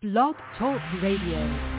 Blog Talk Radio.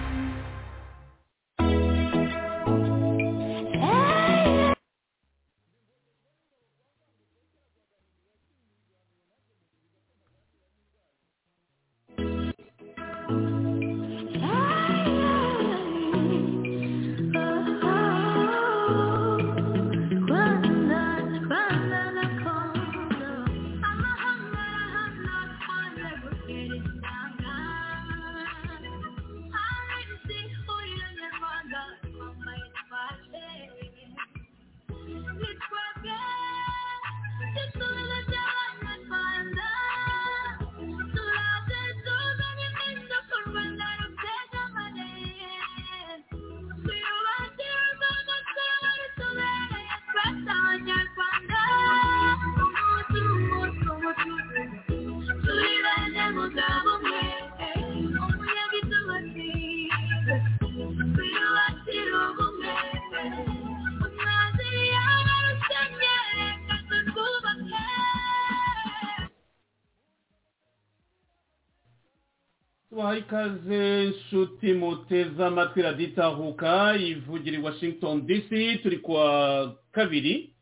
Ikaze nshuti muteze amatwi radiyo itahuka ivugira i washington dc turi kuwa kabiri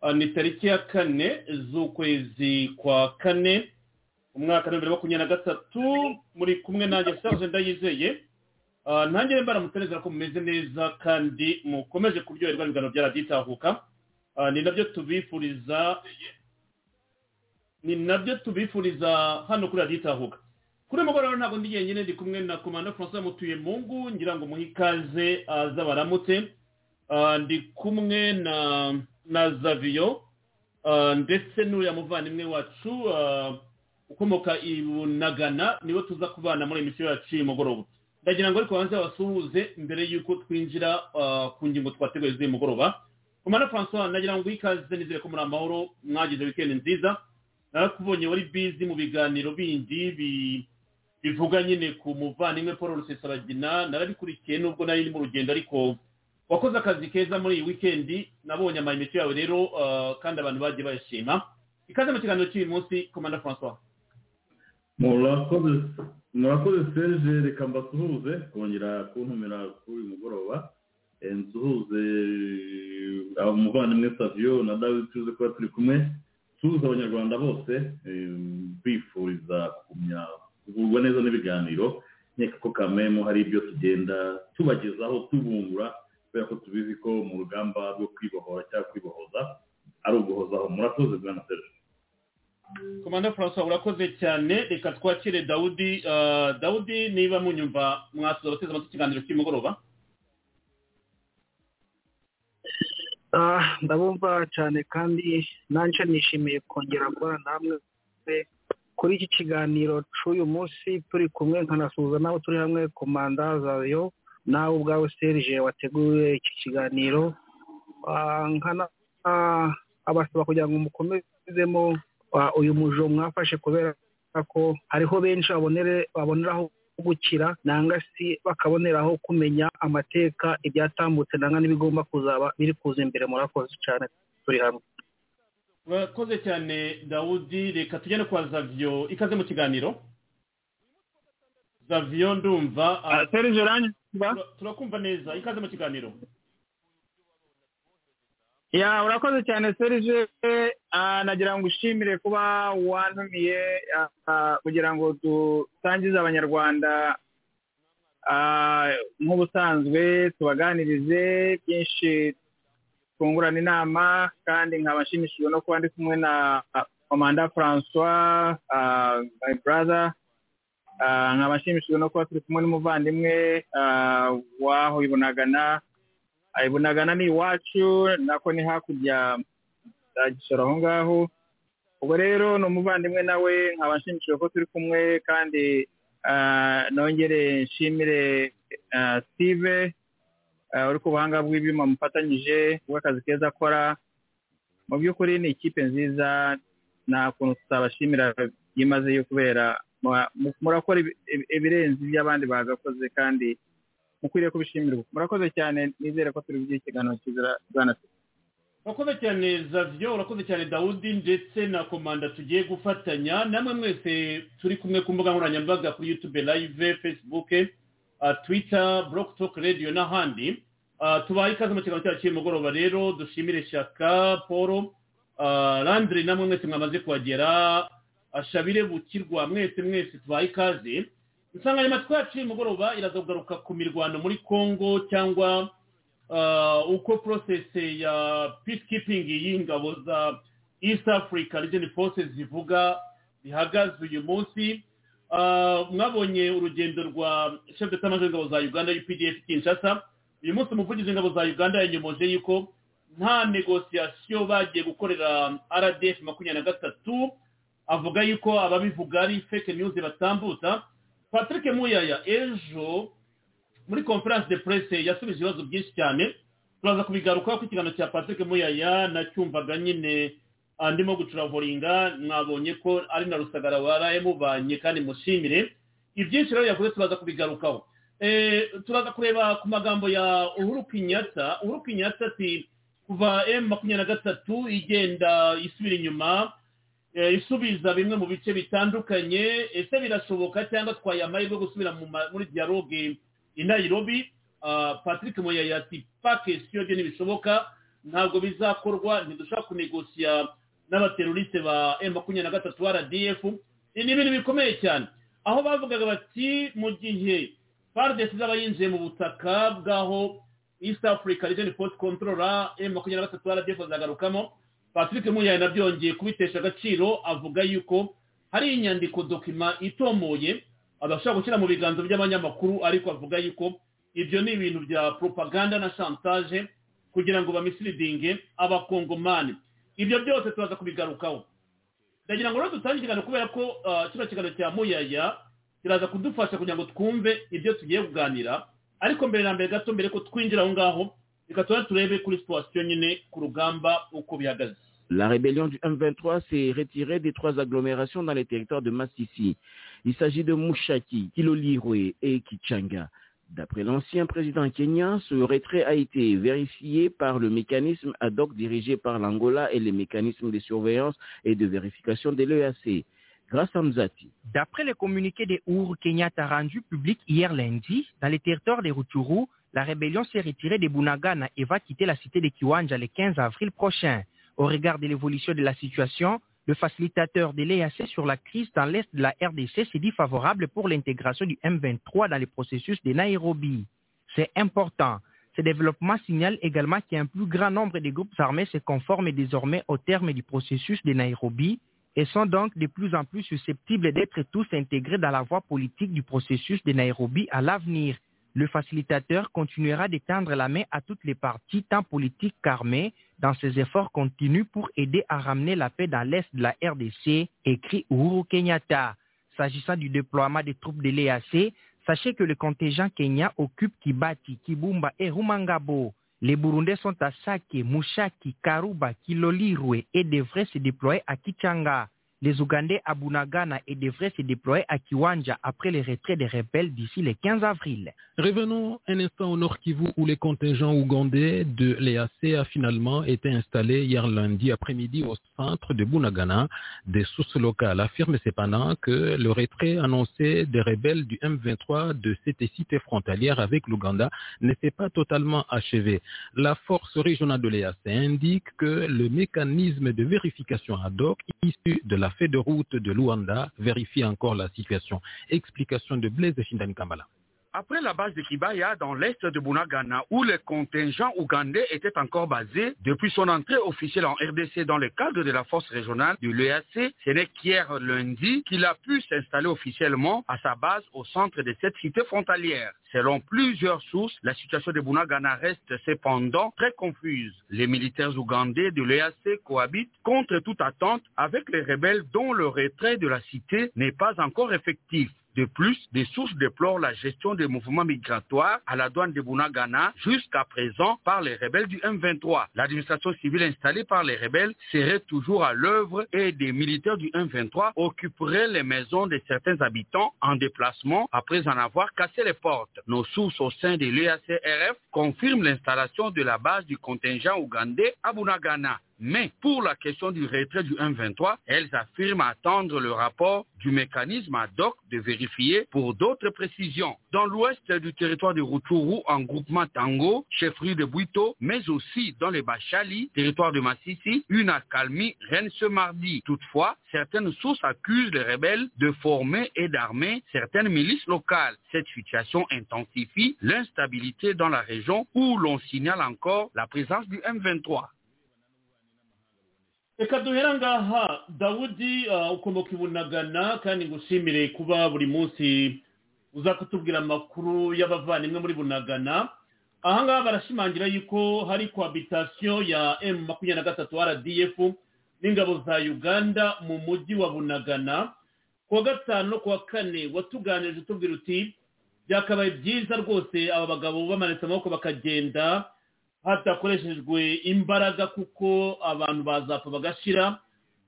ah, ni tariki ya kane z'ukwezi kwa kane umwaka wa bibiri na makumyabiri na gatatu muri kumwe nanjye serge ndayizeye. Ah, ntangire mbaramutereza ko mumeze neza kandi mukomeje kuryoherwa ibiganiro bya radiyo itahuka Ah, ni na byo tubifuriza ni na byo tubifuriza hano kuri radiyo itahuka kuri uyu mugoroba ntabwo ndi jyenyine ndi kumwe na komanda francois mutuye mungu ngira ngo muhe ikaze aza baramutse Ah, ndi kumwe na na zaviyo ah, ndetse n'uriya muvandimwe wacu ah, ukomoka i bunagana ni we tuza kubana muri emisiyo yacu y'uyu mugoroba. Ndagira ngo ariko banze basuhuze mbere y'uko twinjira ku ngingo twateguye z'uyu mugoroba. Komanda francois nagira ngo ikaze nizere ko muri amahoro mwagize wikendi nziza. Narakubonye wari bizi mu biganiro bindi bi- bivuga nyine ku muvandimwe paul rusesabagina narabikurikiye nubwo nari mu rugendo ariko wakoze akazi keza muri iyi wikendi nabonye amayinite yawe rero ah, kandi abantu bagiye bayashima. Ikaze mu kiganiro cy'uyu munsi komanda francois. Murakoze serge reka mbasuhuze kongera kuntumira kuri uyu mugoroba. Eh, nsuhuze eh, umuvandimwe savio na david tuze kuba turi kumwe. Tuzi abanyarwanda bose eh, bifuriza kugumya kugurwa neza n'ibiganiro nkeka ko kamemo hari ibyo tugenda tubagezaho tubungura kubera ko tubizi ko mu rugamba rwo kwibohora cyangwa kwibohoza ari uguhozaho. Murakoze bwana serge. Komanda francois urakoze cyane. Reka twakire dawudi. Ah, dawudi niba munyumva mwasuza abateze amatwi ikiganiro cy'umugoroba Ah, ndabumva cyane kandi nanjye nishimiye kongera kubana namwe kuri iki kiganiro cy'uyu munsi turi kumwe nkanasuhuza n'abo turi hamwe komanda zayo nawe ubwawe serije wateguye iki kiganiro. Ah, ah, abasaba kugira ngo mukomezemo ah, uyu mujo mwafashe kubera ko hariho benshi baboneraho gukira nanga si bakaboneraho kumenya amateka ibyatambutse nanga n'ibigomba kuzaba biri kuza imbere murakoze cyane turi hamwe. Urakoze cyane dawudi reka no kwa zaviyo ikaze mu kiganiro. Zaviyo ndumva ah, tura- turakumva neza. Ikaze mu kiganiro. Ya urakoze cyane serije Ah, nagira ngo ushimire kuba wantumiye ah, ah, kugira ngo dutangize abanyarwanda ah, nk'ubusanzwe tubaganirize byinshi twungurana inama kandi nkaba nshimishijwe no kuba ndi kumwe na komanda francois my brother. Nkaba nshimishijwe no kuba turi kumwe n'umuvandimwe ah, w'aho ibunagana ibunagana ni iwacu nako ni hakurya. Za gisoro aho ngaho. Ubwo rero ni umuvandimwe nawe nkaba nshimishijwe ko turi kumwe kandi nongere nshimire steve. Uri ku buhanga bw'ibyuma mufatanyije bw'akazi keza akora. Mu by'ukuri ni ikipe nziza nta kuntu tutabashimira byimazeyo kubera mu- mu- murakora ibi- ibi- ibirenze ibyo abandi bagakoze kandi mukwiriye kubishimirwa murakoze cyane nizere ko turi bugire ikiganiro cyiza bwana urakoze cyane zavyo urakoze cyane dawudi ndetse na komanda tugiye gufatanya. Namwe mwese turi kumwe ku mbuga nkoranyambaga kuri youtube live facebook uh, twitter block talk radio n'ahandi. Tubaye ikaze mu kiganiro cyacu cy'umugoroba rero dushimire shaka paul landry namwe mwese mwamaze kuhagera ashabire bukirwa mwese mwese tubaye ikaze insanganyamatsiko yacu y'umugoroba iraza kugaruka ku mirwano muri congo cyangwa uko process ya peacekeeping y'ingabo za east africa region forces zivuga bihagaze uyu munsi mwabonye urugendo rwa chef de major za uganda updf kinshasa uyu munsi umuvugizi w'ingabo za uganda yanyomoje yuko nta negosiyasiyo bagiye gukorera rdf makumyabiri na gatatu avuga yuko ababivuga ari fake news batambutsa. Patrick muyaya ejo muri conference de presse yasubije ibibazo byinshi cyane. Turaza kubigarukaho ko ikiganiro cya patrick muyaya nacyumvaga nyine ndimo gucuravoringa mwabonye ko ari na rusagara waraye mubanye kandi mushimire. Ibyinshi rero yavuze turaza kubigarukaho. Turaza kureba ku magambo ya uhuru kinyata uhuru kinyata ati kuva emu makumyabiri na gatatu igenda isubira inyuma isubiza bimwe mu bice bitandukanye. Ese birashoboka cyangwa twaye amahirwe gusubira muri dialogue i nairobi? Patrick moyaya ati pake siyo byo ntibishoboka. Ntabwo bizakorwa. Ntidushaka kunegosiya n'abateroriste ba emu makumyabiri na gatatu rdf ni ibintu bikomeye cyane. Aho bavugaga bati mu gihe fardes izaba yinjiye mu butaka bw'aho east africa region force control emu makumyabiri na gatatu rdf bazagarukamo patrick muyaya nabyongeye kubitesha agaciro avuga yuko hari inyandiko dokima itomoye adashobora gushyira mu biganza by'abanyamakuru ariko avuga yuko ibyo ni ibintu bya propaganda na chantage kugira ngo bamisiridinge abakongomani. Ibyo byose turaza kubigarukaho. Ndagira ngo rero dutange ikiganiro kubera ko kino kiganiro cya muyaya La rébellion du M23 s'est retirée des trois agglomérations dans les territoires de Massissi. Il s'agit de Mouchaki, Kilolirwe et Kichanga. D'après l'ancien président kenyan, ce retrait a été vérifié par le mécanisme ad hoc dirigé par l'Angola et les mécanismes de surveillance et de vérification de l'EAC. Grâce à Mzati. D'après le communiqué de Uhuru Kenyatta rendu public hier lundi, dans les territoires de Rutshuru, la rébellion s'est retirée de Bunagana et va quitter la cité de Kiwanja le 15 avril prochain. Au regard de l'évolution de la situation, le facilitateur de l'EAC sur la crise dans l'est de la RDC s'est dit favorable pour l'intégration du M23 dans le processus de Nairobi. C'est important. Ce développement signale également qu'un plus grand nombre de groupes armés se conforment désormais au terme du processus de Nairobi et sont donc de plus en plus susceptibles d'être tous intégrés dans la voie politique du processus de Nairobi à l'avenir. Le facilitateur continuera d'étendre la main à toutes les parties, tant politiques qu'armées, dans ses efforts continus pour aider à ramener la paix dans l'est de la RDC, écrit Uhuru Kenyatta. S'agissant du déploiement des troupes de l'EAC, sachez que le contingent kenyan occupe Kibati, Kibumba et Rumangabo. Les Burundais sont à Sake, Mushaki, Karuba, Kilolirwe et devraient se déployer à Kichanga. Les Ougandais à Bunagana et devraient se déployer à Kiwanja après le retrait des rebelles d'ici le 15 avril. Revenons un instant au Nord Kivu où les contingents ougandais de l'EAC a finalement été installés hier lundi après-midi au centre de Bunagana. Des sources locales affirment cependant que le retrait annoncé des rebelles du M23 de cette cité frontalière avec l'Ouganda ne pas totalement achevé. La force régionale de l'EAC indique que le mécanisme de vérification ad hoc issu de la feuille de route de Luanda vérifie encore la situation. Explication de Blaise Shindani Kamala. Après la base de Kibaya dans l'est de Bunagana, où le contingent ougandais était encore basé, depuis son entrée officielle en RDC dans le cadre de la force régionale du l'EAC, ce n'est qu'hier lundi qu'il a pu s'installer officiellement à sa base au centre de cette cité frontalière. Selon plusieurs sources, la situation de Bunagana reste cependant très confuse. Les militaires ougandais de l'EAC cohabitent contre toute attente avec les rebelles dont le retrait de la cité n'est pas encore effectif. De plus, des sources déplorent la gestion des mouvements migratoires à la douane de Bunagana jusqu'à présent par les rebelles du M23. L'administration civile installée par les rebelles serait toujours à l'œuvre et des militaires du M23 occuperaient les maisons de certains habitants en déplacement après en avoir cassé les portes. Nos sources au sein de l'EACRF confirment l'installation de la base du contingent ougandais à Bunagana. Mais pour la question du retrait du M23, elles affirment attendre le rapport du mécanisme ad hoc de vérifier pour d'autres précisions. Dans l'ouest du territoire de Rutshuru, en groupement Tango, chef-lieu de Buito, mais aussi dans les Bachali, territoire de Massissi, une accalmie règne ce mardi. Toutefois, certaines sources accusent les rebelles de former et d'armer certaines milices locales. Cette situation intensifie l'instabilité dans la région où l'on signale encore la présence du M23. Reka duhera ngaha dawudi uh, ukomoka i bunagana kandi ngushimire kuba buri munsi uza kutubwira amakuru y'abavandimwe muri bunagana. Aha ngaha barashimangira yuko hari kohabitasiyo ya emu makumyabiri na gatatu rdf n'ingabo za uganda mu mujyi wa bunagana. Ku wa gatanu no ku wa kane watuganirije utubwira uti byakabaye byiza rwose aba bagabo bamanitse amaboko bakagenda hadakoreshejwe imbaraga kuko abantu bazapfa bagashira.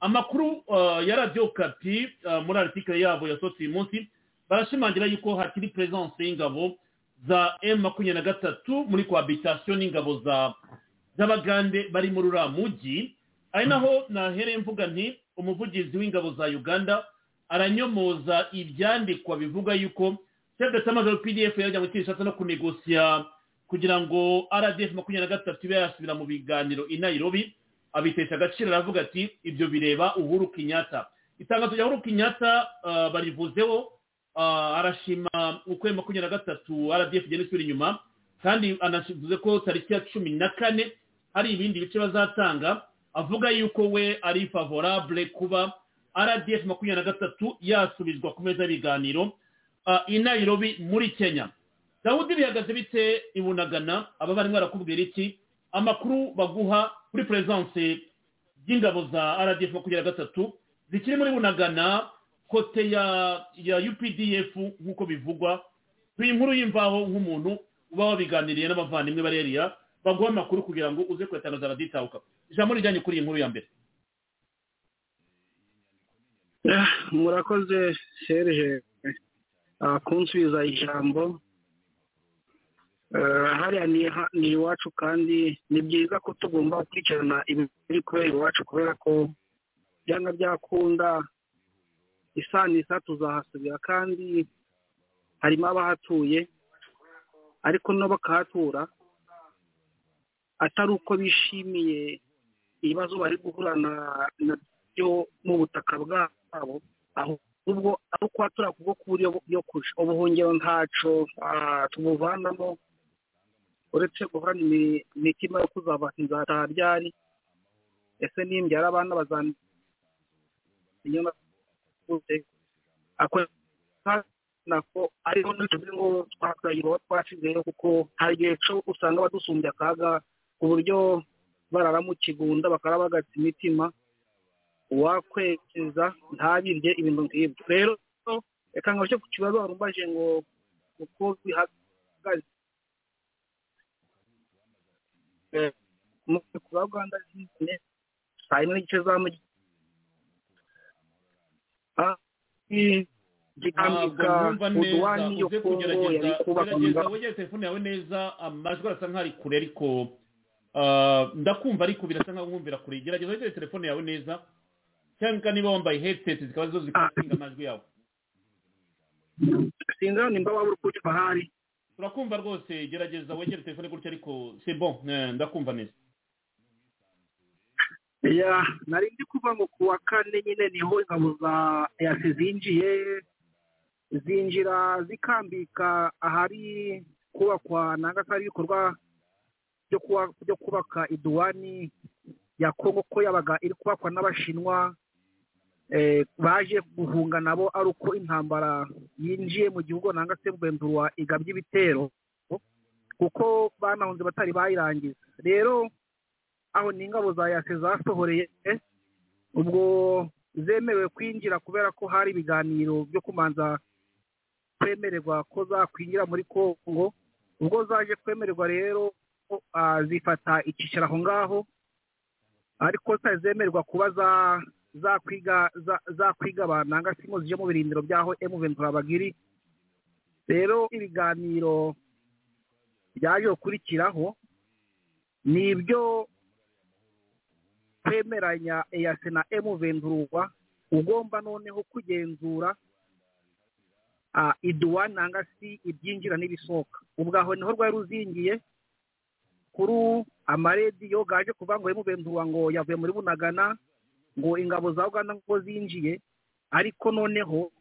Amakuru ya radiyo kapi muri aritikari yabo yasohotse uyu munsi barashimangira yuko hakiri perezidansi y'ingabo za emu makumyabiri na gatatu muri kohabitasiyo n'ingabo z'abagande bari muri uriya mujyi ari naho nahereye mvuga nti umuvugizi w'ingabo za uganda aranyomoza ibyandikwa bivuga yuko segetse amajoro pdf yajya mu kinshasa no kunegosiya kugira ngo rdf makumyabiri na gatatu ibe yasubira mu biganiro i nairobi abitesha agaciro aravuga ati ibyo bireba uhuru kinyata itangazo rya uhuru kinyata barivuzeho arashima uko makumyabiri na gatatu rdf igenda isubira inyuma kandi anavuze ko tariki ya cumi na kane hari ibindi bice bazatanga avuga yuko we ari favorable kuba rdf makumyabiri na gatatu yasubizwa ku meza y'ibiganiro i nairobi muri kenya. Dawudi bihagaze bite ibunagana aba barimo barakubwira iki? Amakuru baguha kuri perezidansi y'ingabo za rdf makumyabiri na gatatu zikiri muri bunagana kote ya ya updf nk'uko bivugwa iyi nkuru y'imvaho nk'umuntu uba wabiganiriye n'abavandimwe bareriya baguha amakuru kugira ngo uze kuyatangaza araditahuka ijambo rijyanye kuri iyi nkuru ya mbere. Murakoze serge. Kunsubiza ijambo. Hariya ni iwacu kandi ni byiza ko tugomba gukurikirana ibiri kubera iwacu kubera ko byanga byakunda. Isa n'isa tuzahasubira kandi harimo abahatuye ariko no bakahatura atari uko bishimiye ibibazo bari guhura na byo mu butaka bwabo ahubwo ari ukuhatura kubwo ku buryo bwo kurusha ubuhungiro ntaco tubuvanamo uretse guhorana imitima yo kuzaba inzataha ryari? Ese nimbyara abana nako ariho n'utuzi ngo twakayiro twashizeyo kuko hari igihe cyo usanga badusumbya akaga ku buryo barara mu kigunda bakaba bagatse imitima uwakwekeza ntabirye ibintu nk'ibyo. Rero reka ngo ku kibazo warumbaje ngo uko bihagaze mu kwa rwanda saa yine n'igice za mu ntabwo numva neza. Uze kugerageza. gerageza wegere telefone yawe neza amajwi arasa nk'ari kure ariko ndakumva ariko birasa nkaho nkumvira kure. Gerageza wegere telefone yawe neza cyangwa niba wambaye headset zikaba zo amajwi yawe. Sinzi nimba waba uri kucyumva ahari. Turakumva rwose gerageza wegere telefone gutya ariko c'est bon ndakumva neza. Ya nari ndi kuva ngo ku wa kane nyine niho ingabo za eyasi zinjiye zinjira zikambika ahari kubakwa nanga ko ari ibikorwa byo kubaka iduwani ya kongo ko yabaga iri kubakwa n'abashinwa baje guhunga nabo ari uko intambara yinjiye mu gihugu nanga se mbenduwa igabye ibitero kuko banahunze batari bayirangiza. Rero aho ni ingabo za yase zasohoreye ubwo zemerewe kwinjira kubera ko hari ibiganiro byo kumanza kwemererwa ko zakwinjira muri kongo ubwo zaje kwemererwa rero ah, zifata icyicaro aho ngaho ariko zitari zemererwa kuba za za- zakwiga abantu. Nanga se ngo zije mu birindiro by'aho emu ventura bagiri. Rero ibiganiro byaje gukurikiraho ni ibyo kwemeranya eyase na emu ventura ugomba noneho kugenzura iduwa nanga si ibyinjira n'ibisohoka. Ubwaho ni ho rwari ruzingiye kuri amarediyo gaje kuvuga ngo emu ventura ngo yavuye muri bunagana. Ngo ingabo za uganda ngo zinjiye ariko noneho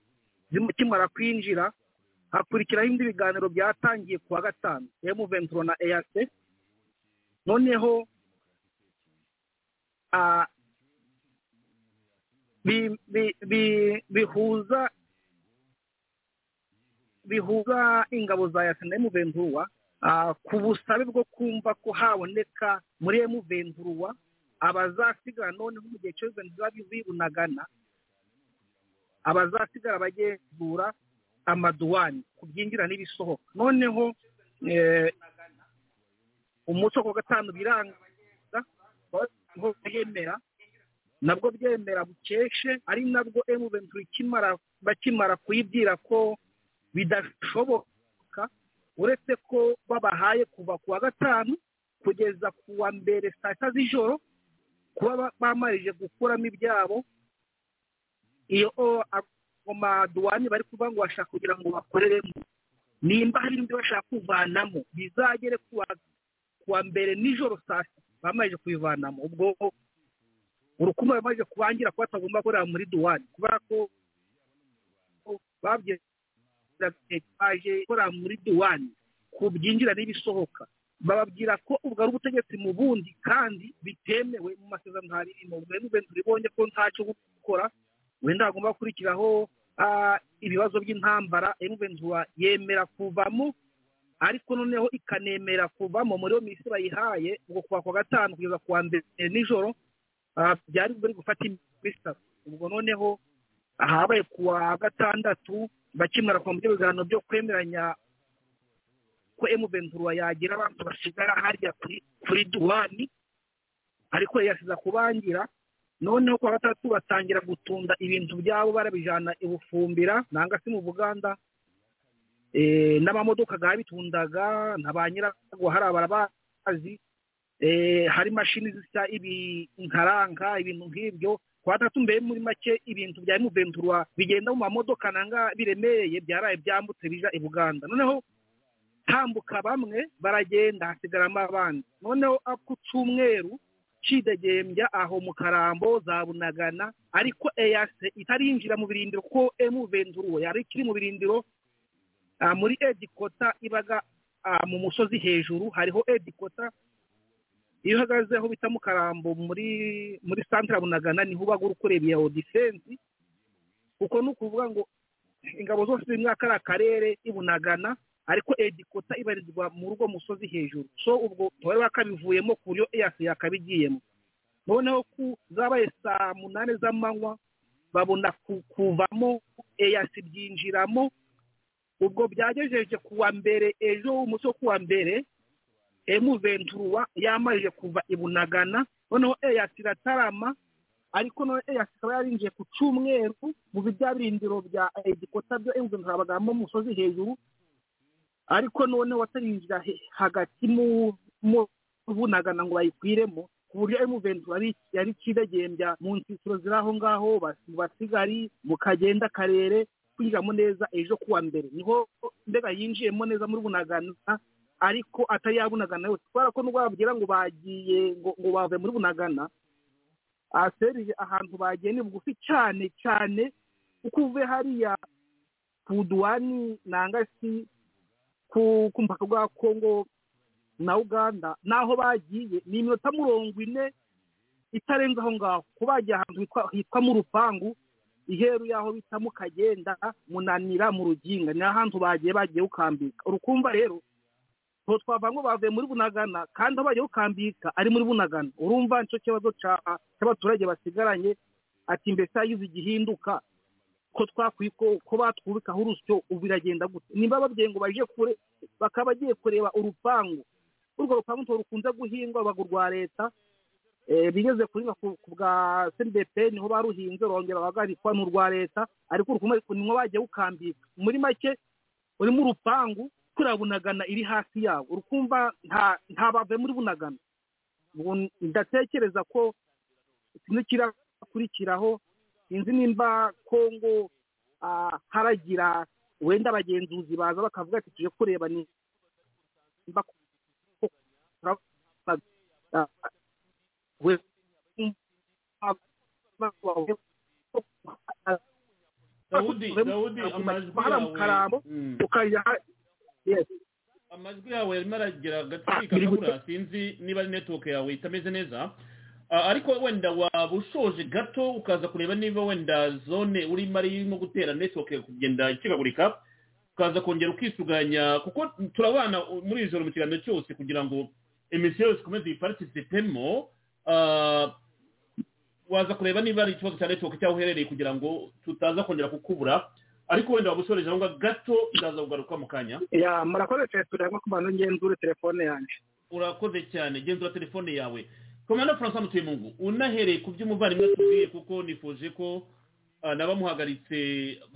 zimukimara kwinjira hakurikiraho ibindi biganiro byatangiye ku wa gatanu emu ventura na eyase noneho bi- bi- bi- bihuza bihuza ingabo za yase na emu ventura ah, ku busabe bwo kumva ko haboneka muri emu ventura abazasigara noneho mu gihe cyose biba bibunagana abazasigara bagenzura amaduwani ku byinjira n'ibisohoka. Noneho eh, umunsi wa gatanu biranga ho byemera nabwo byemera bukeshe ari nabwo emu ventura ikimara bakimara kuyibwira ko bidashoboka uretse ko babahaye kuva ku wa gatanu kugeza ku wa mbere saa sita z'ijoro kuba ba- bamarije gukuramo ibyabo iyo maduwani bari kuvuga ngo bashaka kugira ngo bakoreremo. Nimba hari ibindi bashaka kuvanamo bizagere ku wa- ku wa mbere nijoro saa sita bamarije kubivanamo. Ubwo urukundo bamaze kubangira ko batagomba gukorera muri duwani kubera ko baje gukorera muri duwani ku byinjira n'ibisohoka. Bababwira ko ubwo ari ubutegetsi mu bundi kandi bitemewe mu masezerano harimo ubwo rero ibonye ko ntacyo gukora wenda hagomba gukurikiraho ah, ibibazo by'intambara. Emuventura yemera kuvamo ariko noneho ikanemera kuvamo. Muri iyo minsi bayihaye ubwo kuva ku wa gatanu kugeza ku wa mbere nijoro ah, byari biri gufata iminsi itatu ubwo noneho ahabaye ku wa gatandatu bakimara ku biganiro byo kwemeranya ko emuventura yagira abantu basigara harya kuri duwani ariko yasiza kubangira noneho ku wa gatandatu batangira gutunda ibintu byabo barabijana ibufumbira nanga se mu buganda eh, n'amamodoka gabitundaga na ba nyirago hari abarabazi eh, hari imashini zisa ibi nkaranka ibintu nk'ibyo. Ku wa gatatu mbere muri make ibintu bya emuventura bigenda mu mamodoka nanga biremereye byaraye byambutse bija i buganda. Noneho tambuka bamwe baragenda hasigaramo abandi. Noneho ku cyumweru cidegembya aho mu karambo za bunagana ariko eyase itarinjira mu birindiro kuko emu venturuwe yari ikiri mu birindiro ah, muri edikota ibaga ah, mu musozi hejuru hariho edikota iyo uhagaze aho bita mu karambo muri muri santara bunagana ni ho ubaga uri kureba iyo defense kuko ni ukuvuga ngo ingabo zose ziri muri kariya karere ibunagana ariko edikota ibarizwa mu rugo musozi hejuru. So ubwo bari bakabivuyemo ku buryo eyasi yakabigiyemo. Noneho ku zabaye saa munani z'amanywa babona ku- kuvamo eyasi byinjiramo. Ubwo byagejeje ku wa mbere ejo umunsi wo ku wa mbere emu venturuwa yamarije kuva i bunagana. Noneho eyasi iratarama ariko noneho eyasi ikaba yarinjiye ku cyumweru mu bya birindiro bya edikota byo emu venturuwa bagamo mu musozi hejuru ariko noneho watarinjira he- hagati mu mu bunagana ngo bayikwiremo ku buryo emuventura yari ikidegembya mu nsisiro ziri aho ngaho basi- basigari mu kagenda karere kwinjiramo neza ejo kuwa mbere. Niho mbega yinjiyemo neza muri bunagana ariko atari yabunagana yose. Kubera ko nubwo babwira ngo bagiye ngo bavuye muri bunagana aserije ahantu bagiye ni bugufi cyane cyane uko uvuye hariya ku duwani si ku mupaka rwa kongo na uganda n'aho bagiye ni iminota mirongo ine itarenze aho ngaho. Ko bagiye ahantu hitwa- mu rupangu iheru y'aho bita mu kagenda munanira mu ruginga ni ahantu bagiye bagiye gukambika. Urukumva rero ntabwo twavuga ngo bavuye muri bunagana kandi aho bagiye gukambika ari muri bunagana. Urumva ni cyo kibazo cy'abaturage basigaranye ati mbese yagize igihinduka ko ko batwubikaho urusyo ubu biragenda gute? Nimba babyeyi ngo baje kure bakaba bagiye kureba urupangu. Urwo rupangu ntabwo rukunze guhingwa rubaga urwa leta Eh, bigeze kuhinga ku bwa cdp ni ho baruhinze rongera bagarikwa ni urwa leta ariko nimwo bagiye gukambika. Muri make urimo urupangu kuriya bunagana iri hasi yawo. Urukumva nta bave muri bunagana. Ndatekereza ko kimwe kirakurikiraho sinzi nimba kongo ah, haragira wenda abagenzuzi baza bakavuga ati tuje kureba ah, dawudi amajwi karambo yawe Mm. ukajya ha- yes amajwi yawe arimo aragira agatwika gute? kabura sinzi niba ari netiwoke yawe itameze neza Ah, ariko wenda waba ushoje gato ukaza kureba niba wenda zone urimo ari irimo gutera netiwoke kugenda ikigagurika ukaza kongera ukisuganya kuko turabana muri iri joro mu kiganiro cyose kugira ngo emisiyo yose ikomeze iyipatisipemo Ah, waza kureba niba ari ikibazo cya netiwoke cyangwa uherereye kugira ngo tutaza kongera kukubura ariko wenda waba ushoreje aho ngaho gato iraza kugaruka mu kanya. Ya murakoze cyane tureba ku bantu ngenzure telefone yanjye. Urakoze cyane genzura telefone yawe. Komanda francois mutuyemungu unahereye ku by'umuvandimwe tubwiye kuko nifuje ko ah, n'abamuhagaritse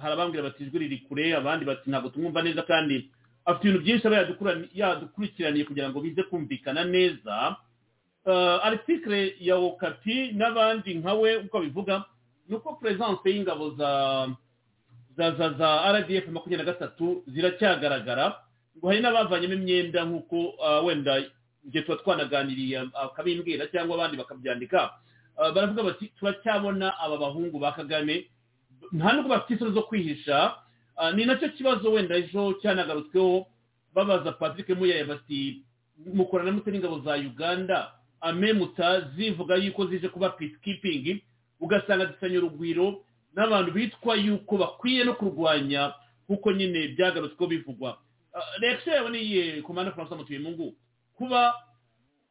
hari abambwira bati ijwi riri kure abandi bati ntabwo tumwumva neza kandi afite ibintu byinshi aba yadukurikiraniye kugira ngo bize kumvikana neza. Uh, article ya okapi n'abandi nkawe uko bivuga ni uko presence y'ingabo za za za rdf makumyabiri na gatatu ziracyagaragara ngo hari n'abavanyemo imyenda nk'uko uh, wenda igihe tuba twanaganiriye akabimbwira cyangwa abandi bakabyandika uh, baravuga bati turacyabona aba bahungu ba kagame. Nta nubwo bafite isoni zo kwihisha uh, ni na cyo kibazo wenda ejo cyanagarutsweho babaza patrick muyaya bati mukorana mute n'ingabo za uganda? Amemuta zivuga yuko zije kuba peacekeeping ugasanga zisanya urugwiro n'abantu bitwa yuko bakwiye no kurwanya kuko nyine byagarutsweho bivugwa. Uh, reaction yawe niye komanda francois mutuyemungu kuba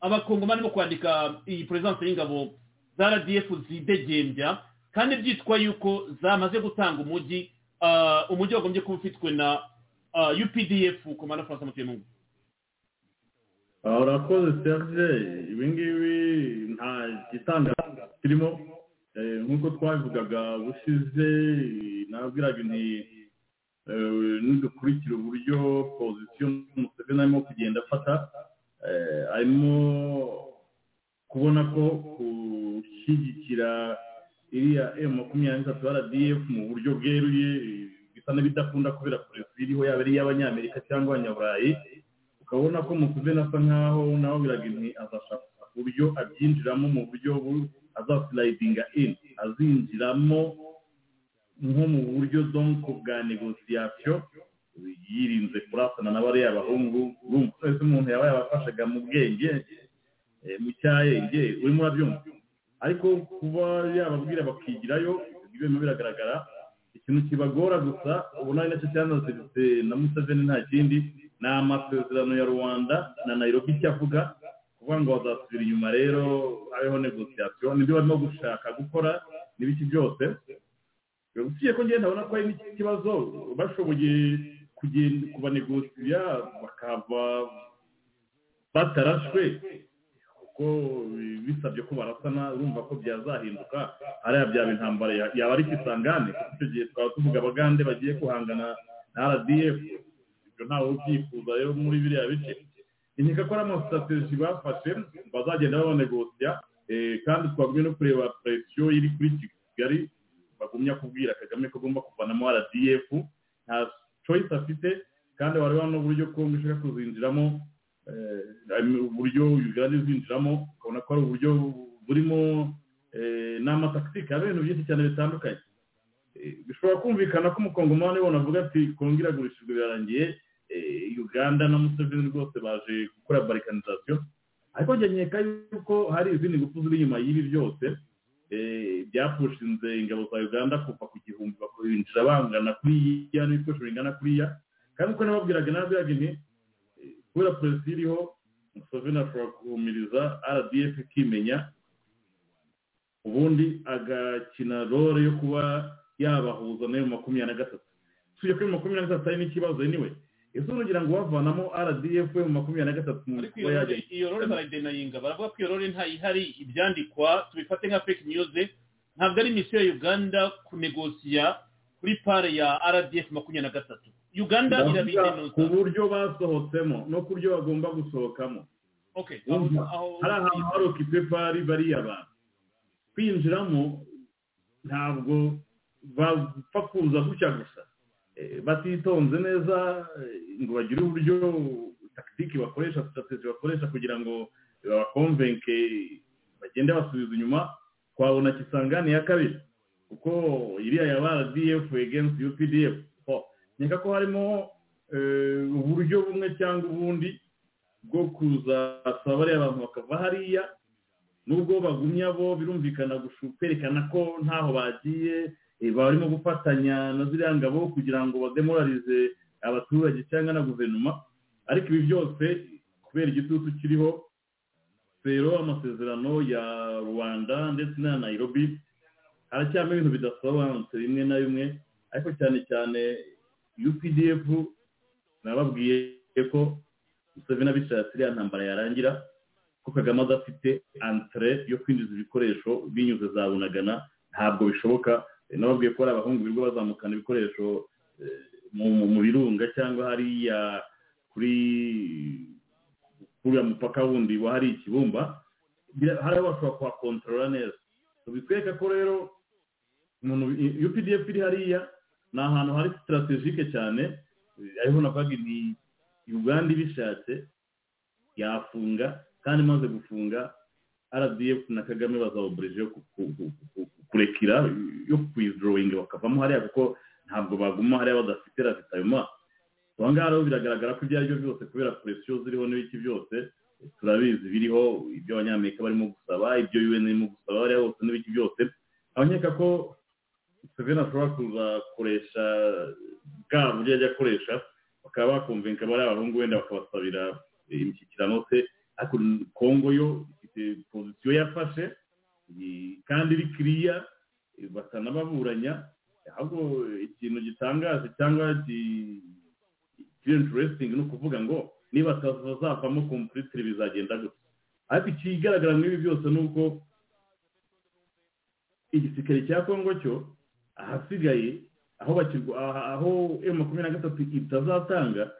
abakongomani bo kwandika iyi presence y'ingabo za rdf zidegembya kandi byitwa yuko zamaze gutanga umujyi uh, umujyi wagombye kuba ufitwe na uh, updf komanda francois mutuyemungu aha urakoze serge ibi ngibi nta gitangaza kirimo. Eh, nk'uko twabivugaga bushize nabwiraga nti eh, nidukurikira uburyo pozisiyo museveni arimo kugenda afata. Eh, arimo kubona ko gushyigikira iriya emu makumyabiri n'itatu rdf mu buryo bweruye bisa n'ibidakunda kubera polisi iriho yaba ari iy'abanyamerika cyangwa abanyaburayi ukabona ko museveni asa nkaho nawe biraga inti azashaka uburyo abyinjiramo mu buryo bu- azasilayidinga in azinjiramo nko mu buryo bwa negosiyasiyo yirinze kurasana na bariya bahungu urumva wese umuntu yaba yabafashaga mu bwenge eh, mu cyayenge urimo urabyumva? Ariko kuba yababwira bakigirayo ibyo birimo biragaragara ikintu kibagora gusa ubona na cyo cyanaziritse na museveni nta kindi ni amasezerano ya rwanda na nairobi icyo avuga kuvuga ngo bazasubira inyuma rero habeho negosiyasiyo ni byo barimo gushaka gukora n'ibiki byose. Usibye ko ngenda ndabona ko hari n'iki kibazo bashoboye kugenda kubanegosiya bakava batarashwe. Kuko bisabye ko barasana urumva ko byazahinduka hariya byaba intambara ya- yaba ari kisangane. Kuko icyo gihe twaba tuvuga abagande bagiye guhangana na rdf ibyo ntawe ubyifuza rero muri biriya bice. Inkeka ko ari amasitrategi bafashe bazagenda babanegosiya eh, kandi twagumye no kureba presiyo iri kuri kigali. Bagumya kubwira kagame ko agomba kuvanamo rdf nta choice afite kandi wareba n'uburyo kongo ishaka kuzinjiramo uburyo uganda izinjiramo ukabona ko ari uburyo burimo eh, n'amatakitika ya bintu byinshi cyane bitandukanye bishobora kumvikana ko umukongomani ubona avuga ati kongo iragurishijwe birarangiye uganda na museveni rwose baje gukora barikanizasiyo ariko njye nkeka yuko hari izindi ngufu ziri inyuma y'ibi byose byapushinze ingabo za uganda kuva ku gihumbi bakinjira bangana kuriya n'ibikoresho bingana kuriya kandi uko nababwiraga nabwiraga nti eh, kubera polisi iriho museveni ashobora guhumiriza rdf ikimenya ubundi agakina role yo kuba yabahuza nayo makumyabiri na gatatu. Tujya kuri makumyabiri na gatatu hari n'ikibazo anyway ese urugira ngo bavanamo rdf makumyabiri na gatatu ariko iyo role barayidenayinga baravuga ko iyo role ntayihari ibyandikwa tubifate nka fake news ntabwo ari misiyo ya uganda kunegosiya kuri pare ya rdf makumyabiri na gatatu. Uganda Ndavuga ku buryo basohotsemo no ku buryo bagomba gusohokamo. Hari ahantu hari okipepari bariya bantu kwinjiramo ntabwo bapfa kuza gutya gusa. Batitonze neza eh, ngo bagire uburyo takitiki bakoresha sitrategi bakoresha kugira ngo babakonvenke bagende basubiza inyuma twabona kisangani ya kabiri. Kuko iriya ya rdf against updf nkeka ko harimo eh, uburyo bumwe cyangwa ubundi bwo kuzasaba bariya bantu bakava hariya nubwo bagumya bo birumvikana kwerekana ko ntaho bagiye eh, barimo gufatanya na ziriya ngabo kugira ngo bademoralize abaturage cyangwa na guverinoma. Ariko ibi byose kubera igitutu kiriho rero amasezerano ya rwanda ndetse na nairobi haracyarimo ibintu bidasobanutse bimwe na bimwe ariko cyane cyane updf nababwiye ko museveni abishatse iriya ntambara yarangira ko kagame adafite antre yo kwinjiza ibikoresho binyuze za bunagana ntabwo bishoboka. Eh, nababwiye ko hari abahungu birirwa bazamukana ibikoresho eh, mu birunga cyangwa hariya kuri kuriya mupaka wundi wa hari ikibumba bira- hari aho bashobora kuhakontorora neza. Bitwereka ko rero umuntu updf iri hariya ni ahantu hari sitarategike cyane ariho navuga ni uganda ibishatse yafunga kandi imaze gufunga rdf na kagame bazawoburije kurekera yo kwizorowinga bakavamo hariya kuko ntabwo baguma hariya badafite ravitayoma aho ngaho rero biragaragara ko ibyo ari byo byose kubera presiyo ziriho n'ibiki byose turabizi biriho ibyo abanyamerika barimo gusaba ibyo un irimo gusaba hariya hose n'ibiki byose. Aho nkeka ko museveni ashobora kuzakoresha bwa buryo yajya akoresha bakaba bakumvinka bariya abahungu wenda bakabasabira imishyikirano se ariko kongo yo ifite pozisiyo yafashe kandi iri kiriya eh, batanababuranya ahubwo ikintu gitangaje cyangwa ki- kiri interesting ni ukuvuga ngo niba batazavamo completely bizagenda gutya. Ariko ikigaragara muri ibi byose ni uko igisirikare cya kongo cyo ahasigaye aho bakirwa aha- aho emu makumyabiri na gatatu itazatanga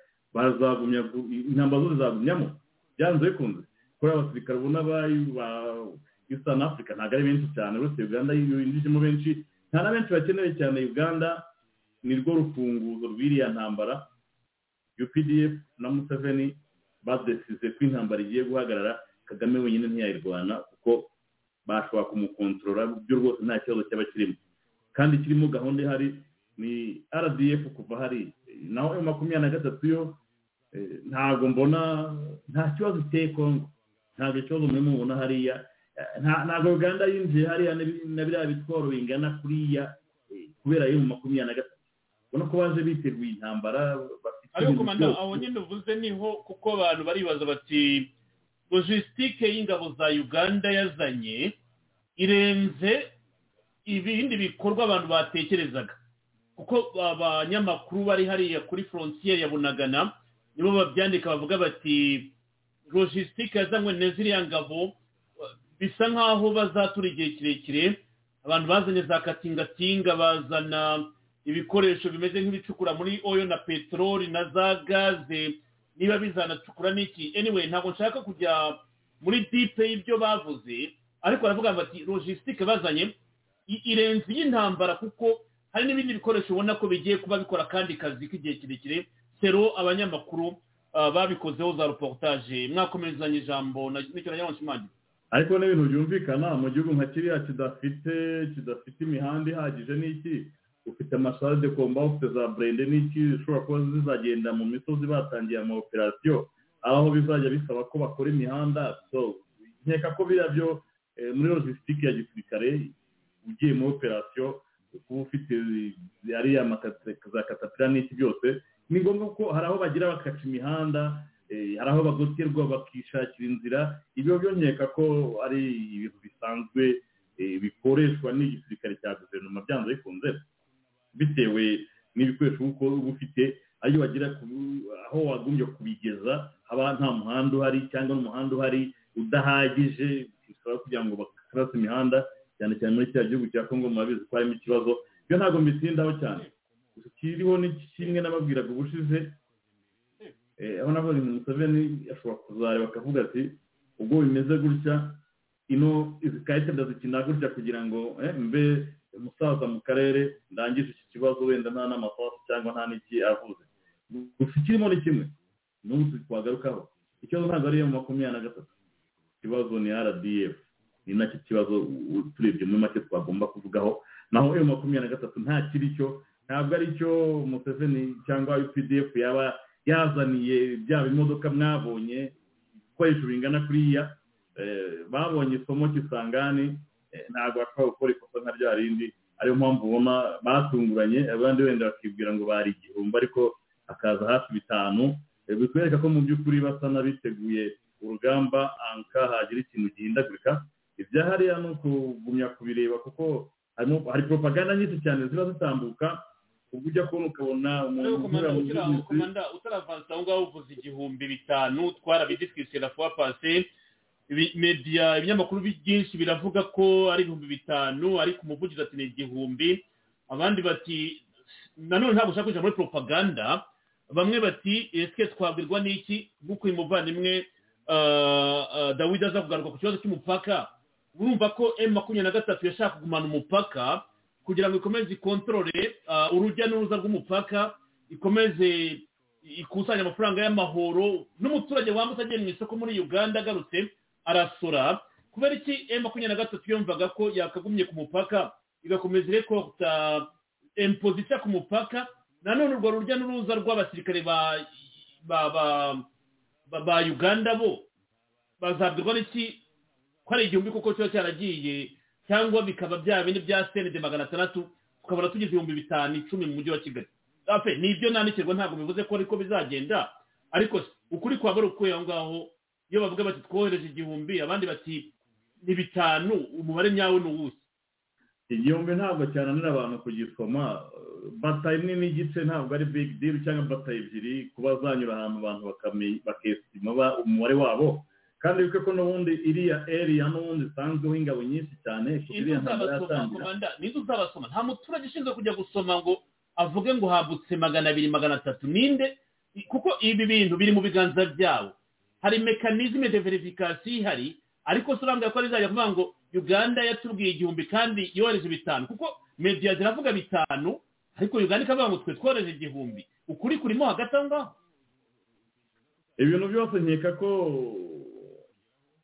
intambara zose zagumyamo. Byanze bikunze. Kubera abasirikare ubona eastern africa. Ntabwo ari benshi cyane. Uretse uganda yinjijemo benshi. Nta na benshi bakenewe cyane uganda ni rwo rufunguzo rw'iriya ntambara. Updf na museveni badesize ko intambara igiye guhagarara. Kagame wenyine ntiyayirwana kuko bashobora kumukontorora byo rwose nta kibazo cyaba kirimo. Kandi kirimo gahunda ihari ni rdf kuva hari naho emu makumyabiri na gatatu yo eh, ntabwo mbona nta kibazo iteye kongo ntabwo ikibazo mubona hariya. Ntabwo uganda yinjiye hariya na- biriya bitwaro bingana kuriya eh, kubera emu makumyabiri na gatatu ubona ko baje biteguye intambara ariko byose. aho nyine uvuze ni ho kuko abantu baribaza bati logisitike y'ingabo za uganda yazanye irenze ibindi bikorwa abantu batekerezaga kuko abanyamakuru bari hariya kuri frontiere ya bunagana nibo babyandika bavuga bati logisitike yazanywe na ziriya ngabo bisa nk'aho bazatura igihe kirekire abantu bazanye za katingatinga bazana ibikoresho bimeze nk'ibicukura muri oil na peteroli na za gaze niba bizanacukura n'iki. Anyway ntabwo nshaka kujya muri dipe y'ibyo bavuze ariko baravuga bati logisitike bazanye irenze iy'intambara kuko hari n'ibindi bikoresho ubona ko bigiye kuba bikora kandi kazi k'igihe kirekire. Sero abanyamakuru ah, babikozeho za reportage. Mwakomerezanya ijambo n'icyo ngo nshimangira ariko n'ibintu byumvikana mu gihugu nka kiriya kidafite kidafite imihanda ihagije n'iki? Ufite amasade komba ufite za burende n'iki? Zishobora kuba zizagenda mu misozi batangiye ama operasiyo aho bizajya bisaba ko bakora imihanda. So nkeka ko biriya byo eh, muri logisitike ya gisirikare ugiye muri operasiyo kuba ufite ariya za katapira n'iki byose ni ngombwa ko hari aho bagira bakaca imihanda hari aho bagoterwa bakishakira inzira. Ibyo byo nkeka ko ari ibintu bisanzwe eh, bikoreshwa n'igisirikare cya guverinoma byanze bikunze bitewe n'ibikoresho uba ufite ayo wagera aho wagombye kubigeza haba nta muhanda uhari cyangwa n'umuhanda uhari udahagije bisaba kugira ngo bakarase imihanda cyane cyane muri cya gihugu cya kongo murabizi ko harimo ikibazo. Ibyo ntabwo mbitindaho cyane. Kiriho ni kimwe n'ababwiraga ubushize aho naho ni museveni ashobora kuzareba akavuga ati ubwo bimeze gutya ino izi karite ndazikina gutya kugira ngo mbe umusaza mu karere ndangije iki kibazo wenda nta n'amasasu cyangwa nta n'iki avuze. Gusa ikirimo ni kimwe. N'ubu twagarukaho. Ikibazo ntabwo ari iyo makumyabiri na gatatu. Ikibazo ni rdf ni na cyo kibazo turebye muri make twagomba kuvugaho. Naho iyo makumyabiri na gatatu nta kiri cyo ntabwo ari cyo museveni cyangwa updf yaba yazaniye byaba imodoka mwabonye ibikoresho bingana kuriya babonye isomo kisangani ntabwo bashobora gukora ikosa nka rya rindi ariyo mpamvu ubona batunguranye abandi wenda bakibwira ngo bari igihumbi ariko hakaza hafi bitanu bitwereka ko mu by'ukuri basa n'abiteguye urugamba anka hagira ikintu gihindagurika. Ibya hariya ni ukugumya kubireba kuko hari propaganda nyinshi cyane ziba zitambuka ubwo ujya kubona ukabona umuntu utaravansa aho ngaho uvuze igihumbi bitanu twarabidisikisiye na fuwa pase media ibinyamakuru byinshi biravuga ko ari ibihumbi bitanu ariko umuvugizi ati ni igihumbi. Abandi bati nanone ntabwo ushaka kujya muri propaganda. Bamwe bati ese twabwirwa n'iki? Nk'uko uyu muvandimwe dawidi aza kugaruka ku kibazo cy'umupaka. Urumva ko emu makumyabiri na gatatu yashaka kugumana umupaka. Kugira ngo ikomeze ikontorore urujya n'uruza rw'umupaka ikomeze ikusanya amafaranga y'amahoro n'umuturage wambutse agiye mu isoko muri uganda agarutse arasora. Kubera iki? Emu makumyabiri na gatatu yumvaga ko yakagumye ku mupaka igakomeza irekota impozisiyo ku mupaka nanone urwo rujya n'uruza rw'abasirikare ba uganda bo bazabwirwa n'iki? Ko ari igihumbi kuko kiba cyaragiye cyangwa bikaba bya bindi bya senede magana atandatu tukabona tugize ibihumbi bitanu icumi mu mujyi wa kigali. Ni ibyo nandikirwa ntabwo bivuze ko ariko bizagenda. Ariko ukuri kwaba ari ukuye aho ngaho iyo bavuga bati twohereje igihumbi abandi bati ni bitanu umubare nyawo ni uwuhe? Igihumbi ntabwo cyananira abantu kugisoma bata imwe n'igice ntabwo ari big deal cyangwa bata ebyiri kuba zanyura ahantu abantu bakesima umubare wabo. Kandi wibuke ko n'ubundi iriya eriya n'ubundi isanzweho ingabo nyinshi cyane iriya ntabwo yatangira. Nizo uzabasoma. Nta muturage ushinzwe kujya gusoma ngo avuge ngo hambutse magana abiri magana atatu. Ninde? Kuko ibi bintu biri mu biganza byabo hari mekanizme de verifikasiyo ihari ariko si urambwira ko rizajya kuvuga ngo uganda yatubwiye igihumbi kandi yohereje bitanu. Kuko mediya ziravuga bitanu ariko uganda ikavuga ngo twe twohereje igihumbi. Ukuri kurimo hagati aho ngaho. Ibintu byose nkeka ko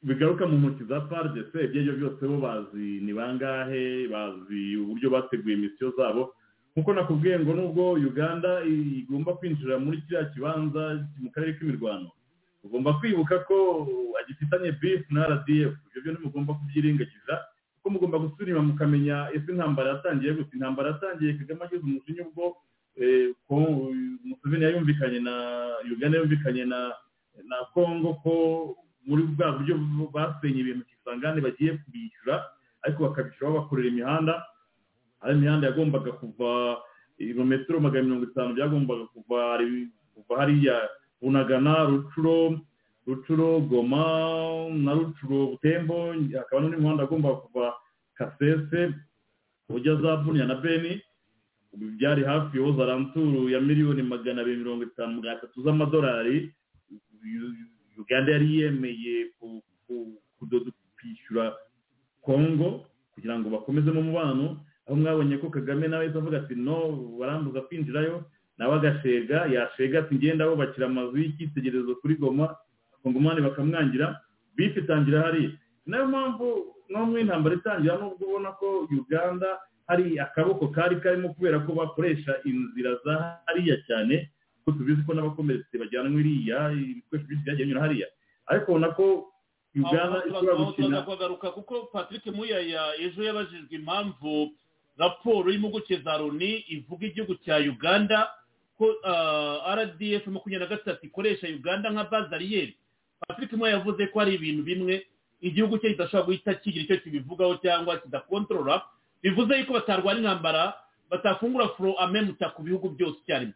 bigaruka mu ntoki za fardc ibyo ari byo byose bo bazi ni bangahe bazi uburyo bateguye misiyo zabo. Nkuko nakubwiye ngo nubwo uganda igomba kwinjira muri kiriya kibanza mu karere k'imirwano ugomba kwibuka ko agifitanye bifu na rdf ibyo byo ntimugomba kubyirengagiza kuko mugomba gusubira mukamenya ese intambara yatangiye gusa intambara yatangiye kagame ageze umujinya ubwo museveni yumvikanye na uganda yumvikanye na na kongo ko muri bwa buryo basenye ibintu kisangane bagiye kubishyura ariko bakabishyura babakorera imihanda. Hari imihanda yagombaga kuva ibirometero magana mirongo itanu byagombaga kuva kuva hariya bunagana rucuro rucuro goma na rucuro butembo hakaba n'undi muhanda agomba kuva kasese ujya za buniya na beni. Ubu byari hafi yo zaranturu ya miliyoni magana abiri mirongo itanu magana atatu z'amadolari. Uganda yari yemeye kwishyura kongo kugira ngo bakomezemo umubano aho mwabonye ko kagame nawe avuga ati no barambuza kwinjirayo. Nawe agashega yashega ati ngenda bubakira amazu y'icyitegererezo kuri goma kongomani bakamwangira bife itangira hariya. Nayo mpamvu mu intambara itangira nubwo ubona ko uganda hari akaboko kari karimo kubera ko bakoresha inzira za hariya cyane kuko tubizi ko n'abakomeretse bajyanwa iriya ibikoresho byinshi byagiye binyura hariya. Ariko ubona ko uganda ishobora gukina kugaruka kuko patrick muyaya ejo yabajijwe impamvu raporo y'impuguke za loni ivuga igihugu cya uganda ko rdf makumyabiri na gatatu ikoresha uganda nka bazariyeri patrick mwe yavuze ko hari ibintu bimwe igihugu cye kidashobora guhita kigira icyo kibivugaho cyangwa kidakontorora bivuze yuko batarwara intambara batafungura furo amemuta ku bihugu byose icyarimwe.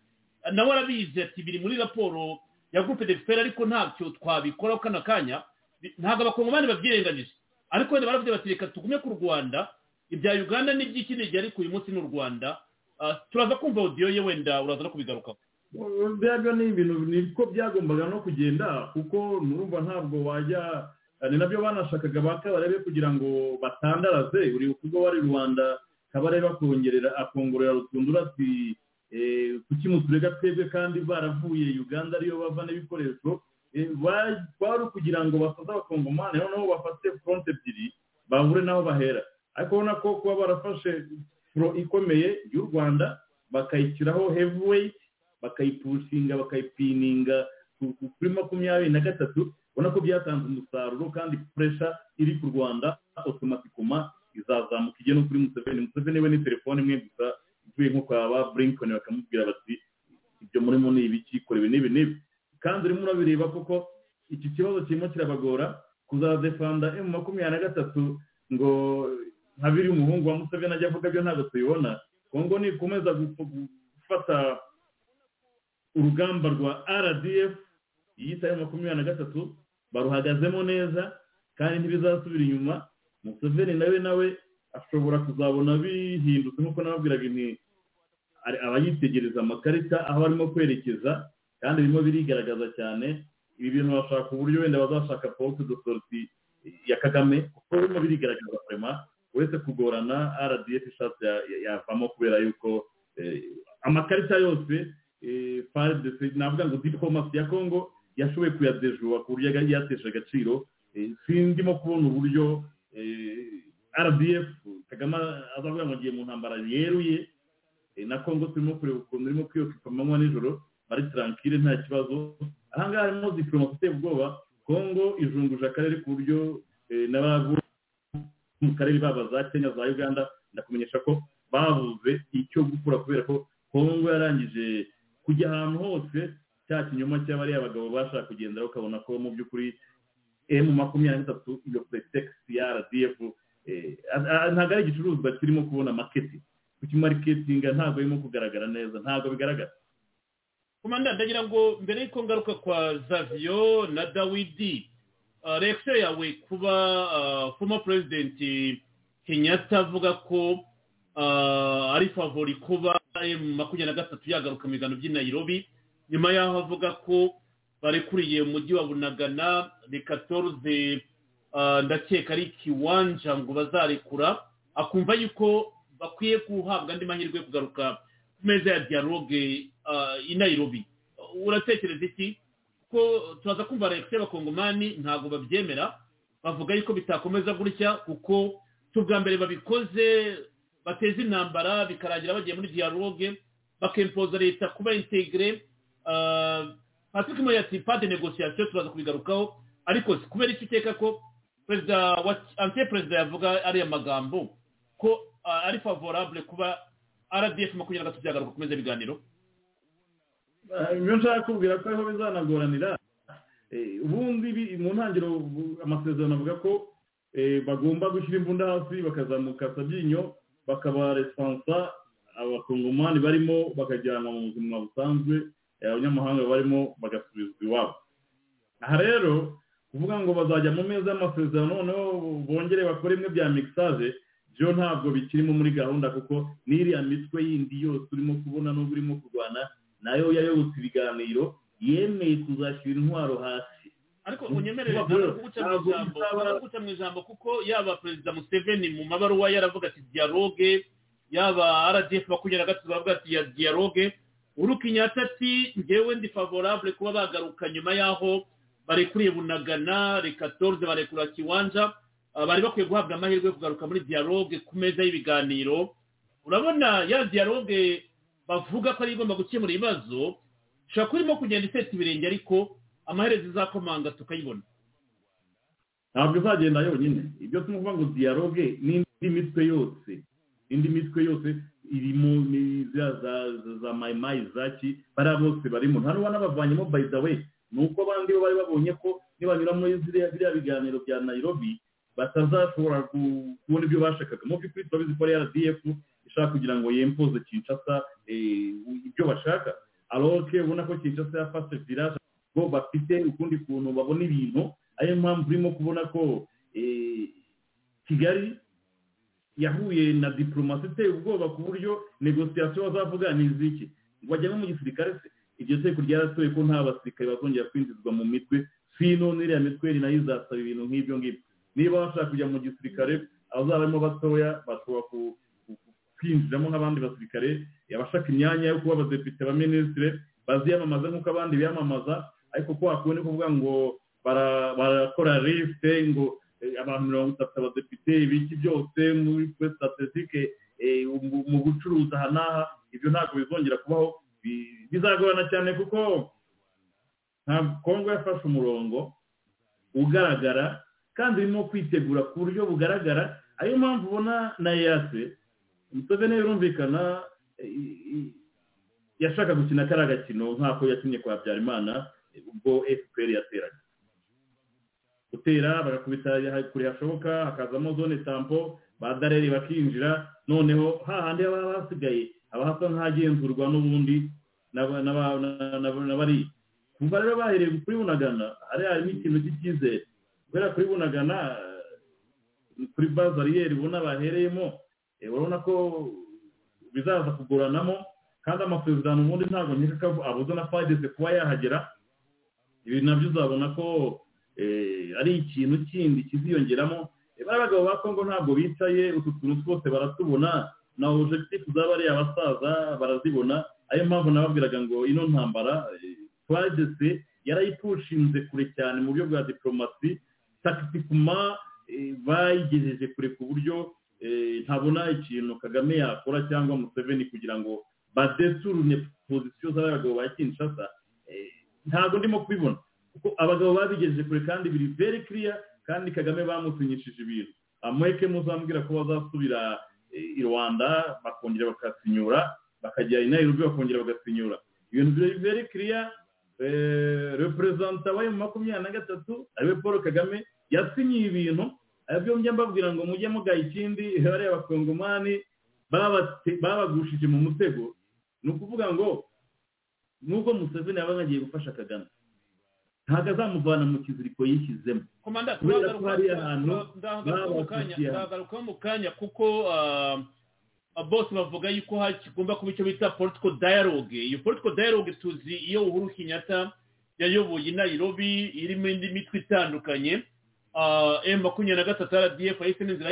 Nawe arabizi ati biri muri raporo ya gurupe d'expert ariko ntacyo twabikoraho kano kanya. Ntabwo abakongomani babyirengagije. Ariko wenda baravuze bati reka tugume ku rwanda ibya uganda n'iby'ikindi gihe ariko uyu munsi ni u rwanda. Turaza kumva odiyo ye wenda uraza no kubigarukaho. Byabyo ni ibintu niko byagombaga no kugenda kuko nurumva ntabwo wajya ni na byo banashakaga ba kabarebe kugira ngo batandaraze. Buri kuko wari rwanda kabarebe akongerera akongorera rutundura ati kuki muturega twebwe kandi baravuye uganda ariyo bava n'ibikoresho? Bari kugira ngo basoze abakongomani noneho bafate foronte ebyiri babure n'aho bahera. Ariko ubona ko kuba barafashe furo ikomeye y'u rwanda bakayishyiraho heavyweight bakayipushinga bakayipininga kuri makumyabiri na gatatu. Ubona ko byatanze umusaruro kandi puresha iri ku rwanda otomatikoma izazamuka igera no kuri museveni. Museveni we ni telefone imwe gusa ivuye nko kwa ba burinkoni bakamubwira bati ibyo murimo ni ibiki kora ibi n'ibi n'ibi kandi urimo urabireba kuko iki kibazo kirimo kirabagora kuzadefanda emu makumyabiri na gatatu ngo nka biri umuhungu wa museveni ajya avuga byo ntabwo tubibona. Kongo nikomeza gufata urugamba rwa rdf yitaye makumyabiri na gatatu baruhagazemo neza kandi ntibizasubira inyuma. Museveni nawe nawe ashobora kuzabona bihindutse nk'uko nababwiraga ni abayitegereza amakarita aho arimo kwerekeza kandi birimo birigaragaza cyane ibi bintu bashaka uburyo wenda bazashaka porute de sorti ya kagame kuko birimo birigaragaza kurema uretse kugorana rdf ishatse yavamo kubera yuko amakarita yose navuga ngo diplomasi ya congo yashoboye kuyadejuwa ku buryo yatesha agaciro sindimo kubona uburyo rdf kagame azavuga ngo agiye mu ntambara yeruye na congo turimo kureba ukuntu irimo kwiyokipa amanywa nijoro bari tarankire nta kibazo. Ahangaha harimo diplomasi iteye ubwoba. Congo ijunguje akarere ku buryo n'abavu mu karere baba za kenya za uganda. Ndakumenyesha ko babuze icyo gukora kubera ko congo yarangije kujya ahantu hose cya kinyoma cy'abariya abagabo bashaka kugendera ukabona ko mu by'ukuri emu makumyabiri na gatatu iyo puretekisi ya rdf ntabwo ari igicuruzwa kirimo kubona maketi kukimariketinga ntabwo irimo kugaragara neza? Ntabwo bigaragara. Komanda ndagira ngo mbere y'uko ngaruka kwa zaviyo na dawidi reakisiyo yawe kuba foma perezidenti kenyatta avuga ko ari favori kuba makumyabiri na gatatu yagaruka mu biganiro by'i Nairobi nyuma y'aho avuga ko barekuriye umujyi wa bunagana reka toruze ndakeka ari kiwanja ngo bazarekura akumva yuko bakwiye guhabwa andi mahirwe yo kugaruka ku meza ya dialogue i Nairobi. Uratekereza iki? Ko turaza kumva reakisiyo y'abakongomani ntabwo babyemera. Bavuga yuko bitakomeza gutya kuko ubwa mbere babikoze bateza intambara bikarangira bagiye muri dialogue bakempoza leta kuba integire patrick moya ati pade negosiyasiyo turaza kubigarukaho. Ariko kubera icyo uteka ko perezida wa antiye perezida yavuga ariya magambo ko ari favorable kuba rdf makumyabiri na gatatu byagaruka ku meza y'ibiganiro. Ibyo nshaka kubwira ko ariho bizanagoranira ubundi mu ntangiriro amasezerano avuga ko bagomba gushyira imbunda hasi bakazamuka sabyinyo bakaba resansa abakongomani barimo bakajyanwa mu buzima busanzwe abanyamahanga barimo bagasubizwa iwabo. Aha rero kuvuga ngo bazajya mu meza y'amasezerano noneho bongere bakore imwe bya mixage byo ntabwo bikirimo muri gahunda kuko n'iriya mitwe yindi yose urimo kubona n'ubwo urimo kurwana na yo yayobotse ibiganiro yemeye kuzashyira intwaro hasi. Ariko unyemerere ntabwo guca mu ijambo kuko yaba perezida museveni mu mabaruwa yaravuga ati dialogue. Yaba rdf makumyabiri na gatatu baravuga ati ya dialogue. Urukinyata ati ngewe ndi favorable kuba bagaruka nyuma y'aho barekuriye bunagana reka torze barekura kiwanja bari bakwiye guhabwa amahirwe yo kugaruka muri dialogue ku meza y'ibiganiro urabona ya dialogue bavuga ko ari igomba gukemura ibibazo ushobora kuba irimo kugenda iseta ibirenge ariko amaherezo izakomanga tukayibona ntabwo izagenda yonyine ibyo tumuvuga ngo dialogue n'indi mitwe yose indi mitwe yose irimo za mayimayi zaki bariya bose barimo nta n'abavanyemo by the ni uko abandi bo bari babonye ko nibanyura muri biriya biganiro bya Nairobi batazashobora kubona ibyo bashakaga. Mu by'ukuri turabizi ko rdf ishaka kugira ngo yempoze kinshasa eh, ibyo bashaka. Aroke ubona ko kinshasa yafashe village bo bafite ukundi kuntu babona ibintu ariyo mpamvu urimo kubona ko eh, kigali yahuye na diplomasi iteye ubwoba ku buryo negosiyasiyo bazavuga ni iziki ngo bajya no mu gisirikare se. Iryo teko ryaratoye ko nta basirikare bazongera kwinjizwa mu mitwe sino n'iriya mitwe na yo izasaba ibintu nk'ibyo ngibyo. Niba bashaka kujya mu gisirikare abazaba barimo batoya bashobora kwinjiramo nk'abandi basirikare. Abashaka imyanya yo kuba abadepite abaminisitire baziyamamaza nk'uko abandi biyamamaza. Ariko ko hakundi kuvuga ngo bara- barakora lisite ngo eh, abantu mirongo itatu abadepite ibiki byose muri statisitike mu gucuruza aha n'aha ibyo ntabwo bizongera kubaho. Bizagorana cyane kuko kongo yafashe umurongo ugaragara kandi irimo kwitegura ku buryo bugaragara. Ariyo mpamvu ubona na birumvikana eh, i- yashaka gukina kariya gakino nk'ako yakinnye kwa habyarimana ubwo fpr yateraga gutera bagakubita kure hashoboka hakazamo zone tampo ba dareri bakinjira noneho hahandi haba hasigaye haba hasa nk'ahagenzurwa n'ubundi n'aba- n'aba- n'aba- n'abari. Kuva rero bahereye kuri bunagana hariya harimo ikintu cy'icyizere. Kubera kuri bunagana eh, kuri bazariyeri ubona bahereyemo eh, urabona ko bizaza kugoranamo kandi amasezerano ubundi ntabwo nkeka ko abuze na fageze kuba yahagera. Ibi na byo uzabona ko eh, ari ikintu kindi kiziyongeramo. Bariya bagabo ba kongo ntabwo bicaye utu tuntu twose baratubona. Na objectif zaba ari abasaza barazibona ariyo mpamvu nababwiraga ngo ino ntambara twageze yarayipushinze kure cyane mu buryo bwa diplomasi takitikuma bayigejeje kure ku buryo eh, ntabona ikintu kagame yakora cyangwa museveni kugira ngo badeturune pozisiyo z'abagabo ba kinshasa eh, ntabwo ndimo kubibona. Kuko abagabo babigejeje kure kandi biri very clear kandi kagame bamusinyishije ibintu. Amweke muzambwira ko bazasubira eh, i rwanda bakongera bakasinyura bakajya i nairobi bakongera bagasinyura ibintu biri very clear eh, reperezanta wa mu makumyabiri na gatatu ari we paul kagame yasinyiye ibintu. Aribyo njya mbabwira ngo mujye mugaha ikindi bariya abakongomani babagushije mu mutego ni ukuvuga ngo nubwo museveni yaba agiye gufasha kagame ntabwo azamuvana mu kiziriko yishyizemo komanda kubera ko hari ahantu ndahagarukaho mu kanya kuko ah, ah, bose bavuga yuko hagomba kuba icyo bita political dialogue. Iyo political dialogue tuzi iyo uhuru kenyatta yayoboye i nairobi irimo indi mitwe itandukanye. M makumyabiri na gatatu rdf yahisemo inzira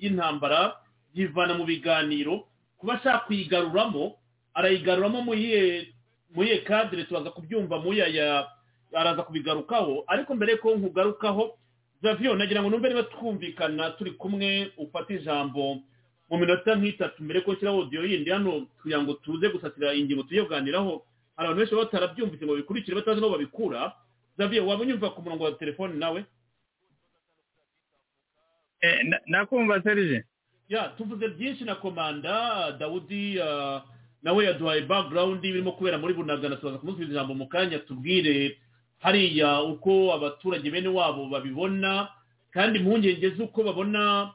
y'intambara yivana mu biganiro. Kuba ashaka kuyigaruramo arayigaruramo mu iyihe mu iyihe kadire tubaza kubyumva mu ya araza kubigarukaho. Ariko mbere ko nkugarukaho zavio nagira ngo numve niba twumvikana turi kumwe ufata ijambo mu minota nk'itatu. Mbere ko nshyiraho audio yindi hano kugira ngo tuze gusatira ingingo tujye kuganiraho hari abantu benshi baba batarabyumvise ngo babikurikire batazi n'aho babikura. Zavio waba unyumva ku murongo wa telefoni nawe? Eh, na- nakumva serije ya tuvuze byinshi na komanda dawudi ah, nawe yaduhaye background birimo kubera muri bunagana. Tubaza kumusubiza ijambo mu kanya tubwire hariya uko abaturage bene wabo babibona kandi impungenge z'uko babona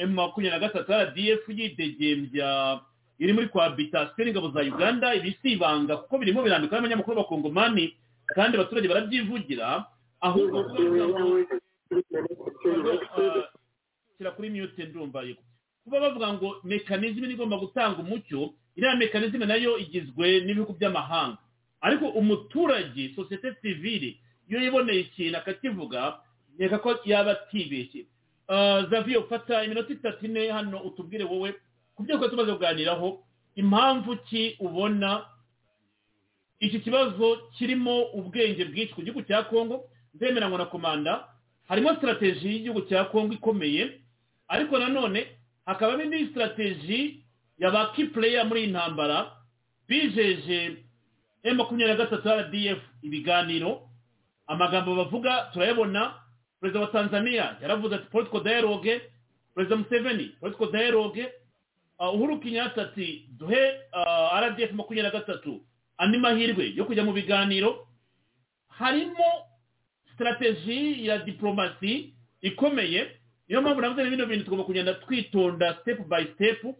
emu makumyabiri na gatatu rdf yidegembya iri muri cohabitation n'ingabo za uganda ibi si ibanga kuko birimo birandikwa n'abanyamakuru b'abakongomani kandi abaturage barabyivugira ahubwo Ah, shyira kuri mute ndumva yego kuba bavuga ngo mekanizme ni igomba gutanga umucyo iriya mekanizme na yo igizwe n'ibihugu by'amahanga. Ariko umuturage sosiyete sivile iyo yiboneye ikintu akakivuga nkeka ko yaba atibeshye. Ah, zavio fata iminota itatu ine hano utubwire wowe ku byo twari tumaze kuganiraho impamvu ki ubona iki kibazo kirimo ubwenge bwinshi ku gihugu cya kongo ndemeranywa na komanda harimo sitarateji y'igihugu cya kongo ikomeye ariko nanone hakabamo indi sitarateji ya ba kipureya muri iyi ntambara bijeje emu makumyabiri na gatatu rdf ibiganiro. Amagambo bavuga turayabona. Perezida wa tanzania yaravuze ati political dialogue. Perezida museveni political dialogue. Uh, uhuru kenyatta ati duhe uh, rdf makumyabiri na gatatu. Andi mahirwe yo kujya mu biganiro. Harimo sitarateji ya diporomasi ikomeye. Niyo mpamvu navuze bino bintu tugomba kugenda twitonda step by step.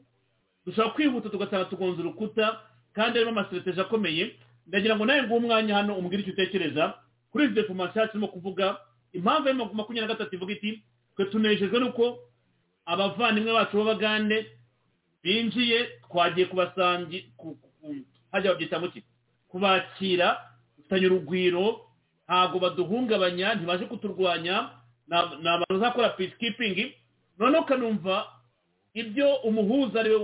Dushobora kwihuta tugasanga tugonze urukuta kandi harimo amasitrategi akomeye. Ndagira ngo nawe nguhe umwanya hano umbwire icyo utekereza. Kuri izi deforomasiyo turimo kuvuga impamvu ya makumyabiri na gatatu ivuga iti twe tunejejwe n'uko abavandimwe bacu b'abagande binjiye twagiye kubasangi hajya babyita muki kubakira dufitanye urugwiro ntabwo baduhungabanya ntibaje kuturwanya ni abantu bazakora peacekeeping. Noneho ukanumva ibyo umuhuza ari we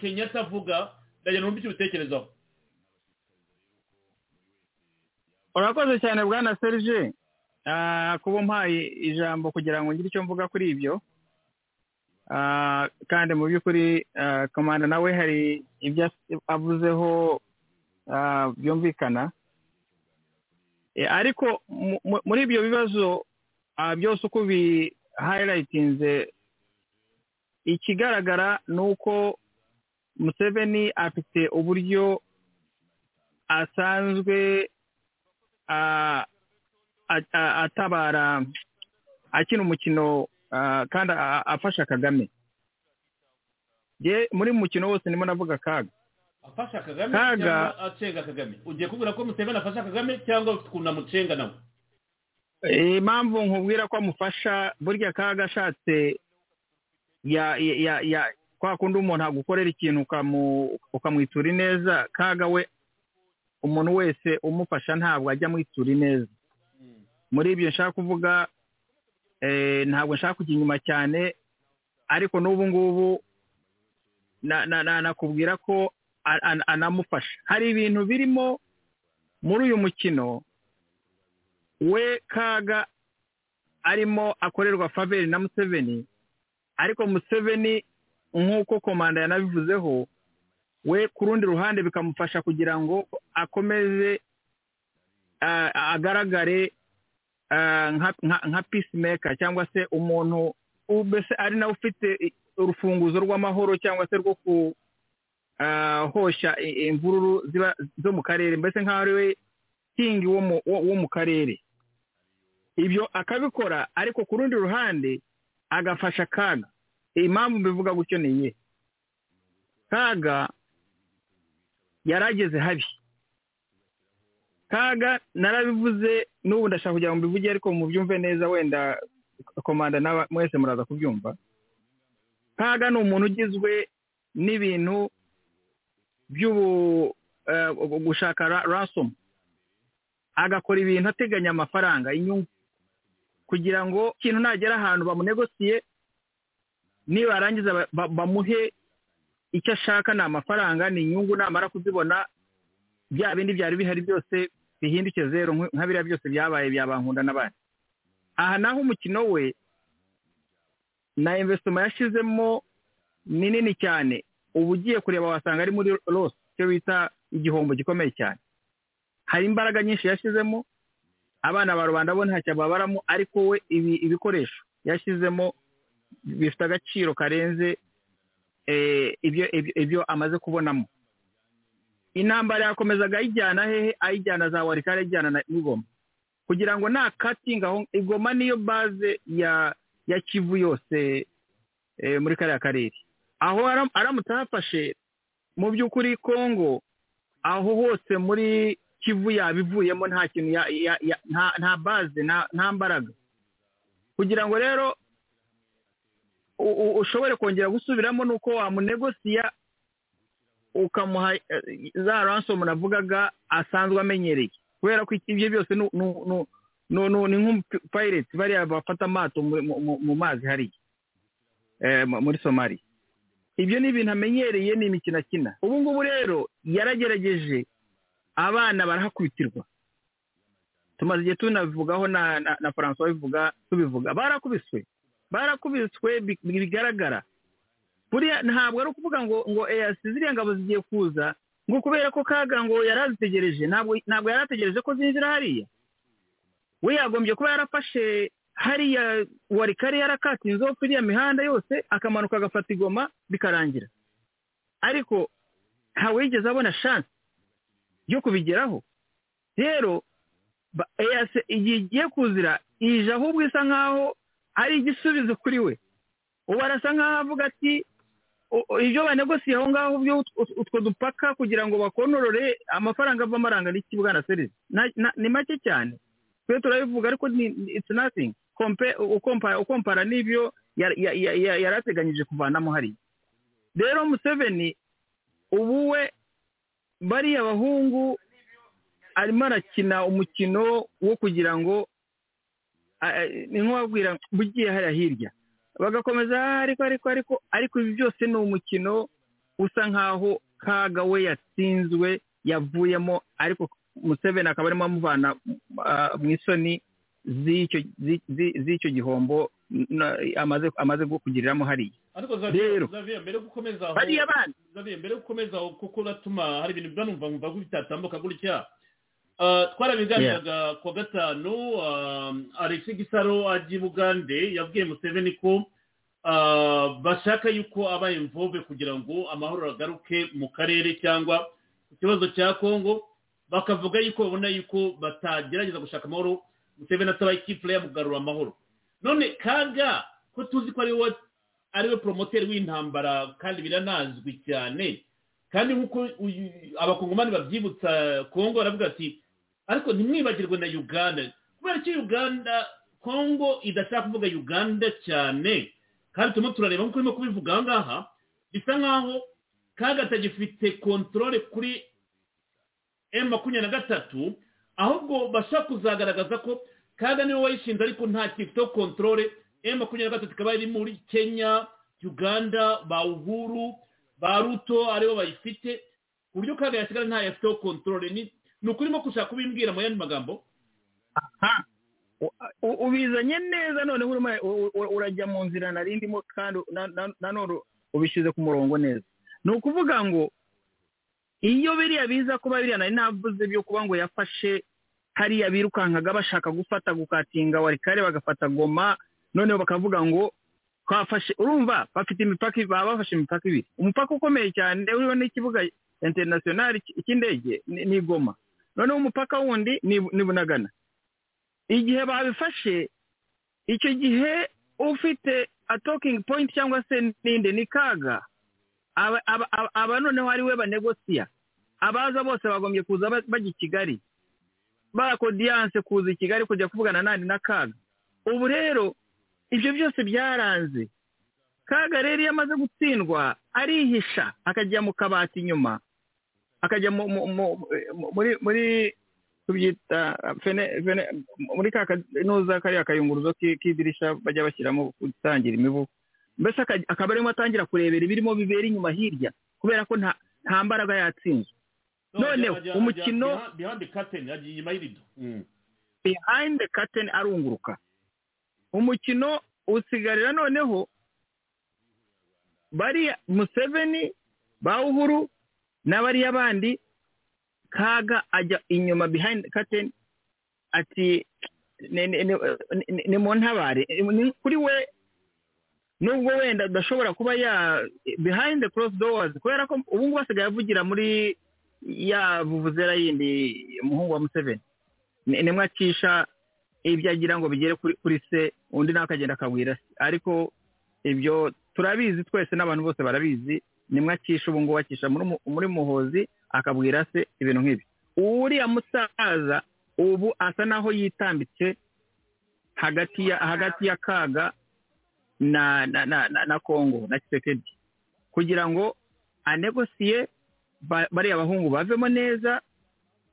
kenyatta avuga ndagira ngo icyo ubitekerezaho. Urakoze cyane bwana serge. Kuba umpaye ijambo kugira ngo ngire icyo mvuga kuri ibyo. Kandi mu by'ukuri komanda nawe hari ibyo avuzeho byumvikana. Ariko muri ibyo bibazo byose uko bihayirayitinze ikigaragara ni uko museveni afite uburyo asanzwe atabara akina umukino kandi afasha kagame. Muri mukino wose ndimo navuga kaga. Afasha kagame cyangwa acenga kagame? Ugiye kubwira ko museveni afasha kagame cyangwa ukuntu amucenga nawe impamvu nkubwira ko amufasha burya kaga ashatse kwa kundi umuntu agukorera ikintu ukamwitura ineza kaga we umuntu wese umufasha ntabwo ajya amwitura ineza muri ibyo nshaka kuvuga ntabwo nshaka kujya inyuma cyane ariko n'ubu ngubu nakubwira ko anamufasha. Hari ibintu birimo muri uyu mukino we kaga arimo akorerwa faveri na museveni ariko museveni nk'uko komanda yanabivuzeho we ku rundi ruhande bikamufasha kugira ngo akomeze agaragare nka peacemaker cyangwa se umuntu mbese ari nawe ufite urufunguzo rw'amahoro cyangwa se rwo kuhosha imvururu zo mu karere mbese nk'aho ari we kingi wo mu karere. Ibyo akabikora ariko ku rundi ruhande agafasha kaga. Impamvu mbivuga gutyo ni iye. Kaga yarageze habi. Kaga narabivuze n'ubu ndashaka kugira ngo mbivuge ariko mubyumve neza wenda komanda mwese muraza kubyumva. Kaga ni umuntu ugizwe n'ibintu by'ubu gushaka rasomu agakora ibintu ateganya amafaranga inyungu. Kugira ngo ikintu nagera ahantu bamunegosiye nibarangiza bamuhe icyo ashaka ni amafaranga ni inyungu namara kuzibona bya bindi byari bihari byose bihinduke zeru nka biriya byose byabaye byabankunda n'abandi. Aha naho umukino we na invesitoma yashyizemo ni nini cyane. Uba ugiye kureba wasanga ari muri rose icyo bita igihombo gikomeye cyane. Hari imbaraga nyinshi yashyizemo abana ba rubanda bo ntacyo babaramo ariko we ibi ibikoresho yashyizemo bifite agaciro karenze ibyo amaze kubonamo. Intambara yakomezaga ayijyana hehe? Ayijyana za warikare ayijyana n'igoma kugira ngo nta katingi aho igoma niyo baze ya ya kivu yose muri kariya karere. Aho aramutse ahafashe mu by'ukuri kongo aho hose muri kivu yabivuyemo nta kintu nta baze nta mbaraga kugira ngo rero ushobore kongera gusubiramo ni uko wamunegosiya ukamuha za ransomu navugaga asanzwe amenyereye. Kubera ko ibyo byose ni nk'umupayireti bariya bafata amato mu mazi hariya muri somali ibyo ni ibintu amenyereye ni imikino akina. Ubu ngubu rero yaragerageje abana barahakubitirwa. Tumaze igihe tunabivugaho na na francois bivuga tubivuga. Barakubiswe. Barakubiswe bigaragara. Buriya ntabwo ari ukuvuga ngo ngo eyasi ziriya ngabo zigiye kuza ngo kubera ko kaga ngo yari azitegereje ntabwo yari ategereje ko zinjira hariya. We yagombye kuba yarafashe hariya wari kare yarakatinzeho iriya mihanda yose akamanuka agafata igoma bikarangira. Ariko ntawe yigeze abona shansi yo kubigeraho. Rero eyasi igihe igiye kuzira ije ahubwo isa nkaho ari igisubizo kuri we. Ubu arasa nk'aho avuga ati "O- o- ibyo banegosiye aho ngaho byo ut- utwo dupaka kugira ngo bakonorore amafaranga avamo aranga n'iki bwana serisi Na- na- ni make cyane. Twe turabivuga ariko it's nothing. Ukompara n'ibyo ya- ya- ya- ya- yari ateganyije kuvanamo hariya. Rero museveni ubu we bariya bahungu arimo arakina umukino wo kugira ngo ni nk'uwabwira bugiye hariya hirya. Bagakomeza "Ah, ariko ariko ariko ariko ibi byose ni umukino usa nk'aho kaga we yatsinzwe yavuyemo ariko museveni akaba arimo amuvana mu isoni z'icyo zi- zi- z'icyo gihombo amaze kugiriramo hariya. Ariko Rero. Xavier, mbere aho bariya bandi. Mbere yo gukomeza aho kuko uratuma hari ibintu biba numva nkumva ko bitatambuka gutya. Twarabiganiraga ku wa gatanu ah, Alex Gisaro ajya i Bugande yabwiye Museveni ko ah, bashaka yuko aba involve kugira ngo amahoro agaruke mu karere cyangwa ku kibazo cya Congo bakavuga yuko babona yuko batagerageza gushaka amahoro Museveni asaba ikipe ya mugarura amahoro. None kaga ko tuzi ko ari we ari we poromoteri w'intambara kandi biranazwi cyane kandi nk'uko abakongomani babyibutsa kongo baravuga ati ariko ntimwibagirwe na uganda. Kubera ko uganda kongo idashaka kuvuga uganda cyane? Kandi turimo turareba nk'uko urimo kubivuga aha ngaha bisa nk'aho kaga atagifite kontorore kuri emu makumyabiri na gatatu ahubwo bashaka kuzagaragaza ko kaga ni we wayishinze ariko nta kifiteho kontorore emu makumyabiri na gatatu ikaba iri muri kenya uganda ba uhuru ba ruto ari bo bayifite. Ku buryo kaga yasigara nta yafiteho kontorore ni ukurimo gushaka kubimbwira mu yandi magambo? Ubizanye neza noneho urimo urajya mu nzira narindimo kandi na- na- nanone ubishyize ku murongo neza. Ni ukuvuga ngo iyo biriya biza kuba biriya nari navuze byo kuba ngo yafashe hariya birukankaga bashaka gufata gukatinga warikare bagafata goma noneho bakavuga ngo twafashe urumva bafite imipaka baba bafashe imipaka ibiri. Umupaka ukomeye cyane uriho n'ikibuga interinasiyonari cy'indege ni goma. Noneho umupaka wundi ni bunagana igihe babifashe icyo gihe ufite a talking point cyangwa se ninde ni kaga. Aba noneho ari we banegosiya abaza bose bagombye kuza ba- bajya i kigali. Bakodiyanse kuza i kigali kujya kuvugana nandi na kaga. Ubu rero ibyo byose byaranze. Kaga rero iyo amaze gutsindwa arihisha akajya mu kabati inyuma akajya mu- mu- mu- mu- muri muri tubyita fene fene muri ka kanuza kariya kayunguruzo ki- k'idirisha bajya bashyiramo gutangira imibu. Mbese akaba arimo atangira kurebera ibirimo bibera inyuma hirya kubera ko nta mbaraga yatsinzwe Noneho, umukino- behind- the curtain Mm. behind the curtain arunguruka. Umukino usigarira noneho bariya museveni ba uhuru n'abariya bandi kaga ajya inyuma behind curtain ati ni- mu ntabare kuri we nubwo wenda udashobora kuba ya behind the closed doors kubera ko ubu ngubu asigaye avugira muri ya vuvuzera yindi umuhungu wa museveni. Ni- nimwe acisha ibyo agira ngo bigere kuri se undi nawe akagenda akabwira se. Ariko ibyo turabizi twese n'abantu bose barabizi. Nimwe acisha ubu ngubu acisha muri mu- muri muhozi akabwira se ibintu nk'ibi. Uriya musaza ubu asa naho yitambitse hagati ya hagati ya kaga na na na na, na kongo na kisekedi kugira ngo anegosiye ba- bariya bahungu bavemo neza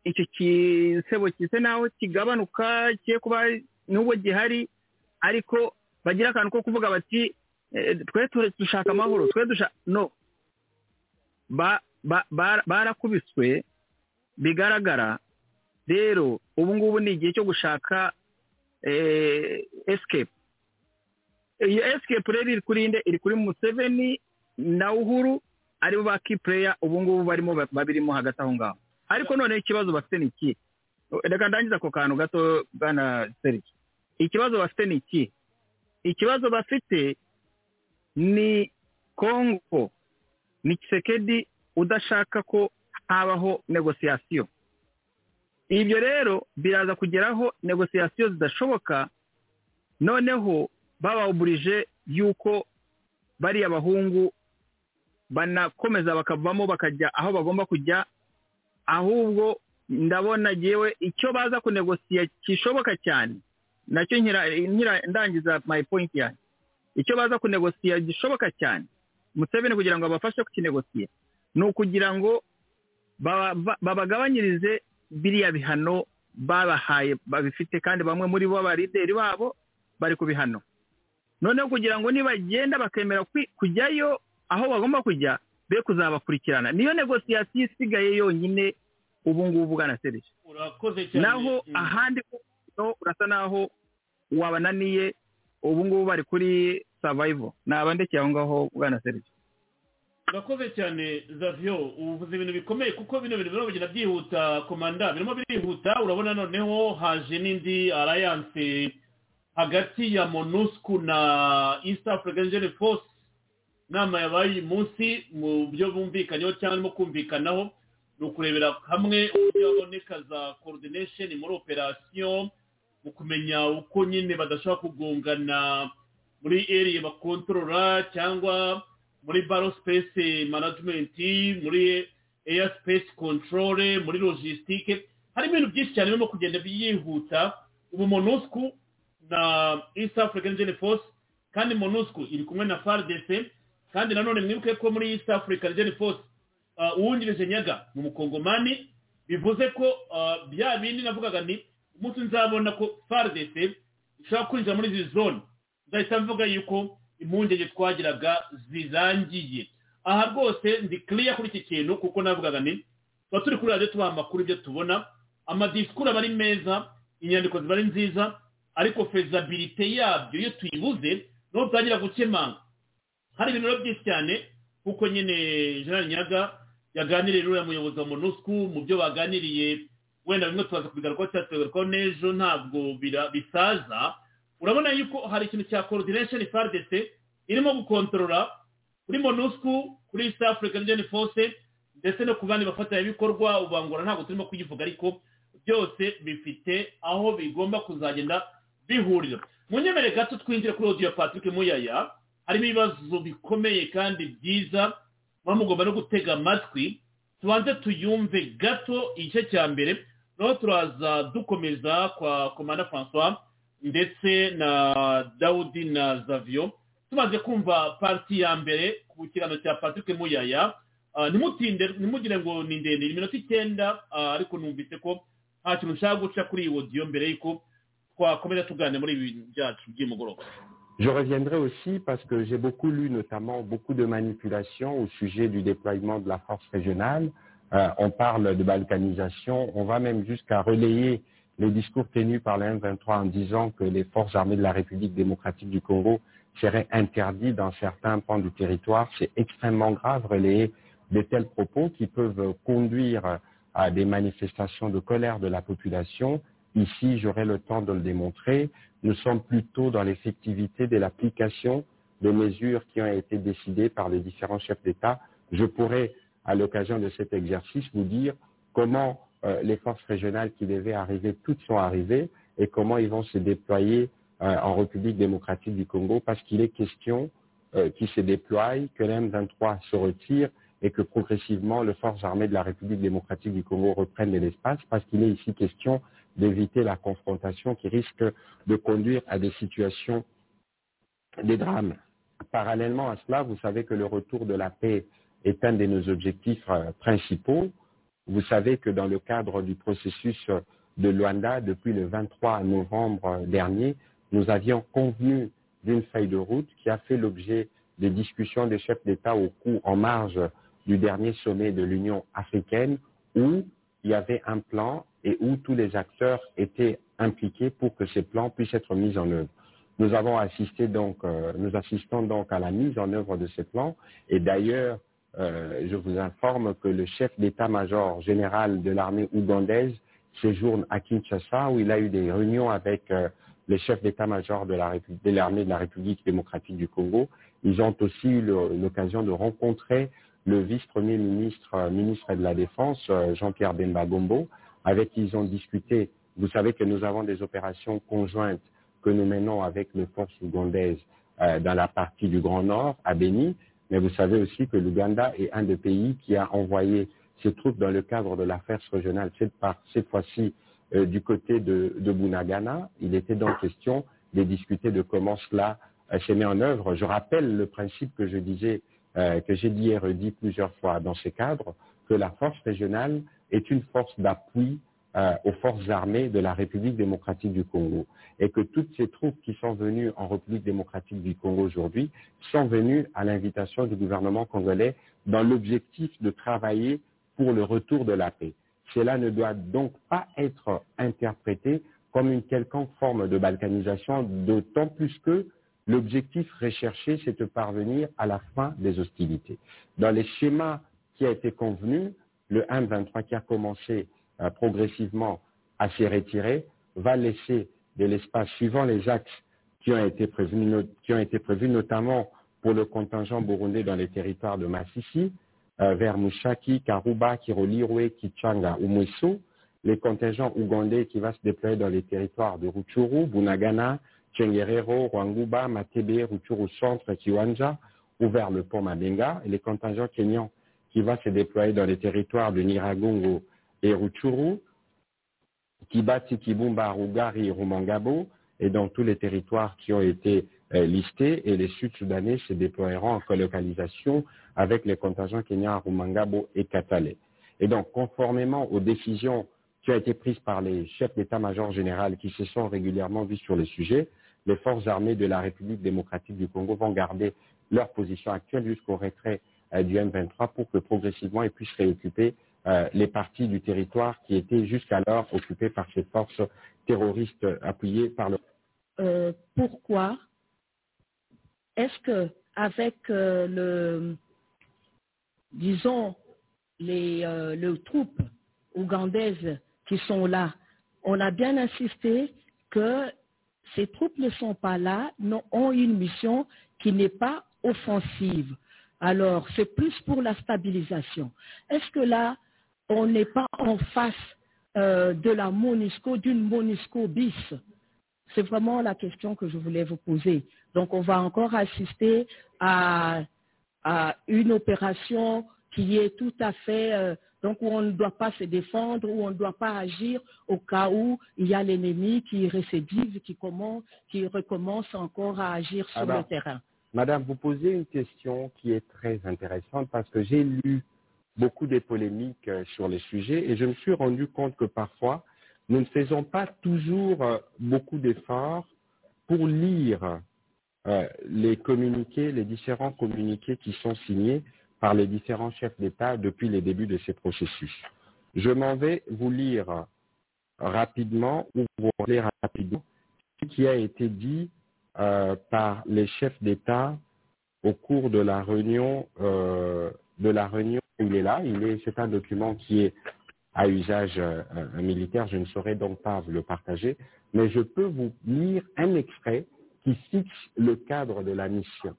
icyo kisebo kise naho kigabanuka kiye kuba n'ubwo gihari ariko bagira akantu ko kuvuga bati eh, twe dushaka amahoro twe dushaka no. Barakubiswe bigaragara rero ubu ngubu ni igihe cyo gushaka escape. Iyo escape rero iri kuri nde? Iri kuri museveni na uhuru ari bo ba player ubu ngubu barimo ba- babirimo hagati aho ngaho. Ariko noneho ikibazo bafite ni iki? Reka ndangiza ako kantu gato bwana seriki ikibazo bafite ni iki? Ikibazo bafite ni kongo ni kisekedi udashaka ko habaho negosiyasiyo ibyo rero biraza kugeraho negosiyasiyo zidashoboka noneho babawuburije yuko bariya bahungu banakomeza bakavamo bakajya aho bagomba kujya ahubwo ndabona yewe icyo baza kunegosiya kishoboka cyane. Nacyo ndangiza my point yanjye. Icyo baza kunegosiya gishoboka cyane. Museveni kugira ngo babafashe kukinegosiya ni ukugira ngo babagabanyirize biriya bihano babahaye babifite kandi bamwe muri bo abarideri babo bari ku bihano. Noneho kugira ngo nibagenda bakemera kujyayo aho bagomba kujya be kuzabakurikirana. Niyo negosiyasiyo isigaye yonyine ubu ngubu bwana serije naho ahandi urasa naho wabananiye ubu ngubu bari kuri savayivo nabandekeye aho ngaho bwana serije urakoze cyane zavyo uvuze ibintu bikomeye kuko bino bintu birimo bigenda byihuta komanda birimo birihuta urabona noneho haje n'indi alliance hagati ya monusco na east african journey force. Inama yabaye uyu munsi mu byo bumvikanyeho cyangwa arimo kumvikanaho ni ukurebera hamwe uburyo haboneka za coordination muri operasiyo mu kumenya uko nyine badashobora kugongana muri area bakontorora cyangwa muri baro space management muri air space control muri logistique. Harimo ibintu byinshi cyane birimo kugenda byihuta ubu monusco na east african journey force kandi monusco iri kumwe na fardc. Kandi nanone mwibuke ko muri east african journey force uwungirije nyaga mu mukongomani bivuze ko bya bindi navugaga ni umunsi nzabona ko fardc ishobora kwinjira muri izi zone. Nzahita mvuga yuko impungenge twagiraga zirangiye aha rwose ndi kiriya kuri iki kintu kuko navugaga ni tuba turi kuri radiyo tubaha amakuru ibyo tubona amadisikuru aba ari meza inyandiko ziba ari nziza ariko fezabilite yabyo iyo tuyibuze ni ho dutangira gukemanga. Hari ibintu rero byinshi cyane kuko nyine jean nyaga yaganiriye n'uriya muyobozi wa monusco mu byo baganiriye wenda bimwe tubaza kubigarukaho cyangwa tubigarukaho n'ejo ntabwo bisaza. Urabona yuko hari ikintu cya coordination fardc irimo gukontorora kuri monusco kuri east african journey force ndetse no ku bandi bafatanyabikorwa ubangura ntabwo turimo kuyivuga ariko byose bifite aho bigomba kuzagenda bihurira. Mu nyemere gato twinjire kuri audio patrick muyaya harimo ibibazo bikomeye kandi byiza muba mugomba no gutega amatwi tubanze tuyumve gato igice cya mbere naho turaza dukomeza kwa komanda francois Je reviendrai aussi parce que j'ai beaucoup lu notamment beaucoup de manipulations au sujet du déploiement de la force régionale. Euh, on parle de balkanisation, on va même jusqu'à relayer les discours tenus par le M23 en disant que les forces armées de la République démocratique du Congo seraient interdites dans certains pans du territoire. C'est extrêmement grave relayer de tels propos qui peuvent conduire à des manifestations de colère de la population. Ici, j'aurai le temps de le démontrer. Nous sommes plutôt dans l'effectivité de l'application des mesures qui ont été décidées par les différents chefs d'État. Je pourrais, à l'occasion de cet exercice, vous dire comment euh, les forces régionales qui devaient arriver, toutes sont arrivées, et comment ils vont se déployer euh, en République démocratique du Congo, parce qu'il est question euh, qu'ils se déploient, que l'M23 se retire et que progressivement les forces armées de la République démocratique du Congo reprennent de l'espace, parce qu'il est ici question d'éviter la confrontation qui risque de conduire à des situations, des drames. Parallèlement à cela, vous savez que le retour de la paix est un de nos objectifs euh, principaux. Vous savez que dans le cadre du processus de Luanda, depuis le 23 novembre dernier, nous avions convenu d'une feuille de route qui a fait l'objet des discussions des chefs d'État au cours en marge du dernier sommet de l'Union africaine où il y avait un plan et où tous les acteurs étaient impliqués pour que ces plans puissent être mis en œuvre. Nous avons assisté donc, euh, nous assistons donc à la mise en œuvre de ces plans et d'ailleurs, euh, je vous informe que le chef d'état-major général de l'armée ougandaise séjourne à Kinshasa où il a eu des réunions avec euh, les chefs d'état-major de l'armée de la République démocratique du Congo. Ils ont aussi eu l'occasion de rencontrer le vice-premier ministre, ministre de la Défense, Jean-Pierre Bemba Gombo, avec qui ils ont discuté. Vous savez que nous avons des opérations conjointes que nous menons avec les forces ougandaises euh, dans la partie du Grand Nord, à Beni, mais vous savez aussi que l'Ouganda est un des pays qui a envoyé ses troupes dans le cadre de l'affaire régionale, cette, cette fois-ci euh, du côté de, de. Il était donc question de discuter de comment cela euh, s'est mis en œuvre. Je rappelle le principe que je disais, euh, que j'ai dit et redit plusieurs fois dans ces cadres, que la force régionale est une force d'appui euh, aux forces armées de la République démocratique du Congo et que toutes ces troupes qui sont venues en République démocratique du Congo aujourd'hui sont venues à l'invitation du gouvernement congolais dans l'objectif de travailler pour le retour de la paix. Cela ne doit donc pas être interprété comme une quelconque forme de balkanisation, d'autant plus que l'objectif recherché, c'est de parvenir à la fin des hostilités. Dans les schémas qui a été convenu, le 1-23 qui a commencé euh, progressivement à s'y retirer, va laisser de l'espace suivant les axes qui ont été prévus, qui ont été prévus notamment pour le contingent burundais dans les territoires de Massissi, euh, vers Mushaki, Karuba, Kirolirwe, Kichanga ou les contingents ougandais qui vont se déployer dans les territoires de Rutshuru, Bunagana, Tchengerero, Rwanguba, Matebe, Rutshuru Centre, Kiwanja, ou vers le pont Mabenga, et les contingents kenyans qui vont se déployer dans les territoires de Niragongo et Rutshuru, Kibati, Kibumba, Rugari, Rumangabo, et dans tous les territoires qui ont été euh, listés, et les Sud-Soudanais se déploieront en colocalisation avec les contingents kenyans à Rumangabo et Katale. Et donc, conformément aux décisions qui ont été prises par les chefs d'état-major général qui se sont régulièrement vus sur le sujet, les forces armées de la République démocratique du Congo vont garder leur position actuelle jusqu'au retrait euh, du M23 pour que progressivement ils puissent réoccuper euh, les parties du territoire qui étaient jusqu'alors occupées par ces forces terroristes appuyées par le Euh, pourquoi est-ce que avec euh, le disons les, troupes ougandaises qui sont là, on a bien insisté que ces troupes ne sont pas là, ont une mission qui n'est pas offensive. Alors, c'est plus pour la stabilisation. Est-ce que là, on n'est pas en face euh, de la MONUSCO, d'une MONUSCO bis c'est vraiment la question que je voulais vous poser. Donc, on va encore assister à, à une opération qui est tout à fait, euh, donc où on ne doit pas se défendre, où on ne doit pas agir au cas où il y a l'ennemi qui récidive, qui, commence, qui recommence encore à agir sur Alors, le terrain. Madame, vous posez une question qui est très intéressante parce que j'ai lu beaucoup de polémiques euh, sur le sujet et je me suis rendu compte que parfois, nous ne faisons pas toujours euh, beaucoup d'efforts pour lire euh, les communiqués, les différents communiqués qui sont signés par les différents chefs d'État depuis les débuts de ces processus. Je m'en vais vous lire rapidement ou vous rappeler rapidement ce qui a été dit par les chefs d'État au cours de la réunion de la réunion. Il est là, c'est un document qui est à usage euh, euh, militaire. Je ne saurais donc pas vous le partager, mais je peux vous lire un extrait qui fixe le cadre de la mission.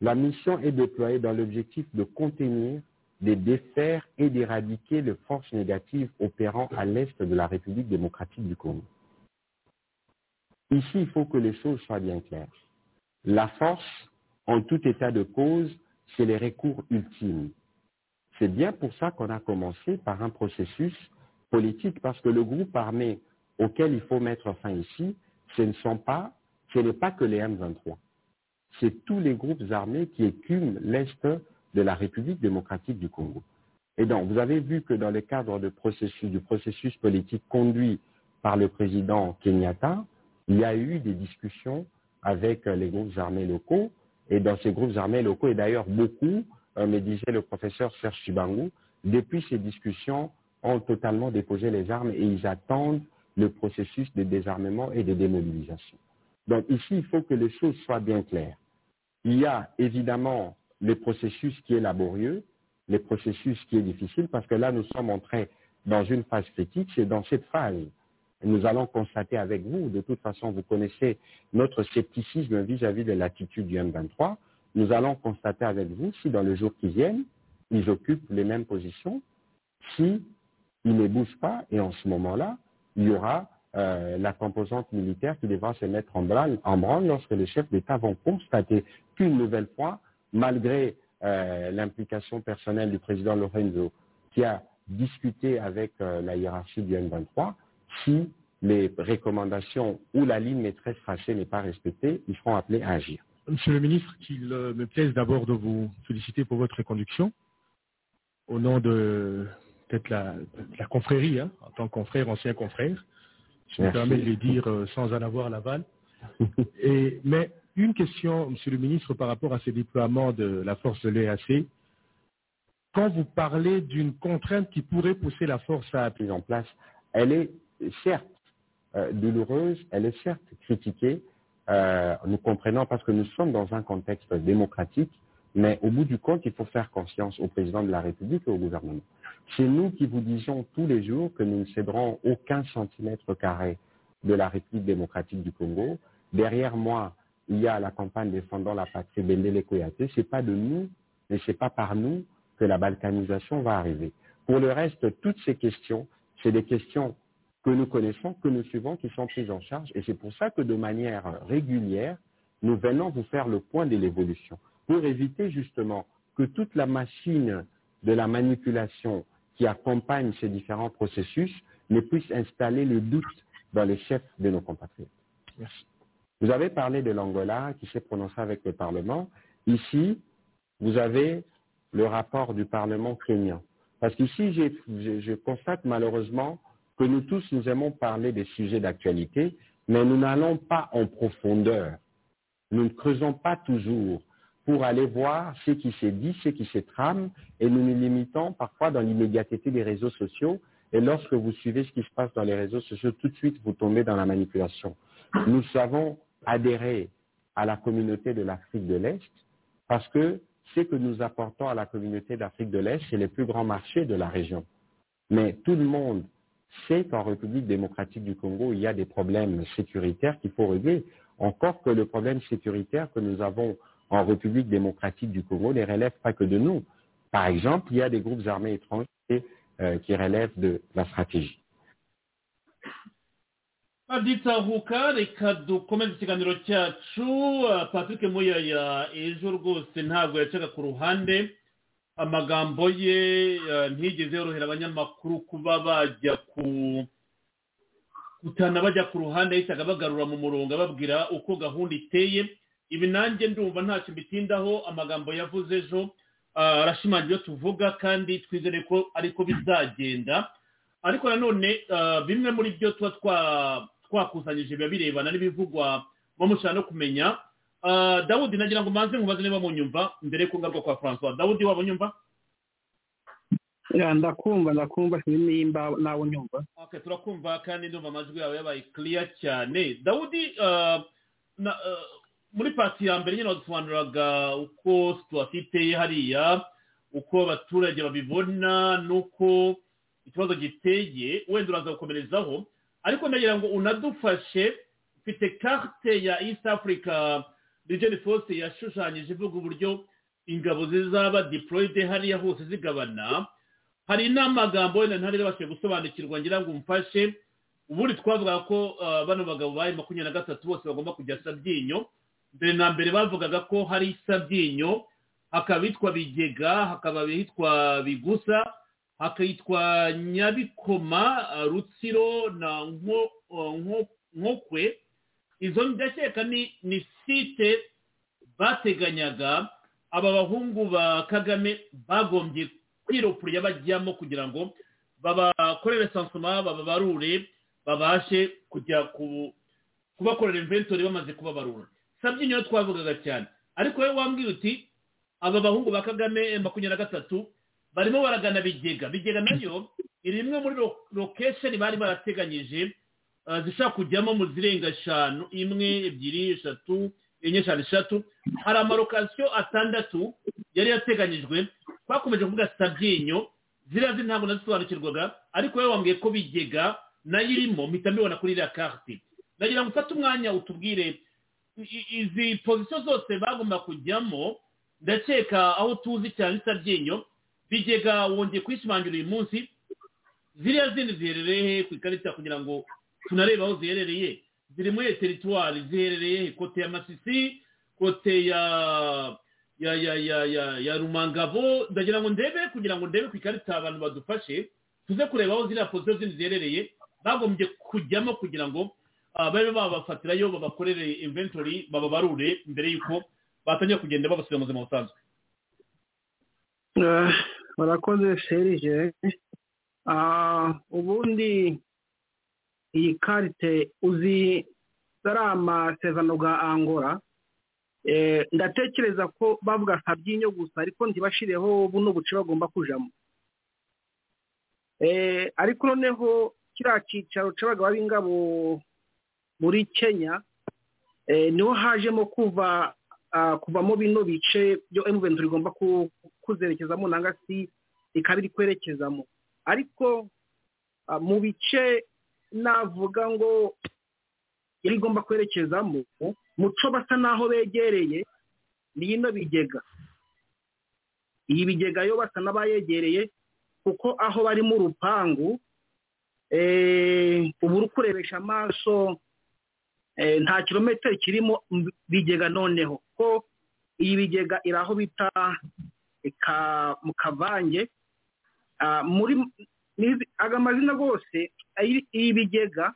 La mission est déployée dans l'objectif de contenir, de défaire et d'éradiquer les forces négatives opérant à l'est de la République démocratique du Congo. Ici, il faut que les choses soient bien claires. La force, en tout état de cause, c'est les recours ultimes. C'est bien pour ça qu'on a commencé par un processus politique, parce que le groupe armé auquel il faut mettre fin ici, ce ne sont pas, ce n'est pas que les M23. C'est tous les groupes armés qui écument l'Est de la République démocratique du Congo. Et donc, vous avez vu que dans le cadre du processus politique conduit par le président Kenyatta, il y a eu des discussions avec les groupes armés locaux. Et dans ces groupes armés locaux, et d'ailleurs beaucoup, me disait le professeur Serge Chibangu, depuis ces discussions, ont totalement déposé les armes et ils attendent le processus de désarmement et de démobilisation. Donc ici, il faut que les choses soient bien claires. Il y a évidemment le processus qui est laborieux, le processus qui est difficile, parce que là, nous sommes entrés dans une phase critique. C'est dans cette phase nous allons constater avec vous, de toute façon, vous connaissez notre scepticisme vis-à-vis de l'attitude du M23. Nous allons constater avec vous si dans les jours qui viennent, ils occupent les mêmes positions, si ils ne bougent pas, et en ce moment-là, il y aura euh, la composante militaire qui devra se mettre en branle, lorsque les chefs d'État vont constater qu'une nouvelle fois, malgré euh, l'implication personnelle du président Lorenzo, qui a discuté avec euh, la hiérarchie du N23, si les recommandations ou la ligne maîtresse tracée n'est pas respectée, ils seront appelés à agir. Monsieur le ministre, qu'il euh, me plaise d'abord de vous féliciter pour votre reconduction au nom de peut-être la, la confrérie, hein, en tant que confrère, ancien confrère. Je me permets de le dire euh, sans en avoir l'aval. Et, mais une question, Monsieur le ministre, par rapport à ce déploiement de la force de l'EAC. Quand vous parlez d'une contrainte qui pourrait pousser la force à mise en place, elle est certes euh, douloureuse, elle est certes critiquée, euh, nous comprenons parce que nous sommes dans un contexte démocratique, mais au bout du compte, il faut faire confiance au président de la République et au gouvernement. C'est nous qui vous disons tous les jours que nous ne céderons aucun centimètre carré de la République démocratique du Congo. Derrière moi, il y a la campagne défendant la patrie Bendele Koyate. C'est pas de nous, mais c'est pas par nous que la balkanisation va arriver. Pour le reste, toutes ces questions, c'est des questions que nous connaissons, que nous suivons, qui sont prises en charge. Et c'est pour ça que de manière régulière, nous venons vous faire le point de l'évolution, pour éviter justement que toute la machine de la manipulation qui accompagne ces différents processus ne puisse installer le doute dans les chefs de nos compatriotes. Merci. Vous avez parlé de l'Angola qui s'est prononcé avec le Parlement. Ici, vous avez le rapport du Parlement kenyan. Parce qu'ici, je constate malheureusement que nous tous, nous aimons parler des sujets d'actualité, mais nous n'allons pas en profondeur. Nous ne creusons pas toujours pour aller voir ce qui s'est dit, ce qui se trame, et nous nous limitons parfois dans l'immédiateté des réseaux sociaux. Et lorsque vous suivez ce qui se passe dans les réseaux sociaux, tout de suite, vous tombez dans la manipulation. Nous savons adhérer à la communauté de l'Afrique de l'Est parce que ce que nous apportons à la communauté d'Afrique de l'Est, c'est les plus grands marchés de la région. Mais tout le monde sait qu'en République démocratique du Congo, il y a des problèmes sécuritaires qu'il faut régler. Encore que le problème sécuritaire que nous avons en République démocratique du Congo ne relève pas que de nous. Par exemple, il y a des groupes armés étrangers euh, qui relèvent de la stratégie. Amagambo ye ah, ntiyigeze yorohera abanyamakuru kuba bajya ku kutana bajya ku ruhande yahitaga bagarura mu murongo ababwira uko gahunda iteye. Ibi nanjye ndumva ntacyo mbitindaho amagambo yavuze ejo ah, arashimangira iyo tuvuga kandi twizere ko ariko bizagenda. Ariko nanone ah, bimwe muri byo tuba twa- twakusanyije biba birebana n'ibivugwa muba mushaka no kumenya dawudi nagira ngo mbanze nkubaze niba munyumva mbere y'uko ngaruka kwa francois dawudi waba unyumva? Ndakumva ndakumva nimba nawe unyumva. Turakumva kandi ndumva amajwi yawe yabaye clear cyane. Dawudi na, ah, muri pati ya mbere nyine wadusobanuriraga uko situwasiyo iteye hariya uko abaturage babibona n'uko ikibazo giteye. Wenda uraza gukomerezaho ariko ndagira ngo unadufashe mfite carte ya east africa region force yashushanyije ivuga uburyo ingabo zizaba deployed hariya hose zigabana. Hari n'amagambo wenda ntari babashije gusobanukirwa ngira ngo umfashe. Ubundi twavugaga ko ah, bano bagabo bari makumyabiri na gatatu bose bagomba kujya sabyinyo mbere na mbere bavugaga ko hari sabyinyo hakaba hitwa bigega hakaba hitwa bigusa hakitwa nyabikoma rutsiro na Nko- nkokwe. Izo ndakeka ni ni site bateganyaga aba bahungu ba kagame bagombye kwiropurira bajyamo kugira ngo babakorere sansoma bababarure babashe kujya ku kubakorera inventory bamaze kubabarura. Sabyinyo rero twavugaga cyane. Ariko wowe wambwira uti aba bahungu ba kagame makumyabiri na gatatu barimo baragana bigega. Bigega na yo iri imwe muri lokesheni bari barateganyije zishobora kujyamo mu zirenga eshanu imwe ebyiri eshatu enye eshanu eshatu. Hari amarokasiyo atandatu yari yateganyijwe twakomeje kuvuga sabyinyo ziriya ziri ntabwo nazisobanukirwaga ariko wowe wambwiye ko bigega na yo irimo mpita mbibona kuri iriya karite nagira ngo ufate umwanya utubwire izi pozisiyo zose bagomba kujyamo ndakeka aho tuzi cyane sabyinyo bigega wongeye kuyishimangira uyu munsi ziriya zindi ziherereye he ku ikarita kugira ngo tunareba aho ziherereye. Ziri muri teritwari ziherereye kote ya masisi kote ya ya ya ya ya ya rumangabo. Ndagira ngo ndebe kugira ngo ndebe ku ikarita abantu badufashe tuze kureba aho ziriya pozisiyo zindi ziherereye. Bagombye kujyamo kugira ngo babe babafatirayo babakorere inventory bababarure mbere y'uko batangira kugenda babasubira mu buzima busanzwe. Barakoze serije ubundi iyi karite uzi amasezerano ga angora. Ndatekereza ko bavuga sabyinyo gusa ariko ntibashireho buno buce bagomba kujamo. Ariko noneho kiriya cyicaro cy'abagabo b'ingabo muri kenya ni ho hajemo kuva kuvamo bino bice byo emuventi rigomba kuzerekezamo nanga si ikaba iri kwerekezamo. Ariko mu bice navuga ngo yari igomba kwerekezamo muco basa n'aho begereye ni ino bigega. Iyi bigega yo basa n'abayegereye kuko aho bari mu rupangu ubu uri kurebesha amaso nta kilometero kirimo bigega noneho. Ko iyi bigega iri aho bita mu kavange muri aga mazina rwose iyi bigega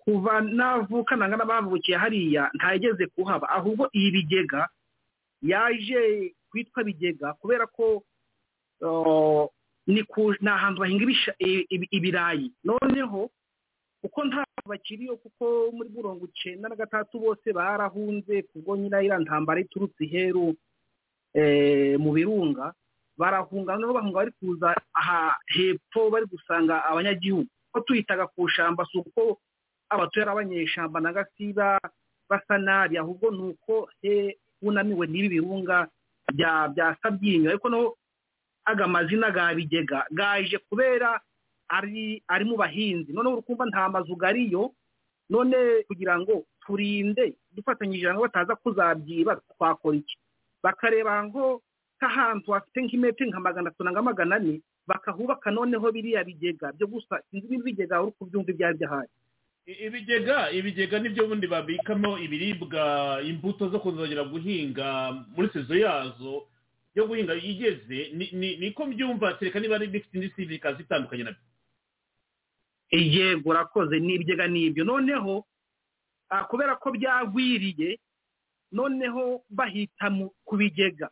kuva navuka nanga n'abavukiye hariya ntayigeze kuhaba. Ahubwo iyi bigega yaje kwitwa bigega kubera ko ni ahantu bahinga ibirayi. Noneho kuko nta bakiriyo kuko muri mirongo icyenda na gatatu bose barahunze kubwo nyine iriya ntambara iturutse iheru mu birunga barahunga noneho bahunga bari kuza aha hepfo bari gusanga abanyagihugu. Ko tuyitaga ku ishyamba si uko abatuye ari abanyeshyamba na gasiba basa nabi. Ahubwo ni uko he bunamiwe n'ibi birunga bya sabyinyo ariko no aga mazina ga bigega gaje kubera ari ari mu bahinzi. Noneho urukumva nta mazu gariyo none kugira ngo turinde dufatanyije bataza kuzabyiba twakora iki? Bakareba ngo nk'ahantu hafite nk'imetero nka magana atatu na magana ane bakahubaka noneho biriya bigega byo gusa sinzi niba ibigega uri kubyumva ibyo ari byo ahari ibigega ibigega ni byo bundi babikamo ibiribwa imbuto zo kuzongera guhinga muri sezo yazo yo guhinga igeze niko mbyumva kereka niba ari bifite indi sivikazi itandukanye na byo. Yego urakoze ni ibigega ni ibyo. Noneho kubera ko byagwiriye noneho bahita ku bigega.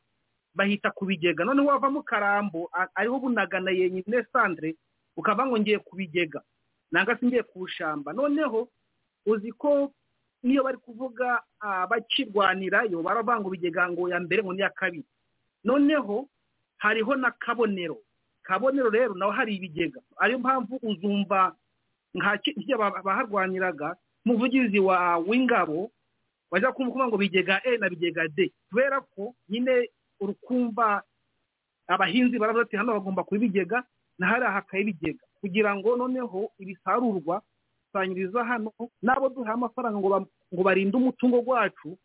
Bahita ku bigega. Noneho wava mu karambo ariho bunagana yenyine sandire ukava ngo ngiye ku bigega. Nanga ngiye ku ishyamba noneho uzi ko niyo bari kuvuga bakirwanirayo baravanga ibigega ngo ya mbere ngo n'iya kabiri. Noneho hariho na kabonero. Kabonero rero naho hari ibigega. Ariyo mpamvu uzumva nka baharwaniraga umuvugizi wa w'ingabo bajya kumva ngo bigega e na bigega d. Kubera ko nyine urukumva abahinzi baravuga ati hano bagomba kuba ibigega na hariya hakaye ibigega. Kugira ngo noneho ibisarurwa kusanyiriza hano n'abo duhaye amafaranga ngo barinde umutungo wacu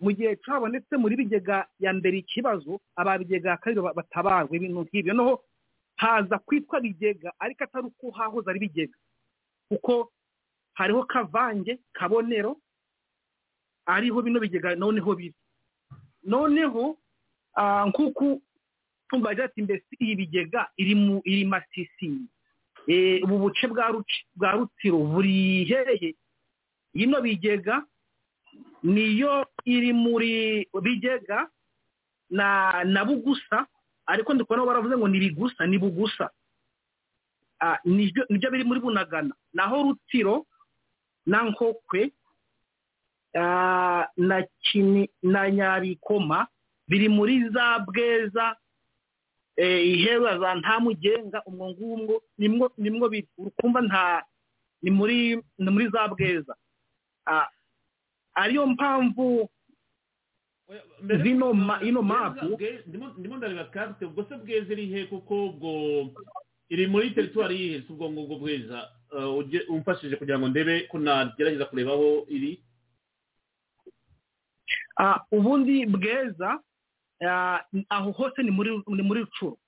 mu gihe cyabonetse muri bigega ya mbere ikibazo ababigega ya kabiri batabarwa ibintu nk'ibyo. Noneho haza kwitwa bigega ariko atari uko hahoze ari bigega. Kuko hariho kavange kabonero ariho bino bigega noneho biri. Noneho nk'uko tumbaje ati mbese iyi bigega iri mu iri masisi. Ubu buce bwa rutsiro buri hehe. Ino bigega niyo iri muri bigega na bugusa ariko ndi kubona baravuze ngo ni bigusa ni bugusa. Nibyo biri muri bunagana. Naho rutsiro na nkokwe kini na nyabikoma biri muri za bweza ihera za ntamugenga umwo ngumwo nimwo urukumva nta ni muri za bweza. Ariyo mpamvu zino ino mapu ndimo ndareba karite ubwo se bweze iri he kuko ubwo iri muri teritwari yihe si ubwo ngubwo bweza umfashije kugira ngo ndebe ko nagerageza kureba aho iri ubundi bweza aho hose ni muri rucuro.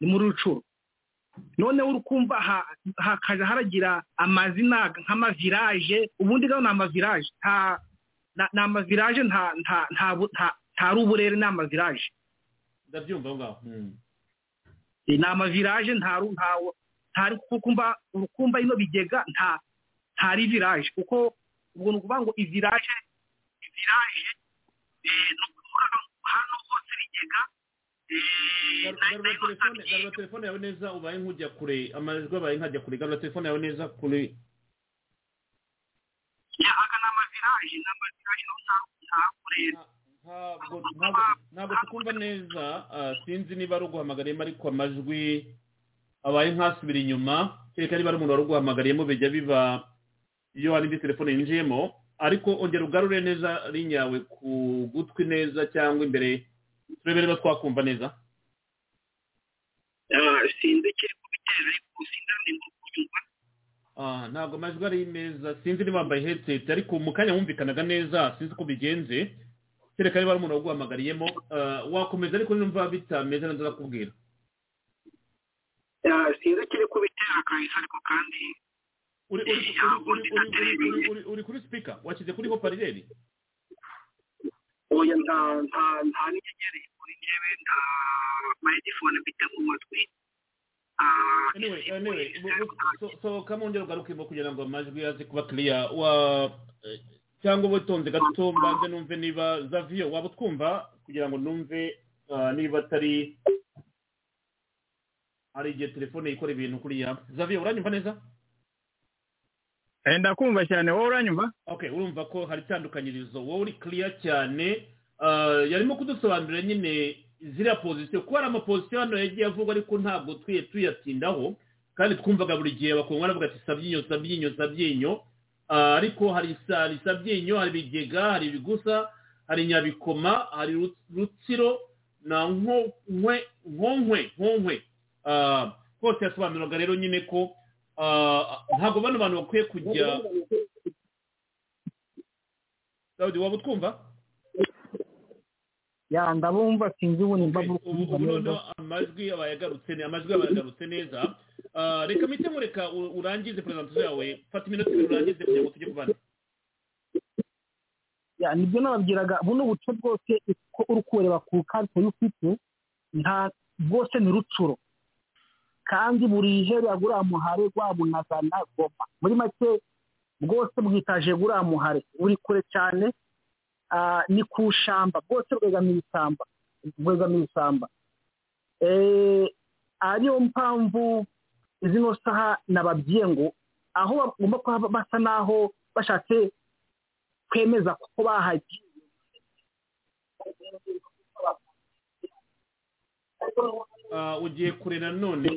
Ni muri rucuro. Noneho urukumva ha- hakaja haragira amazina nk'amavirage ubundi ni amavirage ni amavirage ntari uburere ni amavirage ndabyumva aho ngaho. Mm. Eh, ni amavirage ntari kukumva urukumva ino bigega nta ntari virage kuko ubwo ni ukuvuga ngo ivirage ivirage eh, ni ukuvuga ngo hano hose bigega eh, garura telefone garura yawe neza ubaye nk'ujya kure amajwi abaye nkajya kure garura telefone yawe neza kure. Aka ni amavirage ni nta burere ntabwo ntabwo- ntabwo tukumva neza ah, sinzi niba ari uguhamagariyemo ariko amajwi abaye nk'asubira inyuma kereka niba ari umuntu wari uguhamagariyemo bijya biba iyo hari indi telefone yinjiyemo ariko ongera ugarure neza rinyawe ku gutwi neza cyangwa imbere turebe rero twakumva neza. Ah, sinzi ikiri kubitera ariko sinzi ntabwo kubyumva ah, ntabwo amajwi ari meza sinzi niba bambaye headset ariko mu kanya wumvikanaga neza sinzi uko bigenze. Kereka niba ari umuntu waguhamagariyemo ah, wakomeza ariko numva bitameze neza ndakubwira. Sinzi ikiri kubitera kabisa ariko kandi uri kuri sipika washyize kuri hoparireri oya nta nta nta n'inyenyeri kuri njyewe nta mayedifone mfite mu matwi sohoka mu ngero ugarukemo kugira ngo amajwi aze kuba clear. Wa cyangwa witonze gato mbanze numve niba zavio waba utwumva? Kugira ngo numve ah, niba atari hari igihe telefone ikora ibintu kuriya zavio uranyumva neza? Ndakumva cyane wowe uranyumva? Okay urumva ko hari itandukanyirizo. Wowe uri clear cyane. Ah, yarimo kudusobanurira nyine ziriya pozisiyo kuko hari amapozisiyo hano yagiye avugwa ariko ntabwo twiye tuyatindaho. Kandi twumvaga buri gihe bakongwa baravuga ati sabyinyo sabyinyo sabyinyo Ah, ariko hari sa- hari sabyinyo hari ibigega hari ibigusa hari nyabikoma hari Ru- rutsiro na nkonkwe nkonkwe nkonkwe hose yasobanuraga rero nyine ko ntabwo bano bantu bakwiye kujya dawudi waba utwumva? Ya ndabumva sinzi ubu nimba ubu noneho amajwi abaye agarutse ne- amajwi abaye agarutse neza. Ah, reka mpite mureka urangize presentation yawe fata iminota ibiri urangize kugira ngo tujye kubana ni byo nababwiraga buno buce bwose uko uri kureba ku karita y'ufite nta bwose ni rucuro kandi buri hera guriya muhare rwabunagana goma. Muri make bwose bwitaje guriya muhare. Buri kure cyane ni ku shamba. Bwose bwegamiye isamba. Bwegamiye isamba. Eh, ariyo mpamvu zino saha nababwiye ngo aho bagomba kuba basa n'aho bashatse kwemeza ko bahagiye. Ah, ugiye kure nanone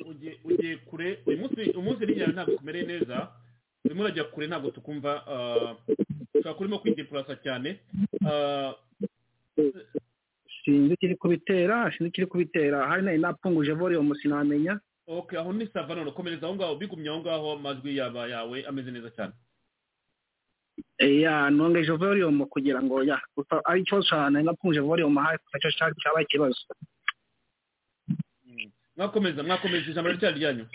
ugiye kure umunsi n'ijana ntabwo tumereye neza urimo urajya kure ntabwo tukumva ah, ushobora kuba urimo kwidepurasa cyane. Ah, sinzi ikiri kubitera sinzi ikiri kubitera. Hari nari napfunguje volume sinamenya ok aho ni sava none komereza aho ngaho bigumye aho ngaho amajwi yaba yawe ameze neza cyane. Eh, ya nongeje volume kugira ngo ya ari ikibazo cyane napfunguje volume hafi na cyo cyari cyabaye ikibazo. Mwakomeza mwakomeza ijambo ryari ryanyu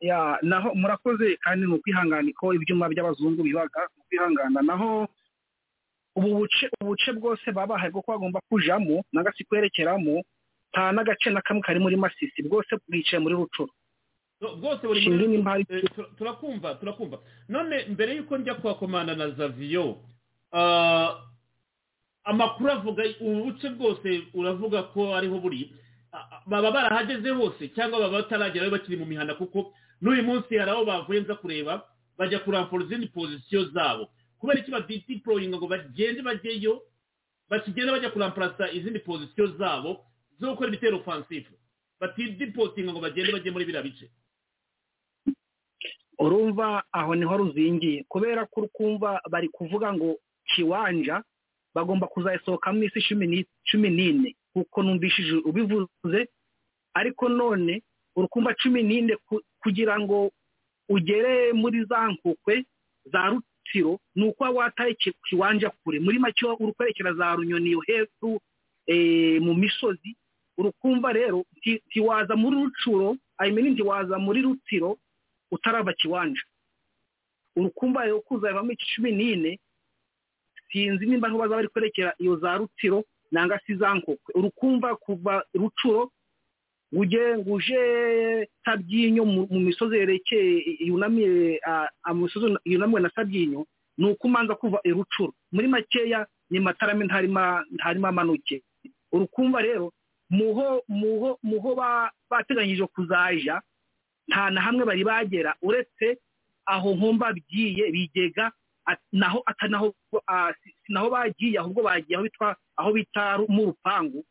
ya naho murakoze kandi ni ukwihangana ko ibyuma by'abazungu bibaga ni ukwihangana naho ubu buce bwose babahaye bwo bagomba kujamo n'agasi kwerekeramo nta n'agace na kamwe kari muri masisi. Bwose bwicaye muri rucuro So, bwose buri muri Eh, tur- turakumva turakumva. None mbere y'uko njya kwa komanda na zaviyo ah, amakuru avuga ubu buce bwose uravuga ko ariho buri. Baba barahageze hose cyangwa baba bataragerayo bakiri mu mihanda kuko n'uyu munsi hari aho bavuye nza kureba bajya kuramfora izindi pozisiyo zabo. Kubera iki badiporoyinga ngo bagende bajyeyo bakigenda bajya kuramparasa izindi pozisiyo zabo zo gukora ibitero ofansifu batidipotinga ngo bagende bajye muri biriya bice. Urumva aho ni ho ruzingiye kubera ko urukumva bari kuvuga ngo kiwanja bagomba kuzayisohokamo ni- cumi n'ine. Kuko numvishije ubivuze ariko none urukumva cumi n'ine ku- kugira ngo ugere muri za nkukwe za rutsiro ni uko waba wataye ki- kiwanja kure. Muri make uri kwerekera za runyoni yo hepfo eh, mu misozi urukumva rero nti- ntiwaza muri rucuro ayimeni ntiwaza muri rutsiro utarava kiwanja. Urukumva rero kuzavamo cumi n'ine sinzi nimba aho bazaba bari kwerekera iyo za rutsiro nanga si za nkokwe urukumva kuva rucuro uje nguje sabyinyo mu misozi yerekeye yunamiye ah, ah, mu misozi yunamiwe na sabyinyo ni uko umanza kuva i rucuro muri makeya ni matarame ntarima amanuke urukumva rero muho muho muho ba- bateganyije kuzaja nta na hamwe bari bagera. Uretse aho nkomba bigiye bigega naho atanaho ah, naho bagiye ahubwo bagiye aho bitwa aho bita mu rupangu.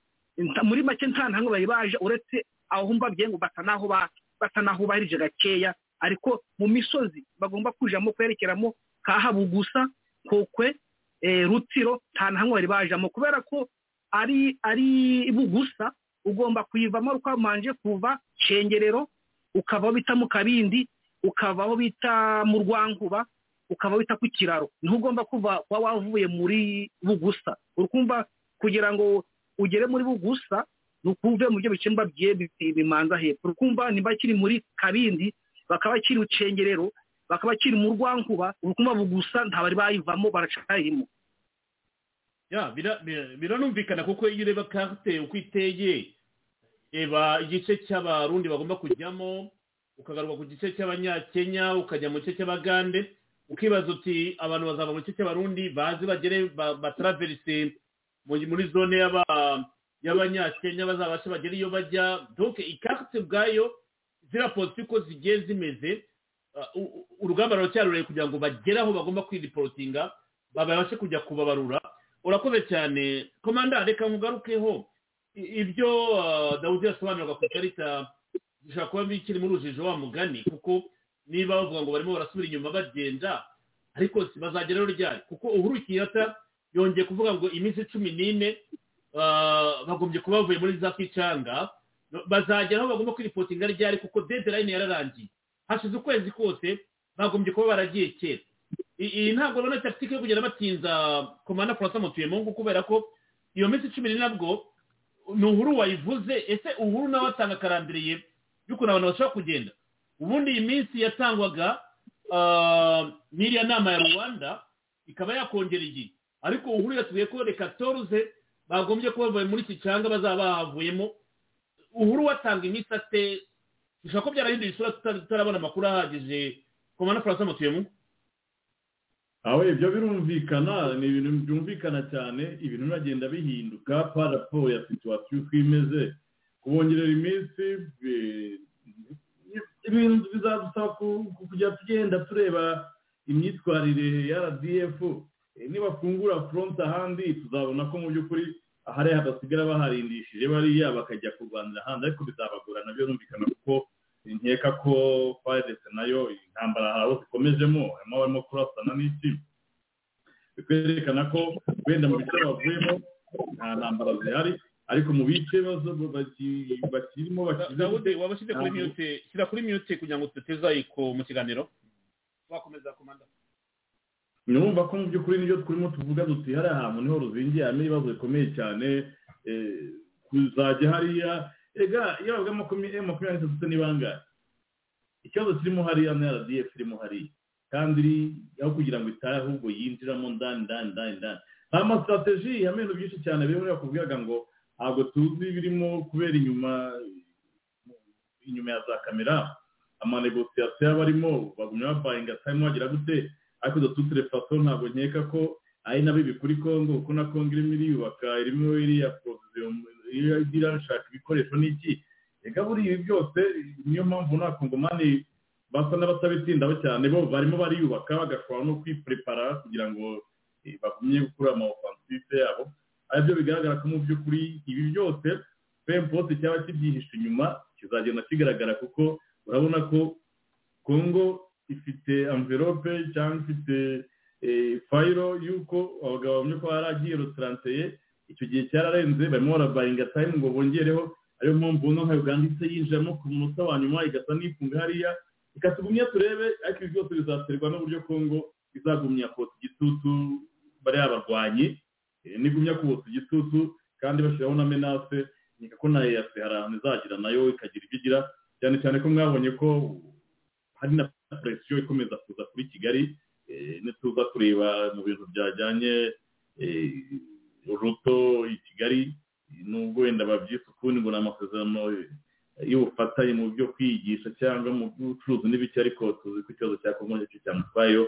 Muri make nta hamwe bari baje uretse aho mbabwiye ngo basa naho ba- basa naho bahirije gakeya. Ariko mu misozi bagomba kujamo kwerekeramo kahabugusa kokwe eh, rutsiro nta hamwe bari bajamo. Kubera ko ari ari bugusa ugomba kuyivamo ukamanje kuva cengerero ukava aho bita mu kabindi ukava bita mu rwankuba ukava aho bita ku kiraro. Niho ugomba kuva kuba wavuye muri bugusa. Urukumva kugira ngo ugere muri bugusa ni ukuve mu byo bikemba bye bimanza hepfo. Urukumva nimba kiri muri kabindi bakaba kiri ucengerero bakaba kiri mu rwankuba urukumva bugusa ntabari bayivamo bira- biranumvikana kuko iyo ureba karte uko iteye reba igice cy'abarundi bagomba kujyamo ukagaruka ku gice cy'abanyakenya ukajya mu gice cy'abagande ukibaza uti abantu bazava mu gice cy'abarundi bazi bagere ba- bataraverise mu- muri zone y'aba- y'abanyakenya bazabashe bagere iyo bajya. Donc ikarte ubwayo ziriya polisi uko zigiye zimeze urugamba ruracyarureye kugira ngo bagere aho bagomba kwiripotinga babashe kujya kubabarura. Urakoze cyane. Komanda reka nkugarukeho ibyo uh, dawudi yasobanuraga ku ikarita bishobora kuba bikiri muri urujijo wa mugani kuko niba bavuga ngo barimo barasubira inyuma bagenda ariko si bazageraho ryari? Kuko uhuru kiyata yongeye kuvuga ngo iminsi cumi n'ine uh, bagombye kuba bavuye muri za kicanga bazagera aho bagomba kwiripotinga ryari? Kuko deadline yararangiye. Hashize ukwezi kose bagombye kuba baragiye kera. Iyi ntabwo babona tactique yo kugenda batinza komanda francois mutuyemungu kubera ko iyo minsi cumi n'ine nabwo ni uhuru wayivuze ese uhuru nawe atanga akarambiriye y'ukuntu abantu bashobora kugenda? Ubundi iyi minsi yatangwaga ah, n'iriya nama ya rwanda ikaba yakongera igihe ariko uhuru yatubwiye ko reka toruze bagombye kuba bavuye muri iki cyanga bazaba bahavuyemo uhuru watanga iminsi ate? Bishobora ko byarahinduye isura tuta- tutarabona amakuru ahagije. Komanda francois mutuyemungu aho ibyo birumvikana ni ibintu byumvikana cyane ibintu biragenda bihinduka pa raporo ya situwasiyo uko imeze kubongerera iminsi ibintu bizadusaba ku- ku- kujya tugenda tureba imyitwarire ya rdf Eh, nibafungura front ahandi tuzabona ko mu by'ukuri ahari hadasigara baharindishije bariya bakajya kurwanira ahandi. Ariko bizabagora na byo birumvikana kuko nkeka ko fayidese na yo intambara hari abo zikomejemo harimo abarimo kurasana n'iki bikwerekana ko wenda mu bice bavuyemo nta ntambara zihari. Ariko mu bice bazo- baki- bakirimo bakize dawudi wabashyize kuri mute shyira kuri mute kugira ngo tuteze ayiko mu kiganiro. Wakomeza komanda. Numva ko mu by'ukuri ni byo turimo tuvuga duti hariya hantu ni ho ruzingiye harimo ibibazo bikomeye cyane eh, kuzajya hariya. Ega iyo bavuga makumyabiri makumyabiri n'itatu ni bangahe? Ikibazo kirimo hariya na rdf irimo hariya. Kandi iri- aho kugira ngo itahe ahubwo yinjiramo ndani ndani ndani ndani nta masitrategi ya bintu byinshi cyane muri bakubwiraga ngo ntabwo tuzi ibirimo kubera inyuma inyuma ya za kamera. Amanegosiyasiyo aba arimo bagumya babayinga time wagira gute? Ariko izo tutire faso ntabwo nkeka ko ari na bibi kuri congo kuko na congo irimo iriyubaka irimo iriya poroviziyo irashaka ibikoresho n'iki? Reka buriya ibi byose niyo mpamvu nta kongomani basa n'abatabitindaho cyane bo barimo bariyubaka bagashobora no kwiprepara kugira ngo eh, bagumye gukura ama offensive yabo. Ari byo bigaragara ko mu by'ukuri ibi byose pemposte cyaba kibyihishe inyuma kizagenda kigaragara kuko urabona ko congo ifite envelope cyangwa ifite eh, fayiro y'uko abagabo bamwe ko haragiye rotaranseye icyo gihe cyararenze barimo barabayinga time ngo bongereho ariyo mpamvu ubona nka uganda ihise yinjiramo ku munota wa nyuma igasa n'ifunga hariya ikatugumya turebe ariko ibi byose bizaterwa n'uburyo congo izagumya kotsa igitutu bariya barwanyi nigumya kubotsa igitutu kandi bashyiraho na menase nkeka ko na eyase hari ahantu izagira na yo ikagira ibyo igira. Cyane cyane ko mwabonye ko hari na presiyo ikomeza kuza kuri kigali nituza kureba mu bintu byajyanye ruto i kigali. Nubwo wenda babyita ukundi ngo ni amasezerano y'ubufatanye mu byo kwigisha cyangwa mu by'ubucuruzi n'ibiki ariko tuzi ko ikibazo cya kongo ni cyo cyamutwayeho.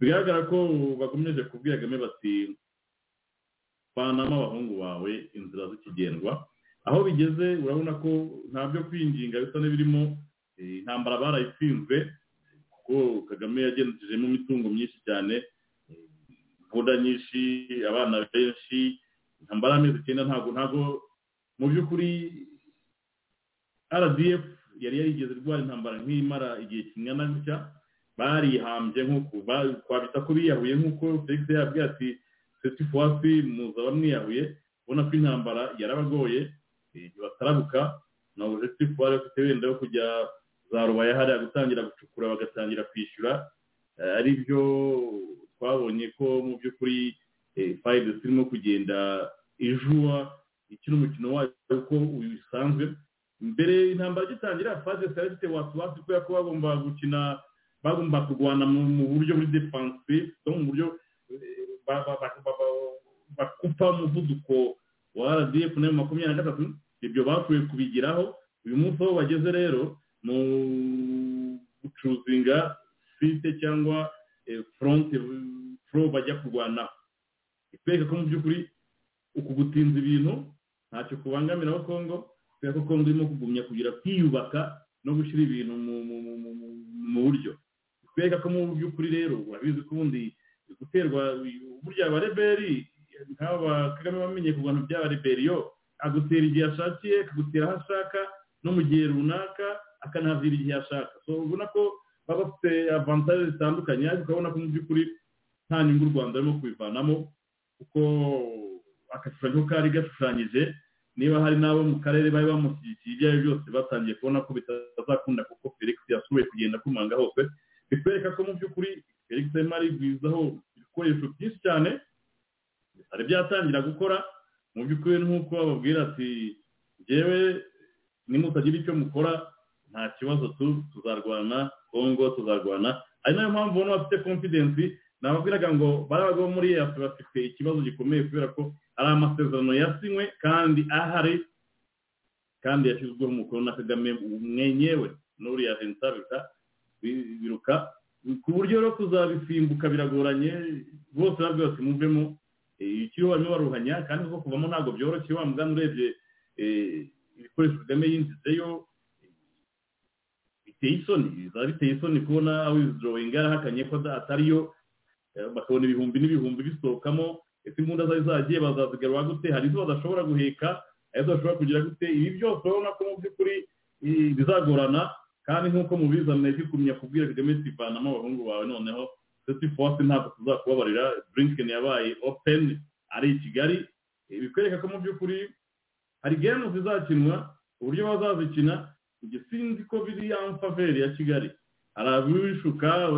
Bigaragara ko bakomeje kubwira kagame bati vanamo abahungu bawe inzira zikigendwa. Aho bigeze urabona ko nta byo kwinginga bisa n'ibirimo intambara barayitsinzwe kuko kagame yagendejemo imitungo myinshi cyane imvura nyinshi abana benshi intambara y'amezi icyenda ntabwo ntabwo mu by'ukuri rdf yari yarigeze irwara intambara nk'imara igihe kingana gutya barihambye nk'uko twabita ko biyahuye nk'uko felix yabwiye ati seti fuwasi muza bamwiyahuye ubona ko intambara yarabagoye batarabuka na objectif wari ufite wenda yo kujya za rubaya hariya gutangira gucukura bagatangira kwishyura ari byo twabonye ko mu by'ukuri fayide zirimo kugenda ijuwa ikina umukino wayo uko bisanzwe mbere intambara igitangira fase zitari zifite wasiwasi kubera ko bagomba gukina bagomba kurwana mu buryo buri defansive mu buryo bakupa umuvuduko wa rdf na makumyabiri na gatatu ibyo bashoboye kubigeraho uyu munsi aho bageze rero mu gucuzinga site cyangwa foronte furo bajya kurwana. Itwereka ko mu by'ukuri uku gutinza ibintu ntacyo kubangamira aho kongo kubera ko kongo irimo kugumya kugira kwiyubaka no gushyira ibintu mu buryo. Bitwereka ko mu by'ukuri rero urabizi ko ubundi guterwa burya abareberi nk'aba kagame bamenye ku bantu by'aba reberiyo agutera igihe ashakiye akagutera aho ashaka no mu gihe runaka akanahavira igihe ashaka. Ubona ko baba bafite avantaje zitandukanye ariko ukabona ko mu by'ukuri nta nyungu u rwanda rurimo kubivanamo kuko agashushanyo kari gashushanyije niba hari n'abo mu karere bari bamushyigikiye ibyo ari byo byose batangiye kubona ko bitazakunda kuko felix yasubiye kugenda akumanga hose bitwereka ko mu by'ukuri felix arimo arigwizaho ibikoresho byinshi cyane bitari byatangira gukora. Mu by'ukuri nk'uko bababwira ati ngewe nimutagira icyo mukora nta kibazo tuzarwana kongo tuzarwana. Ari na yo mpamvu ubona bafite confidence. Nababwiraga ngo bariya bo muri eyafu bafite ikibazo gikomeye kubera ko ari amasezerano yasinywe kandi ahari kandi yashyizweho umukono na kagame mwenyewe n'uriya vinsabita biruka. Ku buryo rero kuzabisimbuka biragoranye bose nabwo bose muvemo ikiriho barimo baruhanya kandi kuko kuvamo ntabwo byoroshye wa mugani urebye ibikoresho kagame yinjizeyo biteye isoni bizaba biteye isoni kubona wizidoringi yarahakanye ko atariyo bakabona ibihumbi n'ibihumbi bisohokamo ese imbunda zari zagiye bazazigarura gute hari izo badashobora guheka hari izo bashobora kugira gute? Ibi byose urabona ko mu by'ukuri bizagorana. Kandi nk'uko mubizana kumenya kubwira kagame tuvanamo abahungu bawe noneho. Seti force ntabwo tuzakubabarira? Burinkeni yabaye openi ari i kigali. Bikwereka ko mu by'ukuri hari gemu zizakinwa uburyo bazazikina. Sinzi ko biri amfaveri ya kigali. Hari abishuka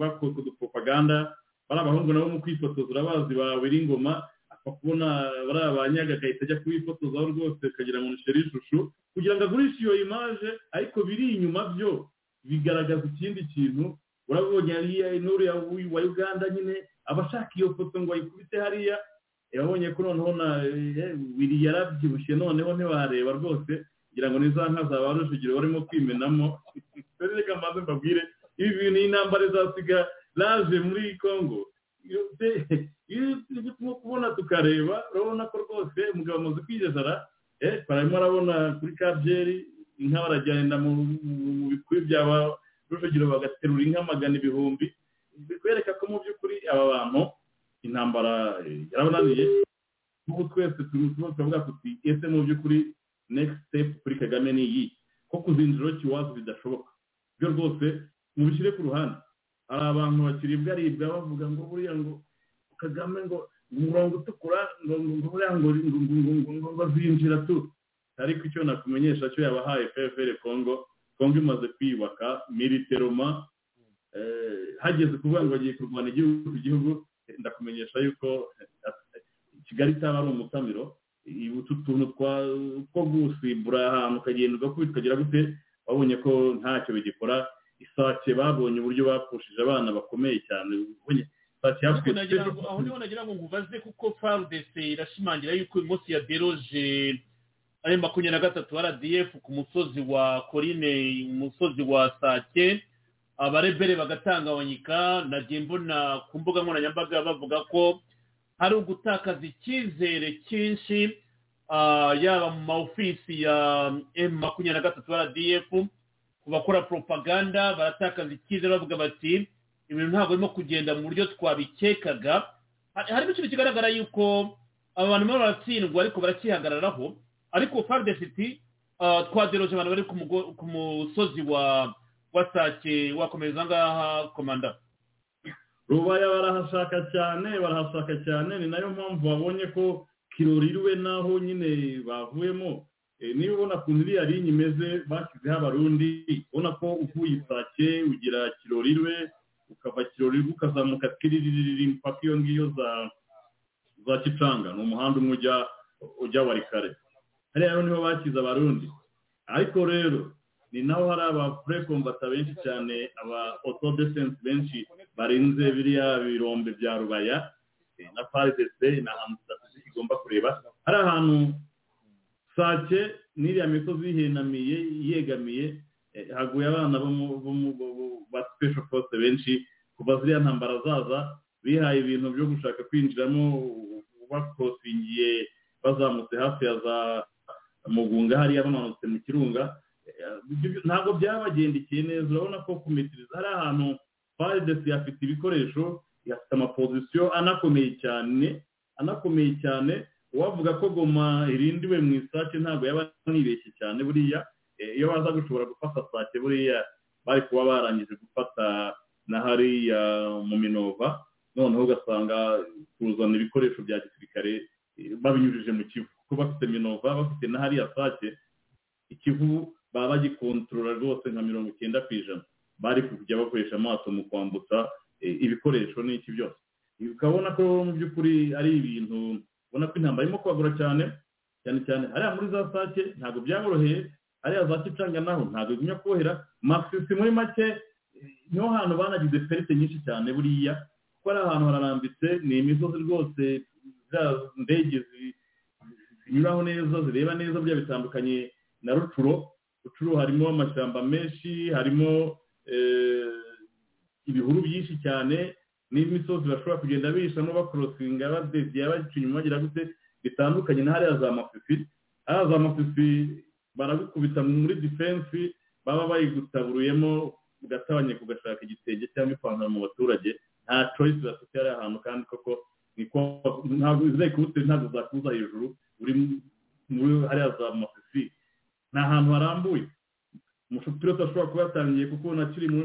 bakoze udupropaganda. Bari abahungu nabo mu kwifotoza urabazi bawe ingoma apfa kubona bari abanyaga agahita ajya kubifotozaho rwose akagira ngo nishere ishusho kugira ngo agurishe iyo imaje ariko biri inyuma byo bigaragaza ikindi kintu. Urabonye n'uriya wa uganda nyine aba ashaka iyo foto ngo ayikubite hariya. Yabonye ko noneho na wiri yarabyibushye noneho ntiwareba rwose kugira ngo ni za nka za ba rujugiro barimo kwimenamo. Reka maze mbabwire ibi bintu y'intambara izasiga laje muri congo. Iyo turimo kubona tukareba urabona ko rwose umugabo amaze kwigezara barimo arabona kuri kabyeri inka baragenda mu bikuri bya ba rujugiro bagaterura inka magana ibihumbi. Bikwereka ko mu by'ukuri aba bantu intambara yarabananiye nk'ubu twese turimo turavuga tuti ese mu by'ukuri next step kuri kagame ni iyi? Ko kuzinjiraho kiwazo bidashoboka? Byo rwose mubishyire ku ruhande. Hari abantu bakiribwa aribwa bavuga ngo buriya ngo kagame ngo umurongo utukura ngo buriya ngo ngo bazinjira tu. Ariko icyo nakumenyesha cyo yabahaye pfr congo congo imaze kwiyubaka militeroma hageze kuvuga ngo bagiye kurwana igihugu ku gihugu ndakumenyesha yuko kigali itaba ari umutamiro utu tuntu two gusimbura ahantu ukagenda ugakubita ukagira gute babonye ko ntacyo bigikora. Isake babonye uburyo bapushije abana bakomeye cyane aho ni ho nagira ngo nkubaze kuko fardc irashimangira yuko uyu munsi yaderoje ari makumyabiri na gatatu rdf ku musozi wa korine umusozi wa sake abarebere bagatangabanyika nagiye mbona ku mbuga nkoranyambaga bavuga ko hari ugutakaza icyizere cyinshi ah, yaba mu maofisi ya m makumyabiri na gatatu rdf ku bakora propaganda baratakaza icyizere bavuga bati ibintu ntabwo birimo kugenda mu buryo twabikekaga. Hari- harimo ikintu kigaragara yuko aba bantu barimo baratsindwa ariko baracyihagararaho ariko fardesiti twaderoje abantu bari ku ku musozi wa sake wakomeza ngaha komanda. Rubaya barahashaka cyane barahashaka cyane. Ni na yo mpamvu babonye ko kiroririwe naho nyine bavuyemo. Eh, niba ubona ukuntu iriya linye imeze bashyizeho abarundi ubona ko uvuye isake ugira kirorirwe ukava kirorirwe ukazamuka tiriririri mpaka iyo ngiyo za za kicanga. Ni umuhanda umwe ujya ujya warikare hariya rero ni ho bashyize abarundi. Ariko rero ni naho hari aba purekombata benshi cyane aba otodesense benshi barinze biriya birombe bya rubaya eh, na paridese ni ahantu sitatistiki igomba kureba. Hari ahantu sake n'iriya misozi yihenamiye yegamiye haguye abana ba special force benshi kuva ziriya ntambara zaza bihaye ibintu byo gushaka kwinjiramo bakorosingiye bazamutse hafi ya za mugunga hariya bamanutse mu kirunga. Ntabwo byabagendekeye neza urabona ko kumitiriza hari ahantu faridesi afite ibikoresho afite amapozisiyo anakomeye cyane anakomeye cyane uwavuga ko goma irindiwe mu isake ntabwo yaba anibeshye cyane buriya. Iyo baza gushobora gufata sake buriya bari kuba barangije gufata na hariya mu minova noneho ugasanga kuzana ibikoresho bya gisirikare eh, babinyujije mu kivu. Kuko bafite minova bafite na hariya sake ikivu baba bagikontorora rwose nka mirongo icyenda ku ijana. Bari kujya bakoresha amaso mu kwambutsa eh, ibikoresho n'iki byose. Ukabona ko mu by'ukuri ari ibintu ubona ko intambara irimo kwagura cyane cyane cyane hariya muri za sake ntabwo byaboroheye hariya za kicanga naho ntabwo igumya korohera masisi muri make ni ho hantu banagize perite nyinshi cyane buriya kuko ari ahantu hararambitse ni imisozi rwose za ndege zi- zinyuraho neza zireba neza buriya bitandukanye na rucuro. Rucuro harimo amashyamba menshi harimo eh, ibihuru byinshi cyane n'imisozi bashobora kugenda bihishamo bakorosinga badeviye baca inyuma bagira gute bitandukanye na hariya za mafifi. Hariya za mafifi baragukubita muri defense baba bayigutaburuyemo ugatabanye kugashaka igitenge cyangwa ipantaro mu baturage. Nta choice bafite hariya hantu kandi koko niko ntabwo izayikubutse ntabwo zakuza hejuru uri muri hariya za mafifi. Ni ahantu harambuye. Umupilote ashobora kuba yatangiye kuko nakiri mu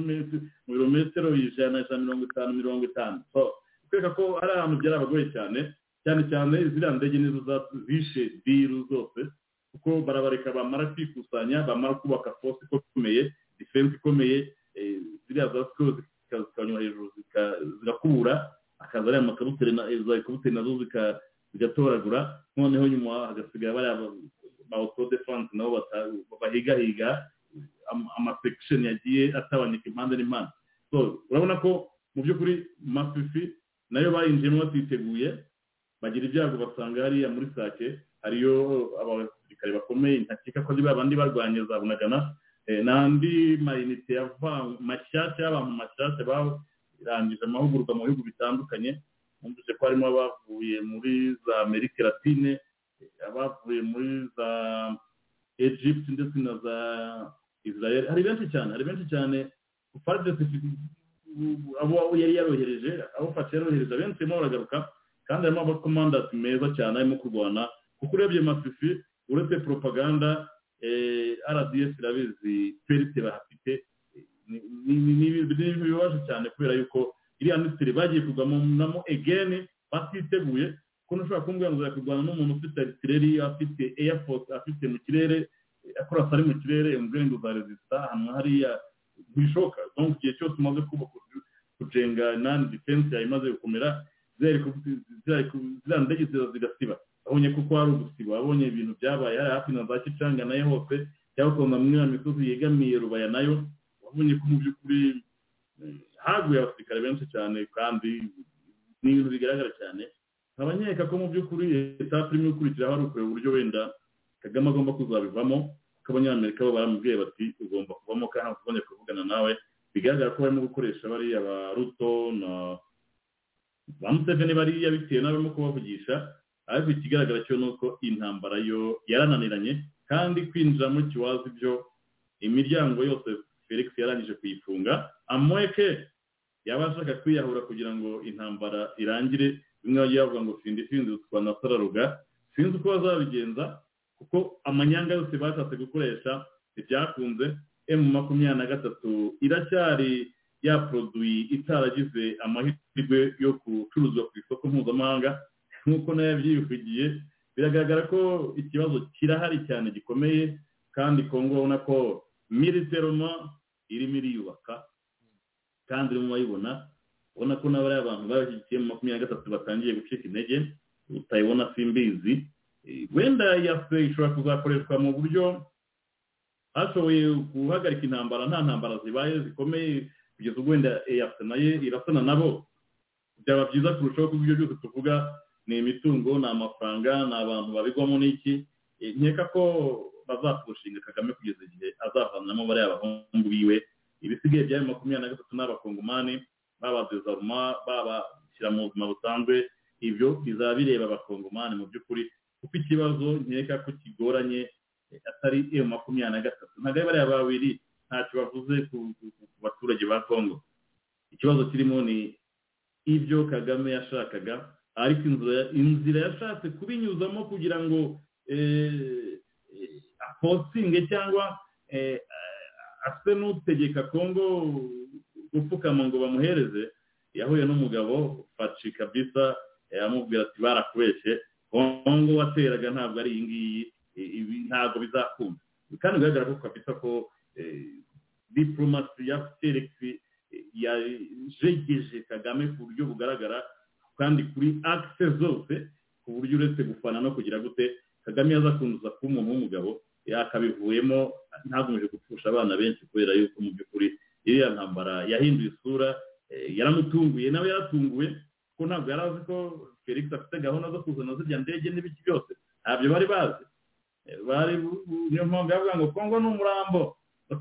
birometero ijana ijana na mirongo itanu mirongo itanu. So kwereka ko ari ahantu byarabagoye cyane cyane cyane ziriya ndege nizo zishe diru zose. Kuko barabareka bamara kwikusanya bamara kubaka force ikomeye defense ikomeye eh, ziriya za sikoro zika- zikanyura hejuru zigakubura akaza ariya makabutere na za ikabutere na zo zigatoragura. Noneho nyuma hagasigara bariya ba- auto defense nabo bahigahiga am- amasekisheni yagiye atabanyika impande n'impande. So urabona ko mu by'ukuri mafifi na yo bayinjiyemo batiteguye bagira ibyago basanga hariya muri sake hariyo abasirikare bakomeye ntakeka ko ba bandi barwanye za bunagana eh, n'andi mayinite mashyashya y'abantu mashyashya barangije amahugurwa mu bihugu bitandukanye. Numvise ko harimo abavuye muri za amerika latine eh, abavuye muri za egypt ndetse na za israel. Hari benshi cyane hari benshi cyane. Faridesi abo yari yarohereje abo fati yarohereje abenshi barimo baragaruka. Kandi harimo abakomandasi meza cyane arimo kurwana. Kuko urebye mafifi uretse propaganda eh, rdf irabizi perite bahafite ni- ibintu bibabaje cyane kubera yuko iriya minisitiri bagiye kurwanamo egeni batiteguye ko ntushobora kumbwira ngo uzajya n'umuntu ufite aritireri afite force afite mu kirere akora sari mu kirere umubwire ngo uzaresista ahantu hariya ntibishoboka. Donc igihe cyose umaze kubaka kujenga nani defense yawe imaze gukomera ziriya ndege zigasiba. Abonye kuko hari ugusiba abonye ibintu byabaye hari hafi na za kicanga na yo hose cyangwa muri ya misozi yegamiye rubaya na yo wabonye ko mu by'ukuri eh, haguye abasirikare benshi cyane kandi ni ibintu bigaragara cyane. Nkaba nkeka ko mu by'ukuri etape irimo ikurikiraho ari ukureba uburyo wenda kagame agomba kuzabivamo kuko abanyamerika bo baramubwiye bati ugomba kuvamo kandi tubonye kuvugana nawe. Bigaragara ko barimo gukoresha bariya ba ruto na ba museveni bariya bitewe n'abarimo kubavugisha. Ariko ikigaragara cyo ni uko intambara yo yarananiranye kandi kwinjira muri kiwazi byo imiryango yose felix yarangije kuyifunga amweke yaba ashaka kwiyahura kugira ngo intambara irangire. Bimwe bagiye bavuga ngo sindi sinzi utwana sararuga. Sinzi uko bazabigenza kuko amanyanga yose bashatse gukoresha ntibyakunze. Emu makumyabiri na gatatu iracyari ya poroduwi itaragize amahirwe yo gucuruzwa ku isoko mpuzamahanga. Nk'uko na yo yabyivugiye biragaragara ko ikibazo kirahari cyane gikomeye kandi kongo urabona ko militeroma irimo iriyubaka kandi urimo urayibona ubona ko n'abariya abantu babashyigikiye mu makumyabiri na gatatu batangiye gucika intege utayibona simbizi wenda yase ishobora kuzakoreshwa mu buryo hashoboye guhagarika intambara nta ntambara zibaye zikomeye kugeza ubwo wenda eyase na yo irasana nabo. Byaba byiza kurushaho kuko ibyo byose tuvuga ni imitungo ni amafaranga ni abantu babigwamo n'iki? Eh, nkeka ko bazakurushinga kagame kugeza igihe azavanamo bariya bahungu biwe. Ibisigaye bya makumyabiri na gatatu n'abakongomani babadezaruma babashyira mu buzima busanzwe. Ibyo bizaba bireba abakongomani mu by'ukuri kuko ikibazo nkeka ko kigoranye eh, atari emu makumyabiri na gatatu. Ntabwo ari bariya babiri ntacyo bavuze ku baturage ba kongo ikibazo kirimo ni ibyo kagame yashakaga ariko inzira yashatse kubinyuzamo kugira ngo eh, eh, aposinge cyangwa eh, ase n'utegeka kongo gupfukama ngo bamuhereze yahuye n'umugabo faci kabisa amubwira ati barakubeshye kongo wateraga ntabwo ari iyi ngiyi ibi ntabwo bizakunda. Kandi bigaragara ko kabisa ko diplomasi ya felix yajegeje kagame ku buryo bugaragara kandi kuri akise zose ku buryo uretse gufana no kugira gute kagame yaza kunduza kuba umuntu w'umugabo yakabivuyemo ntagomeje gupfusha abana benshi kubera yuko mu by'ukuri iriya ntambara yahinduye isura eh, yaramutunguye nawe yaratunguwe kuko ntabwo yari azi ko felix afite gahunda zo kuzana zirya ndege n'ibiki byose. Ntabyo bari bazi. Eh, bari niyo mpamvu yavuga ngo kongo ni umurambo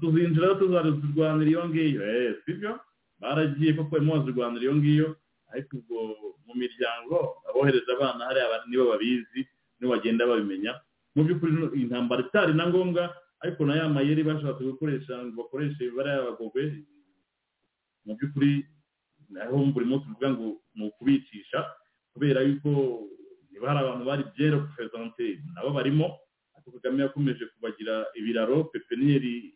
tuzinjira tuzarwanira iyo ngiyo. Eh sibyo? Baragiye koko barimo bazirwanira iyo ngiyo? Ariko ubwo mu miryango abohereje abana hariya abandi nibo babizi nibo bagenda babimenya. Mu by'ukuri intambara itari na ngombwa ariko na ya mayeri bashatse gukoresha ngo bakoreshe bariya bagogwe mu by'ukuri naho buri munsi tuvuga ngo ni ukubicisha kubera yuko niba hari abantu bari byere represente nabo barimo. Ariko kagame yakomeje kubagira ibiraro pepiniyeri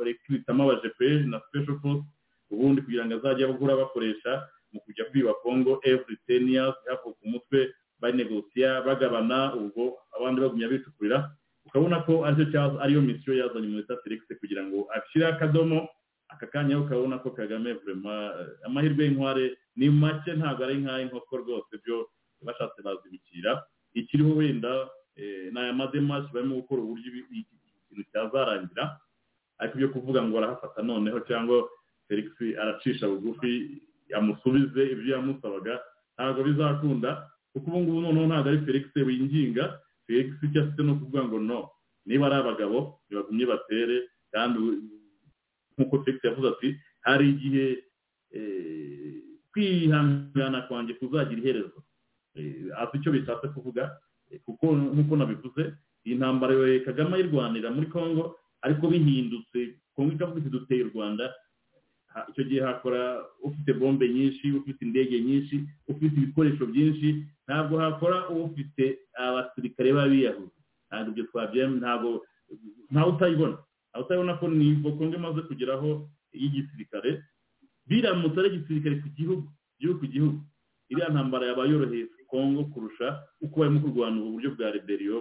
arekitamo abajepe na special force ubundi kugira ngo azajye agura bakoresha mu kujya kwiba kongo every ten years hafi ku mutwe banegosiya bagabana ubwo abandi bagumya bicukurira ukabona ko ari cyo cyaza ariyo misiyo yazanye muri felix kugira ngo ashyireho akadomo aka kanya ukabona ko kagame vrema eh, amahirwe y'inkware ni make ntabwo ari nk'ay'inkoko rwose byo bashatse bazibikira ikiriho wenda eh, ni aya mademashi barimo gukora uburyo ibi- iki kintu cyazarangira. Ariko ibyo kuvuga ngo arahafata noneho cyangwa felix aracisha bugufi amusubize ibyo yamusabaga ntabwo bizakunda kuko ubu ngubu noneho ntabwo ari felix winginga felix icyo afite ni ukuvuga ngo no. Niba ari abagabo ntibagumye batere. Kandi nk'uko felix yavuze ati hari igihe eh, kwihangana kwanjye kuzagira iherezo. Eh, azi icyo bishatse kuvuga eh, kuko nk'uko nabivuze iyi ntambara kagame ayirwanira muri congo ariko bihindutse. Kongo ikavuga iti duteye u rwanda. Icyo gihe hakora ufite bombe nyinshi ufite indege nyinshi ufite ibikoresho byinshi ntabwo hakora ufite abasirikare b'abiyahuzi ntabwo ibyo twabyemera ntabwo ntawe utayibona. Ntawe utayibona ko nivo kongo imaze kugeraho y'igisirikare biramutse ari igisirikare ku gihugu gihugu ku gihugu. Iriya ntambara yaba yoroheye kongo kurusha uko barimo kurwana ubu buryo bwa reberiyo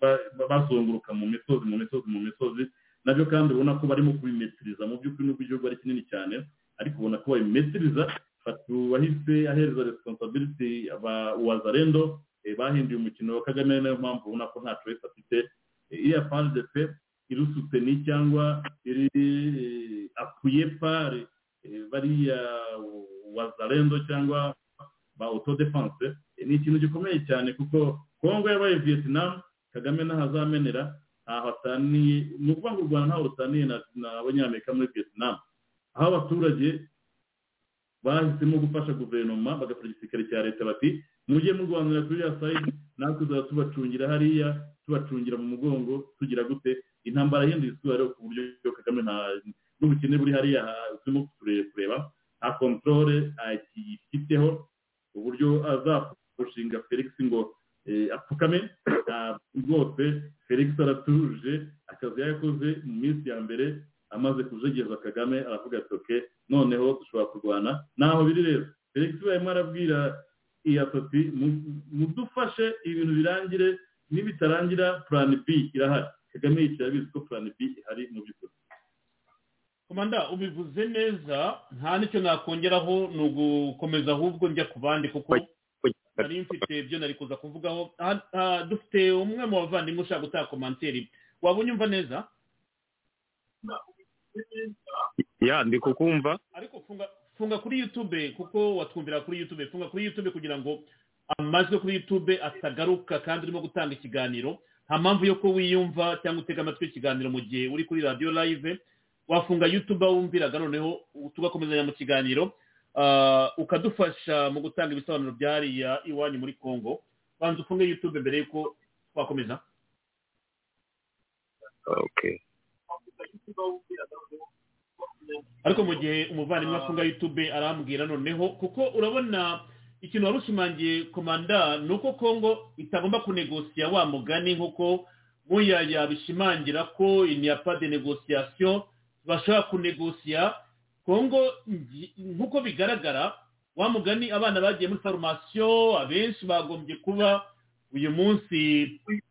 ba- bazunguruka mu misozi mu misozi mu misozi. Na byo kandi ubona ko barimo kubimetiriza mu by'ukuri n'ubwo igihugu ari kinini cyane ariko ubona ko babimetiriza wahise ahereza responsibility aba wazarendo eh, bahinduye umukino wa kagame niyo mpamvu ubona ko nta choice afite. Eh, iriya pande pe irusutse ni cyangwa iri apuye pare bariya wazarendo cyangwa ba autodefense ni ikintu gikomeye cyane kuko kongo yabaye vietnam kagame ntahazamenera ntaho ataniye ni ukuvuga ngo u rwanda ntaho rutaniye n'abanyamerika muri vietnam. Aho abaturage bahisemo gufasha guverinoma bagafasha igisirikare cya leta bati mujye murwanira kuri iriya sayidi natwe tuzaba tubacungira hariya tubacungira mu mugongo tugira gute? Intambara yindi isura rero ku buryo kagame nta n'ubukene buri hariya turimo kureba nta kontorore akifiteho uburyo azapushinga felix ngo apfukame rwose felix aratuje akazi yakoze mu minsi ya mbere amaze kujegeza kagame aravuga ati oke noneho dushobora kurwana. Naho biri rero felix barimo arabwira iya toti mudufashe ibintu birangire nibitarangira purani b irahari. Kagame yicaye abizi ko purani b ihari mu by'ukuri. Komanda ubivuze neza nta n'icyo nakongeraho ni ugukomeza ahubwo njya ku bandi kuko nari mfite ibyo nari kuza kuvugaho. Dufite umwe mu bavandimwe ushaka gutanga komanteri. Waba unyumva neza? Ya ndi kukumva. Ariko funga kuri yutube kuko watwumvira kuri yutube funga kuri yutube kugira ngo amajwi kuri yutube atagaruka kandi urimo gutanga ikiganiro. Nta mpamvu yo ko wiyumva cyangwa utega amatwi ikiganiro mu gihe uri kuri radiyo live. Wafunga yutube wumviraga noneho tugakomezanya mu kiganiro. Ukadufasha mu gutanga ibisobanuro byariya iwanyu muri congo. Banza ufunge yutube mbere y'uko twakomeza. Ariko mu gihe umuvandimwe afunga yutube arambwira noneho kuko urabona ikintu wari ushimangiye komanda ni uko congo itagomba kunegosiya wa mugani nk'uko muyaya bishimangira ko inyapa de negosiyasiyo bashobora kunegosiya kongo nk'uko bigaragara wa mugani abana bagiye muri farumasiyo abenshi bagombye kuba uyu munsi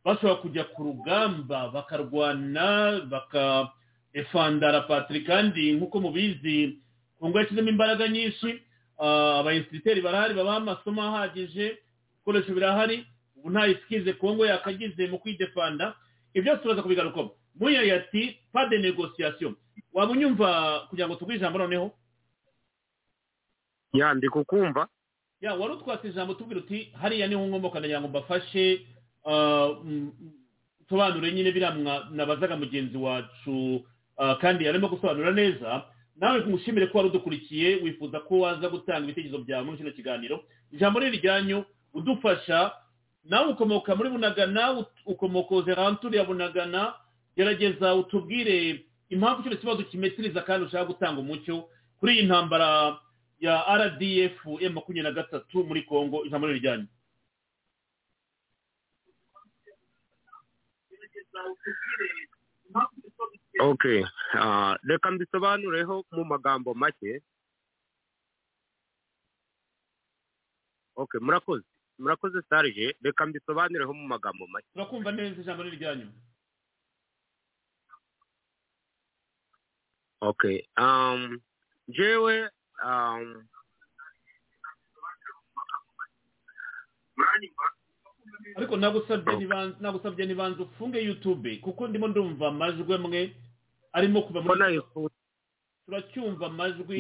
bashobora kujya ku rugamba bakarwana bakefandara patiri kandi nk'uko mubizi kongo yashyizemo imbaraga nyinshi abayinsiriteri barahari babaha amasomo ahagije ibikoresho birahari ubu nta isikize kongo yakagize mu kwidefanda ibyo byose turaza kubigarukaho muyaya ati pa de negosiyasiyo waba unyumva kugira ngo tuguhe ijambo noneho? Ya ndi kukumva. Ya wari utwatse ijambo tubwira uti hariya ni ho nkomoka ndagira ngo mbafashe tubanure nyine biriya nabazaga mugenzi wacu kandi yarimo gusobanura neza. Nawe mushimire ko wari udukurikiye wifuza ko waza gutanga ibitekerezo byawe muri kino kiganiro. Ijambo riri ryanyu udufasha nawe ukomoka muri bunagana ukomoka ozeranturi ya bunagana gerageza utubwire impamvu kino kibazo kimetiriza kandi ushaka gutanga umucyo kuri iyi ntambara ya rdf ya makumyabiri na gatatu muri congo ijambo rijyanye ok reka mbisobanureho mu magambo make. Ok murakoze murakoze sarije reka mbisobanureho mu magambo make. Turakumva neza ijambo rijyanye ok um, jewe um, ariko nagusabye ntibanze ufunge yutube kuko ndimo ndumva amajwi amwe arimo kuva muri turacyumva amajwi.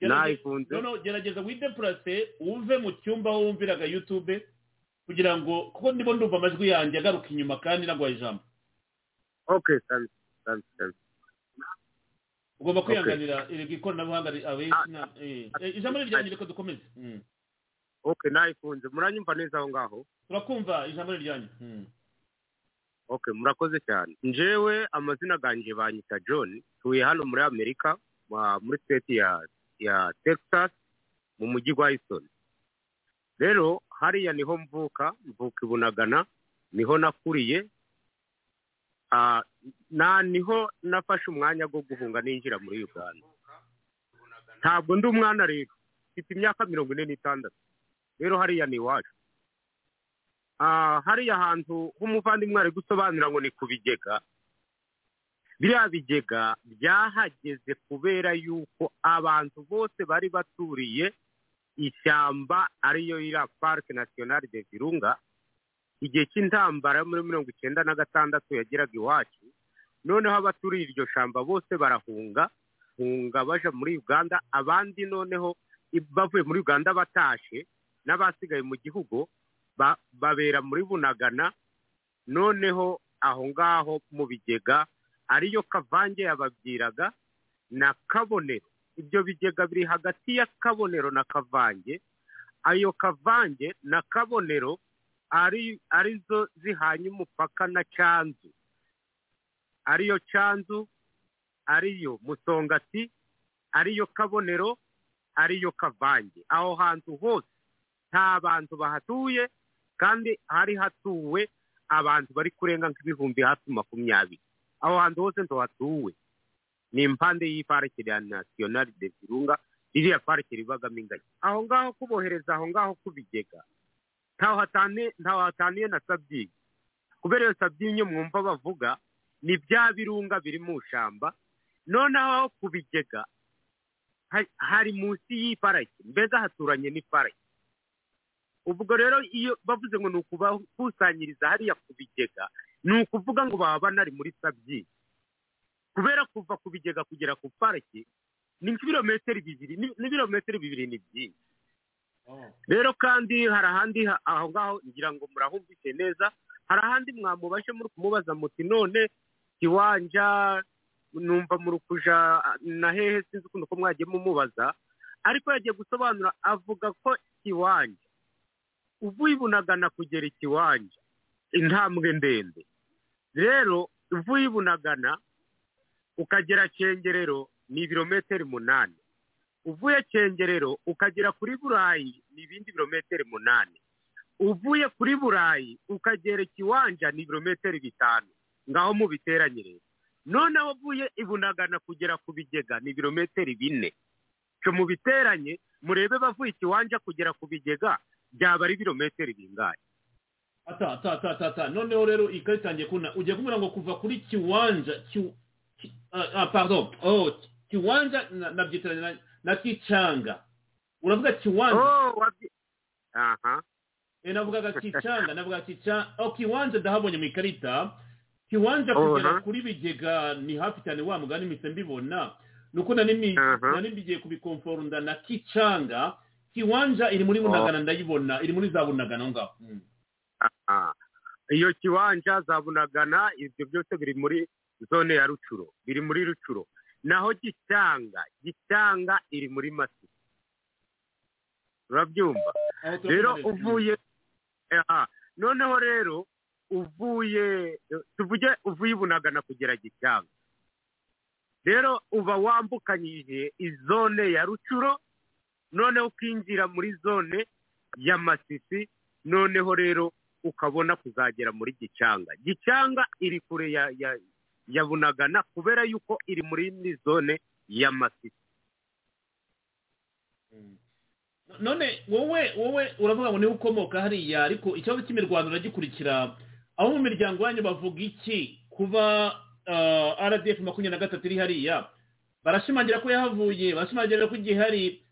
nayifunze. Gerageza widepurase uve mu cyumba wumviraga yutube kugira ngo kuko ndimo ndumva amajwi yanjye agaruka inyuma kandi naguhaye ijambo. Ok thanks thanks thanks. Ugomba kwihanganira ikoranabuhanga ijambo rijyanye reka dukomeze? Ok nayifunze muranyumva neza aho ngaho? Turakumva ijambo rijyanye ok murakoze cyane. Njewe amazina ganjye banyita john. Tuye hano muri amerika muri state ya ya texas mu mujyi wa houston. Rero hariya ni ho mvuka mvuka ibunagana ni ho nakuriye na ni ho nafashe umwanya wo guhunga ninjira muri uganda. Ntabwo ndi umwana rero. Mfite imyaka mirongo ine n'itandatu. Rero hariya ni iwacu. Hariya hantu h'umuvandimwe ari gusobanura ngo ni ku bigega. Biriya bigega byahageze kubera yuko abantu bose bari baturiye ishyamba ariyo iriya parike nasiyonari de virunga. Igihe cy'intambara yo muri mirongo icyenda na gatandatu yageraga iwacu noneho abaturiye iryo shamba bose barahunga hunga baja muri uganda abandi noneho bavuye muri uganda batashe n'abasigaye mu gihugu ba- babera muri bunagana noneho aho ngaho mu bigega ariyo kavange yababwiraga na kabonero. Ibyo bigega biri hagati ya kabonero na kavange ayo kavange na kabonero ari ari zo zihanye umupaka na canzu ariyo canzu ariyo musongati ariyo kabonero ariyo kavange. Aho hantu hose nta bantu bahatuye kandi hari hatuwe abantu bari kurenga nk'ibihumbi hafi makumyabiri. Aho hantu hose ntohatuwe ni impande y'iparike ya nasiyonari de virunga ririya parike ribagamo ingagi. Aho ngaho kubohereza aho ngaho ku bigega ntaho hataniye ntaho hataniye na sabyinyo. Kubera iyo sabyinyo mwumva bavuga ni bya birunga biri mu shamba noneho ku bigega ha- hari munsi y'iparike mbega haturanye n'iparike ubwo rero iyo bavuze ngo ni ukubakusanyiriza hariya ku bigega ni ukuvuga ngo baba banari muri sabyinyo. Kubera kuva ku bigega kugera ku parike ni nk'ibirometero bibiri ni- n'ibirometero bibiri ni byinshi. Rero kandi hari ahandi ha- aho ngaho ngira ngo murahumvise neza hari ahandi mwamubashe muri kumubaza muti none kiwanja numva muri kuja na hehe sinzi ukuntu ko mwagiye mumubaza. Ariko yagiye gusobanura avuga ko kiwanja uvuye ibunagana kugera ikiwanja intambwe ndende. Rero uvuye ibunagana ukagera cengerero ni ibirometero umunani. Uvuye cengerero ukagera kuri burayi ni ibindi birometero umunani. Uvuye kuri burayi ukagera ikiwanja ni ibirometero bitanu. Ngaho mubiteranye rero noneho uvuye ibunagana kugera ku bigega ni ibirometero bine. Cyo mubiteranye murebe bavuye ikiwanja kugera ku bigega byaba ari ibirometero bingahe. Ata ata ata ata ata. Noneho rero ikarita yanjye kuna ugiye kumbwira ngo kuva kuri kiwanja ki, ki, ah, ah, pardon. Oh kiwanja na, kicanga uravuga kiwanja? Oh aha. Eh navugaga kicanga navuga kica oh kiwanja ndahabonye mu ikarita. Kiwanja Oh, kugera kuri bigega ni hafi cyane wa mugani mpise mbibona. Nuko nari mbigiye kubikonforunda na kicanga kiwanja iri muri bunagana ndayibona iri muri za bunagana aho ngaho. Mm. aha. Iyo kiwanja za bunagana ibyo byose biri muri zone ya rucuro biri muri rucuro naho gicanga gicanga iri muri masi urabyumva? Aho rero uvuye noneho rero uvuye tuvuge uvuye ibunagana kugera gicanga rero uba wambukanyije izone ya rucuro noneho ukinjira muri zone ya masisi noneho rero ukabona kuzagera muri gicanga. Gicanga iri kure ya ya bunagana kubera yuko iri muri zone ya masisi. None wowe wowe uravuga ngo ni we ukomoka hariya ariko ikibazo cy'imirwano uragikurikira abo mu miryango yanyu bavuga iki? Kuba ah, rdf makumyabiri na gatatu iri hariya barashimangira ko yahavuye barashimangira ko igihe hari.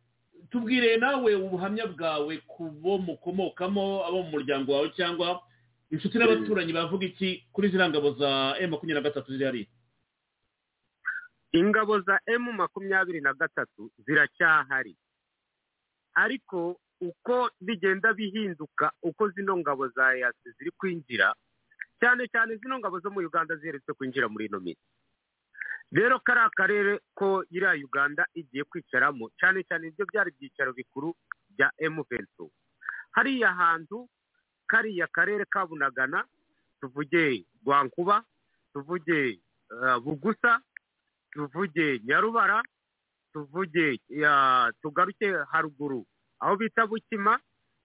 Tubwire nawe ubuhamya bwawe ku bo mukomokamo abo mu muryango wawe cyangwa inshuti n'abaturanyi bavuga iki kuri ziriya ngabo za m makumyabiri na gatatu ziri hariya ingabo za emu makumyabiri na gatatu ziracyahari. Ariko uko bigenda bihinduka uko zino ngabo za yasi ziri kwinjira cyane cyane zino ngabo zo mu uganda ziherutse kwinjira muri ino minsi. Rero kariya karere ko iriya uganda igiye kwicaramo cyane cyane ibyo byari ibyicaro bikuru bya emu ventu hariya hantu kariya karere ka bunagana tuvuge rwankuba tuvuge eh, bugusa tuvuge nyarubara tuvuge tugaruke haruguru. Aho bita bukima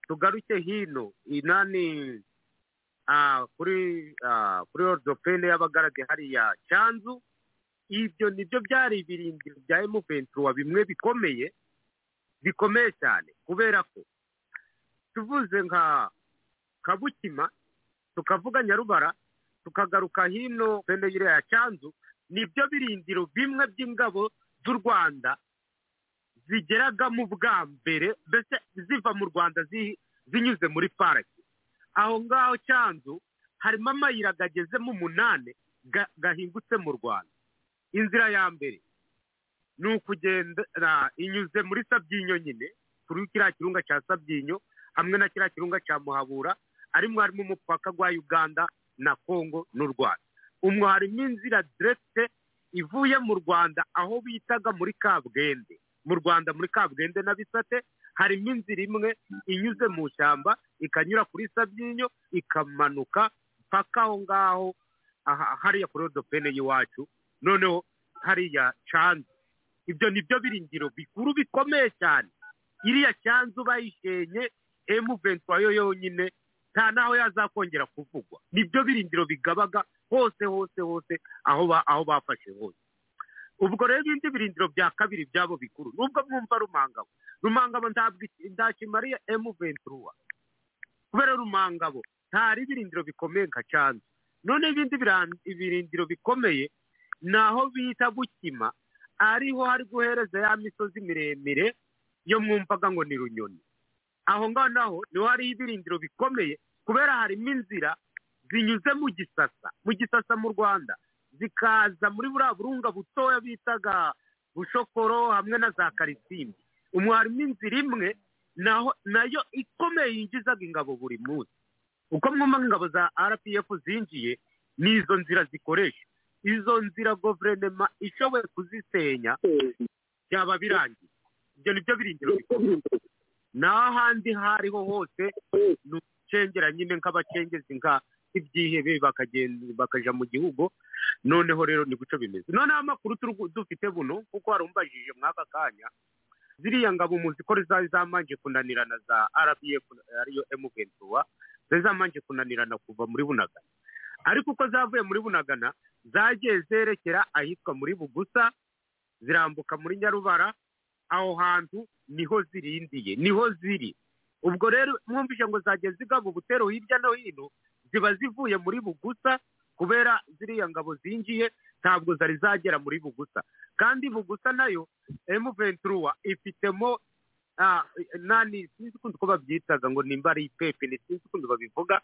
tugaruke hino. Inani ah, kuri ah, kuri orudopene y'abagarade hariya cyanzu. Ibyo ni byo byari ibirindiro bya emuventura bimwe bikomeye bikomeye cyane kubera ko tuvuze nka kabukima tukavuga nyarubara tukagaruka hino pene ya cyanzu ni byo birindiro bimwe by'ingabo z'u rwanda zigeragamo bwa mbere mbese ziva mu rwanda zi- zinyuze muri pariki aho ngaho cyanzu harimo amayira gagezemo umunani ga- gahingutse mu rwanda. Inzira ya mbere ni ukugenda inyuze muri sabyinyo nyine kuri kiriya kirunga cya sabyinyo hamwe na kiriya kirunga cya muhabura arimo harimo umupaka wa uganda na congo n'u rwanda. Umwo harimo inzira direkite ivuye mu rwanda aho bitaga muri kabwende. Mu rwanda muri kabwende na bisate harimo inzira imwe inyuze mu shyamba ikanyura kuri sabyinyo ikamanuka mpaka aho ngaho hariya kuri rodopene y'iwacu noneho hariya canzu ibyo ni byo biringiro bikuru bikomeye cyane. Iriya cyanzu bayishenye emu ventura yo yonyine nta n'aho yazakongera kuvugwa. Nibyo birindiro bigabaga hose hose hose aho aho bafashe hose. Ubwo rero ibindi birindiro bya kabiri byabo bikuru nubwo mwumva rumangabo. Rumangabo ntakimariye emu ventura kubera rumangabo ntari ibirindiro bikomeye nka cyanzu none ibindi ibirindiro bikomeye ni aho bita bukima ariho hari guhereza ya misozi miremire yo mwumvaga ngo ni runyoni. Aho ngaho naho ni ho hari ibirindiro bikomeye kubera harimo inzira zinyuze mu gisasa. Mu gisasa mu rwanda. Zikaza muri buriya burunga butoya bitaga bushokoro hamwe na za karisimbi umwe harimo inzira imwe naho na yo ikomeye yinjizaga ingabo buri munsi. Uko mwumva ingabo za rpf zinjiye ni izo nzira zikoresha. Izo nzira guverinoma ishoboye kuzisenya byaba birangiye. Ibyo ni byo birindiro bikomeye. Naho ahandi aho ariho hose ni ugucengera nyine nk'abacengezi nka ibyihebe bakaja mu gihugu. Noneho rero ni guco bimeze. Noneho amakuru dufite buno kuko wari umbajije mwaka kanya ziriya ngabo muzi ko zamanje kunanirana za rbf ariyo emugentuwa zari zamanje kunanirana kuva muri bunagana. Ariko uko zavuye muri bunagana zagiye zerekera ahitwa muri bugusa zirambuka muri nyarubara aho hantu ni ho zirindiye ni ho ziri. Ubwo rero mwumvise ngo zagiye zigaba ubutero hirya no hino ziba zivuye muri bugusa kubera ziriya ngabo zinjiye ntabwo zari zagera muri bugusa. Kandi bugusa na yo emu ventura ifitemo nani sinzi ukuntu ko babyitaga ngo nimba ari ipepe ni sinzi ukuntu babivuga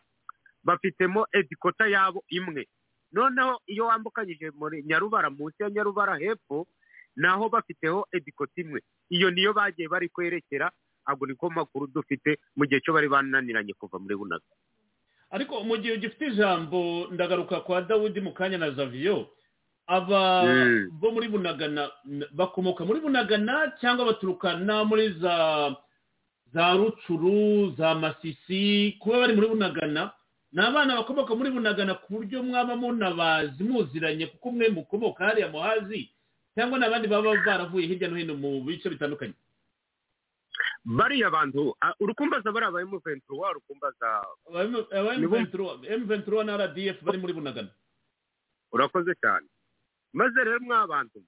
bafitemo edikota yabo imwe. Noneho iyo wambukanyije muri nyarubara munsi ya nyarubara hepfo naho bafiteho edikota imwe iyo niyo bagiye bari kwerekera ntabwo niko makuru dufite mu gihe cyo bari bananiranye kuva muri bunaga. Ariko mu gihe ugifite ijambo ndagaruka kwa dawudi mu kanya na zaviyo aba Mm. bo muri bunagana bakomoka muri bunagana cyangwa baturuka na muri za za rucuru za masisi kuba bari muri bunagana ni abana bakomoka muri bunagana ku buryo mwaba munabazi muziranye kuko umwe mukomoka hariya muhazi cyangwa n'abandi baba baravuye hirya no hino mu bice bitandukanye? Bariya bantu ah, urukumbaza bari aba emu ventura urukumbaza aba Ni bo- M23 na RDF bari muri bunagana. Urakoze cyane. Maze rero mwabantu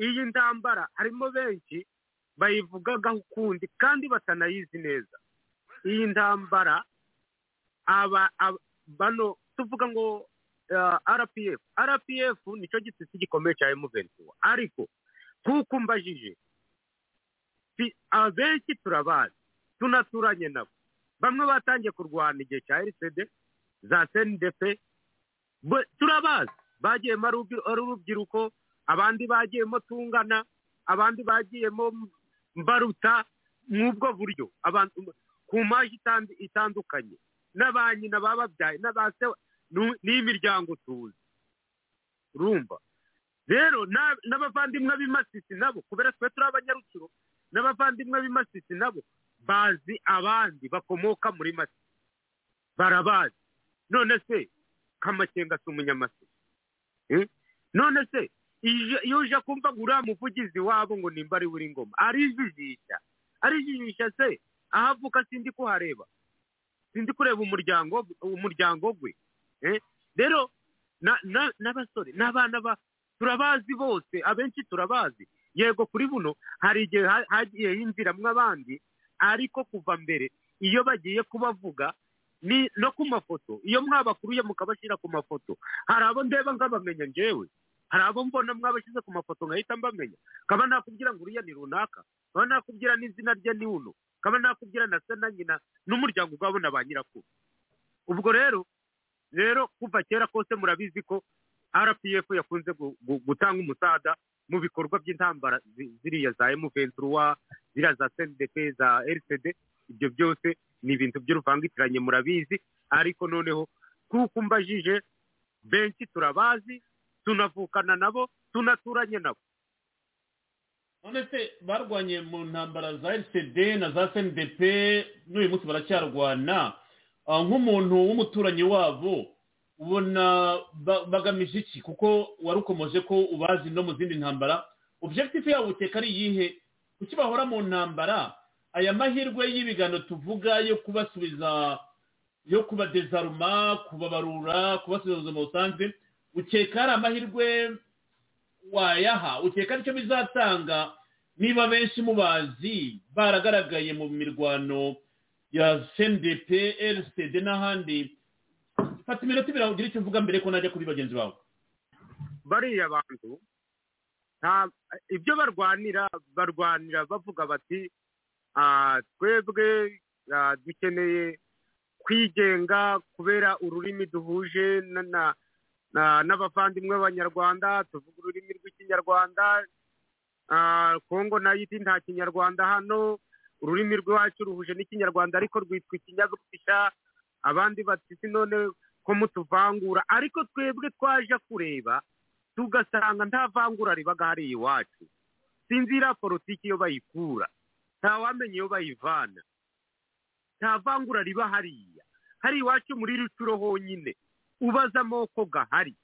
iyi ntambara harimo benshi bayivugagaho ukundi kandi batanayizi neza. Iyi ntambara aba bano tuvuga ngo rpf rpf ni cyo gitisi gikomeye cya emuventura ariko kuko mbajije abenshi turabazi tunaturanye nabo. Bamwe batangiye kurwana igihe cya rcd za cndp turabazi. Bagiyemo ari urubyi- ari urubyiruko abandi bagiyemo tungana abandi bagiyemo mbaruta mw'ubwo buryo. Ku itandi- itandukanye. N'aba nyina bababyaye n'abase nu- n'imiryango tuzi. Urumva? Rero na- n'abavandimwe b'imasisi nabo kubera twe turi abanyarutsiro n'abavandimwe b'imasisi nabo bazi abandi bakomoka muri masisi. Barabazi. None se kamakenga si umunyamasisi Eh? none se iyo uje kumva ngo uriya muvugizi wabo ngo nimba ari buri ngoma arijijisha. Arijijisha se? Aho avuka sindi kuhareba. Sindi kureba umuryango umuryango gwe? Rero na- na- n'abasore n'abana ba turabazi bose abenshi turabazi. Yego kuri buno hari igihe ha- hagiye hinjiramwo abandi ariko kuva mbere iyo bagiye kubavuga ni no ku mafoto iyo mwabakuruye mukabashyira ku mafoto hari abo ndeba nkabamenya njyewe hari abo mbona mwabashyize ku mafoto nkahita mbamenya kaba nakubwira ngo uriya ni runaka kaba nakubwira n'izina rye ni uno kaba nakubwira na se na nyina n'umuryango ubwabo na ba nyirakuru. Ubwo rero rero kuva kera kose murabizi ko rpf yakunze gu- gu- gutanga umusada mu bikorwa by'intambara zi- ziriya za emuventuruwa ziriya za cndp za rcd ibyo byose ni ibintu by'uruvangitiranye murabizi. Ariko noneho kuko mbajije benshi turabazi tunavukana nabo tunaturanye nabo. None se barwanye mu ntambara za rcd na za cndp n'uyu munsi baracyarwana? Nk'umuntu w'umuturanyi wabo ubona ba- bagamije iki? Kuko wari ukomeje ko ubazi no mu zindi ntambara objectif yabo uteka ari iyihe? Kuki bahora mu ntambara? Aya mahirwe y'ibiganiro tuvuga yo kubasubiza yo kubadezaruma kubabarura kubasubiza mu busanzwe ukeka hari amahirwe wayaha? Ukeka ari cyo bizatanga? Niba benshi mubazi baragaragaye mu mirwano ya cndp rcd n'ahandi. Fata iminota ibiri ugira icyo uvuga mbere ko najya kuri bagenzi bawe. Bariya bantu ibyo barwanira barwanira bavuga bati "Ah, twebwe ah, dukeneye kwigenga kubera ururimi duhuje na- na- na- n'abavandimwe b'abanyarwanda tuvuga ururimi rw'ikinyarwanda. Ah, kongo na yo iti nta kinyarwanda hano. Ururimi rwacu ruhuje n'ikinyarwanda ariko rwitwa ikinyabwisha abandi bati "Si none ko mutuvangura? Ariko twebwe twaje kureba tugasanga nta vangura ribaga hariya iwacu. Sinzi iriya politiki iyo bayikura ntawamenya iyo bayivana. Nta vangura riba hariya. Hari iwacu muri rucuro honyine. Ubaza amoko gahari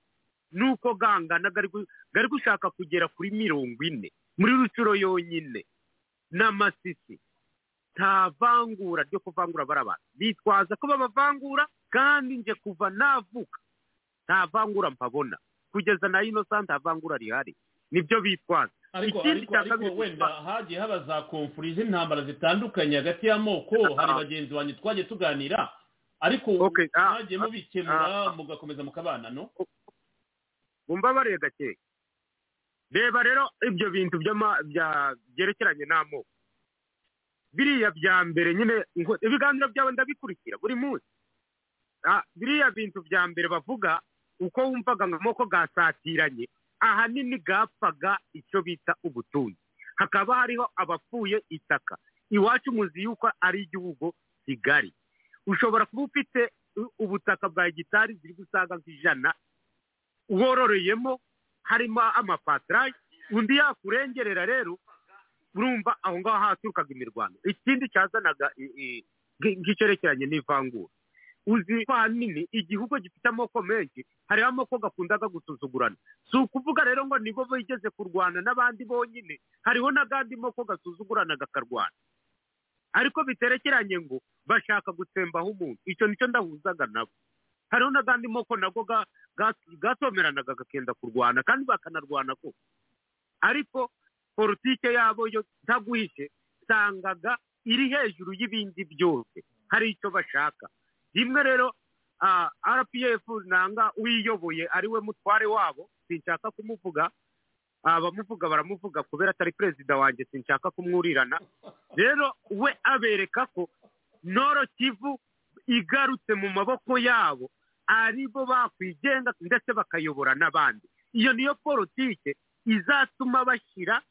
nuko gangana gari gushaka kugera kuri mirongo ine. Muri rucuro yonyine. N'amasisi nta vangura ryo kuvangura barabara bitwaza ko babavangura kandi nje kuva navuka. Nta vangura mpabona. Kugeza na ino saa nta vangura rihari. Nibyo bitwaza. Ariko ariko wenda hagiye haba za konfuri z'intambara zitandukanye hagati y'amoko hari bagenzi banjye twagiye tuganira. Ariko mwagiye mubikemura mugakomeza mukabana no? Bumva bareba gake reba rero ibyo bintu byerekeranye n'amoko. Biriya bya mbere nyine ibiganiro byawe ndabikurikira buri munsi. Ah, biriya bintu bya mbere bavuga uko wumvaga ngo amoko gasatiranye. Ahanini gapfaga icyo bita ubutunzi. Hakaba hariho abapfuye itaka iwacu muzi yuko ari igihugu kigali ushobora kuba ufite ubutaka bwa hegitari ziri gusaga nk'ijana wororeyemo harimo amapatarayi undi yakurengerera rero urumva aho ngaho haturukaga imirwano. Ikindi cyazanaga nk'icyerekeranye n'ivangura uzi ko ahanini igihugu gifite amoko menshi hariho amoko gakundaga gusuzugurana. Si ukuvuga rero ngo nibo bigeze kurwana n'abandi bonyine hariho n'agandi moko gasuzugurana gakarwana ariko biterekeranye ngo bashaka gutsembaho umuntu icyo ni cyo ndahuzaga nabo. Hariho n'agandi moko ga- gatomeranaga gakenda kurwana kandi bakanarwana ko ariko politike yabo yo ntaguhishe usangaga iri hejuru y'ibindi byose. Hari icyo bashaka. Rimwe rero rpf nanga uyiyoboye ari we mutware wabo sinshaka kumuvuga. Abamuvuga baramuvuga kubera atari perezida wanjye sinshaka kumwurirana. Rero we abereka ko noro kivu igarutse mu maboko yabo ari bo bakwigenga ndetse bakayobora n'abandi. Iyo niyo politike izatuma bashyira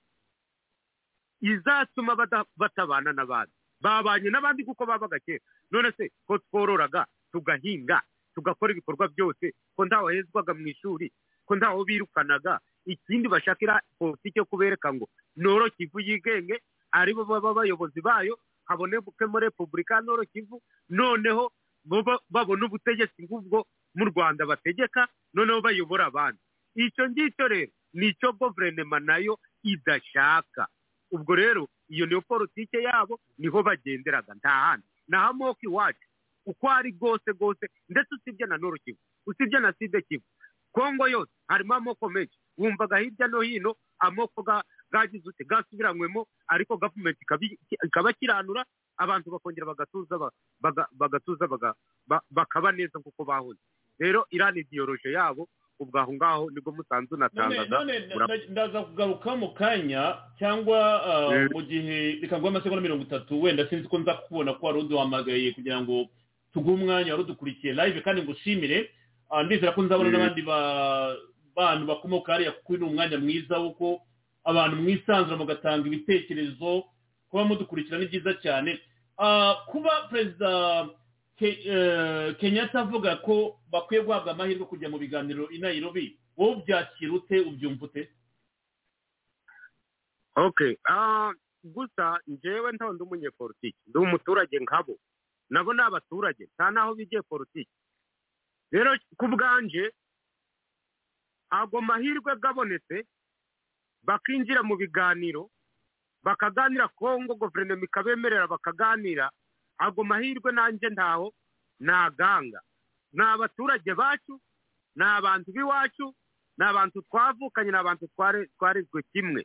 izatuma batabana n'abandi. Babanye n'abandi kuko babaga kera. None se ko twororaga tugahinga tugakora ibikorwa byose ko ntawahezwaga mu ishuri ko ntaho birukanaga ikindi bashakira politiki yo kubereka ngo noro kivu yigenge ari bo baba abayobozi bayo habonekemo repubulika noro kivu noneho bo ba- babona ubutegetsi nk'ubwo mu rwanda bategeka noneho bayobora abandi. Icyo ngicyo rero ni icyo guverinoma na yo idashaka. Ubwo rero iyo niyo politike yabo ni ho bagenderaga nta handi. Naho amoko iwacu uko ari rwose rwose ndetse usibye na noro kivu usibye na side kivu. Kongo yose harimo amoko menshi. Wumvaga hirya no hino amoko ga- gagize ute? Gasubiranywemo ariko gavumenti ikabakiranura abantu bakongera bagatuza ba- baga- bagatuza baga- ba- bakaba neza nk'uko bahoze rero iriya ni idiyoroje yabo ubwo aho ngaho ni bwo musanze none mura- nda- ndaza kugaruka mu kanya cyangwa ah, Mm. mu gihe reka nguhe amasegonda mirongo itatu wenda sinzi ko nza kubona ko wari uduhamagaye kugira ngo tuguhe umwanya wari udukurikiye live kandi ngushimire Ah, ndizera ko nzabona Mm. n'abandi ba- bantu bakomoka hariya kuko uyu ni umwanya mwiza w'uko abantu mwisanzura mugatanga ibitekerezo kuba mudukurikira ni byiza cyane Ah, kuba perezida eh, kenyatta avuga ko bakwiye guhabwa amahirwe kujya mu biganiro i nairobi. Wowe ubyakira ute ubyumva ute? Ah gusa njyewe ntonde umunyepolitiki ndi umuturage nkabo. Nabo ni abaturage nta n'aho bigiye politiki. Rero ku bwanje ago mahirwe gabonetse bakinjira mu biganiro bakaganira kongo guverinoma ikabemerera bakaganira ago mahirwe nanjye ntaho naganga ni abaturage bacu ni abantu b'iwacu ni abantu twavukanye ni abantu tware- twarezwe kimwe.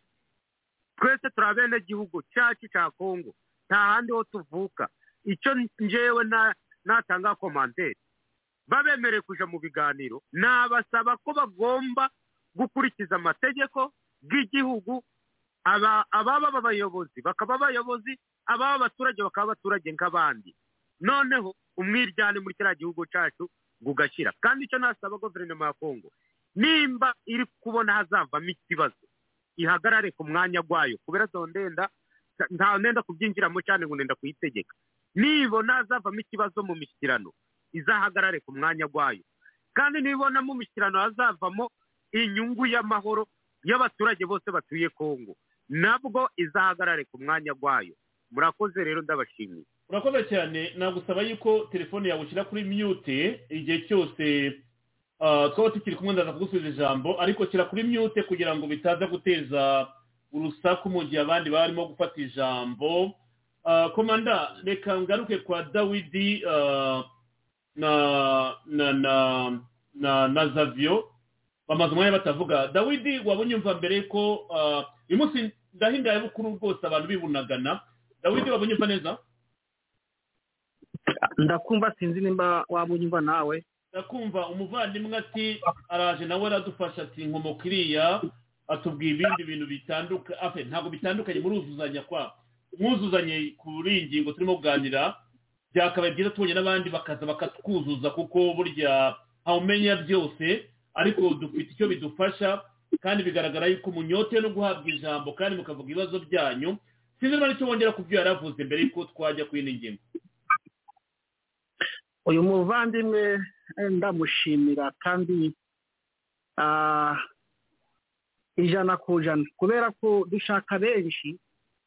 Twese turi abenegihugu cyacu cya kongo nta handi ho tuvuka. Icyo njyewe na- natanga komanteri babemereye kuja mu biganiro. Nabasaba ko bagomba gukurikiza amategeko bw'igihugu ababa abayobozi bakaba abayobozi ababa abaturage bakaba abaturage nk'abandi. Noneho umwiryane muri kiriya gihugu cyacu gugashyira kandi icyo nasaba guverinoma ya kongo nimba iri kubona hazavamo ikibazo ihagarare ku mwanya gwayo. Kubera ndenda nta ndenda kubyinjiramo cyane ngo ndenda kuyitegeka. Nibona hazavamo ikibazo mu mishyikirano izahagarare ku mwanya gwayo. Kandi nibona mu mishyikirano hazavamo inyungu y'amahoro y'abaturage bose batuye kongo nabwo izahagarare ku mwanya gwayo. Murakoze rero ndabashimiye. Urakoze cyane. Nagusaba yuko telefone yawe ushyira kuri mute igihe cyose ah, twaba tukiri kumwe ndaza kugusubiza ijambo ariko shyira kuri mute kugira ngo bitaza guteza urusaku mu gihe abandi barimo gufata ijambo. Ah, komanda reka ngaruke kwa dawidi ah, na na na na na zavio bamaze umwanya batavuga. Dawidi waba unyumva mbere ko uyu munsi ndahinda bukuru rwose abantu bibunagana. Dawidi waba unyumva neza? Ndakumva sinzi nimba waba unyumva nawe. Ndakumva umuvandimwe ati araje nawe aradufasha. Ati nkomoka iriya atubwiye ibindi bintu bitandukanye ntabwo bitandukanye muruzuzanya kwa mwuzuzanye kuri iyi ngingo turimo kuganira. Byakabaye byiza tubonye n'abandi bakaza bakatwuzuza kuko burya ntawumenya byose ariko dufite icyo bidufasha. Kandi bigaragara yuko munyotewe no guhabwa ijambo kandi mukavuga ibibazo byanyu sinzi niba ni cyo wongera ku byo yari avuze mbere yuko twajya ku yindi ngingo. Uyu muvandimwe eh, ndamushimira kandi ah, ijana ku ijana kubera ko dushaka benshi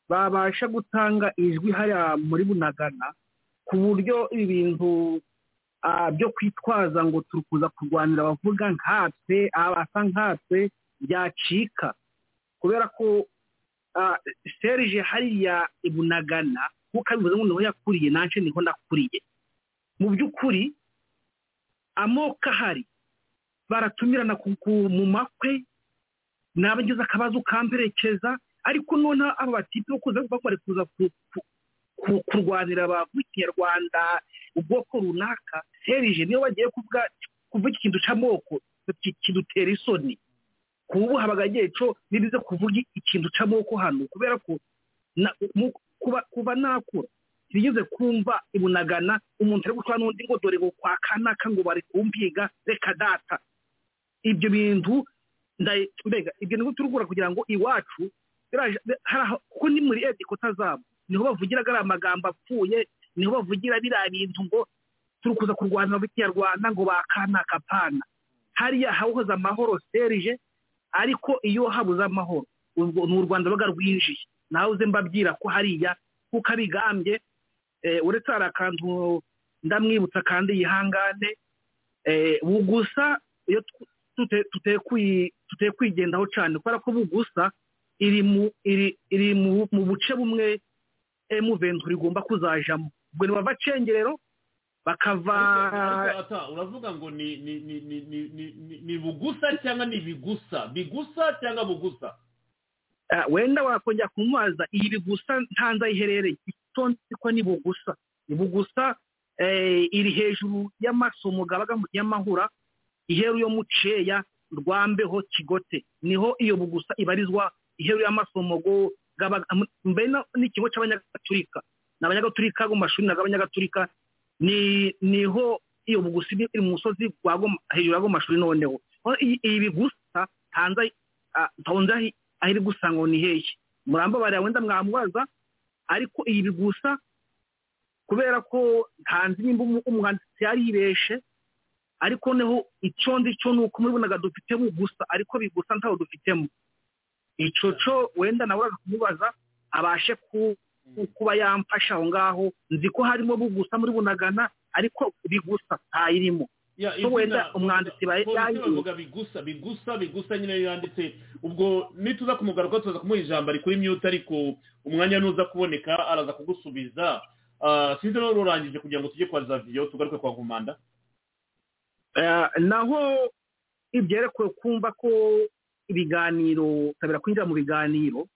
babasha gutanga ijwi hariya muri bunagana ku buryo ibi bintu ah, byo kwitwaza ngo turi kuza kurwanira abavuga nkatwe abasa nkatwe byacika kubera ko serije hariya i bunagana nk'uko abivuze ngo ni ho yakuriye nanjye ni ho nakuriye mu by'ukuri amoko ahari baratumirana mu makwe nabagize akabazo kamperekeza ariko noneho aba batipe bo kuza bakore kuza ku- ku- ku- kurwanira abavuga ikinyarwanda ubwoko runaka. Serije niyo bagiye kuvuga kuvuga ikintu cy'amoko ki- kidutera isoni. Kubu habaga igihe cyo nibize kuvuga ikintu cy'amoko hano kubera ko kuba nakura ntibigeze kumva ibunagana umuntu ari gutwara n'undi ngo dore ngo kwa kanaka ngo bari kumpiga reka data. Ibyo bintu mbega ibyo bintu turugura kugira ngo iwacu kuko ni muri edikota zabo ni ho bavugira ariya magambo apfuye ni ho bavugira biriya bintu ngo turi kuza kurwanira mu kinyarwanda ngo ba kanaka pana hariya hahoze amahoro serije ariko iyo habuze amahoro ubwo ni u rwanda ruba rwinjiye. Nawe uze mbabwira ko hariya kuko abigambye eh, uretse hari akantu ndamwibutsa kandi yihangane eh, bugusa iyo tu- tute- tutekwi- tutekwigendaho cyane kubera ko bugusa iri mu buce bumwe emuventura igomba kuzajamo. Ubwo ntibava cengerero bakava uravuga ngo ni ni ni ni ni ni- bugusa cyangwa ni bigusa? Bigusa cyangwa bugusa? Ah, wenda wakongera kumubaza iyi bigusa ntanze aho iherereye icyo nzi ko ni bugusa. Ni bugusa eh, iri hejuru y'amasomo gabaga mu nyamahura iheru yo muceya rwambeho kigote. Niho iyo bugusa ibarizwa iheru y'amasomo go gabaga mu- mbere na- n'ikigo cy'abanyagatulika ni abanyagatulika mu mashuri ni ni ho iyo bugusi iri mu musozi hejuru ya Goma mashuri noneho. Iyi bigusa hanze ah, ahi- aho iri gusa ngo ni hehe? Murambabarira wenda mwamubaza ariko iyi bigusa kubera ko ntanzi nimba umwanditsi yaribeshe ariko noneho icyo cyo ni uko muri bunaga dufitemo gusa ariko bigusa ntaho dufitemo. Icyo cyo wenda nawe uraza kumubaza abashe kuba yamfasha aho ngaho nzi ko harimo bugusa muri bunagana ariko bigusa ntayirimo. Wenda umwanditsi bavuga bigusa bigusa bigusa nyine yanditse. Ubwo nituza kumugaruka tuza kumuha ijambo ari kuri mute ariko umwanya nuza kuboneka araza kugusubiza. Ah, sinzi rero urangije kugira ngo tujye kwa zaviyo tugaruke kwa gumanda. Eh, naho ibyerekwe kumva ko ibiganiro tabira kwinjira mu biganiro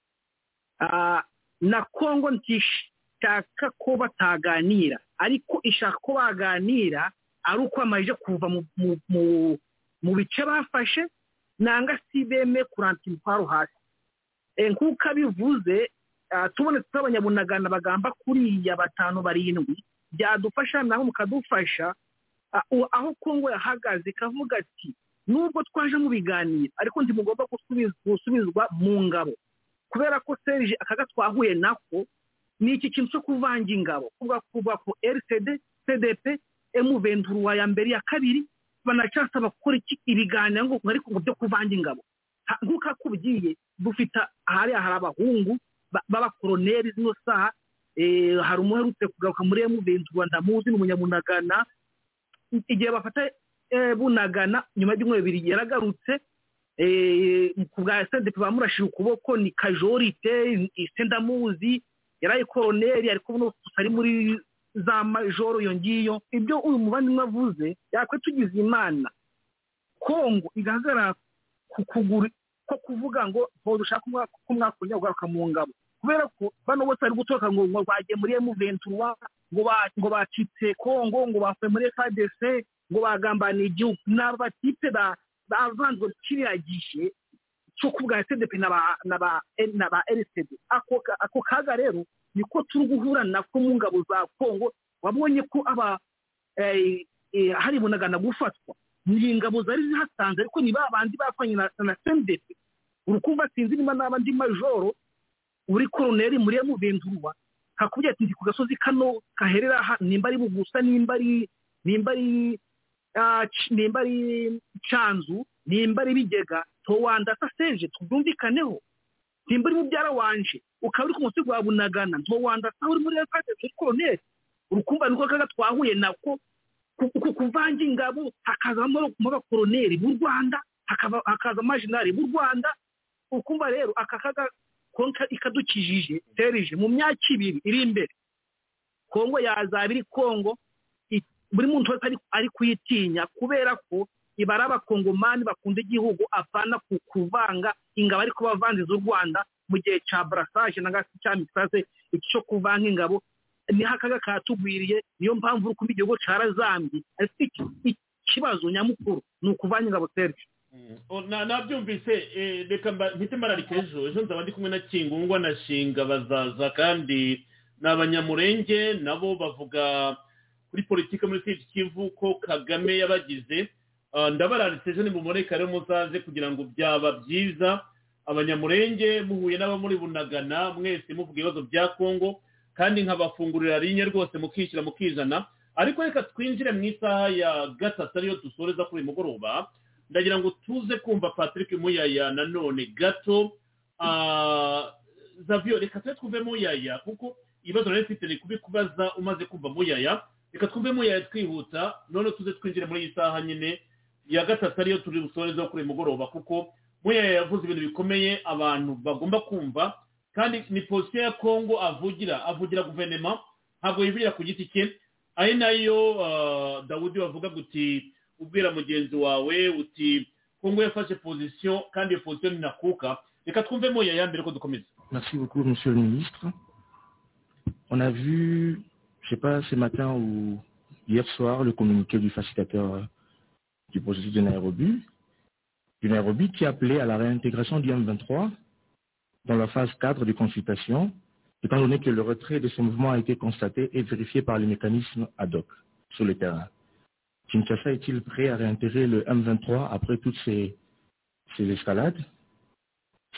ah, na kongo ntishaka ko bataganira. Ariko ishaka ko baganira ari uko bamaze kuva mu, bice bafashe nanga si beme kuranta imitwaro hasi. Eh, nk'uko abivuze ah, tubonetse abanyabunagana bagamba kuriya batanu barindwi byadufasha naho mukadufasha Ah, aho kongo yahagaze ikavuga ati nubwo twaje mu biganiro ariko ntimugomba gusubiz- gusubizwa mu ngabo. Kubera ko serije akaga twahuye nako ni iki kintu cyo kuvanga ingabo? Kuvuga kuva ku rcd cdp emu ventura ya mbere ya kabiri banacasaba gukora ibiganiro ngo ariko ngo byo kuvanga ingabo. Nk'uko akubwiye dufite ahariya hari abahungu ba- b'abakoroneri zino saha eh, hari umuherutse kugaruka muri emu ventura ndamuzi ni umunyamunagana. Igihe bafata eh, bunagana nyuma y'ibyumweru bibiri yaragarutse ku bwa sendepe bamurashije ukuboko ni kajorite ise ndamuzi yaraye koroneri ariko buno ari muri za majoro iyo ngiyo. Ibyo uyu muvandimwe avuze yakwe tugize imana. Kongo igahagarara ku kuguru ko kuvuga ngo ngo dushaka ko mwakongera kugaruka mu ngabo. Kubera ko bano bose bari gutoka ngo ngo bagiye muri emu ventura ngo ba- ngo bacitse kongo ngo bavuye muri fadc ngo bagambaniye igihugu. Ni abatipe ba- bavanzwe kiriya gihe cyo kubwa cdp na ba rcd ako kaga rero niko turi guhura nako mu ngabo za kongo wabonye ko aba eh, eh, hari bunagana gufatwa. Ni ingabo zari zihasanze ariko ni ba bandi bafanye na cdp urukumva sinzi niba n'aba ndi majoro uri koroneri muri emu ventura kakubwira ati ndi ku gasozi kano kaherera nimba ari bugusa nimba ari ari ah, nimba ari canzu nimba ari bigega towandasa seje tubyumvikaneho nimba uri mubyara wanje ukaba uri ku munsi gwa bunagana ntowandasa uri muri efate uri koroneri urukumva niko kaga twahuye nako. Ku- ku- kuvanga ingabo hakazamo abakoroneri b'u rwanda hakaza amajinari b'u rwanda. Ukumva rero aka kaga konka ikadukijije serije mu myaka ibiri iri imbere kongo yazaba iri kongo buri muntu wese ari- kuyitinya kubera ko iba ari abakongomani bakunda igihugu apana ku kuvanga ingabo ariko bavanziza u rwanda mu gihe cya brassage na gasi cya misase iki cyo kuvanga ingabo ni ho akaga katugwiriye niyo mpamvu uri kumva igihugu carazambye. Ariko iki- ikibazo nyamukuru ni ukuvanga ingabo serije O, na- nabyumvise eh, reka mpite mbararika ejo. Ejo nzaba ndi kumwe na kingungwa na shinga bazaza kandi ni abanyamurenge nabo bavuga kuri politiki muri kivu ko kagame yabagize Ah, ndabararitse ejo nimumureka rero muzaze kugira ngo byaba byiza. Abanyamurenge muhuye n'abo muri bunagana mwese muvuga ibibazo bya kongo kandi nkabafungurira rinye rwose mukishyira mukizana ariko reka twinjire mu isaha ya gatatu ariyo dusoreza kuri uyu mugoroba. Ndagira ngo tuze kumva patrick muyaya nanone gato. Zavio reka tube twumve muyaya kuko ibibazo nari mfite ni kubikubaza umaze kumva muyaya. Reka twumve muyaya twihuta none tuze twinjire muri iyi saha nyine ya gatatu ariyo turi busorezeho kuri uyu mugoroba kuko muyaya yavuze ibintu bikomeye abantu bagomba kumva kandi ni posiyo ya kongo avugira avugira guverinoma ntabwo yivugira ku giti cye. Ari na yo ah, dawudi wavuga uti ubwira mugenzi wawe uti kongo yafashe pozisiyo kandi iyo pozisiyo ni nakuka reka twumve muyaya mbere ko dukomeza. Merci beaucoup, Monsieur le je sais pas, ce matin ou hier soir, le communiqué du facilitateur du processus de Nairobi, du Nairobi qui appelait à la réintégration du M23 dans la phase 4 de consultation, étant donné que le retrait de ce mouvement a été constaté et vérifié par les mécanismes ad hoc. sur le terrain. Kinshasa est-il prêt à réintégrer le M23 après toutes ces, ces escalades?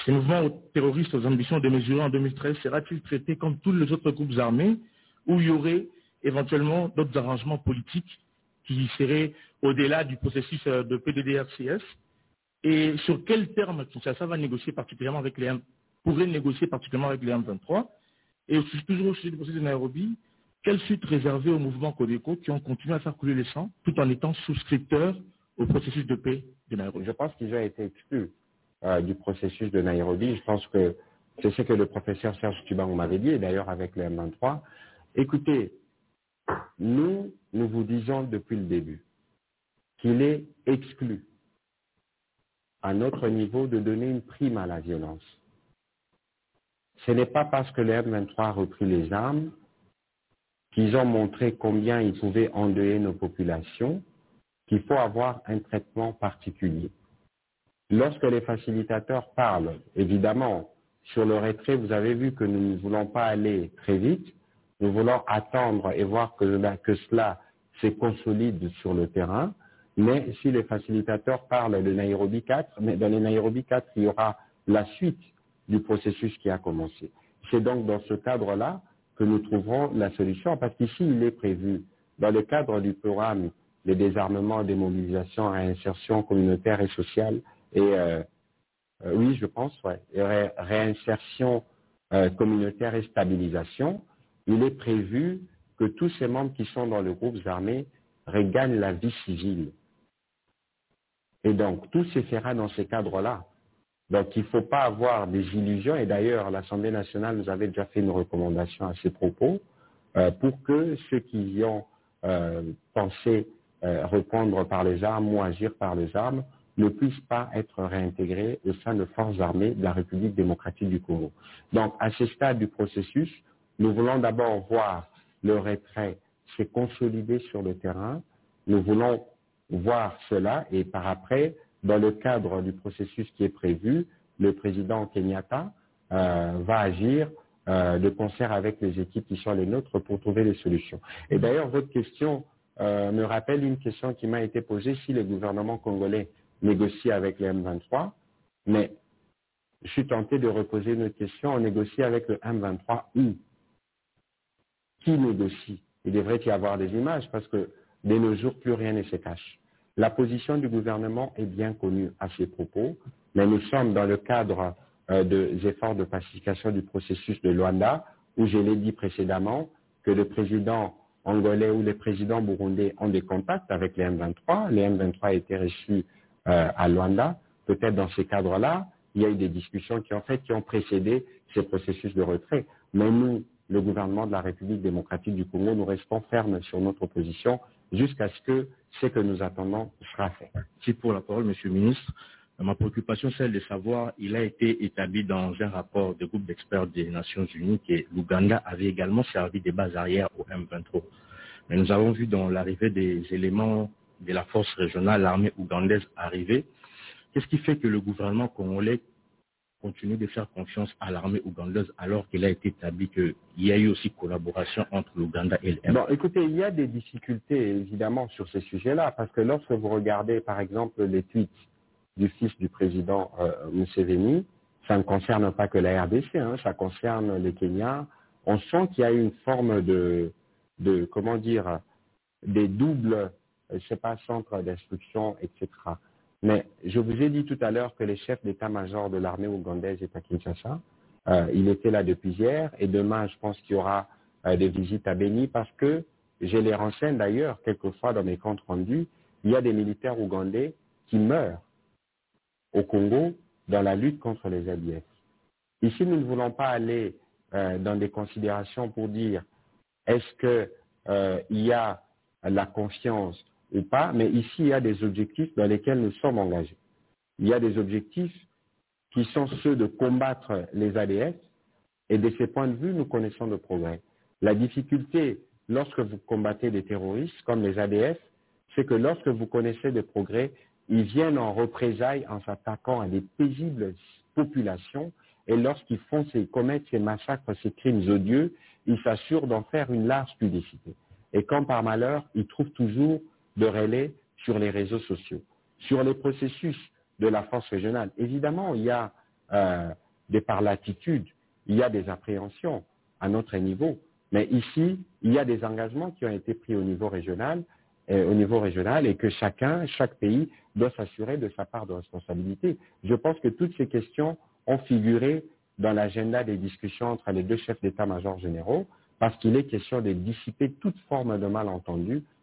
Ce mouvement terroriste aux ambitions démesurées en 2013 sera-t-il traité comme tous les autres groupes armés? Où il y aurait éventuellement d'autres arrangements politiques qui seraient au-delà du processus de PDDRCS Et sur quel terme Kinshasa va négocier particulièrement avec les M pourrait négocier particulièrement avec les M23 Et aussi, toujours au sujet du processus de Nairobi, quelle suite réservée au mouvement Codeco qui ont continué à faire couler le sang tout en étant souscripteurs au processus de paix de Nairobi? Je pense qu'ils ont été exclus euh, du processus de Nairobi. Je pense que c'est ce que le professeur Serge Tubang m'avait dit, d'ailleurs avec le M23. Écoutez, nous, nous vous disons depuis le début qu'il est exclu à notre niveau de donner une prime à la violence. Ce n'est pas parce que le M23 a repris les armes qu'ils ont montré combien ils pouvaient endeuiller nos populations qu'il faut avoir un traitement particulier. Lorsque les facilitateurs parlent, évidemment, sur le retrait, vous avez vu que nous ne voulons pas aller très vite, nous voulons attendre et voir que, que cela se consolide sur le terrain. Mais si les facilitateurs parlent de Nairobi 4, mais dans les Nairobi 4, il y aura la suite du processus qui a commencé. C'est donc dans ce cadre-là que nous trouverons la solution, parce qu'ici, il est prévu, dans le cadre du programme de désarmement, démobilisation, réinsertion communautaire et sociale, et euh, euh, oui, je pense, ouais, réinsertion euh, communautaire et stabilisation, il est prévu que tous ces membres qui sont dans les groupes armés regagnent la vie civile. Et donc, tout se fera dans ces cadres-là. Donc, il ne faut pas avoir des illusions. Et d'ailleurs, l'Assemblée nationale nous avait déjà fait une recommandation à ces propos euh, pour que ceux qui y ont euh, pensé euh, répondre par les armes ou agir par les armes ne puissent pas être réintégrés au sein de forces armées de la République démocratique du Congo. Donc, à ce stade du processus, nous voulons d'abord voir le retrait se consolider sur le terrain. Nous voulons voir cela et par après, dans le cadre du processus qui est prévu, le président Kenyatta euh, va agir euh, de concert avec les équipes qui sont les nôtres pour trouver des solutions. Et d'ailleurs, votre question euh, me rappelle une question qui m'a été posée si le gouvernement congolais négocie avec les M23, mais je suis tenté de reposer une question, on négocie avec le M23 où? Qui négocie Il devrait y avoir des images parce que de nos jours, plus rien ne se cache. La position du gouvernement est bien connue à ces propos, mais nous sommes dans le cadre euh, des efforts de pacification du processus de Luanda, où je l'ai dit précédemment que le président angolais ou les présidents burundais ont des contacts avec les M23. Les M23 a été reçus euh, à Luanda. Peut-être dans ces cadres-là, il y a eu des discussions qui, en fait, qui ont précédé ces processus de retrait. Mais nous, le gouvernement de la République démocratique du Congo, nous restons fermes sur notre position jusqu'à ce que ce que nous attendons sera fait. Merci pour la parole, Monsieur le ministre. Ma préoccupation, c'est de savoir, il a été établi dans un rapport de groupe d'experts des Nations Unies que l'Ouganda avait également servi de base arrière au M23. Mais nous avons vu dans l'arrivée des éléments de la force régionale, l'armée ougandaise arriver. Qu'est-ce qui fait que le gouvernement congolais continue de faire confiance à l'armée ougandaise alors qu'il a été établi qu'il y a eu aussi collaboration entre l'Ouganda et le M23 Bon, écoutez, il y a des difficultés évidemment sur ces sujets-là, parce que lorsque vous regardez par exemple les tweets du fils du président euh, Museveni, ça ne concerne pas que la RDC, hein, ça concerne les Kenyans. On sent qu'il y a une forme de, de comment dire, des doubles, je sais pas, centres d'instruction, etc. Mais je vous ai dit tout à l'heure que le chef d'état-major de l'armée ougandaise est à Kinshasa. Euh, il était là depuis hier et demain, je pense qu'il y aura euh, des visites à Beni parce que, je les renseigne d'ailleurs quelquefois dans mes comptes rendus, il y a des militaires ougandais qui meurent au Congo dans la lutte contre les ADF. Ici, nous ne voulons pas aller euh, dans des considérations pour dire est-ce qu'il y a la confiance ou pas, mais ici, il y a des objectifs dans lesquels nous sommes engagés. Il y a des objectifs qui sont ceux de combattre les ADF, et de ces points de vue, nous connaissons le progrès. La difficulté, lorsque vous combattez des terroristes comme les ADF, c'est que lorsque vous connaissez des progrès, ils viennent en représailles en s'attaquant à des paisibles populations, et lorsqu'ils font ces, commettent ces massacres, ces crimes odieux, ils s'assurent d'en faire une large publicité. et quand par malheur, ils trouvent toujours de relais sur les réseaux sociaux. Sur les processus de la force régionale, évidemment, il y a euh, des par l'attitude, il y a des appréhensions à notre niveau, mais ici, il y a des engagements qui ont été pris au niveau régional, et, au niveau régional, et que chacun, chaque pays doit s'assurer de sa part de responsabilité. Je pense que toutes ces questions ont figuré dans l'agenda des discussions entre les deux chefs d'état-major généraux, parce qu'il est question de dissiper toute forme de malentendu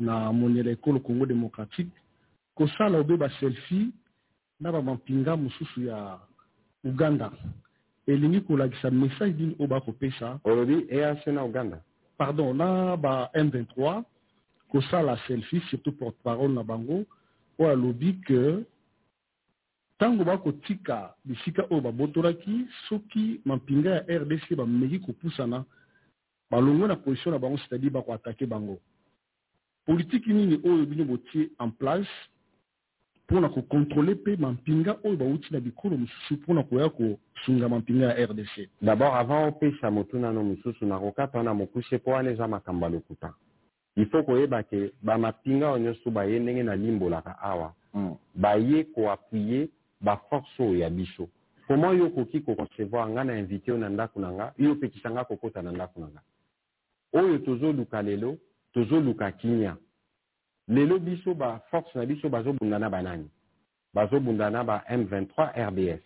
na monela ekolo congo démocratique kosala obe baselfie na bamampinga mosusu ya uganda. Elingi kolakisa message nini oyo bakopesa? Olobi eac na uganda? Pardon na ba m23 kosala selfie surtout porte-parole na bango oyo alobi ke ntango bakotika bisika oyo babotolaki soki mampinga ya rdc bameki kopusana balongwe na position na bango c'est-à-dire bakoatake bango politiki nini oyo bino botie en place mpona kokontrole mpe mampinga oyo bauti na bikolo mosusu mpona koya kosunga mampinga ya rdc d'abord avant opesa motunano mosusu nakokata na mokuse mpo wana eza makambo ya lokuta. Faut koyeba ke bamapinga oyo nyonso baye ndenge nalimbolaka awa. Mm. baye koappuye baforce oyo ya biso. Koma yo okoki koconcevoir nga na invité oyo na ndako na nga yo opekisa nga kokota na ndako na nga? Oyo tozoluka lelo tozoluka kimia. Lelo biso baforce na biso bazobunda na banani. Bazobunda na ba m23 rbs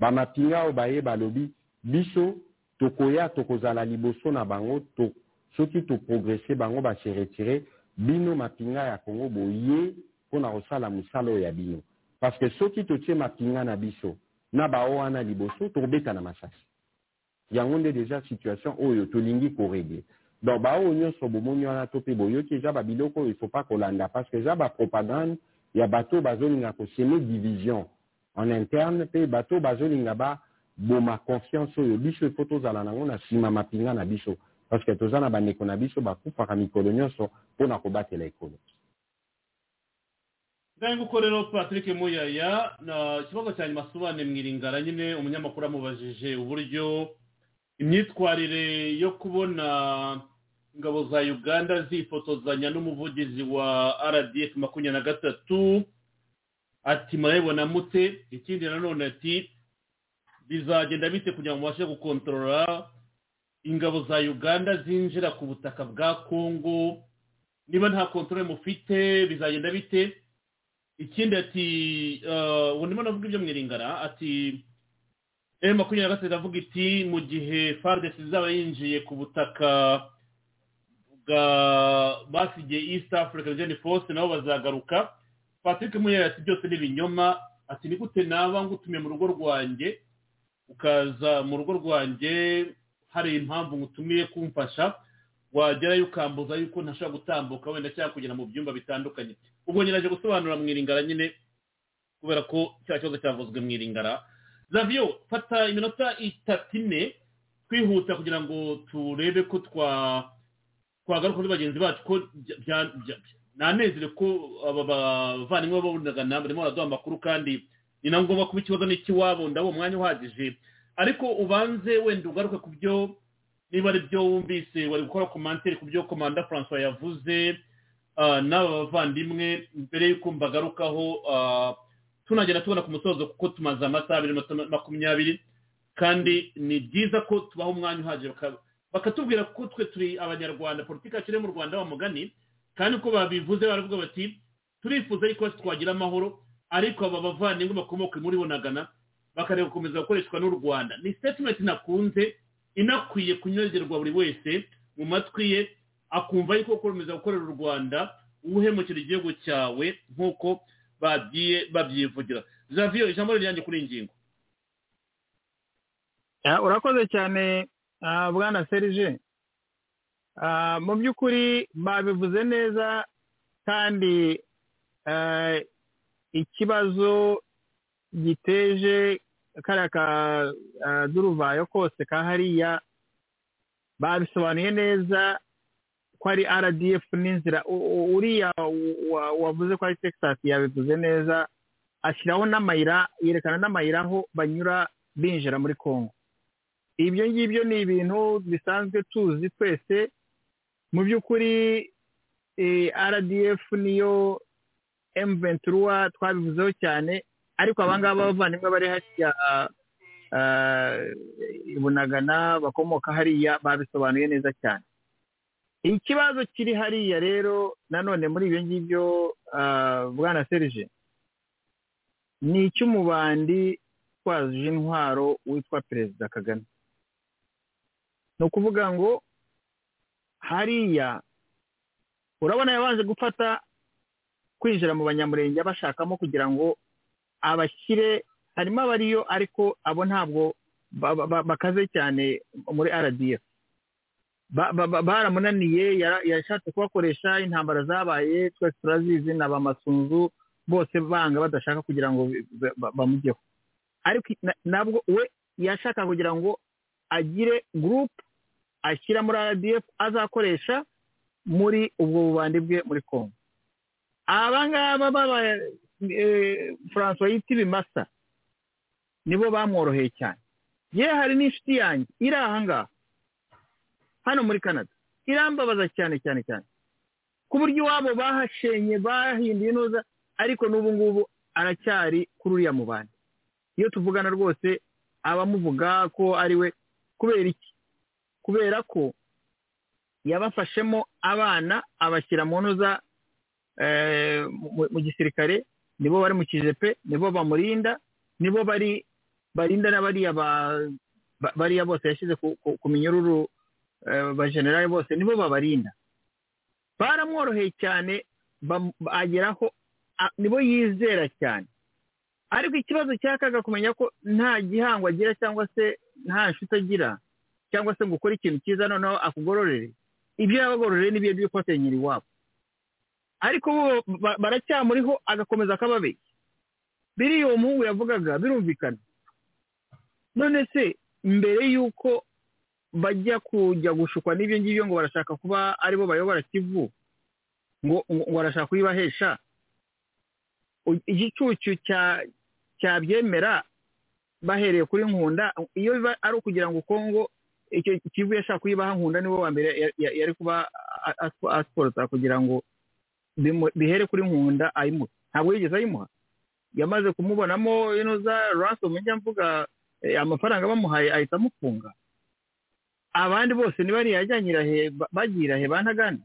bamapinga oyo baye balobi biso tokoya tokozala liboso na bango to, soki toprogresse bango base retire bino mapinga ya kongo boye mpona kosala mosala oyo ya bino. Parce que soki totie mapinga na biso na bao wana liboso tokobeta na masasi. Yango nde deja situation oyo tolingi koregle donc baoyo nyonso bomoni wana to mpe boyoki eza babiloko oyo ifo pa kolanda parce que eza bapropagande ya bato bazolinga koseme division en interne mpe bato bazolinga baboma confiance oyo biso ifo tozala nango na nsima mapinga na biso parce que toza na bandeko na biso bakufaka mikolo nyonso mpona kobatela ekolo ngaho nguko rero patrick muyaya na ikibazo cya nyuma asobanuye mwiringara nyine umunyamakuru amubajije uburyo imyitwarire yo kubona ingabo za uganda zifotozanya n'umuvugizi wa rdf makumyabiri na gatatu ati murabibona mute? Ikindi nanone ati bizagenda bite kugira ngo mubashe gukontorora ingabo za uganda zinjira ku butaka bwa kongo niba nta kontorore mufite bizagenda bite? Ikindi ati ubu ndimo navuga ibyo mwiringara ati emu makumyabiri na gatatu iravuga iti mu gihe fardesi izaba yinjiye ku butaka basigiye east africa region force nabo bazagaruka. Patrick muyaya ati byose ni ibinyoma ati ni gute naba ngutumiye mu rugo rwanjye? Ukaza mu rugo rwanjye hari impamvu ngutumiye kumfasha. Wagerayo ukambuza yuko ntashobora gutambuka wenda cyangwa kugera mu byumba bitandukanye. Ubwo nyiraje gusobanura mwiringara nyine kubera ko cya kibazo cyavuzwe mwiringara zavyo fata iminota itatu ine twihuta kugira ngo turebe ko twa twagaruka kuri bagenzi bacu ko nanezere ko aba bavandimwe babunagana barimo baraduha amakuru kandi ni na ngombwa kuba ikibazo n'ikiwabo ndabo umwanya uhagije. Ariko ubanze wenda ugaruke ku byo niba ari byo wumvise wari gukora komantere ku byo komanda francois yavuze n'aba bavandimwe mbere y'uko mbagarukaho tunagenda tubona ku musozo kuko tumaze amasaha abiri makumyabiri kandi ni byiza ko tubaha umwanya uhagije bakatubwira ko twe turi abanyarwanda. Politiki yacu iri mu rwanda mugani kandi uko babivuze baravuga bati turifuza yuko twagira amahoro ariko aba bavandimwe bakomoka muri bunagana bakareba gukomeza gukoreshwa n'u rwanda. Ni sitetimenti nakunze inakwiye kunyurerwa buri wese mu matwi ye akumva yuko gukomeza gukorera u rwanda uhemukira igihugu cyawe nk'uko bagiye babyivugira. Javiyo ijambo riryanjye kuri iyi ngingo. Urakoze cyane bwana serije Ah, mu by'ukuri babivuze neza kandi eh, ikibazo giteje kariya kaduruvayo kose ka hariya babisobanuye neza ko ari rdf n'inzira. Uriya wa- wavuze ko ari texas yabivuze neza ashyiraho n'amayira yerekana n'amayira aho banyura binjira muri congo. Ibyo ngibyo ni ibintu bisanzwe tuzi twese. Mu by'ukuri eh, rdf niyo m ventura twabivuzeho cyane ariko abangaba bavandimwe bari hariya i bunagana bakomoka hariya babisobanuye neza cyane. Ikibazo kiri hariya rero nanone muri ibyo ngibyo bwana serije ni icy'umubandi utwaje intwaro witwa perezida kagame. Ni ukuvuga ngo hariya urabona yabanje gufata kwinjira mu banyamurenge bashakamo kugira ngo abashyire harimo abariyo ariko abo ntabwo ba- ba- ba- bakaze cyane muri rdf Ba- ba- ba- baramunaniye yashatse kubakoresha intambara zabaye twese turazizi na ba masunzu bose banga badashaka kugira ngo bamujyeho. Ariko na- nabwo we yashaka kugira ngo agire gurupe ashyira muri rdf azakoresha muri ubwo bubandi bwe muri congo. Abangaba baba eh, francois yita ibimasa nibo bamworoheye cyane. Yewe hari n'inshuti yanjye iri aha ngaha hano muri canada. Irambabaza cyane cyane cyane. Ku buryo iwabo bahashenye bahinduye neza ariko n'ubu ngubu aracyari kuri uriya mubandi iyo tuvugana rwose abamuvuga ko ari we kubera iki? Kubera ko yabafashemo abana abashyira mu ntuza eh, mu- gisirikare nibo bari mu kijepe nibo bamurinda nibo bari barinda n'abariya ba- ba- bariya bose yashyize ku- minyururu eh, bajenerali bose nibo babarinda. Baramworoheye cyane ageraho nibo yizera cyane. Ariko ikibazo cyakaga kumenya ko nta gihango agira cyangwa se nta nshuti agira cyangwa se ngo ukore ikintu cyiza noneho akugororere ibyo yabagororeye ni byo byo kubasenyera iwabo ariko bo ba- baracyamuriho agakomeza akababeshya. Biriya uwo muhungu yavugaga birumvikana. None se mbere y'uko bajya kujya gushukwa n'ibyo ngibyo ngo barashaka kuba ari bo bayobora kivu ngo ngo barashaka kuyibahesha igicucu cya cyabyemera bahereye kuri nkunda iyo ari ukugira ngo kongo kivu yashaka kuyibaha nkunda ni we wa mbere ya- ya- yari kuba a- a- asiporota kugira ngo bihere kuri nkunda ayimuha ntabwo yigeze ayimuha. Yamaze kumubonamo ino za ransom njya mvuga eh, amafaranga bamuhaye ahita amufunga. Abandi bose niba yajyanye irahe ba- bagiye irahe bantagana.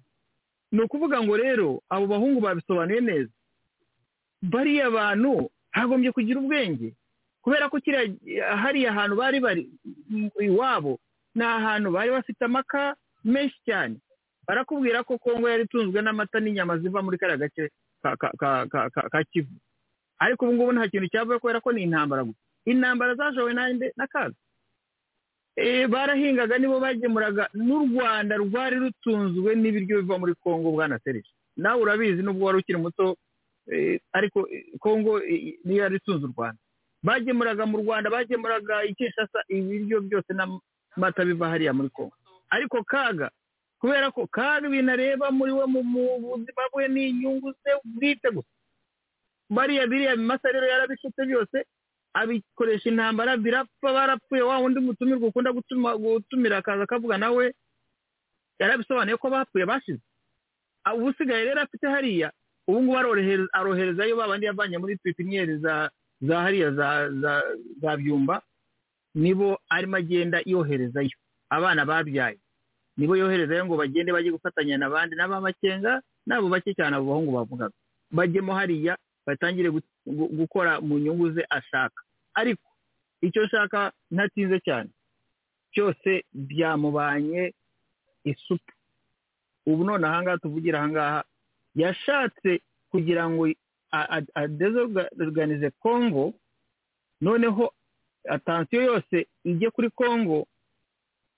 Ni ukuvuga ngo rero abo bahungu babisobanuye neza. Bariya bantu hagombye kugira ubwenge. Kubera ko kiriya hariya hantu bari bari iwabo ni ahantu bari bafite amaka menshi cyane. Barakubwira ko kongo yari itunzwe n'amata n'inyama ziva muri kariya gace ka- kivu. Ariko ubu ngubu nta kintu cyavuye kubera ko ni intambara gusa. Intambara zashowe n'akaga Eh, barahingaga nibo bagemuraga n'u rwanda rwari rutunzwe n'ibiryo biva muri kongo bwana serije nawe urabizi nubwo wari ukiri muto eh, ariko kongo niyo yari itunze u rwanda. Bagemuraga mu rwanda bagemuraga i kinshasa ibiryo byose n'amata biva hariya muri kongo. Ariko kaga kubera ko kaga ibintu areba muri we mu buzima bwe ni inyungu ze bwite gusa. Bariya biriya bimasa rero yarabishutse byose abikoresha intambara birapfa barapfuye wa wundi mutumirwa ukunda gutumira akaza akavuga nawe yarabisobanuye ko bapfuye bashize. Ubusigaye rero afite hariya ubu ngubu arohereza aroherezayo ba bandi yavanye muri pipiniyeri za hariya za byumba nibo arimo agenda yoherezayo. Abana babyaye. Nibo yoherezayo ngo bagende bajye gufatanya n'abandi n'abamakenga n'abo bake cyane abo bahungu bavugaga. Bajyemo hariya batangire gu- gu- gukora mu nyungu ze ashaka. Ariko icyo ashaka ntatinze cyane. Cyose byamubanye isupu. Ubu none ahangaha tuvugira ahangaha yashatse kugira ngo adezoganize kongo noneho atansiyo yose ijye kuri kongo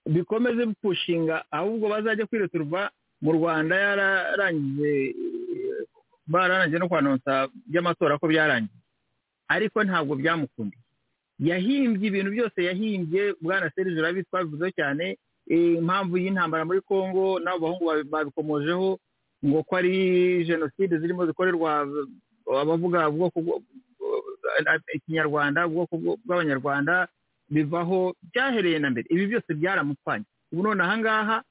bikomeze bipushinga ahubwo bazajya kwireturwa mu rwanda yararangije bararangije no kwanonsa by'amatora ko byarangiye ariko ntabwo byamukundiye yahimbye ibintu byose yahimbye bwana serije urabizi twabivuzeho cyane impamvu y'intambara muri congo n'abo bahungu babikomojeho ngo ko ari jenoside zirimo zikorerwa abavuga ubwoko ikinyarwanda ubwoko bw'abanyarwanda bivaho byahereye na mbere. Ibi byose byaramupfanye ubu none ahangaha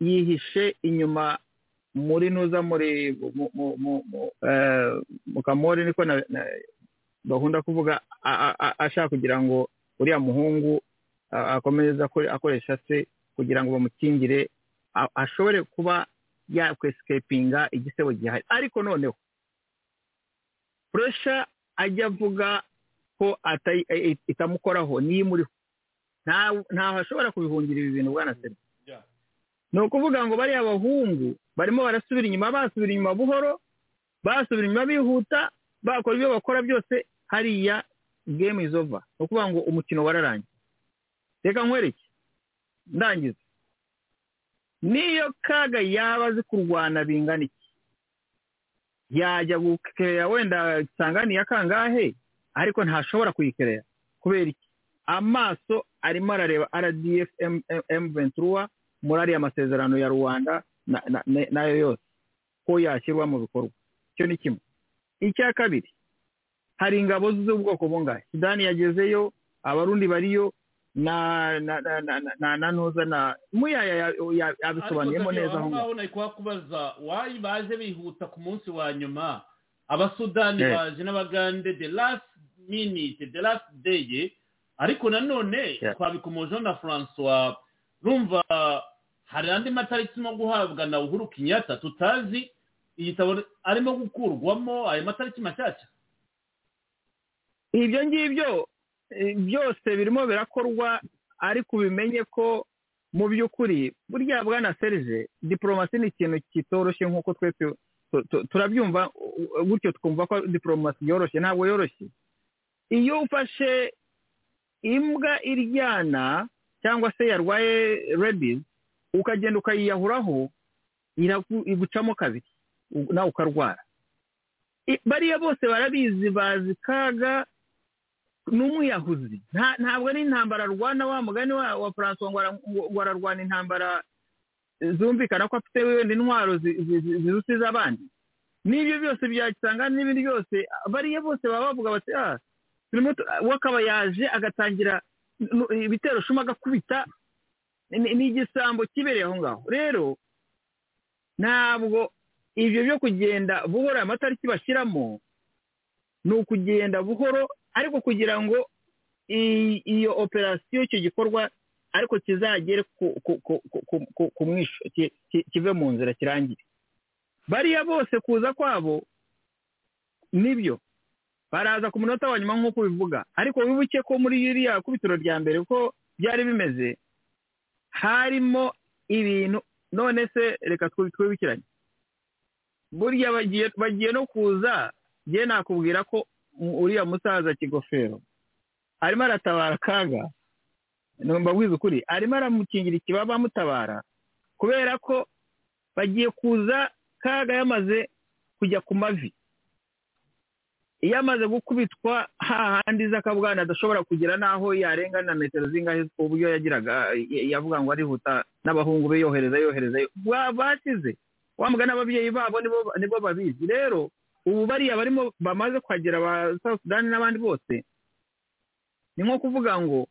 yihishe inyuma muri nuza muri mu kamori niko gahunda kuvuga ashaka kugira ngo uriya muhungu akomeze akoresha se kugira ngo bamukingire ashobore kuba yakwesikepinga igisebo gihari. Ariko noneho puresha ajya avuga ko itamukoraho. Niyo imuriho ntaho ashobora kubihungira ibi bintu bwana seri ni ukuvuga ngo bariya bahungu barimo barasubira inyuma basubira inyuma buhoro basubira inyuma bihuta bakora ibyo bakora byose hariya game is over. Ni ukuvuga ngo umukino wararangiye reka nkwereke. Ndangiza niyo kaga yaba azi kurwana bingana iki? Yajya gukereya wenda nsangani ya kangahe? Ariko ntashobora kuyikerera. Kubera iki? Amaso arimo arareba rdf ventura muri ariya masezerano ya rwanda na yo yose. Ko yashyirwa mu bikorwa. Icyo ni kimwe. Icya kabiri hari ingabo z'ubwoko bungahe? Sudani yagezeyo abarundi bariyo na na na na na ntuza na muyaya yabisobanuyemo neza aho ngaho nari kuhakubaza wayi baje bihuta ku munsi wa nyuma abasudani baje n'abagande the last minute the last day ariko nanone twabikomojeho na francois. Rumva hari andi matariki no guhabwa na uhuru kinyata tutazi igitabo arimo gukurwamo ayo matariki mashyashya ibyo ngibyo byose birimo birakorwa ariko ubimenye ko mu by'ukuri burya bwana serije diporomasi ni ikintu kitoroshye nk'uko twese turabyumva gutyo twumva ko diporomasi yoroshye ntabwo yoroshye. Iyo ufashe imbwa iryana cyangwa se yarwaye rebizi ukagenda ukayiyahuraho igucamo kabiri nawe ukarwara. Bariya bose barabizi bazi kaga ni umwiyahuzi ntabwo ari intambara arwana wa mugani wa francois ngo ararwana intambara zumvikana ko afite wenda intwaro zirusiza abandi. N'ibyo byose byasanga n'ibindi byose bariya bose baba bavuga bati ah we akaba yaje agatangira ibitero shuma agakubita ni igisambo kibereye aho ngaho. Rero ntabwo ibyo byo kugenda buhoro aya matariki bashyiramo ni ukugenda buhoro ariko kugira ngo iyo operasiyo icyo gikorwa ariko kizagere ku mwisho kive mu nzira kirangire. Bariya bose kuza kwabo ni byo. Baraza ku munota wa nyuma nk'uko ubivuga. Ariko wibuke ko muri iriya kubitiro rya mbere ko byari bimeze harimo ibintu none se reka twibukiranye burya bagiye no kuza ngiye nakubwira ko uriya musaza kigofero. Arimo aratabara kaga mbabwiza ukuri. Arimo aramukingira ikibaba amutabara kubera ko bagiye kuza kaga yamaze kujya ku mavi. Iyo amaze gukubitwa hahandi z'akabwana adashobora kugera n'aho yarenga na metero zingahe ku buryo yagiraga yavuga ngo arihuta n'abahungu be yohereza yohereza basize. Wambwa n'ababyeyi babo nibo babizi. Rero ubu bariya barimo bamaze kuhagera ba south sudan n'abandi bose ni nko kuvuga ngo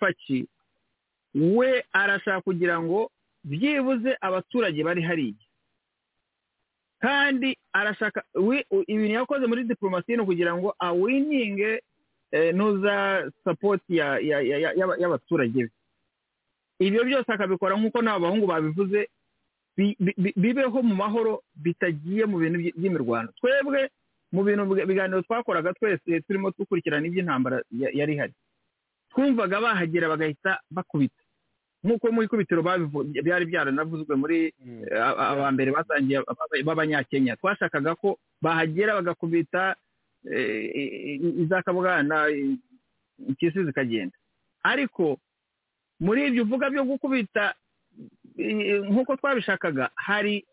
faki we arashaka kugira ngo byibuze abaturage bari hariya kandi arashaka ibintu yakoze muri diporomasi ni ukugira ngo awininge nuza sapoti y'abaturage be. Ibyo byose akabikora nk'uko n'aba bahungu babivuze bibeho mu mahoro bitagiye mu bintu by'imirwano. Twebwe mu bintu biganiro twakoraga twese turimo dukurikirana iby'intambara yari ihari. Twumvaga bahagera bagahita bakubita. Nk'uko mu ikubitiro byari byaranavuzwe muri aba mbere batangiye b'abanyakenya. Twashakaga ko bahagera bagakubita izakabwana impyisi zikagenda. Ariko muri ibyo uvuga byo gukubita eh, nk'uko twabishakaga hari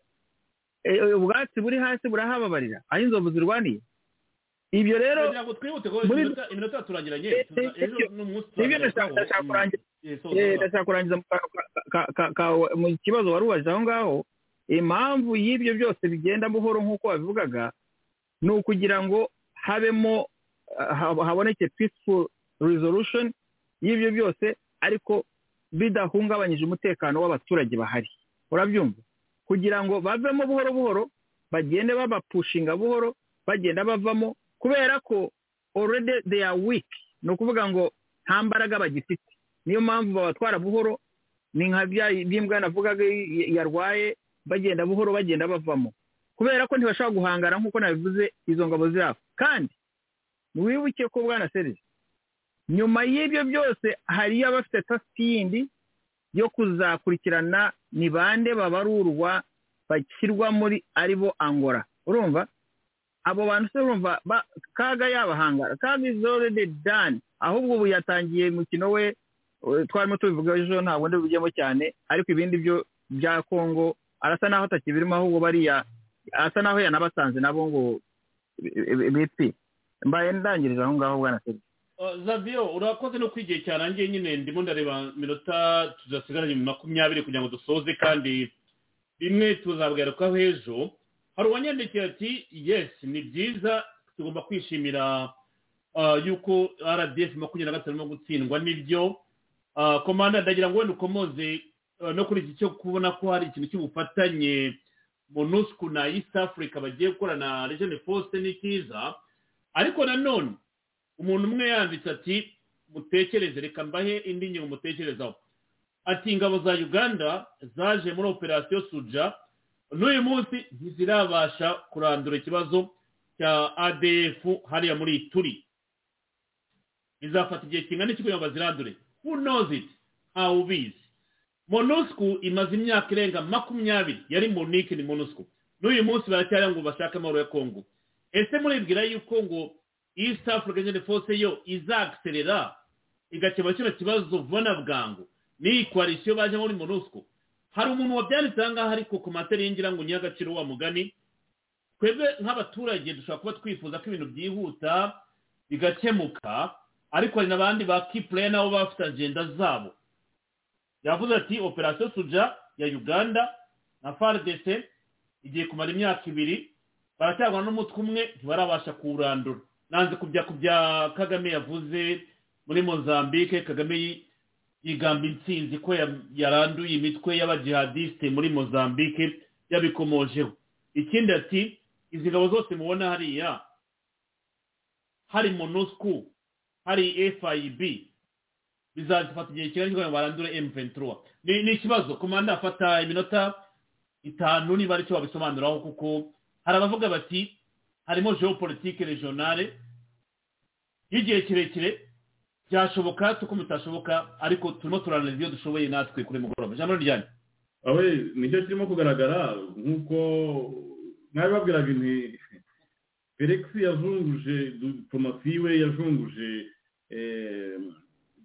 eh, ubwatsi buri hasi burahababarira aho inzovu zirwaniye. Ibyo rero iminota turangiranye ndashaka kurangiza Eh, Eh, mu kibazo wari ubajije aho ngaho. Impamvu y'ibyo byose bigenda buhoro nk'uko wabivugaga ni ukugira ngo habemo hab- haboneke peaceful resolution y'ibyo byose ariko bidahungabanyije umutekano w'abaturage bahari. Urabyumva? Kugira ngo bavemo buhoro buhoro bagende babapushinga buhoro bagenda bavamo kubera ko already they are weak. Ni ukuvuga ngo nta mbaraga bagifite. Niyo mpamvu babatwara buhoro ni nka bya by'imbwa navugaga yarwaye bagenda buhoro bagenda bavamo. Kubera ko ntibashobora guhangara nk'uko nabivuze izo ngabo zabo kandi wibuke ko bwana serije nyuma y'ibyo byose hariyo abafite tasiki yindi yo kuzakurikirana ni bande babarurwa bashyirwa muri ari bo angora urumva abo bantu se urumva kaga yabahangara kaga is already done ahubwo ubu yatangiye umukino we eh, twarimo tubivuga ejo ntabwo ndi bujyemo cyane ariko ibindi byo bya kongo arasa naho atakibirimo ahubwo bariya asa naho yanabasanze nabo ngo bipfi mbaye ndangirije aho ngaho bwana serije Uh, Zavio urakoze no kwigihe cyarangiye nyine ndimo ndareba minota tudasigaranye makumyabiri kugira ngo dusoze kandi bimwe tuzabwiraho ejo. Hari uwanyandikiye ati yes ni byiza tugomba kwishimira uh, yuko rdf makumyabiri na gatanu irimo gutsindwa ni byo. Uh, komanda ndagira ngo wenda ukomoze uh, no kuri iki cyo kubona ko hari ikintu cy'ubufatanye monusco na east africa bagiye gukora na region force ni cyiza. Ariko nanone umuntu umwe yanditse ati mutekereze reka mbahe indi ngingo mutekerezaho. Ati ingabo za uganda zaje muri operasiyo suja n'uyu munsi ntizirabasha kurandura ikibazo cya adf hariya muri turi bizafata igihe kingana iki kugira ngo bazirandure? Who knows it? Ntawe ubizi? Monusco imaze imyaka irenga makumyabiri. Yari monike ni monusco. N'uyu munsi baracyari ngo bashake amahoro ya kongo ese muribwira yuko ngo east african Union force yo izakiserera igakemura kino kibazo vuba bwangu. N'iyi koalisiyo baje muri monusco. Hari umuntu wabyanditse aha ngaha ariko ku materi y'ingira ngo niyo agaciro wa mugani. Twebwe nk'abaturage dushobora kuba twifuza ko ibintu byihuta bigakemuka ariko hari n'abandi ba kipureya nabo bafite agenda zabo. Yavuze ati operasiyo suja ya uganda na fardc igiye kumara imyaka ibiri baracyarwana n'umutwe umwe ntibarabasha kuwurandura. Nanze kubya ku bya kagame yavuze muri mozambique. Kagame yi- yigamba intsinzi ko ya- yaranduye imitwe y'abajihadisite muri mozambique yabikomojeho. Ikindi ati izi ngabo zose mubona hariya hari monusco hari fib bizazifata igihe kingana kugira ngo barandure m23. Ni ni ikibazo. Komanda afata iminota itanu niba ari cyo babisobanuraho kuko hari abavuga bati harimo geopolitique regionale y'igihe kirekire byashoboka tuko bitashoboka ariko turimo turanariza iyo dushoboye natwe kuri mugoroba. Ijambo ryanyu awe ni cyo kirimo kugaragara nk'uko mwabibabwiraga felix yazunguje diplomasi yiwe yazunguje eh,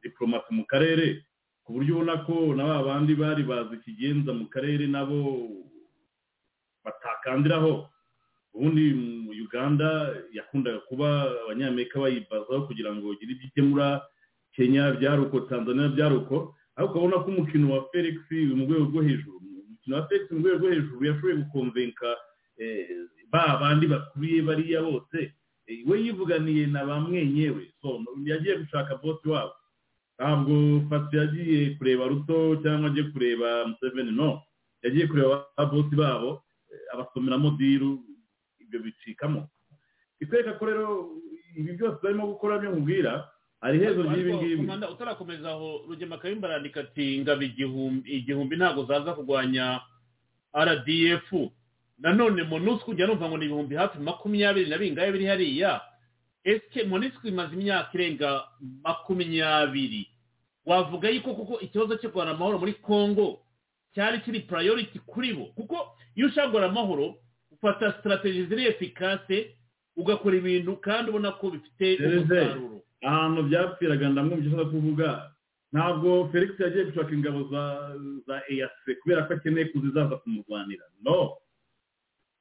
diplomasi mu karere ku buryo ubona ko na ba bandi bari bazi ikigenza mu karere nabo batakandiraho. Ubundi uganda yakundaga kuba abanyamerika bayibazaho kugira ngo bagire ibyo ikemura. Kenya byaruko tanzania byaruko. Ariko ukabona ko umukino wa felix mu rwego rwo hejuru umukino wa felix mu rwego rwo hejuru yashoboye gukomvenka eh, ba bandi bakuriye bariya bose. Eh, we yivuganiye na ba mwenyewe yagiye gushaka bosi wabo. Ntabwo fasi yagiye kureba ruto cyangwa agiye kureba museveni no. Yagiye kureba ba bosi babo eh, abasomeramo diru ibyo bicikamo. Itwereka ko rero ibi byose barimo gukora byo nkubwira hari iherezo ry'ibi ngibi. Utarakomeza aho rugema kayumba arandika ati ingabo igihumbi ntabwo zaza kurwanya rdf nanone monusco ujya numva ngo ni ibihumbi hafi makumyabiri na bingahe biri hariya. Ese monusco imaze imyaka irenga makumyabiri. Wavuga yuko kuko ikibazo cyo kurwanya amahoro muri congo cyari kiri priority kuri bo? Kuko iyo ushaka kurwanya amahoro ufata strategy ziri efikase ugakora ibintu kandi ubona ko bifite umusaruro. ahantu byapfiraga ndamwumva icyo kuvuga ntabwo felix yagiye gushaka ingabo za za eyase kubera ko akeneye kuzizaza kumurwanira. No.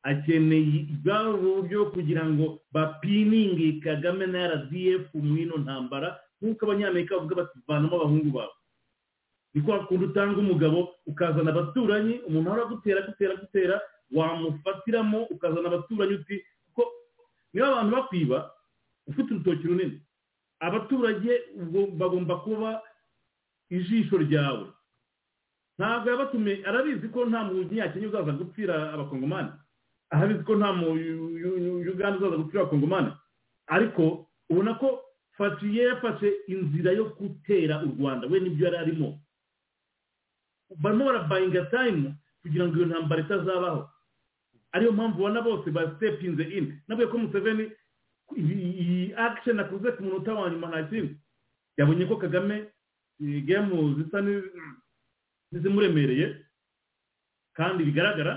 Akeneye bwa buryo kugira ngo bapininge kagame na rdf mu ino ntambara nk'uko abanyamerika bavuga bati vanamo abahungu bawe. Ni kwa kundi utanga umugabo ukazana abaturanyi umuntu ahora agutera agutera agutera wamufatiramo ukazana abaturanyi uti kuko niba abantu bakwiba ufite urutoki runini abaturage bagomba kuba ijisho ryawe. Ntabwo yabatumiye arabizi ko nta munyakenya uzaza gupfira abakongomani? Arabizi ko nta uganda uzaza gupfira abakongomani? Ariko ubona ko fatiye yafashe inzira yo gutera u rwanda we n'ibyo yari arimo. Barimo barabayinga tayimu kugira ngo iyo ntambara itazabaho. Ariyo mpamvu ubona bose basitepinze ini nabwiye ko museveni iyi akisheni akoze ku munota wa nyuma nta kindi. Yabonye ko kagame gemu zisa n'izimuremereye kandi bigaragara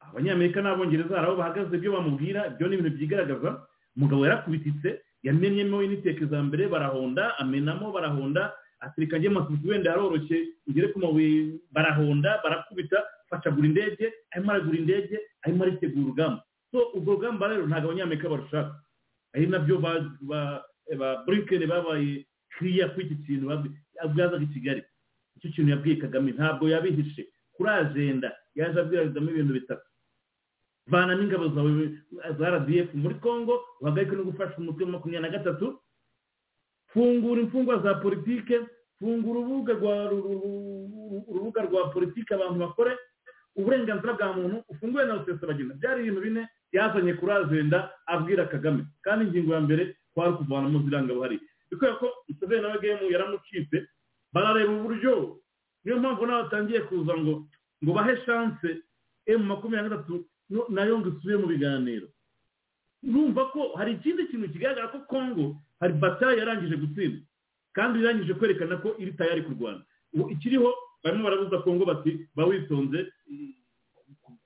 abanyamerika n'abongereza hari aho bahagaze ibyo bamubwira ibyo ni ibintu byigaragaza. Umugabo yarakubititse yamenyemo initeke za mbere barahonda amenamo barahonda. Atirika njye wenda yaroroshye ugere ku mabuye barahonda barakubita. Facagura indege arimo aragura indege arimo aritegura urugamba so urwo rugamba rero ntabwo abanyamerika barushaka ari na byo ba burikeni babaye kiriya kuri iki kintu bwazaga i kigali icyo kintu yabwiye kagame ntabwo yabihishe kuri ajenda yaje abwira kagame ibintu bitatu vana n'ingabo zawe za rdf muri congo uhagarike no gufasha umutwe wa makumyabiri na gatatu fungura imfungwa za politike fungura urubuga rwa politike abantu bakore uburenganzira bwa muntu ufunguye na rusesabagina byari ibintu bine yazanye kuri ajenda abwira kagame. Kandi ingingo ya mbere kwari kuvanamo ziriya ngabo hari kubera ko museveni nawe gemu yaramucitse barareba uburyo niyo mpamvu nawe batangiye kuza ngo ngo bahe shanse emu makumyabiri na gatatu na yo ngo isubire mu biganiro. Urumva ko hari ikindi kintu kigaragara ko kongo hari bataye yarangije gutsinda. Kandi irangije kwerekana ko iri tayari ku rwanda ikiriho barimo barabuza kongo bati ba witonze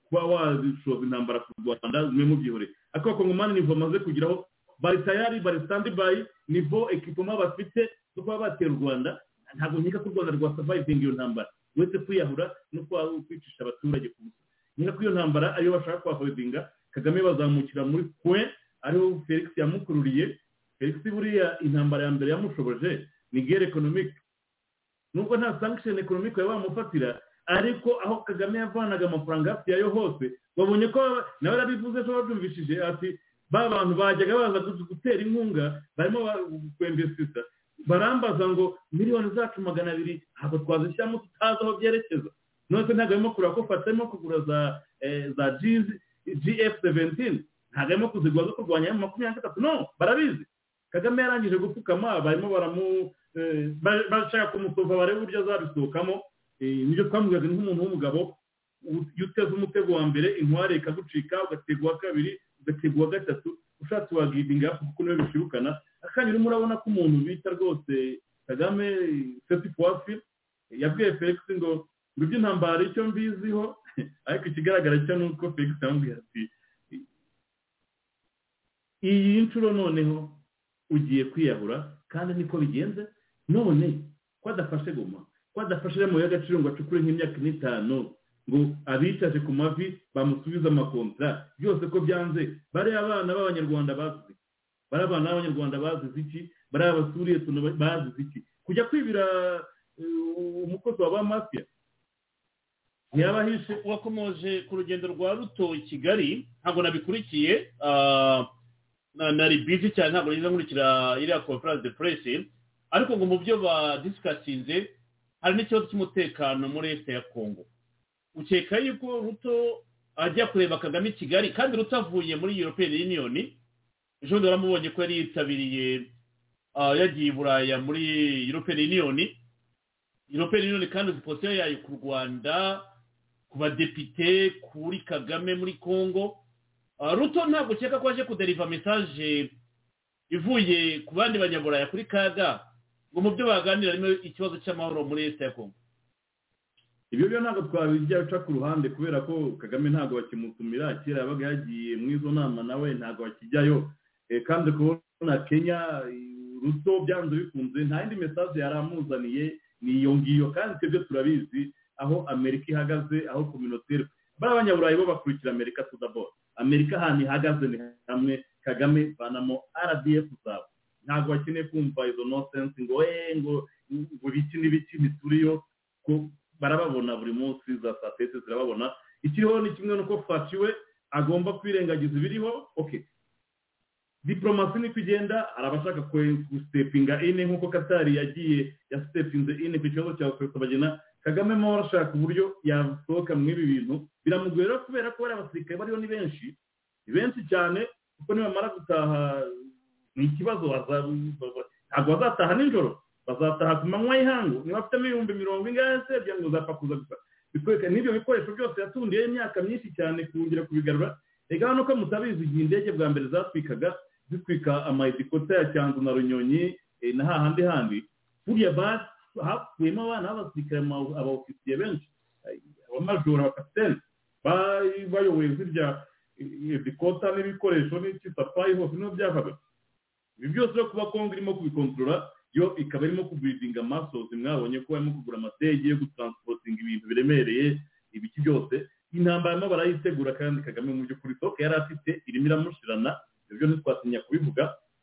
kuba washoza intambara ku rwanda zimwe mu byihoreye ariko abakongomani nivo bamaze kugeraho bari tayari bari sitandi bayi nivo ekipoma bafite zo kuba batera u rwanda. Ntabwo nkeka ko u rwanda rwa savayivinga iyo ntambara. Uretse kwiyahura no kwicisha abaturage ku busa. Nkeka ko iyo ntambara ariyo bashaka kwavayivinga kagame bazamukira muri kwe ariho felix yamukururiye. Felix buriya intambara ya mbere yamushoboje ni gere ekonomike nubwo nta sankisheni ekonomike bamufatira ariko aho kagame yavanaga amafaranga hafi yayo hose babonye ko nawe yarabivuze ko babyumvishije ati ba bantu bajyaga baza gutera inkunga barimo kwembesisa. Barambaza ngo miliyoni zacu magana abiri ntabwo twazishyiramo tutazi aho byerekeza. None ntabwo arimo kureba ko fatarimo kugura za za gf seventini ntabwo arimo kuzigura zo kurwanya makumyabiri na gatatu. No barabizi. Kagame yarangije gupfukama barimo baramu bashaka kumusova barebe uburyo azabisohokamo. Nibyo twamubwiraga nk'umuntu w'umugabo iyo uteze umutego wa mbere inkware ikagucika ugatega uwa kabiri ugatega uwa gatatu ushatse wagidinga kuko ni we bishirukana. Akanya urimo urabona ko umuntu bita rwose kagame seti puwafi yabwiye felix ngo ngo iby'intambara icyo mbiziho. Ariko ikigaragara cyo ni uko felix yamubwiye ati iyi nshuro noneho ugiye kwiyahura kandi niko bigenze none ko adafashe goma ko adafashe mu y'agaciro ngo acukure nk'imyaka n'itanu ngo abicaje ku mavi bamusubize amakontara byose ko byanze bariya abana b'abanyarwanda bazize. Bariya abana b'abanyarwanda bazize iki? Bariya abasuriye bazize iki? Kujya kwibira umukozi wa ba mafiya ntiyabahishe wakomoje ku rugendo rwa ruto kigali ntabwo nabikurikiye nari bizi cyane ntabwo niza nkurikira iriya conference de presse. Ariko ngo mu byo badisikasinze hari n'ikibazo cy'umutekano muri leta ya kongo ukeka yuko ruto ajya kureba kagame i kigali kandi ruto avuye muri european union ejo bundi baramubonye ko yari yitabiriye yagiye i buraya muri european union. European union kandi uzi yayo ku rwanda ku badepite kuri kagame muri congo. Ruto ntabwo ukeka ko aje kuderiva mesaje ivuye ku bandi banyaburaya kuri kaga ngo mu byo baganira harimo ikibazo cy'amahoro muri leta ya kongo ibyo byo ntabwo twabijya ku ruhande kubera ko kagame ntabwo bakimutumira kera yabaga yagiye mu izo nama nawe ntabwo bakijyayo kandi kubona kenya ruto byanze bikunze nta yindi mesaje yari amuzaniye ni iyo ngiyo. Kandi twebwe turabizi aho amerika ihagaze aho kominoteri bari abanyaburayi bo bakurikira amerika tudaboro amerika ahantu ihagaze ni hamwe kagame vanamo rdf zabo ntabwo bakeneye kumva izo nosensi ngo eee ngo ibiki n'ibiki ntituriyo ko barababona buri munsi za satete zirababona. Ikiriho ni kimwe nuko fatiwe agomba kwirengagiza ibiriho. Okay diporomasi niko igenda hari abashaka gusitepinga ine nk'uko katari yagiye yasitepinze ine ku kibazo cya bagena kagame mo arashaka uburyo yasohoka muri ibi bintu biramugoye rero kubera ko bari abasirikare bariho ni benshi ni benshi cyane kuko nibamara gutaha ni ikibazo ntabwo bazataha nijoro bazataha ku manywa y'ihangu niba afitemo ibihumbi mirongo ingahe se ngo uzapfa kuza gusa. Bikwereka n'ibyo bikoresho byose yatundiye imyaka myinshi cyane kongera kubigarura. Reka hano ko mutabizi igihe indege bwa mbere zatwikaga zitwika amayidikota ya cyanzu na runyonyi na hahandi handi buriya hapfuyemo abana b'abasirikare abaofisiye benshi abamajoro abakapitene bayoboye zirya idikota n'ibikoresho n'ikisapayi hose ni ho byavaga ibi byose rero kuba kongo irimo kubikontorora yo ikaba irimo kubiridinga amasozi mwabonye ko barimo kugura amadege yo gutransportinga ibintu biremereye ibiki byose intambara barimo barayitegura kandi kagame mu by'ukuri soke yari afite irimo iramushirana ibyo ntitwatinya kubivuga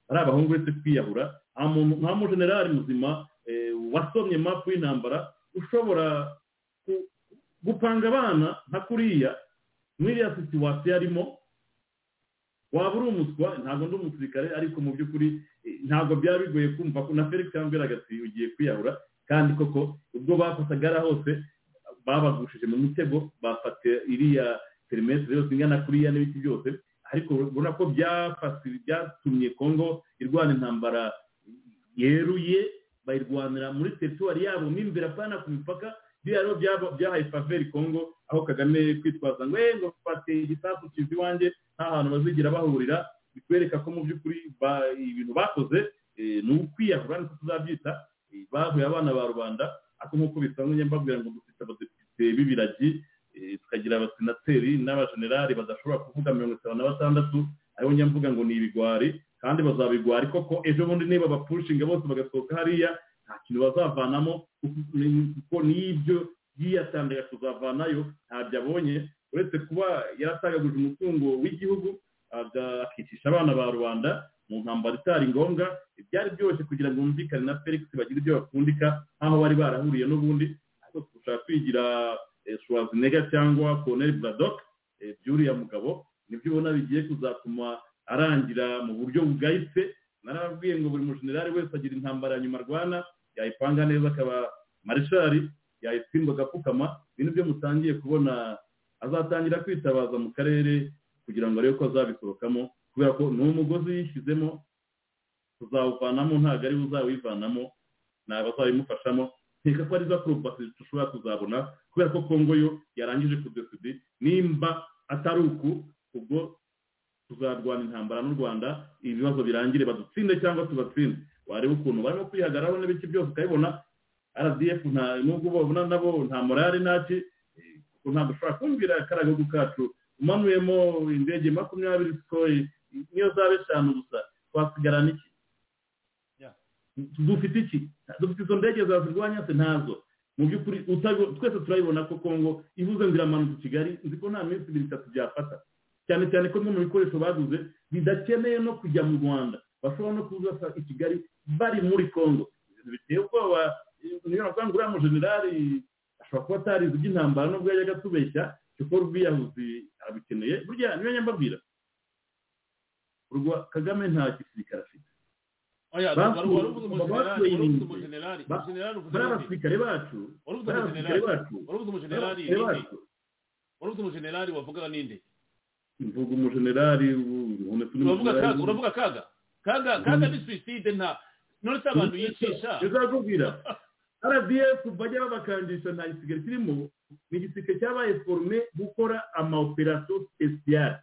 ari abahungu uretse kwiyahura nta mujenerali muzima wasomye mapu y'intambara ushobora gupanga abana nka kuriya. Muri iriya situwasiyo arimo waba uri umuswa ntabwo ndi umusirikare ariko mu by'ukuri ntabwo byaba bigoye kumva na felix yambwiraga ati ugiye kwiyahura kandi koko ubwo bafataga ari hose babagushije mu mitego bafata iriya perimetero yose ingana kuriya n'ibiti byose ariko ubona ko byatumye kongo irwana intambara yeruye bayirwanira muri teritwari yabo mo imbere apana ku mipaka biriya rero byahaye faveri kongo aho kagame kwitwaza ngo ngo fate igisasu kiza iwanjye nta hantu bazigira bahurira. Bikwereka ko mu by'ukuri ibintu bakoze ni ukwiyahura niko tuzabyita bahuye abana ba rubanda ariko nk'uko bisanzwe mbabwira ngo dufite abadepite b'ibiragi tukagira abasenateri n'abajenerali badashobora kuvuga mirongo itanu na batandatu ari bo nyamvuga ngo ni ibigwari kandi bazabigwari koko ejo bundi niba bapushinga bose bagasohoka hariya nta kintu bazavanamo. Kuko n'ibyo yiyatandaga kuzavanayo ntabyo abonye. Uretse kuba yaratagaguje umutungo w'igihugu akicisha abana ba rubanda mu ntambaro itari ngombwa. Ibyari byose kugira ngo bumvikane na felix bagire ibyo bapfundika nk'aho bari barahuriye n'ubundi. Ariko dushaka kwigira schwarzenegger cyangwa colonel braddock by'uriya mugabo ni byo ubona bigiye kuzatuma arangira mu buryo bugayitse. Narababwiye ngo buri mujenerali wese agira intambara nyuma arwana yayipanga neza akaba marishari yayitsindwa agapfukama. Ibintu byo mutangiye kubona azatangira kwitabaza mu karere kugira ngo arebe ko azabisohokamo kubera ko ni umugozi yishyizemo tuzawuvanamo ntabwo ari we uzawivanamo ni abazabimufashamo nkeka ko ari za porobasi dushobora kuzabona kubera ko kongo yo yarangije kudesidi nimba atari uku ubwo tuzarwana intambara n'u rwanda ibibazo birangire badutsinde cyangwa tubatsinde. Wareba ukuntu barimo kwihagararaho n'ibiki byose ukabibona rdf nubwo babona nabo nta morale ntaki kuko ntabwo ushobora kumvira akaragihugu kacu. Umanuyemo indege makumyabiri sikoyi niyo zaba eshanu gusa. Twasigarana iki dufite iki? Dufite izo ndege zazirwanya se? Ntazo. Mu by'ukuri twese turabibona ko kongo ivuze ngo iramanutse i kigali nzi ko nta minsi ibiri itatu byafata. Cyane cyane ko bimwe mu bikoresho baguze bidakeneye no kujya mu rwanda. Bashobora no kuza i kigali bari muri kongo biteye ubwoba. Niyo navuga ngo uriya mujenerali ashobora kuba atarizi iby'intambara nubwo yajyaga atubeshya kuko urwiyahuzi arabikeneye burya niyo nyambabwira. Kagame nta gisirikare afite. Bari abasirikare bacu bari abasirikare bacu warubuze umujenerali wavugaga ninde? Mvuga umujenerali uravuga kaga kaga kaga ni suicide nta none se abantu yicisha bizakubwira rdf bajya babakangisha nta gisirikare kirimo ni igisirikare cyabaye forume gukora amaoperasiyo sipesiyare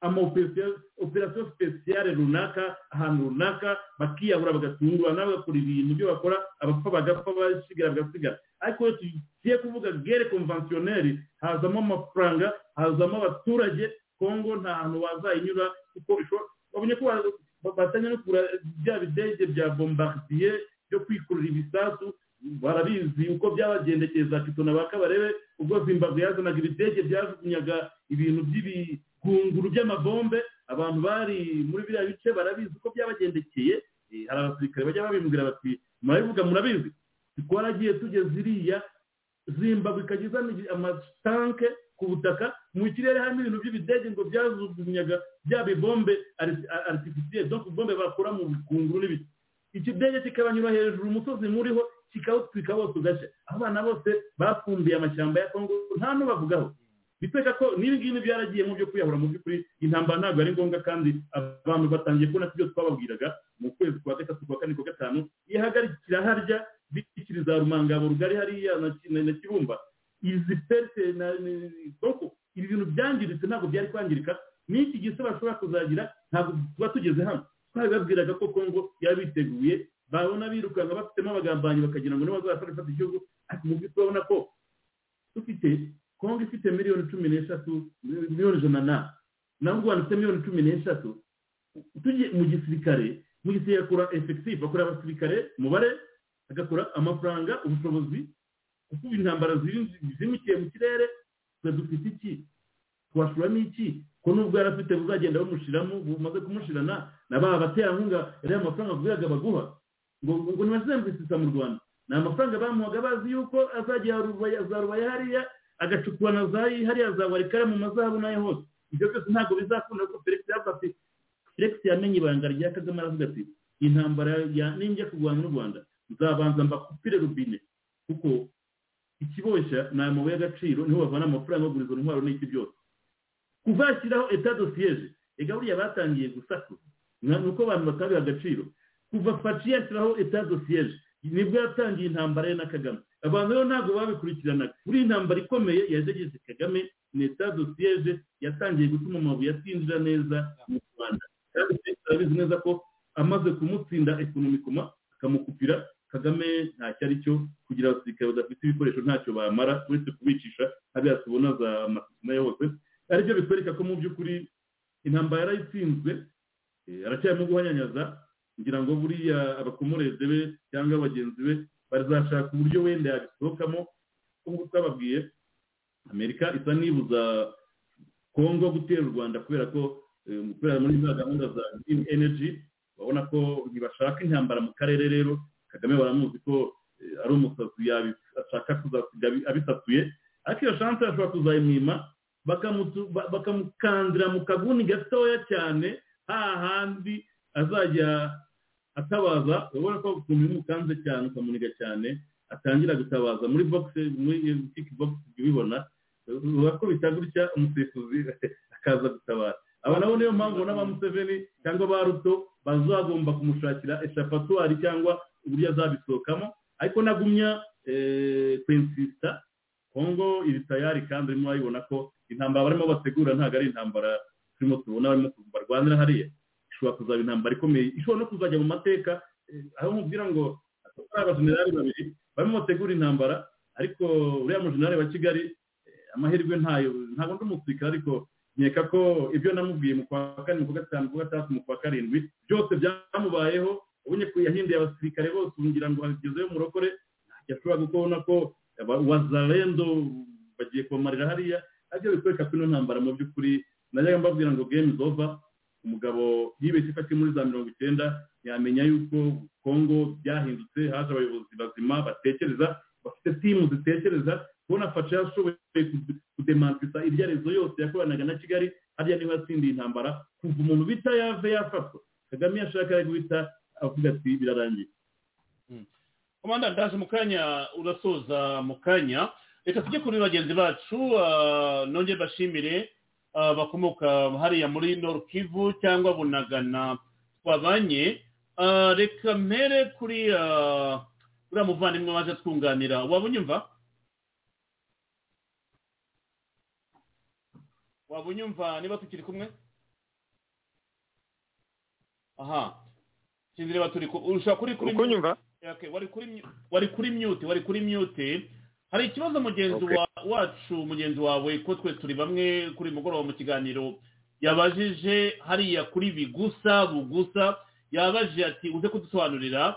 amaoperasiyo sipesiyare runaka ahantu runaka bakiyahura bagatungurana bagakora ibintu byo bakora abapfa bagapfa basigara bagasigara ariko iyo tugiye kuvuga gere konvansiyoneri hazamo amafaranga hazamo abaturage kongo nta hantu wazayinyura kuko babonye ko bafatanya no kugura bya bidege bya bombardier byo kwikurura ibisasu barabizi uko byabagendekeye za kitona ba kabarebe ubwo zimbabwe yazanaga ibidege byajugunyaga ibintu by'ibigunguru by'amabombe abantu bari muri biriya bice barabizi uko byabagendekeye Eh, hari abasirikare bajya babimbwira bati murabivuga murabizi? Twaragiye tugeze iriya zimbabwe ikajya izana amatanke ku butaka mu kirere harimo ibintu by'ibidege ngo byajugunyaga bya bibombe aritifisiye donc bombe bakora mu bikunguru n'ibiti. Ikidege kikabanyura hejuru umusozi muriho kikawutwika wose ugashya abana bose bafumbiye amashyamba ya kongo nta n'ubavugaho bitwereka ko n'ibi ngibi byaragiye mu byo kwiyahura mu by'ukuri intambara ntabwo ari ngombwa kandi abantu batangiye kubona ibyo twababwiraga mu kwezi kwa gatatu kwa kane kwa gatanu ihagarikira harya bikiriza rumangabo rugari hariya na Ki- na na kibumba. Izi perite na donc ibi bintu byangiritse ntabwo byari kwangirika. N'iki gise bashobora kuzagira? Ntabwo tuba tugeze hano. Twabibabwiraga ko kongo yaba biteguye babona birukanka bafitemo abagambanyi bakagira ngo nibo bazafata ifata igihugu. Ariko mu by'ukuri urabona ko dufite kongo ifite miliyoni cumi n'eshatu miliyoni ijana na naho u rwanda rufite miliyoni cumi n'eshatu. Tugiye mu gisirikare mu gisirikare akora efekitifu akora abasirikare umubare agakora amafaranga ubushobozi kuko intambara zimikiye mu kirere twe dufite iki? Twashoramo iki ko nubwo yari afite buzagenda bumushiramo bumaze kumushirana na ba baterankunga yariya amafaranga avugaga baguha. Ngo ngo ntibazembwisisa mu rwanda. Ni amafaranga bamuhaga bazi yuko azajya za rubaya hariya agacukura na za hariya za warikare mu mazahabu n'ayo hose. Ibyo byose ntabwo bizakunda kuko felix yafate felix yamenye ibanga rya kagame aravuga ati intambara ya ninjya kurwanya n'u rwanda nzabanza mbakupire rubine. Kuko ikiboshya ni amabuye y'agaciro ni ho bavana amafaranga yo kugura izo ntwaro n'iki byose. Kuva yashyiraho eta dosiyeje ega buriya batangiye gusakuza ni uko abantu batabiha agaciro. Kuva faci yashyiraho eta dosiyeje ni bwo yatangiye intambara ye na kagame abantu rero ntabwo babikurikiranaga. Buriya intambara ikomeye yajegeje kagame ni eta dosiyeje yatangiye gutuma amabuye atinjira neza mu rwanda. Kandi turabizi neza ko amaze kumutsinda ekonomikoma akamukupira kagame ntacyo ari cyo kugira abasirikare badafite ibikoresho ntacyo bamara uretse kubicisha hariya tubona za masisina yose. Aribyo bitwereka ko mu by'ukuri intambara yarayitsinzwe eh, aracyarimo guhanyanyaza ngira ngo buriya abakomoreze be cyangwa bagenzi be bazashaka uburyo wenda yabisohokamo. Nk'uko twababwiye amerika isa nibuza kongo gutera u rwanda kubera ko eh, kubera muri za gahunda za green energy babona ko ntibashaka intambara mu karere rero. Kagame baramuzi ko eh, ari umusazi ashaka kuzasiga abi- abisatuye. Ariko iyo shanse ashobora kuzayimwima bakamukandira mu kaguni gatoya cyane hahandi azajya atabaza urabona ko ukuntu umukanze cyane ukamuniga cyane atangira gutabaza muri boxe muri kick box ubibona. Urakubita gutya umusifuzi akaza gutabara. Aba nabo niyo mpamvu n'aba museveni cyangwa ba ruto bazagomba kumushakira eshapatuwari cyangwa uburyo azabisohokamo. Ariko nagumya eh, kwensisita kongo iri tayari kandi urimo urabibona ko intambara barimo bategura ntabwo ari intambara turimo tubona barimo barwanira hariya. Ishobora kuzaba intambara ikomeye. Ishobora no kuzajya mu mateka eh, aho nkubwira ngo ari abajenerali babiri barimo bategura intambara ariko uriya mujenerali wa kigali eh, amahirwe ntayo ntabwo ndi umusirikare ariko nkeka ko ibyo namubwiye mu kwa kane mu kwa gatanu mu kwa gatandatu mu kwa karindwi byose byamubayeho ko yahinduye abasirikare bose ngira ngo hagezeyo umurokore yashobora kubona ko aba- wazalendo bagiye kubamarira hariya. Aribyo bikwereka ko ino ntambara mu by'ukuri najyaga mbabwira ngo game is over. Umugabo yibeshye ko akiri muri za mirongo icyenda yamenya yuko kongo byahindutse haje abayobozi bazima batekereza bafite timu zitekereza kubona fasha yashoboye kude- kudemantisa iryarezo yose yakoranaga na kigali hariya ni ho yatsindiye intambara. Kuva umuntu bita yave yafatwa. Kagame yashaka guhita avuga ati birarangiye. Komanda ndaje mu kanya urasoza mu kanya. Reka tujye kuri bagenzi bacu ah, nongere bashimire ah, bakomoka hariya muri kivu cyangwa bunagana. Twabanye Ah, reka mpere kuri uriya muvandimwe waje twunganira. Waba unyumva waba unyumva niba tukiri kumwe? Aha. Sinzi niba turi ushobora kuri kuri kunyumva wari kuri wari kuri mute wari kuri mute. Hari ikibazo mugenzi wacu mugenzi wawe ko twe turi bamwe kuri mugoroba mu kiganiro yabajije hariya kuri bigusa bugusa yabajije ati uze kudusobanurira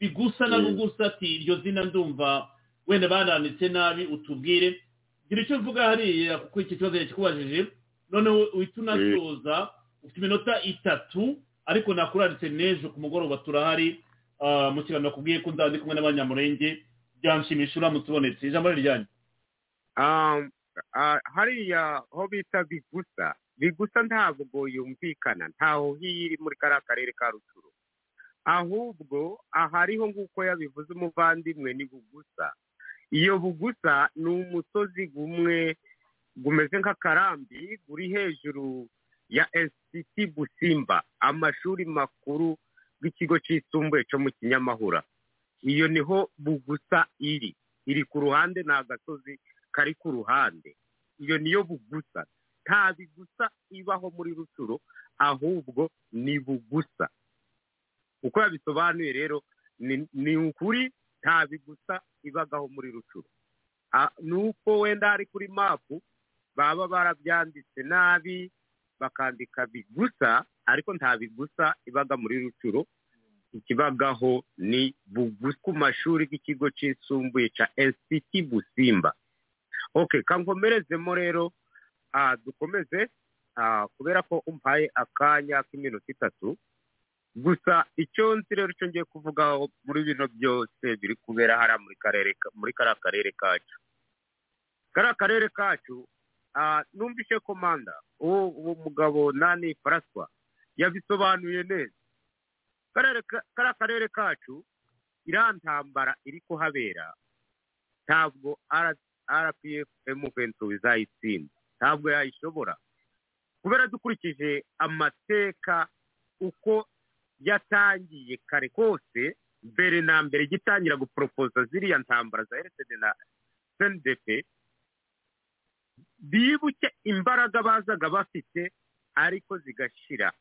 bigusa na bugusa ati iryo zina ndumva wenda bananditse nabi utubwire. Gira icyo uvuga hariya kuko icyo kibazo yakikubajije noneho uhita unasoza ufite iminota itatu ariko nakuranditse n'ejo ku mugoroba turahari ah, mu kiganiro nakubwiye ko nzaba kumwe n'abanyamurenge byanshimisha uramutse ubonetse. Ijambo ryanyu Um, ah, hariya ho bita bigusa. Bigusa ntabwo yumvikana ntaho hiyo iri muri kariya karere ka rucuru ahubwo ahariho nk'uko yabivuze umuvandimwe ni bugusa. Iyo bugusa ni umusozi gumwe gumeze nk'akarambi guri hejuru ya esiti busimba amashuri makuru y'ikigo cyisumbuye cyo mu kinyamahura. Iyo ni ho bugusa iri. Iri ku ruhande ni agasozi kari ku ruhande. Iyo niyo bugusa. Nta bigusa ibaho muri rusuro ahubwo ni bugusa. Uko yabisobanuye rero ni- ukuri nta bigusa ibagaho muri rucuru Ah, ni uko wenda hari kuri mapu baba barabyanditse nabi bakandika bigusa ariko nta bigusa ibaga muri rucuro ikibagaho ni bugusa ku mashuri y'ikigo cyisumbuye cya esiti busimba. Ok kankomerezemo rero dukomeze kubera ko umpaye akanya k'iminota itatu. Gusa icyo nzi rero icyo ngiye kuvugaho muri bino byose biri kubera hariya muri karere ka- muri kariya karere kacu. Kariya karere kacu numvise komanda uwo mugabo nani faraswa yabisobanuye neza. Kariya karere kacu iriya ntambara iri kuhabera ntabwo rpf emuventu izayitsinda ntabwo yayishobora. Kubera dukurikije amateka uko yatangiye kare kose mbere na mbere igitangira guporopoza ziriya ntambara za rcd na cndp bibuke imbaraga bazaga bafite ariko zigashira.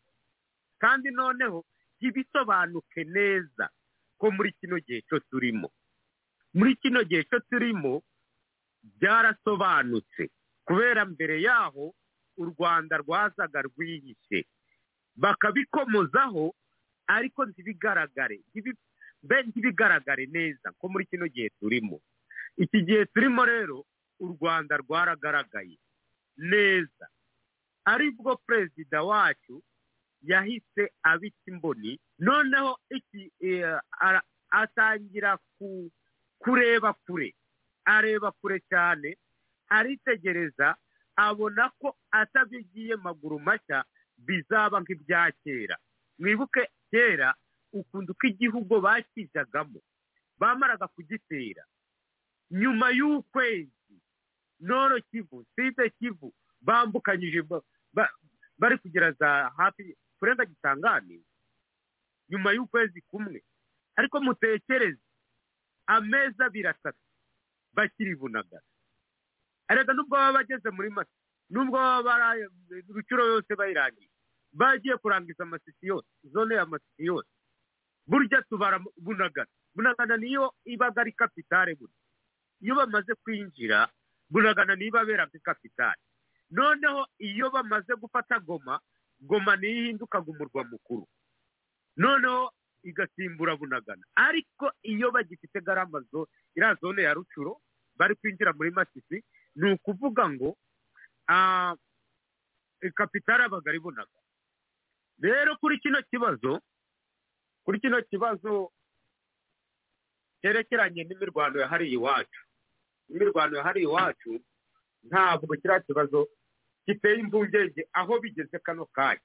Kandi noneho ntibisobanuke neza ko muri kino gihe cyo turimo. Muri kino gihe cyo turimo byarasobanutse. Kubera mbere yaho u rwanda rwazaga rwihishe. Bakabikomozaho ariko ntibigaragare. Ntibigaragare neza ko muri kino gihe turimo. Iki gihe turimo rero u rwanda rwaragaragaye neza. Aribwo perezida wacu yahise abita imboni noneho iki eh, atangira ku- kureba kure areba kure cyane aritegereza abona ko atabigiye maguru mashya bizaba nk'ibya kera. Mwibuke kera ukuntu uko igihugu bakijagamo bamaraga kugitera. Nyuma y'ukwezi noro kivu side kivu bambukanyije ba- ba- bari kugera za hafi kurenga gitangani nyuma y'ukwezi kumwe. Ariko mutekereze amezi abiri atatu bakiri bunagana erega nubwo baba bageze muri mata nubwo baba rucuro yose bayirangiye bagiye kurangiza amasisi yose zone ya masisi yose. Burya tubara bunagana bunagana niyo ibaga ari kapitale burya iyo bamaze kwinjira bunagana niyo ibabera nk'ikapitale noneho iyo bamaze gufata goma goma niyo ihindukaga umurwa mukuru. Noneho igasimbura bunagana. Ariko iyo bagifite garama zo iriya zone ya rucuro bari kwinjira muri masisi ni ukuvuga ngo kapitale abaga ari bunagana. Rero kuri kino kibazo kuri kino kibazo cyerekeranye n'imirwano yahariye iwacu. Imirwano yahariye iwacu ntabwo kiriya kibazo giteye impungenge aho bigeze kano kanya.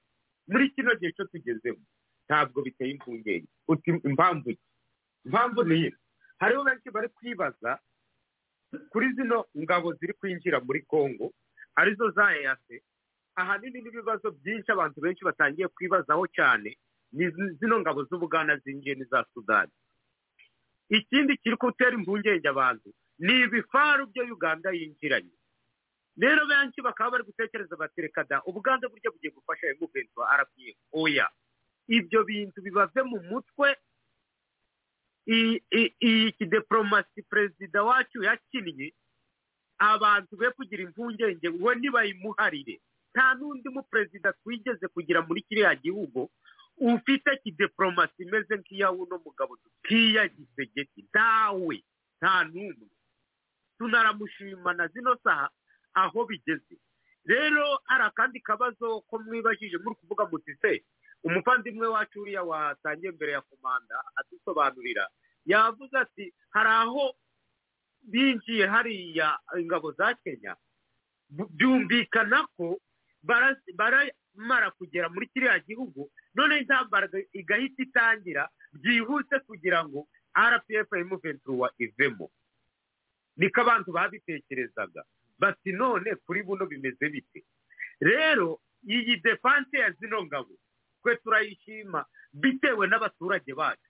Muri kino gihe cyo tugezemo ntabwo biteye impungenge. Uti impamvu impamvu ni iyi hariho benshi bari kwibaza kuri zino ngabo ziri kwinjira muri congo ari zo za eyase ahanini n'ibibazo byinshi abantu benshi batangiye kwibazaho cyane ni zi- zino ngabo z'ubugana zinjiye n'iza sudani. Ikindi kiri gutera impungenge abantu ni ibifaru byo uganda yinjiranye. Rero benshi bakaba bari gutekereza bati reka da ubuganda buryo bugiye gufasha emuventi wa rpf oya. Ibyo bintu bibave mu mutwe. Iyi kidiporomasi perezida wacu yakinnye abantu be kugira impungenge we ntibayimuharire nta n'undi muperezida twigeze kugira muri kiriya gihugu ufite kidiporomasi imeze nk'iya uno mugabo. Nk'iya gisegeti ntawe nta n'umwe. Tunaramushima na zino saha aho bigeze. Rero hari akandi kabazo ko mwibajije muri kuvuga muti se umuvandimwe wacu uriya watangiye mbere ya komanda adusobanurira. Yavuze ati hari aho binjiye hariya ingabo za kenya byumvikana ko baramara kugera muri kiriya gihugu none intambara igahita itangira byihuse kugira ngo rpf emuventuruwa ivemo. Niko abantu babitekerezaga. Bati none kuri buno bimeze bite? Rero iyi defanse ya zino ngabo twe turayishima bitewe n'abaturage bacu.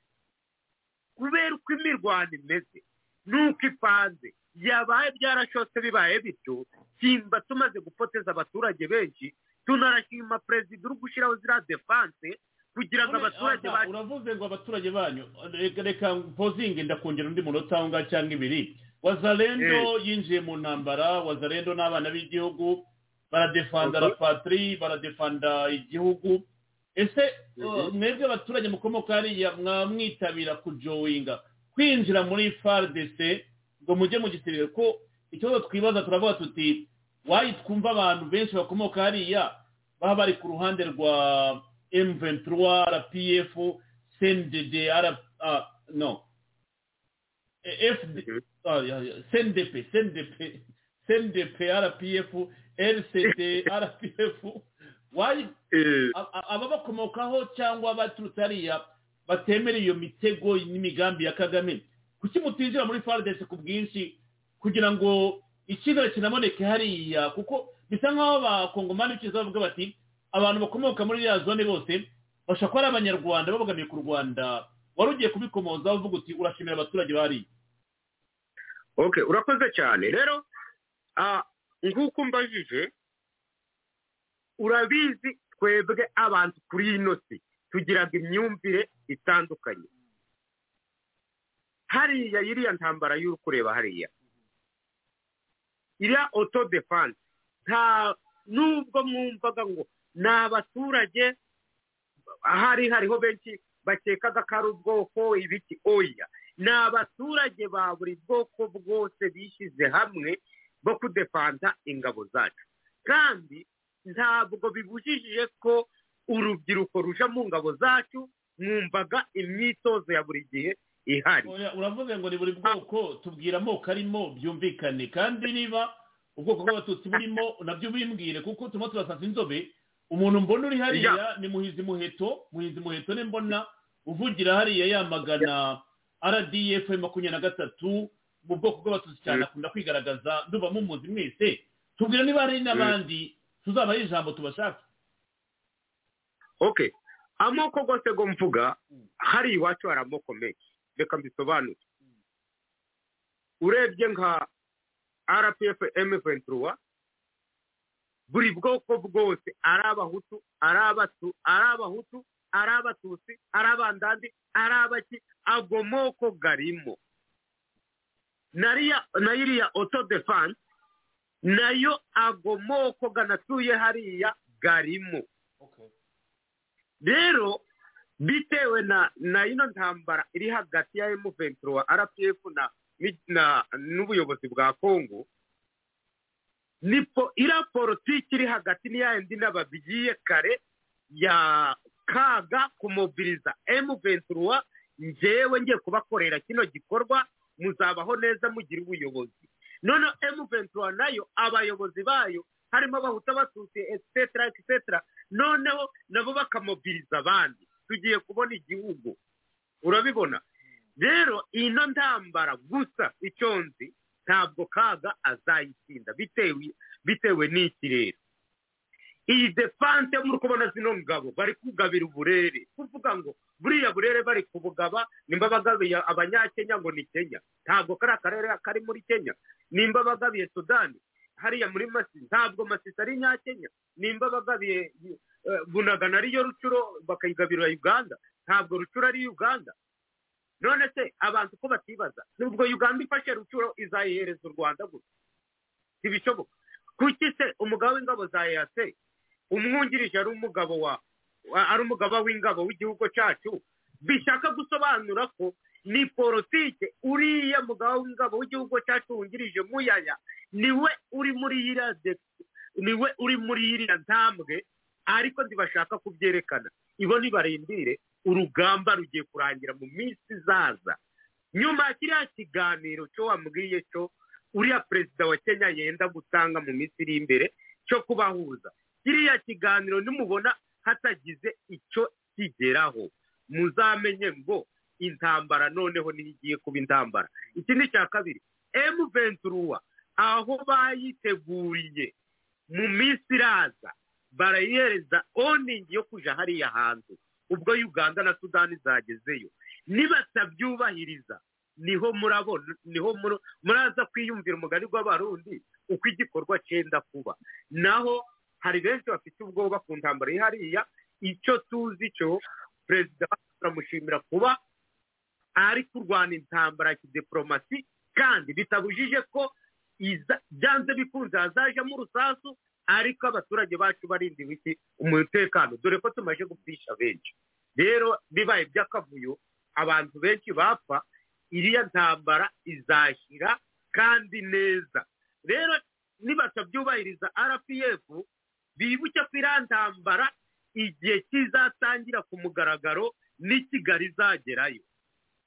Kubera uko imirwano imeze n'uko ipanze yabaye byarashotse bibaye bityo simba tumaze gupoteza abaturage benshi tunarashima perezida uri gushyiraho ziriya defanse kugira ngo abaturage bacu uravuze ngo abaturage banyu reka pozingi ndakongera undi munota aho ngaho cyangwa ibiri. Wazarendo yinjiye mu ntambara wazarendo n'abana b'igihugu baradefanda la patri baradefanda igihugu. Ese mwebwe abaturage mukomoka hariya mwamwitabira kujoyinga kwinjira muri fardc ngo mujye mu gisirikare ko ikibazo twibaza turavuga tuti wayi twumva abantu benshi bakomoka hariya baba bari ku ruhande rwa m23 rpf cndd no. Cndp cndp cndp rpf rct rpf ababakomokaho cyangwa abaturutse hariya batemera iyo mitego n'imigambi ya kagame. Kuki mutinjira muri fardesi ku bwinshi kugira ngo icyizere kinaboneke hariya kuko bisa nk'aho abakongomani bikiza bavuga bati abantu bakomoka muri iriya zone bose bashobora kuba ari abanyarwanda babogamiye ku rwanda. Wari ugiye kubikomozaho uvuga uti urashimira abaturage bariya. Ok urakoze cyane. Rero nk'uko mbajije urabizi twebwe abantu kuri ino si. Tugiraga imyumvire itandukanye. Hariya iriya ntambara y'uri kureba hariya. Iriya oto defanse nta nubwo mwumvaga ngo ni abaturage ahari hariho benshi bakekaga ko ari ubwoko ibiki oya. Ni abaturage ba buri bwoko bwose bishyize hamwe bo kudefanta ingabo zacu. Kandi ntabwo bibujije ko urubyiruko ruja mu ngabo zacu mwumvaga imyitozo ya buri gihe ihari. Uravuze ngo ni buri bwoko tubwira amoko arimo byumvikane. Kandi niba ubwoko bw'abatutsi burimo na byo bimbwire kuko turimo turasasa inzobe umuntu mbona uri hariya ni muhizi muheto. Muhizi muheto ni mbona uvugira hariya yamagana rdf makumyabiri na gatatu mu bwoko bw'abatutsi cyane akunda kwigaragaza. Nduba mumuzi mwese. Tubwira niba hari n'abandi tuzabaha ijambo tubashaka ok amoko rwose go mvuga hari iwacu hari amoko menshi. Reka mbisobanure. Urebye nka rpf m23 buri bwoko bwose. Ari abahutu ari abatu ari abahutu ari abatutsi ari abandandi ari abaki ago moko garimo. Na iriya oto defanse na yo ago moko ganatuye hariya garimo. Rero bitewe na na ino ntambara iri hagati ya M23 RPF na n'ubuyobozi bwa Kongo ira politiki iri hagati ni yindi n'ababigiye kare ya kaga kumobiriza M23 njyewe ngiye kubakorera kino gikorwa muzabaho neza mugira ubuyobozi. None M23 na yo abayobozi bayo harimo abahuta abatutsi etc etc noneho nabo bakamobiriza abandi. Tugiye kubona igihugu. Urabibona? Rero ino ntambara gusa icyo nzi ntabwo kaga azayitsinda bitewe bitewe n'iki rero iyi defanse muri kubona zino ngabo bari kugabira uburere. Kuvuga ngo buriya burere bari kubugaba nimba bagabiye abanyakenya ngo ni kenya. Ntabwo kari akarere kari muri kenya. Nimba bagabiye sudani hariya muri masi ntabwo masisi ari nyakenya. Nimba bagabiye bunagana ariyo rucuro bakayigabira uganda ntabwo rucuro ari uganda. None se abantu ko batibaza. Nubwo uganda ifashe rucuro izayihereza u rwanda gusa ntibishoboka. Kuki se umugabo w'ingabo za eyase umwungirije ari umugabo wa ari umugaba w'ingabo w'igihugu cyacu bishaka gusobanura ko ni politike uriya mugaba w'ingabo w'igihugu cyacu wungirije muyaya ni we uri muri iriya ni we uri muri iriya ntambwe ariko ntibashaka kubyerekana. Ibo nibarindire urugamba rugiye kurangira mu minsi izaza. Nyuma ya kiriya kiganiro cyo wambwiye cyo uriya perezida wa kenya yenda gutanga mu minsi iri imbere cyo kubahuza. Kiriya kiganiro nimubona hatagize icyo kigeraho. Muzamenye ngo intambara noneho niyo igiye kuba intambara. Ikindi cya kabiri. Emu venturuwa aho bayiteguriye mu minsi iraza barayihereza oningi yo kujya hariya hantu. Ubwo uganda na sudani zagezeyo. Nibatabyubahiriza. Niho murabona ni ho mur- muraza kwiyumvira umugani w'abarundi uko igikorwa cyenda kuba. Naho hari benshi bafite ubwoba ku ntambara hariya. Icyo tuzi cyo perezida turamushimira kuba ari kurwana intambara ya kidiporomasi kandi bitabujije ko byanze bikunze hazajamo urusasu ariko abaturage bacu barindiwe iki umutekano. Dore ko tumaze gupfisha benshi. Rero bibaye by'akavuyo abantu benshi bapfa iriya ntambara izashyira kandi neza. Rero nibatabyubahiriza rpf bibuke ko iriya ntambara igihe kizatangira ku mugaragaro n'i kigali izagerayo.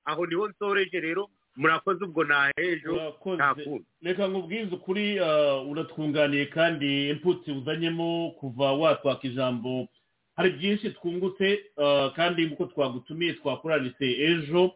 Aho ni ho nsoreje rero murakoze ubwo nta hejo nta kundi reka nkubwize ukuri ah, uratwunganiye kandi inputi uzanyemo kuva watwaka ijambo. Hari byinshi twungutse ah, kandi nk'uko twagutumiye twakuraritse ejo.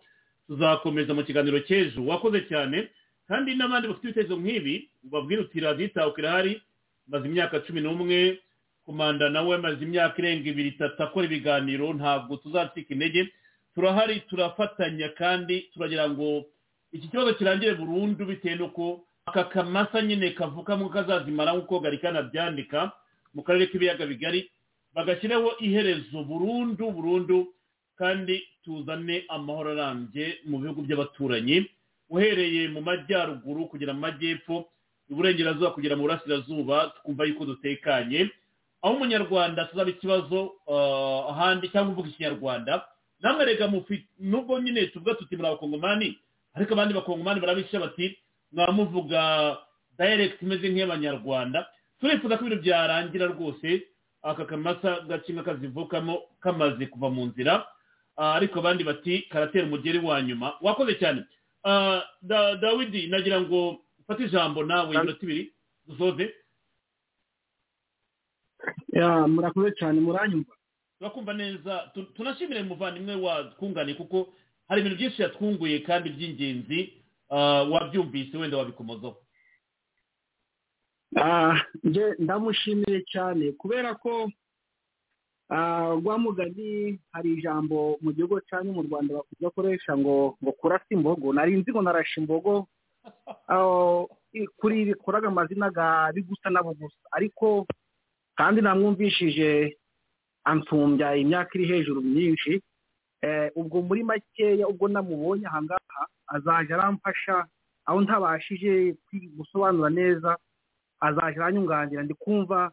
Tuzakomeza mu kiganiro cy'ejo. Wakoze cyane kandi n'abandi bafite ibitekerezo nk'ibi babwira uti radiyo itahuka irahari maze imyaka cumi n'umwe komanda nawe maze imyaka irenga ibiri itatu akora ibiganiro ntabwo tuzacika intege. Turahari turafatanya kandi turagira ngo iki kibazo kirangire burundu bitewe n'uko aka kamasa nyine kavukamo kazazimara nk'uko gari kanabyandika mu karere k'ibiyaga bigari bagashyiraho iherezo burundu burundu kandi tuzane amahoro arambye mu bihugu by'abaturanyi uhereye mu majyaruguru kugera mu majyepfo iburengerazuba kugera mu burasirazuba twumva yuko dutekanye aho umunyarwanda tuzaba ikibazo ah, ahandi cyangwa uvuga ikinyarwanda namwe rega nubwo nyine tuvuga tuti muri abakongomani ariko abandi bakongomani barabisha bati mwamuvuga direct imeze nk'iy'abanyarwanda. Turifuza ko ibintu byarangira rwose aka kamasa gakinga kazivukamo kamaze kuva mu nzira. Ah, ariko abandi bati karatera umugeri wa nyuma. Wakoze cyane. Ah, Da- dawidi nagira ngo ufate ijambo nawe iminota ibiri dusoze. Murakoze cyane muranyumva. Turakumva neza. Tu- tunashimire umuvandimwe watwunganiye kuko hari ibintu byinshi yatwunguye kandi by'ingenzi ah, wabyumvise wenda wabikomozaho. Ah, ndamushimiye cyane. Kubera ko ah, rwamugani hari ijambo mu gihugu cyanyu mu rwanda bakunze gukoresha ngo ngo kurasa imbogo. Nari nzi ngo narashe imbogo. Kuri bikoraga amazina bigusa nabo gusa. Ariko kandi namwumvishije ansumbya imyaka iri hejuru myinshi. Ubwo muri makeya ubwo namubonye ahangaha azajya aramfasha aho ntabashije gusobanura neza azajya aranyunganira ndi kumva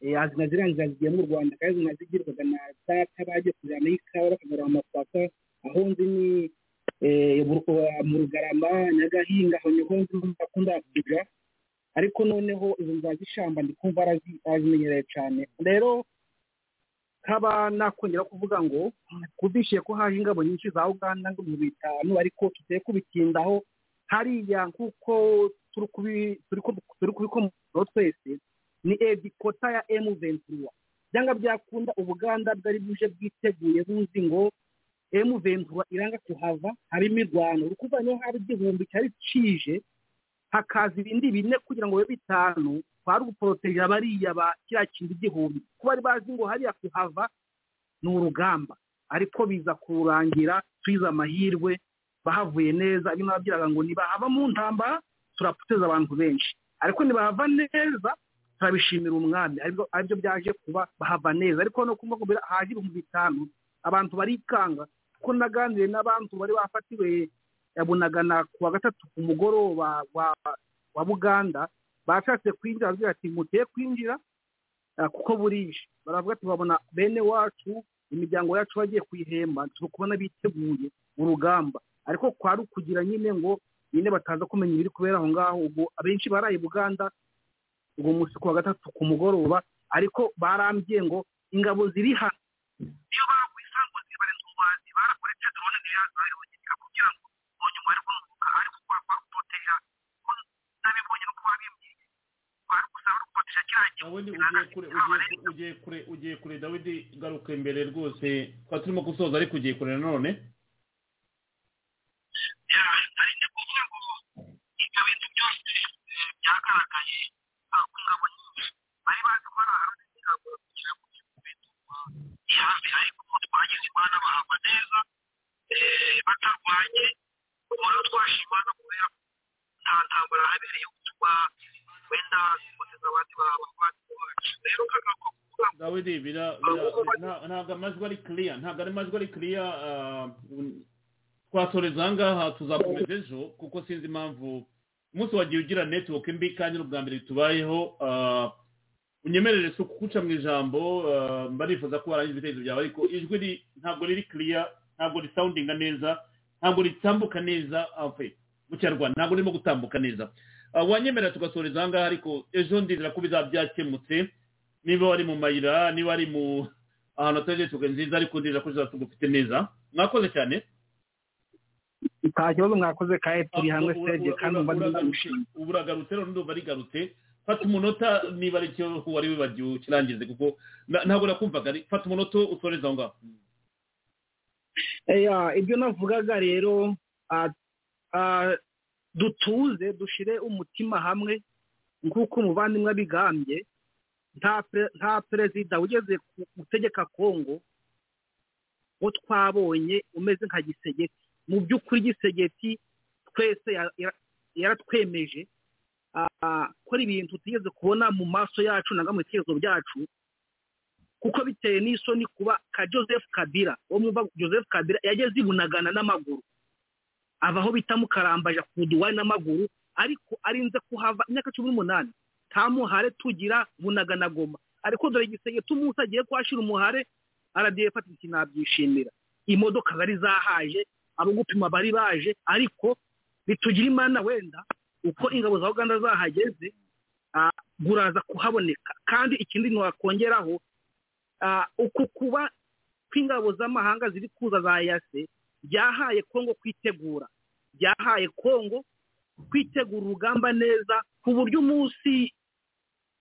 eh, azi na ziriya nzira zigiye mu rwanda kandi zinazigirwaga na data bagiye kujyana ikawa bakagarura amasaka aho nzi ni eh, mu Ru- mu rugarama nyagahinga aho ni ho nzi bakunda kujya ariko noneho izo nzira z'ishyamba ndi kumva arazi- arazimenyereye cyane rero nkaba nakongera kuvuga ngo twumvishije ko haje ingabo nyinshi za uganda ngo mu bitanu ariko tugiye kubitindaho hariya nk'uko turi kubi- turi ku- turi kubikomoraho twese ni edikota ya emu ventura byanga byakunda ubuganda bwari buje bwiteguye buzi ngo emu ventura iranga kuhava hari imirwano. Uri kuvuga niyo haba igihumbi cyari cije hakaza ibindi bine kugira ngo bibe bitanu. Kwari uguporoteja bariya ba kiriya kintu igihumbi. Kuba bari bazi ngo hariya kuhava ni urugamba. Ariko biza kurangira twize amahirwe bahavuye neza bimwe babwiraga ngo nibahava mu ntambara turapoteza abantu benshi. Ariko nibahava neza turabishimira umwami. Aribyo byaje kuba bahava neza. Ariko no kumva haje ibihumbi bitanu abantu barikanga. Kuko naganiriye n'abantu bari bafatiwe yabunagana ku wa gatatu ku mugoroba wa buganda bashatse kwinjira baravuga ati muteye kwinjira. Ah, kuko burije baravuga ati babona bene wacu imiryango yacu bagiye kuyihemba. Turi kubona biteguye urugamba ariko kwari ukugira nyine ngo nyine bataza kumenya ibiri kubera aho ngaho ubwo abenshi baraye buganda uwo munsi ku wa gatatu ku mugoroba ariko barambye ngo ingabo ziri hano niyo bakwisanga ngo zibarenze ububazi barakoresheje drone ntiyazayoboka kugira ngo unyuma ari kunuka ariko kwa kwa kupoteja nabibonye no kuba bimbye bari gusaba no kupoteja kiriya gihugu dawidi ugiye kure ugiye kure dawidi garuka imbere rwose. Twari turimo gusoza ariko ugiye kure nanone eh, eh, batarwanye rero twashima no kubera nta ntambara habereye gutuma wenda kugeza abandi baba bacu rero kagako dawidi bira- bira- nta- ntabwo amajwi ari kiriya ntabwo ari amajwi ari kiriya twasoreza aha ngaha tuzakomeza ejo kuko sinzi impamvu umunsi wagiye ugira netiwoke mbi kandi n'ubwa mbere tubayeho ah, unyemerere si ukuguca mu ijambo ah, mba nifuza ko warangiza ibitekerezo byawe ariko ijwi ntabwo riri kiriya ntabwo risawundinga neza ntabwo ritambuka neza mu kinyarwanda ntabwo ririmo gutambuka neza Ah, wanyemerera tugasoreza aha ngaha ariko ejo ndizera ko bizaba byakemutse niba wari mu mayira niba wari mu ahantu hatari netiwoke nziza ariko ndizera ko tugufite neza. Mwakoze cyane? Nta kibazo mwakoze kandi turi hamwe sege kandi mba uragarutse ubu uragarutse rero ndumva rigarutse fata umunota niba ari cyo wari wibagiwe ukirangize kuko ntabwo nakumvaga. Ari- fata umunota usoreze aho ngaho. Ibyo navugaga rero ah, ah, dutuze dushire umutima hamwe nk'uko umuvandimwe abigambye nta perezida ugeze gutegeka kongo wo twabonye umeze nka gisegeti. Mu by'ukuri gisegeti twese ya- ya- yaratwemeje ah, ko ari ibintu tutigeze kubona mu maso yacu nanga mu bitekerezo byacu kuko bitewe n'isoni kuba ka joseph kabila. Uwo mwumva joseph kabila yageze ibunagana n'amaguru. Ava aho bita mukarambaja ku duwari n'amaguru ariko arinze kuhava imyaka cumi n'umunani. Nta muhare tugira bunagana goma ariko dore igisenge tumunsi agiye kuhashira umuhare aradiye fata iki nabyishimira. Imodoka zari zahaje abo gupima bari baje ariko bitugira imana wenda uko ingabo za uganda zahageze ah, buraza kuhaboneka. Kandi ikindi ntiwakongeraho ah, uku kuba kw'ingabo z'amahanga ziri kuza za yase byahaye kongo kwitegura. Byahaye kongo kwitegura urugamba neza ku buryo umunsi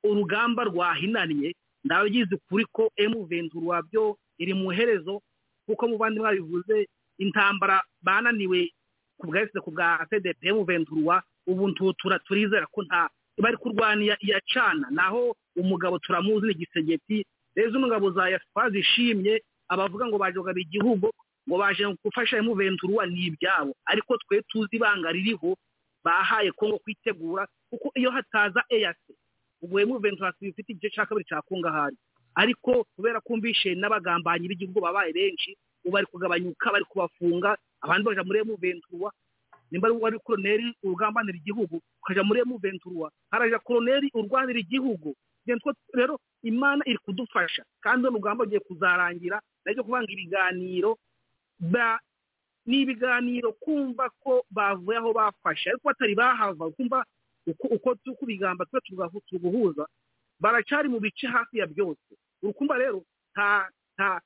urugamba rwahinaniye. Ndabigize ukuri ko emu ventura byo iri mu iherezo kuko muvandimwe bivuze intambara bananiwe ku bwahise ku bwa cdp emu ventura ubu ntutura turizera ko nta bari kurwanya iya cana. Naho umugabo turamuzi ni gisegeti rero izo za yasipa zishimye abavuga ngo baje kugaba igihugu ngo baje gufasha emu ventura ni ibyabo ariko twe tuzi ibanga ririho bahaye kongo kwitegura kuko iyo hataza eyase ubwo emu ventura bifite igice cya kabiri cya kungahari. Ariko kubera kumvishe n'abagambanyi b'igihugu babaye benshi ubu bari kugabanyuka bari kubafunga abandi baja muri emu ventura nimba ari wari koroneri urugambanira igihugu ukaja muri emu ventura haraja koroneri urwanira igihugu. Rero imana iri kudufasha. Kandi urugamba rugiye kuzarangira naryo kuvanga ibiganiro ni ibiganiro kumva ko bavuye aho bafashe. Ariko batari bahava kumva uko kubigamba twe tugahu- turi guhuza baracari mu bice hafi ya byose. Urukumva rero nta nta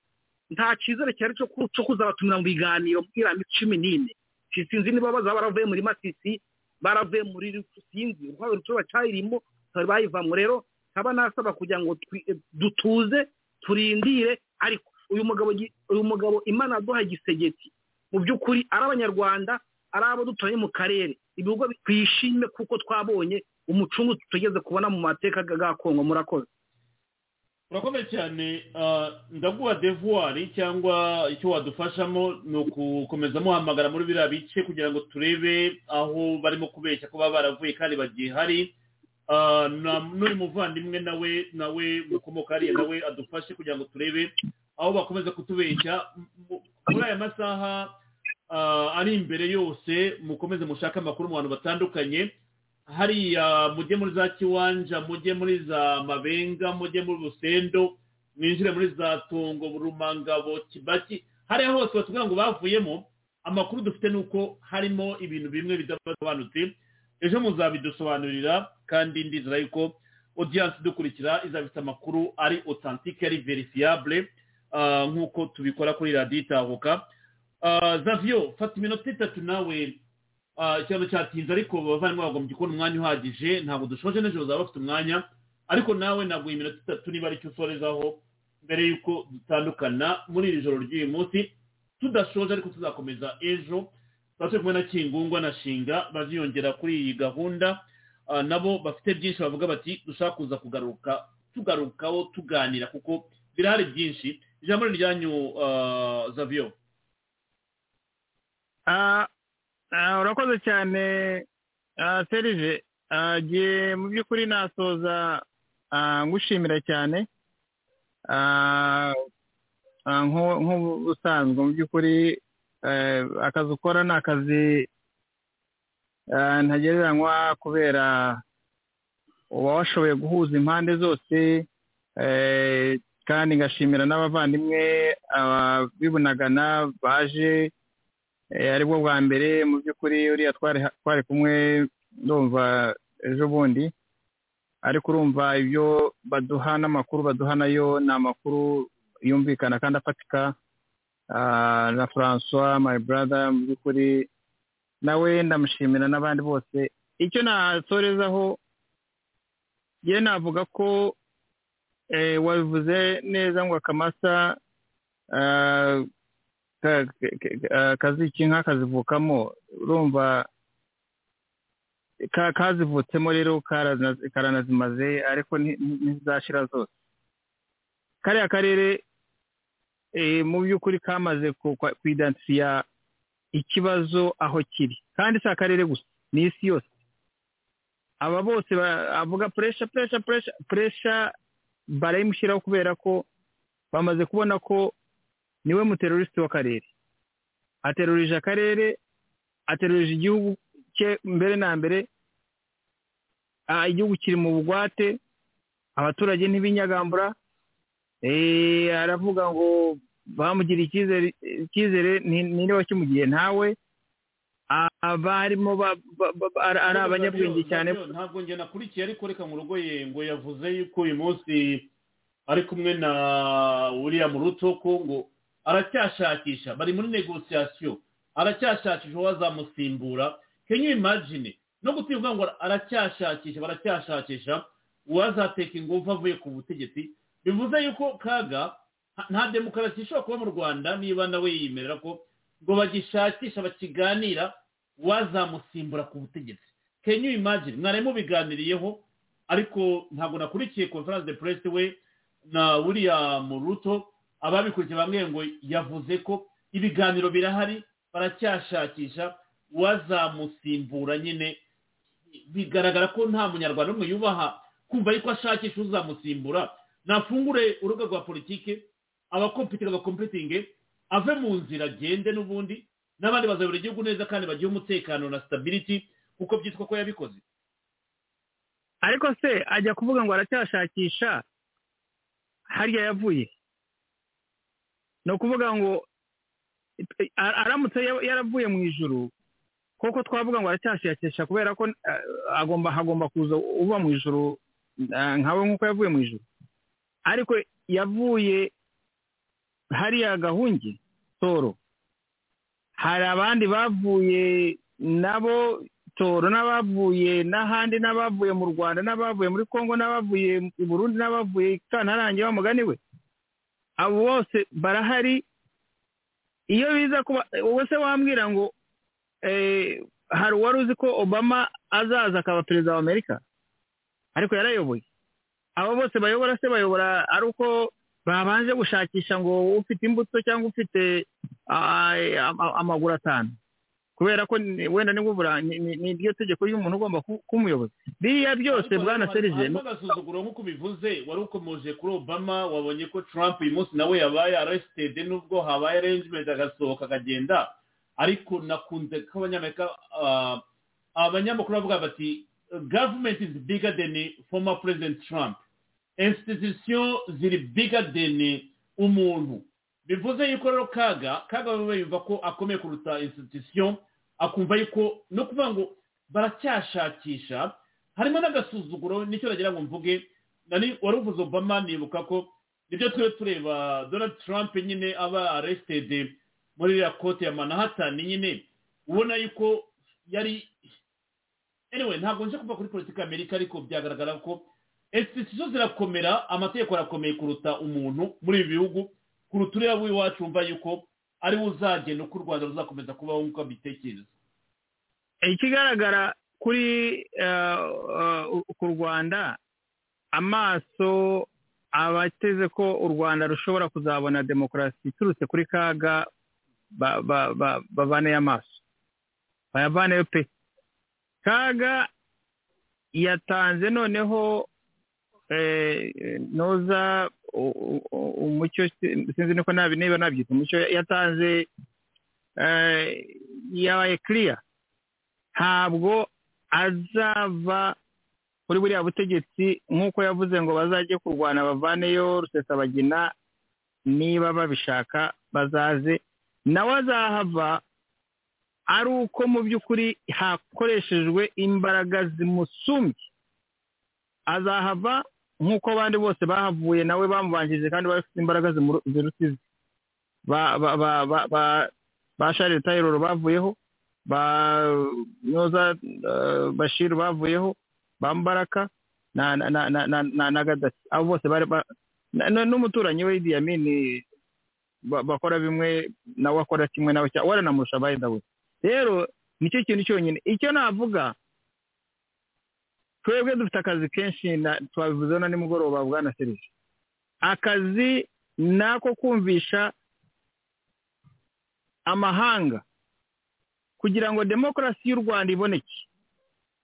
nta cyizere cyari cyo cyo kuzabatumira mu biganiro mbwiramo cumi n'ine. Si- sinzi niba bazaba baravuye muri masisi baravuye muri sinzi urwego rutuba cyayirimo bari bayivamo. Rero nkaba nasaba kugira ngo twi- dutuze turindire ariko uyu mugabo uyu mugabo imana yaduhaye igisegeti. Mu by'ukuri ari abanyarwanda ari abo duturanye mu karere. Ibihugu twishime kuko twabonye umucungu tugeze kubona mu mateka ga kongo murakoze. Urakomeye cyane. Ah, ndaguha devuwari cyangwa icyo wadufashamo ni ukukomeza muhamagara muri biriya bice kugira ngo turebe aho barimo kubeshya ko baba baravuye kandi bagihari Ah, n'uri muvandimwe nawe nawe mukomoka hariya nawe adufashe kugira ngo turebe aho bakomeza kutubeshya muri aya masaha ah, ari imbere yose mukomeze mushake amakuru mu bantu batandukanye. Hariya mujye muri za kiwanja mujye muri za mabenga mujye muri rusendo mwinjire muri za tungo rumangabo kibaki hariya hose batubwira ngo bavuyemo amakuru dufite ni uko harimo ibintu bimwe bidasobanutse. Ejo muzabidusobanurira kandi ndizera yuko odiyanse idukurikira izaba ifite amakuru ari otantike ari verifiyabule nk'uko tubikora kuri radiyo itahuka. zavyo fata iminota itatu nawe. ikibazo cyatinze ariko abavandimwe bagombye kubona umwanya uhagije. Ntabwo dushoje n'ejo bazaba bafite umwanya. Ariko nawe naguha iminota itatu niba ari cyo usorezaho mbere y'uko dutandukana muri iri joro ry'uyu munsi. Tudashoje ariko tuzakomeza ejo. Turi kumwe na kingungwa na shinga baziyongera kuri iyi gahunda. nabo bafite byinshi bavuga bati dushaka kuza kugaruka tugarukaho tuganira kuko birahari byinshi. Ijambo ryanyu zavyo urakoze cyane serije mu by'ukuri nasoza ngushimira cyane nk'ubusanzwe. Mu by'ukuri akazi ukora ni akazi ntagereranywa kubera uba washoboye guhuza impande zose kandi ngashimira n'abavandimwe bibunagana baje ari bwo bwa mbere mu by'ukuri uriya twari kumwe ndumva ejo bundi ariko urumva ibyo baduha n'amakuru baduha na yo ni amakuru yumvikana kandi afatika. Na francois my brother mu by'ukuri nawe ndamushimira n'abandi bose. Icyo nasorezaho yewe navuga ko wabivuze neza ngo akamasa kaziki inka kazivukamo urumva kazivutsemo rero karanazimaze ariko ntizashira zose. Kariya karere mu by'ukuri kamaze kwidansiya ikibazo aho kiri. Kandi si akarere gusa ni isi yose. Aba bose bavuga puresha puresha puresha puresha barayimushyiraho kubera ko bamaze kubona ko ni we muterorisite w'akarere aterurije akarere aterurije igihugu cye mbere na mbere igihugu kiri mu bugwate abaturage ntibinyagambura aravuga ngo bamugiriye icyizere ninde wakimugiye ntawe. Abarimo ari abanyabwenge cyane. ntabwo njye nakurikiye ariko reka mu rugo ye ngo yavuze yuko uyu munsi ari kumwe na william ruto ko ngo aracyashakisha bari muri negosiyasiyo aracyashakisha uwo azamusimbura. Can you imagine? No gutivuga ngo aracyashakisha baracyashakisha uwazateka ingufu avuye ku butegetsi. Bivuze yuko kaga nta demokarasi ishobora kuba mu rwanda niba nawe yiyemerera ko ngo bagishakisha bakiganira uwazamusimbura ku butegetsi. Can you imagine? Mwari mubiganiriyeho ariko ntabwo nakurikiye conference de presse we na william ruto ababikurikiye bamwe ngo yavuze ko ibiganiro birahari baracyashakisha uwazamusimbura nyine. Bigaragara ko nta munyarwanda umwe yubaha kumva yuko ashakisha uzamusimbura. Nafungure urubuga rwa politiki bakompitinge ave mu nzira agende n'ubundi n'abandi bazabura igihugu neza kandi bagihe umutekano na sitabiriti kuko byitwa ko yabikoze. Ariko se ajya kuvuga ngo aracyashakisha harya yavuye? Ni ukuvuga ngo aramutse yaravuye mu ijuru koko twavuga ngo aracyashakisha kubera ko agomba hagomba kuza uva mu ijuru nkawe nk'uko yavuye mu ijuru. Ariko yavuye hariya gahungi toro. Hari abandi bavuye nabo toro n'abavuye n'ahandi n'abavuye mu rwanda n'abavuye muri congo n'abavuye i burundi n'abavuye i kantarange mugani we. Abo bose barahari. Iyo biza kuba wowe se wambwira ngo hari uwari uzi ko obama azaza akaba perezida wa amerika? Ariko yarayoboye. Abo bose bayobora se bayobora ari uko babanje gushakisha ngo ufite imbuto cyangwa ufite amaguru atanu. Kubera ko wenda ni iryo tegeko ry'umuntu ugomba kumuyoboza. Biriya byose bwana serije agasuzuguro nk'uko ubivuze wari ukomeje kuri obama wabonye ko trump uyu munsi nawe yabaye arrested nubwo habaye arrangement agasohoka akagenda. Ariko nakunze ko abanyamerika abanyamakuru bavuga bati government is bigger than former president trump. Institution ziri bigger than umuntu. Bivuze yuko rero kaga kaga we yumva ko akomeye kuruta institution akumva yuko no kuvuga ngo baracyashakisha harimo n'agasuzuguro ni cyo nagira ngo mvuge nani wari uvuze obama nibuka ko ni byo turiwe tureba donald trump nyine aba arrested muri iriya kote ya manhattan nyine ubona yuko yari anyway ntabwo nje kuva kuri politiki y'amerika ariko byagaragara ko institution zirakomera amategeko arakomeye kuruta umuntu muri ibi bihugu kuruta uriya w'iwacu wumva yuko ari we uzagenda uko u rwanda ruzakomeza kubaho nk'uko abitekereza ikigaragara kuri ku rwanda amaso abateze ko u rwanda rushobora kuzabona demokarasi iturutse kuri kaga bavaneye amaso. Bayavaneyo pe. Kaga yatanze noneho noza umucyo sinzi niko niba nabyita umucyo yatanze yabaye kiriya ntabwo azava kuri buriya butegetsi nk'uko yavuze ngo bazajye kurwana bavaneyo rusesabagina niba babishaka bazaze. Nawe azahava ari uko mu by'ukuri hakoreshejwe imbaraga zimusumbye azahava nk'uko abandi bose bahavuye nawe bamubanjije kandi bafite imbaraga ziruta izi ba sharire tayiroro bavuyeho ba nyoza bashiru bavuyeho ba mbaraka na gadasi abo bose bari n'umuturanyi we idi yamini bakora bimwe nawe akora kimwe nawe waranamurusha bayida we rero ni cyo kintu cyonyine. Icyo navuga twebwe dufite akazi kenshi twabivuzeho na nimugoroba bwana serije akazi ni ako kumvisha amahanga. Kugira ngo demokarasi y'u rwanda iboneke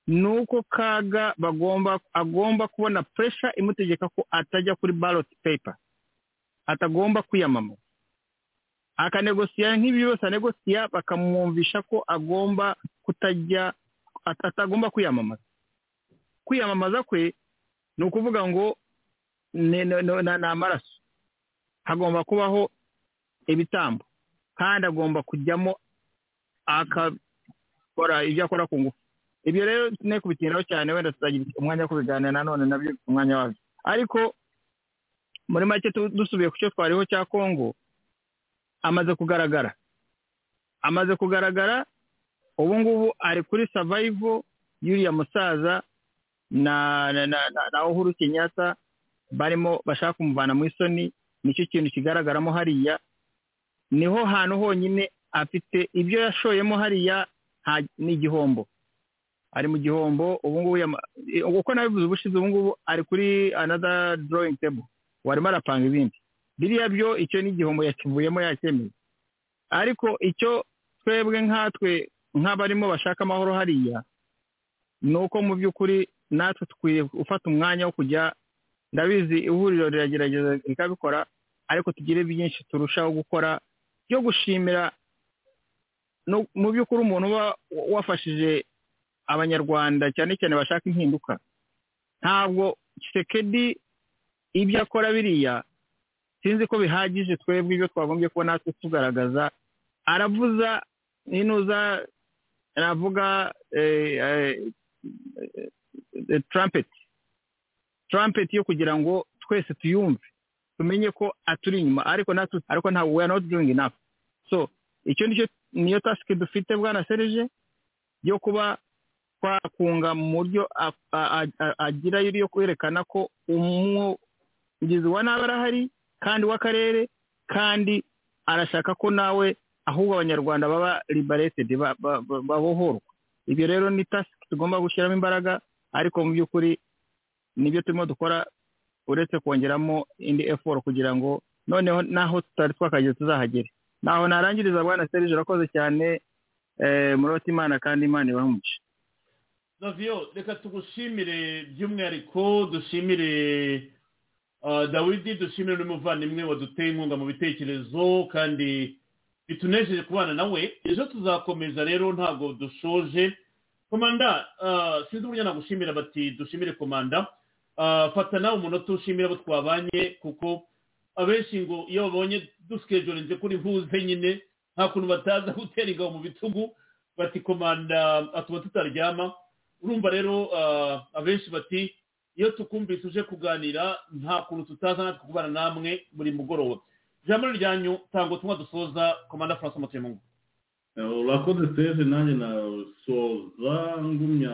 ni uko kaga bagomba agomba kubona puresha imutegeka ko atajya kuri baroti pepa atagomba kwiyamamaza. Akanegosiya nk'ibi byose anegosiya bakamwumvisha ko agomba kutajya atagomba kwiyamamaza. Kwiyamamaza kwe ni ukuvuga ngo ni amaraso hagomba kubaho ibitambo kandi agomba kujyamo akakora ibyo akora ku ngufu. Ibyo rero ne kubitiraho cyane wenda tuzagira umwanya wo kubiganira nanone na byo umwanya wabyo. Ariko muri make dusubiye ku cyo twariho cya kongo amaze kugaragara. Amaze kugaragara ubu ngubu ari kuri savayivo y'uriya musaza na na uhuru kenyatta barimo bashaka kumuvana mu isoni ni cyo kintu kigaragaramo hariya. Niho hantu honyine afite ibyo yashoyemo hariya ni igihombo. Ari mu gihombo ubu ngubu uko nabivuze ubushize ubu ngubu ari kuri another drawing table. Warimo arapanga ibindi. Biriya byo icyo ni igihombo yakivuyemo yacyemeye ariko icyo twebwe nkatwe nk'abarimo bashaka amahoro hariya ni uko mu by'ukuri natwe dukwiye gufata umwanya wo kujya. Ndabizi ihuriro riragerageza rikabikora ariko tugire byinshi turushaho gukora. Byo gushimira mu by'ukuri umuntu uba wafashije abanyarwanda cyane cyane bashaka impinduka ntabwo kisekedi ibyo akora biriya sinzi ko bihagije twebwe ibyo twagombye kuba natwe tugaragaza. Aravuza n'inuza navuga trumpet. Trumpet yo kugira ngo twese tuyumve. Tumenye ko aturi inyuma ariko natwe ariko ntabwo we not doing enough. So icyo ni cyo niyo tasike dufite bwana serije yo kuba twakunga mu buryo agira yo kwerekana ko umugizi wa nabi arahari kandi w'akarere kandi arashaka ko nawe ahubwo abanyarwanda baba libaretedi babohorwa. Ibyo rero ni tasike tugomba gushyiramo imbaraga ariko mu by'ukuri ni byo turimo dukora uretse kongeramo indi eforo kugira ngo noneho naho tutari twakageze tuzahagere. Naho narangiriza bwana serije urakoze cyane murota imana kandi imana ibamuce noviyo reka tugushimire by'umwihariko dushimire dawidi dushimire n'umuvandimwe waduteye inkunga mu bitekerezo kandi bitunejeje kubana nawe. Ejo tuzakomeza rero ntabwo dushoje. Komanda ah, sinzi uburyo nagushimira bati dushimire komanda. Ah, fata nawe umunota ushimira abo twabanye kuko abenshi ngo iyo babonye dusikejorinze kuri mpuze nyine nta kuntu bataza gutera ingabo mu bitugu bati komanda atuma tutaryama. Urumva rero abenshi bati iyo tukumvise uje kuganira nta kuntu tutaza natwe kubana namwe buri mugoroba. Ijambo ryanyu tanga ubutumwa dusoza komanda francois mutemungu urakoze seje nanjye nasoza ngumya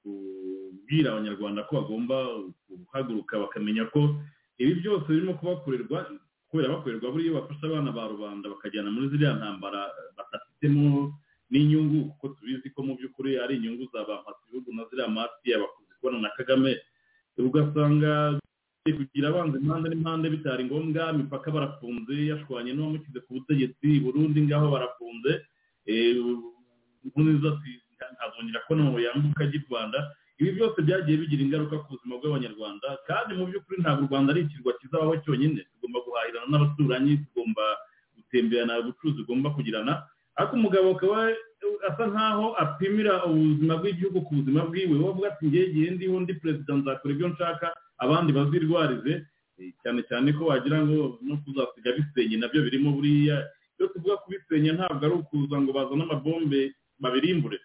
kubwira abanyarwanda ko bagomba guhaguruka bakamenya ko ibi byose birimo kubakorerwa kubera bakorerwa buriya bafasha abana ba rubanda bakajyana muri ziriya ntambara badafitemo n'inyungu kuko tubizi ko mu by'ukuri ari inyungu za ba mpasibihugu na ziriya masiya bakunze kubona na kagame. Ugasanga kugira abanza impande n'impande bitari ngombwa imipaka barafunze yashwanye n'uwamushyize ku butegetsi burundi ngaho barafunze. Nkuniza ntazongera kubona ngo yambuka ajya i rwanda. Ibi byose byagiye bigira ingaruka ku buzima bw'abanyarwanda kandi mu by'ukuri ntabwo u rwanda ari ikirwa kizabaho cyonyine. Tugomba guhahirana n'abaturanyi tugomba gutemberana ubucuruzi tugomba kugirana. Ariko umugabo akaba asa nkaho apimira ubuzima bw'igihugu ku buzima bwiwe. We avuga ati ngiye igihe ndiho ndi perezida nzakora ibyo nshaka abandi bazirwarize. Cyane cyane ko wagira ngo no kuzasiga bisenye na byo birimo buriya iyo tuvuga kubisenya ntabwo ari ukuza ngo bazane amabombe babirimbure.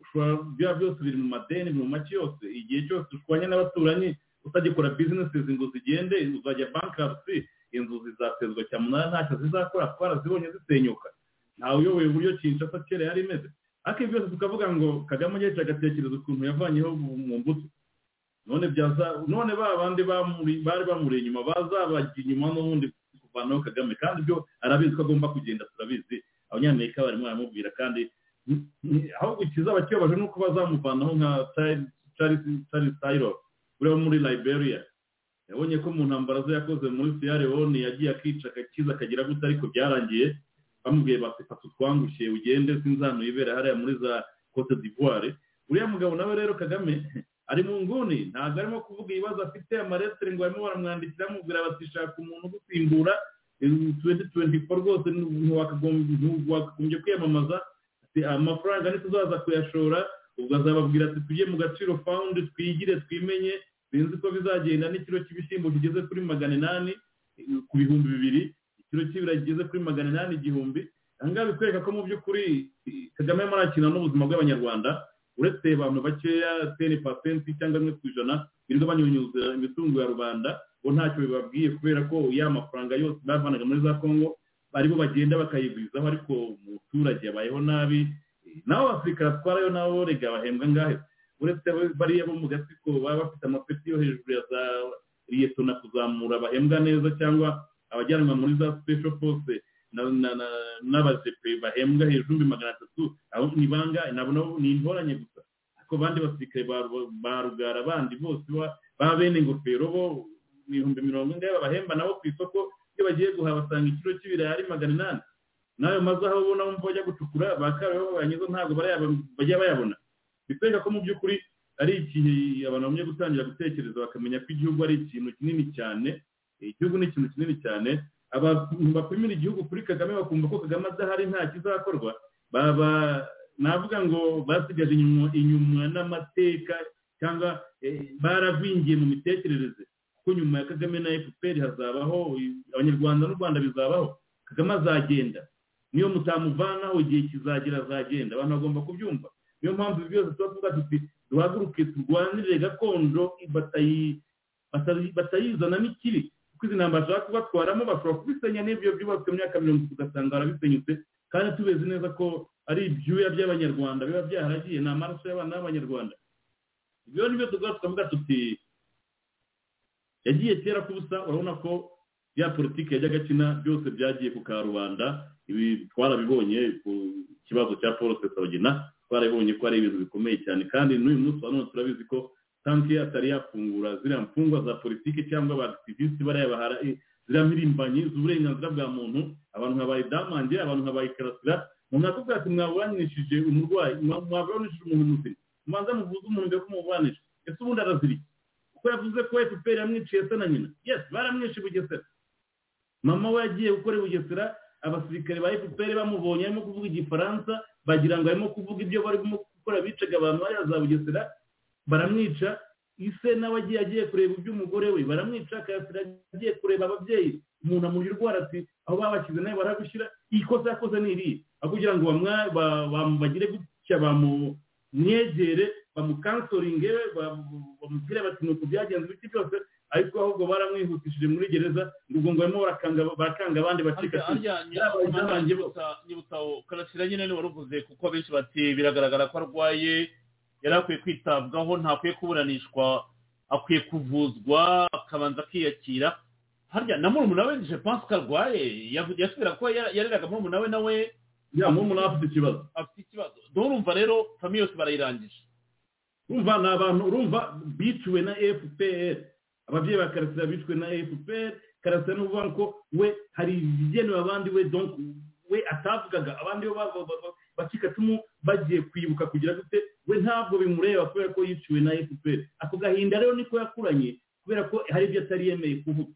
Ushobora bya byose biri mu madeni mu make yose igihe cyose ushwanye n'abaturanyi utagikora bizinesi ngo zigende uzajya bankarasi inzu zizatezwa cyamunara ntacyo zizakora twarazibonye zisenyuka. Ntawe uyoboye uburyo kinshasa kera yari imeze? Ariko ibi byose tukavuga ngo kagame agiye agatekereza ukuntu yavanyeho mu mbuto. None byaza none ba bandi bari bamuri inyuma bazabajya inyuma n'ubundi kuvanaho kagame kandi byo arabizi ko agomba kugenda turabizi. Abanyamerika barimo baramubwira kandi ahubwo ikizaba kibabaje ni uko bazamuvanaho nka charles taylor uri wo muri liberia. Yabonye ko mu ntambara ze yakoze muri sierra leone yagiye akica akakiza akagira gute ariko byarangiye. Bamubwiye bati fata utwangushye ugende sinzano yibera hariya muri za cote d'ivoire. Uriya mugabo nawe rero kagame ari mu nguni. Ntabwo arimo kuvuga ibibazo afite. Amaresitiri ngo barimo baramwandikira bamubwira bati shaka umuntu ugusimbura tuwenti tuwenti foru rwose. Ntiwakagombye kwiyamamaza. Amafaranga ntituzaza kuyashora. Ubwo azababwira ati tujye mu gaciro fawundi twigire twimenye. Sinzi ko bizagenda n'ikiro cy'ibishyimbo kigeze kuri magana inani ku bihumbi bibiri. Ikiro cy'ibirayi kigeze kuri magana inani igihumbi. Aha ngaha bikwereka ko mu by'ukuri kagame arimo arakina n'ubuzima bw'abanyarwanda. Uretse abantu bakeya teni pasenti cyangwa rimwe ku ijana birirwa banyunyuza imitungo ya rubanda bo ntacyo bibabwiye kubera ko ya mafaranga yose bavanaga muri za kongo ari bo bagenda bakayigwizaho ariko umuturage yabayeho nabi naho abasirikare atwarayo nabo rega bahembwa ngahe? Uretse bariya bo mu gatsiko baba bafite amapeti yo hejuru ya za liyetona kuzamura bahembwa neza cyangwa abajyanwa muri za special force na- na- na- n'abajepe bahembwa hejuru y'ibihumbi magana atatu abo ni bangahe nabo ni intoranye gusa. Ariko abandi basirikare ba- rugara bandi bose ba- bene ingofero bo ibihumbi mirongo ine babahemba nabo ku isoko iyo bagiye guhaha basanga ikiro cy'ibirayi ari magana inani. N'ayo mazu aho ubona wumva bajya gucukura ba kabeho banyizo ntabwo bajya bayabona. Bitwereka ko mu by'ukuri ari igihe abantu bamwe gutangira gutekereza bakamenya ko igihugu ari ikintu kinini cyane igihugu ni ikintu kinini cyane abantu bapimira igihugu kuri kagame bakumva ko kagame adahari nta kizakorwa baba navuga ngo basigaje inyuma n'amateka cyangwa eh, baravingiye mu mitekerereze kuko nyuma ya kagame na fpr hazabaho abanyarwanda n'u rwanda bizabaho. Kagame azagenda. Niyo mutamuvanaho igihe kizagera azagenda. Abantu bagomba kubyumva. Niyo mpamvu ibi byose tuba tuvuga tuti duhaguruke turwanirire gakondo batayi- batayi- batayizana n'ikibi kuko izi ntambara bashaka kubatwaramo bashobora kubisenya n'ibyo byubatswe mu myaka mirongo itatu ugasanga barabisenyutse kandi tubizi neza ko ari ibyuya by'abanyarwanda biba byaharagiye ni amaraso y'abana b'abanyarwanda. Ibyo ni byo tuvuga tukavuga tuti yagiye kera k'ubusa urabona ko ya politiki yajyaga akina byose byagiye ku karubanda ibi twarabibonye ku kibazo cya paul sesabagina twarabibonye ko ari ibintu bikomeye cyane. Kandi n'uyu munsi wa none turabizi ko tanki atari yafungura ziriya mfungwa za politiki cyangwa abaakitivisiti bariya bahara ziriya mpirimbanyi z'uburenganzira bwa muntu abantu nka bayidamange abantu nka bayikarasira umuntu akubwira ati mwaburanishije umurwayi mwa- mwaburanishije umuntu muzima mubanza muvuze umuntu mbere ko muburanisha ese ubundi arazirika kuko yavuze ko fpr yamwiciye se na nyina. Yes baramwishe bugesera. Mama we yagiye gukora bugesera abasirikare ba fpr bamubonye arimo kuvuga igifaransa bagira ngo arimo kuvuga ibyo barimo gukora bicaga abantu hariya za bugesera baramwica ise nawe agiye agiye kureba iby'umugore we baramwica akayasira agiye kureba ababyeyi. Umuntu amurya urwara ati aho babashyize nawe baragushyira iyi kosa yakoze ni iriya aho kugira ngo bagire gutya bamumwegere bamukansoringe ba- bamubwire bati ni uku byagenze ibiti byose? Ariko ahubwo baramwihutishije muri gereza ubwo ngo barimo barakanga abandi bacika nyibutsa karasira nyine ni we waruvuze kuko abenshi bati biragaragara ko arwaye. Yari akwiye kwitabwaho ntakwiye kuburanishwa akwiye kuvuzwa akabanza akiyakira. Harya na murumuna we je pense ko arwaye yasubira ko yar- yareraga murumuna we nawe ya murumuna we afite ikibazo. Afite ikibazo. Dore urumva rero famiye yose barayirangije. Urumva ni abantu urumva biciwe na fpr ababyeyi ba karasira biciwe na fpr karasira ni ukuvuga ko we hari ibigenewe abandi we donc we atavugaga. Abandi bo ba- ba- ba- bacikacumu bagiye kwibuka kugira gute we ntabwo bimureba kubera ko yiciwe na fpr ako gahinda rero niko yakuranye kubera ko hari ibyo atari yemeye kuvuga.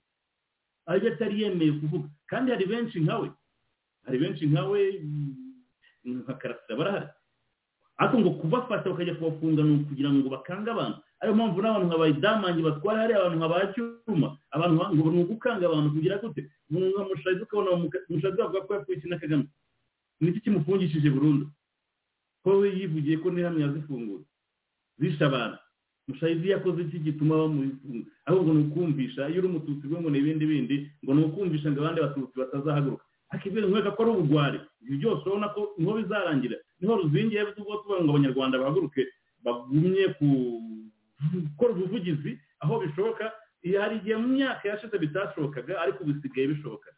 Hari ibyo atari yemeye kuvuga. Kandi hari benshi nkawe hari benshi nkawe mm, nka karasira barahari. Ariko ngo kubafata bakajya kubafunga ni ukugira ngo bakange abantu. Ariyo mpamvu n'abantu nka bayidamange batwara hariya abantu nka ba cyuma abantu ngo ni ugukanga abantu kugira gute? Umuntu nka mushazi ukabona mushazi bavuga ko iki na kagame niki kimufungishije burundu. Ko we yivugiye ko n'ihamwe yazifungura. Zishe abantu. Mushayizi yakoze iki gituma bamufunga ahubwo ni ukumvisha iyo uri umututsi bwo ngo ni ibindi bindi ngo ni ukumvisha ngo abandi batutsi batazahaguruka. Ariko ibyo nkwereka ko ari ubugwari. Ibi byose urabona ko ni ho bizarangira. Niho ruzingiye tuvuga tuvuga ngo abanyarwanda bahaguruke bagumye gukora ubuvugizi aho bishoboka hari igihe mu myaka yashize bitashobokaga ariko ubu bisigaye bishoboka.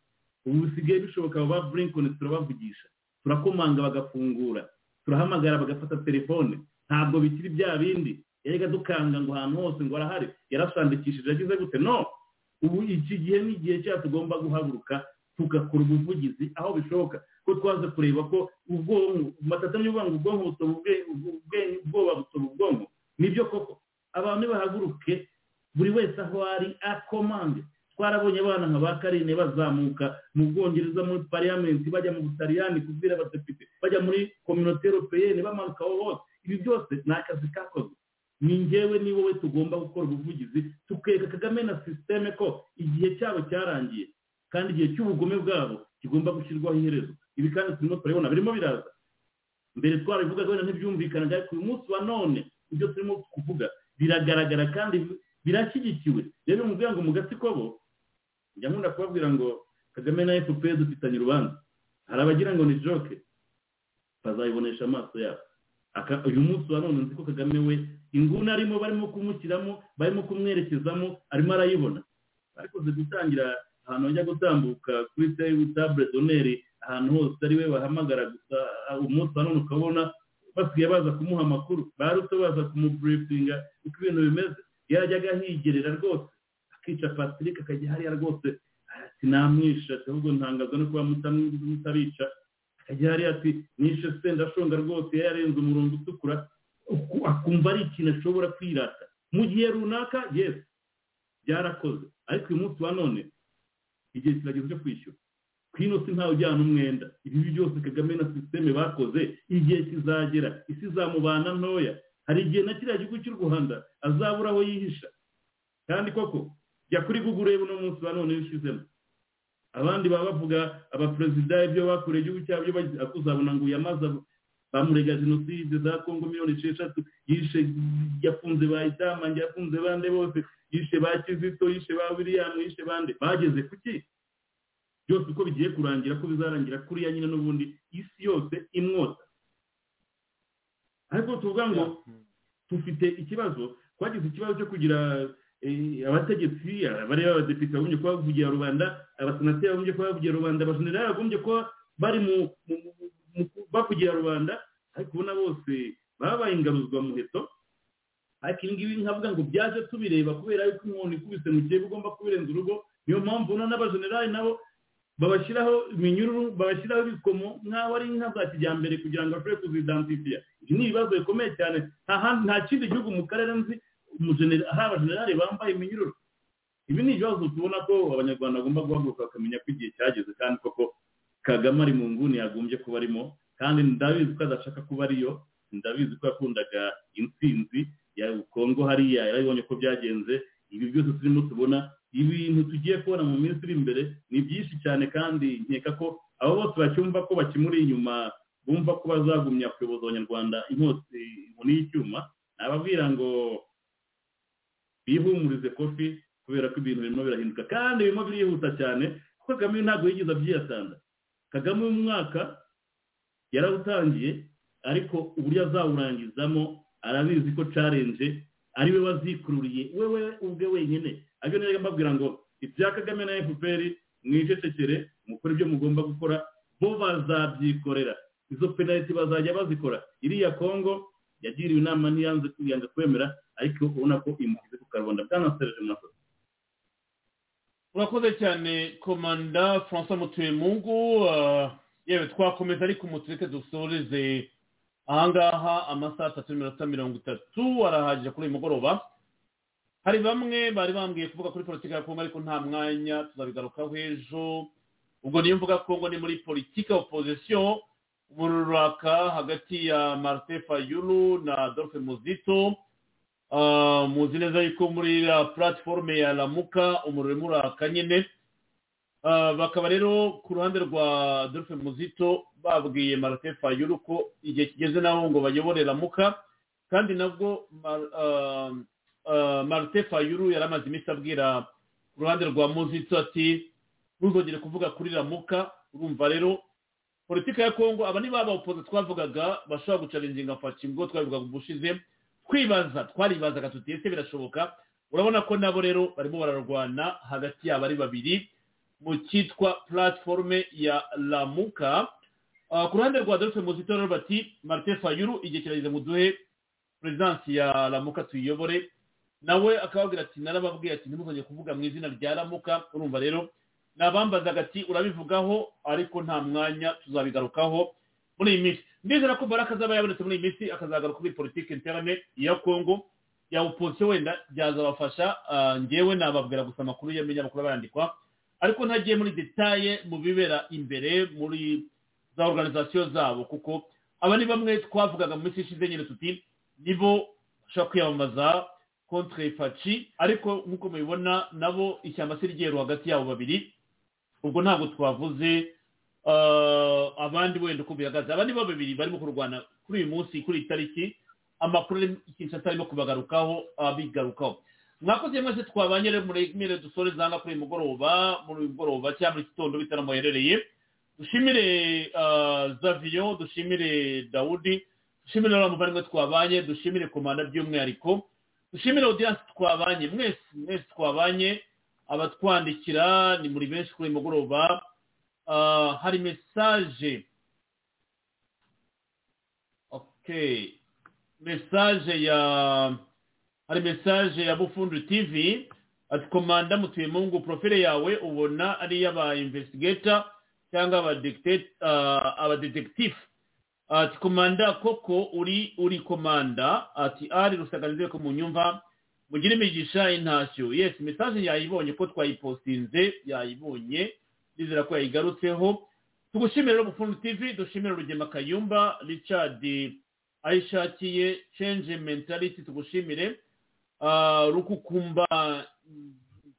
Ubu bisigaye bishoboka aba ba burinkoni turabavugisha turakomanga bagafungura turahamagara bagafata telefone. Ntabwo bikiri bya bindi. Yerega dukanga ngo ahantu hose ngo arahari. Yarasandikishije agize gute? No! Ubu iki gihe ni igihe cyacu tugomba guhaguruka tugakora ubuvugizi aho bishoboka. Ko twaze kureba ko ubwonko matatamye uvuga ngo ubwonko ubwe- ubwoba butoba ubwonko. Nibyo koko? Abantu nibahaguruke buri wese aho ari akomande twarabonye abana nka ba karine bazamuka mu bwongereza muri pariyamenti bajya mu butaliyani kubwira abadepite bajya muri kominote europeyeni bamanuka aho hose. Ibi byose ni akazi kakozwe. Ni njyewe ni wowe tugomba gukora ubuvugizi tukereka kagame na sisiteme ko igihe cyabo cyarangiye kandi igihe cy'ubugome bwabo kigomba gushyirwaho iherezo. Ibi kandi turimo turabibona birimo biraza. Mbere twarabivugaga wenda ntibyumvikanaga ariko uyu munsi wa none ibyo turimo kuvuga biragaragara kandi birashyigikiwe. Rero mubwira ngo mu gatsiko bo njya nkunda kubabwira ngo kagame na fpr dufitanye urubanza. Hari abagira ngo ni joke. Bazayibonesha amaso yabo. Uyu munsi wa none nzi ko kagame we inguni arimo barimo kumushyiramo barimo kumwerekezamo arimo arayibona. Arikoze gutangira ahantu bajya gutambuka kuri table doneri ahantu hose ari we bahamagara gusa ah, umunsi wa none ukabona basigaye baza kumuha amakuru barutse baza kumuburifinga uko ibintu bimeze. Yajyaga ahigerera rwose. Akica patrick akajya hariya rwose ati namwisha ati ahubwo ntangazwa no kuba mutabica. Akajya hariya ati nishe sendashonga rwose. Yarenze umurongo utukura uku- akumva ari ikintu ashobora kwirata. Mu gihe runaka yes byarakoze. Ariko uyu munsi wa none igihe kirageze cyo kwishyura. Kwino si ntawe ujyana umwenda. Ibi byose kagame na sisiteme bakoze igihe kizagera isi izamubana ntoya. Hari igihe na kiriya gihugu cy'u rwanda azabura aho yihisha. Kandi koko jya kuri google urebe uno munsi wa none wishyizemo abandi baba bavuga abaperezida ibyo bakoreye igihugu cyabo ibyo bagize ariko uzabona ngo yamaze bamurega jenoside za kongo miliyoni esheshatu yishe yafunze ba idamange yafunze bande bose yishe ba kizito yishe ba william yishe bande. Bageze ku ki byose uko bigiye kurangira ko bizarangira kuriya nyine n'ubundi isi yose imwota. Ariko tuvuga ngo dufite ikibazo twagize ikibazo cyo kugira abategetsi abareba abadepite bagombye kuba bavugira rubanda abasenateri bagombye kuba bavugira rubanda abajenerali bagombye kuba bari mu bavugira rubanda ariko ubona bose babaye ingaruzwa muheto ariko ibi ngibi nkavuga ngo byaje tubireba kubera yuko umuntu ikubise mu kigo ugomba kubirenza urugo niyo mpamvu ubona n'abajenerali nabo babashyiraho iminyururu babashyiraho ibikomo nk'aho ari inka za kijyambere kugira ngo bashobore kuzidantifiya ibi ni ibibazo bikomeye cyane. Nta kindi gihugu mu karere nzi hari abajenerali bambaye iminyururu. Ibi ni ibibazo tubona ko abanyarwanda bagomba guhaguruka bakamenya ko igihe cyageze kandi koko kagame ari mu nguni yagombye kuba arimo. Kandi ndabizi ko adashaka kuba ariyo ndabizi ko yakundaga intsinzi ya kongo hariya yarabibonye ko byagenze. Ibi byose turimo tubona. Ibintu tugiye kubona mu minsi iri imbere ni byinshi cyane kandi nkeka ko abo bose bacyumva ko bakimuri inyuma bumva ko bazagumya kuyoboza abanyarwanda inkota inkoni y'icyuma. Nababwira ngo bihumurize kofi kubera ko ibintu birimo birahinduka. Kandi birimo birihuta cyane kuko kagame ntabwo yigeze abyiyatanda kagame uyu mwaka yarawutangiye ariko uburyo azawurangizamo arabizi ko carenje ari we wazikururiye. Wewe ubwe wenyine. Ariko niyo mbabwira ngo ibya kagame na fpr mwicecekere mukore ibyo mugomba gukora bo bazabyikorera. Izo penaliti bazajya bazikora. Iriya kongo yagiriwe inama ntiyanze yanga kwemera ariko ubona ko imukize ku karubanda bwanasereje murakoze urakoze cyane komanda francois mutuyemungu yewe twakomeza ariko umutureke dusoreze. Ahangaha amasaha atatu n'iminota mirongo itatu arahagije kuri uyu mugoroba. Hari bamwe bari bambwiye kuvuga kuri politiki ya kongo ariko nta mwanya tuzabigarukaho ejo. Ubwo niyo mvuga kongo ni muri politiki ya opozisiyo umururaka hagati ya martin fayulu na dolphe muzito muzi neza yuko muri la platiforume ya ramuka umuriro urimo uraka nyine bakaba rero ku ruhande rwa dolphe muzito babwiye martin fayulu ko igihe kigeze nabo ngo bayobore ramuka kandi nabwo martin fayulu yari amaze iminsi abwira ku ruhande rwa muzito ati ntuzongere kuvuga kuri ramuka urumva rero politiki ya kongo aba ni ba bawupoze twavugaga bashobora gucaringinga faci ubwo twabivugaga ubushize twibaza twaribazaga tuti ese birashoboka? Urabona ko nabo rero barimo bararwana hagati yabo ari babiri mu cyitwa platiforume ya ramuka ku ruhande rwa dolphe muzito rero bati martin fayulu igihe kirageze mu duhe perezidansi ya ramuka tuyiyobore nawe akababwira ati narababwiye ati ntimuzongere kuvuga mu izina rya ramuka urumva rero nabambazaga ati urabivugaho ariko nta mwanya tuzabigarukaho muri iyi minsi. Ndizera ko baraka azaba yabonetse muri iyi minsi akazagaruka kuri politiki interane ya kongo ya opozisiyo wenda byazabafasha ngewe nababwira gusa amakuru y'amakuru bayandikwa ariko ntagiye muri detaye mu bibera imbere muri za organizasiyo zabo kuko aba ni bamwe twavugaga mu minsi ishize nyine tuti nibo bashobora kwiyamamaza kontre faci. Ariko nk'uko mubibona nabo ishyamba se ryeru hagati yabo babiri. Ubwo ntabwo twavuze abandi wenda uko bihagaze abandi bo babiri barimo kurwana kuri uyu munsi kuri iyi tariki amakuru ikintu arimo kubagarukaho abigarukaho mwakoze mwese twabanye muremere dusore zanga kuri uyu mugoroba muri uyu mugoroba cyangwa muri gitondo bitara muherereye dushimire zaviyo dushimire dawudi dushimire n'abavandimwe twabanye dushimire komanda by'umwihariko dushimire odiyanse twabanye. Mwese mwese twabanye. Abatwandikira ni muri benshi kuri uyu mugoroba hari mesaje mesaje ya hari mesaje ya bufundu tv ati komanda mutuye mungu profile yawe ubona ari iy'aba investigator cyangwa abadetektifu ati komanda koko uri uri komanda. Ati ari rusaganize ko munyumva mugire imigisha intashyo yes mesaje yayibonye ko twayipostinze yayibonye. Nizera ko yayigarutseho tugushimire rero bufundu tv dushimire rugema kayumba richard ayishakiye change mentality tugushimire. Rukukumba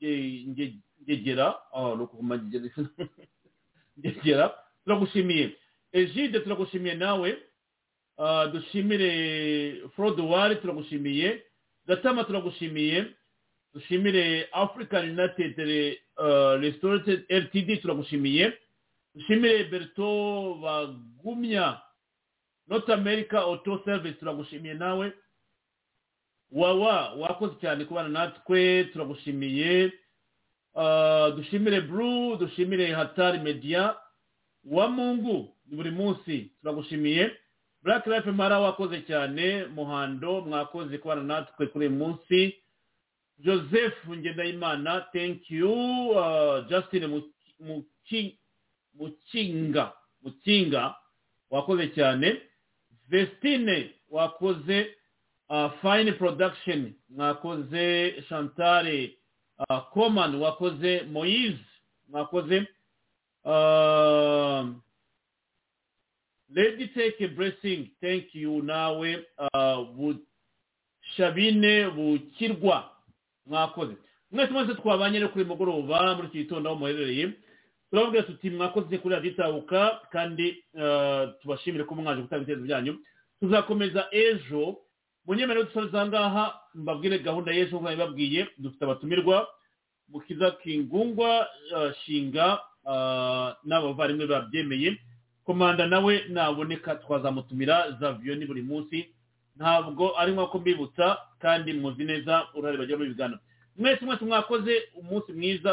ngegera. Rukukumba ngegera. Turagushimiye. Ejide turagushimiye nawe. Dushimire forodowari turagushimiye. Gatama turagushimiye dushimire african united restorated ltd turagushimiye dushimire berto bagumya north america auto service turagushimiye nawe. Wawa wakoze cyane kubana natwe turagushimiye dushimire buru dushimire hatari media. Wa mungu buri munsi turagushimiye black life mara wakoze cyane muhando mwakoze kubana natwe kuri uyu munsi. Joseph ngendayimana thank you. Justin mukinga mukinga wakoze cyane. Vestine wakoze fine production mwakoze. Chantale coman wakoze. Moise mwakoze. Lady take a blessing. Thank you. Nawe uh, bushabine bukirwa mwakoze. Mwese mwese twabanye no kuri mugoroba muri iki gitondo aho muherereye. Turababwira tuti mwakoze kuri radiyo itahuka kandi uh, tubashimire ko mwaje gutanga ibitekerezo byanyu. Tuzakomeza ejo. Mu nyemerero dusoza aha ngaha mbabwire gahunda y'ejo nk'uko nabibabwiye dufite abatumirwa mukiza kingungwa uh, shinga uh, n'abavandimwe babyemeye. Komanda nawe naboneka twazamutumira zaviyo ni buri munsi. Ntabwo ari nk'uko mbibutsa kandi muzi neza uruhare bagira muri biganiro mwese mwese mwakoze umunsi mwiza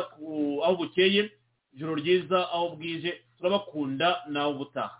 aho bukeye ijoro ryiza aho bwije turabakunda nawe ubutaha.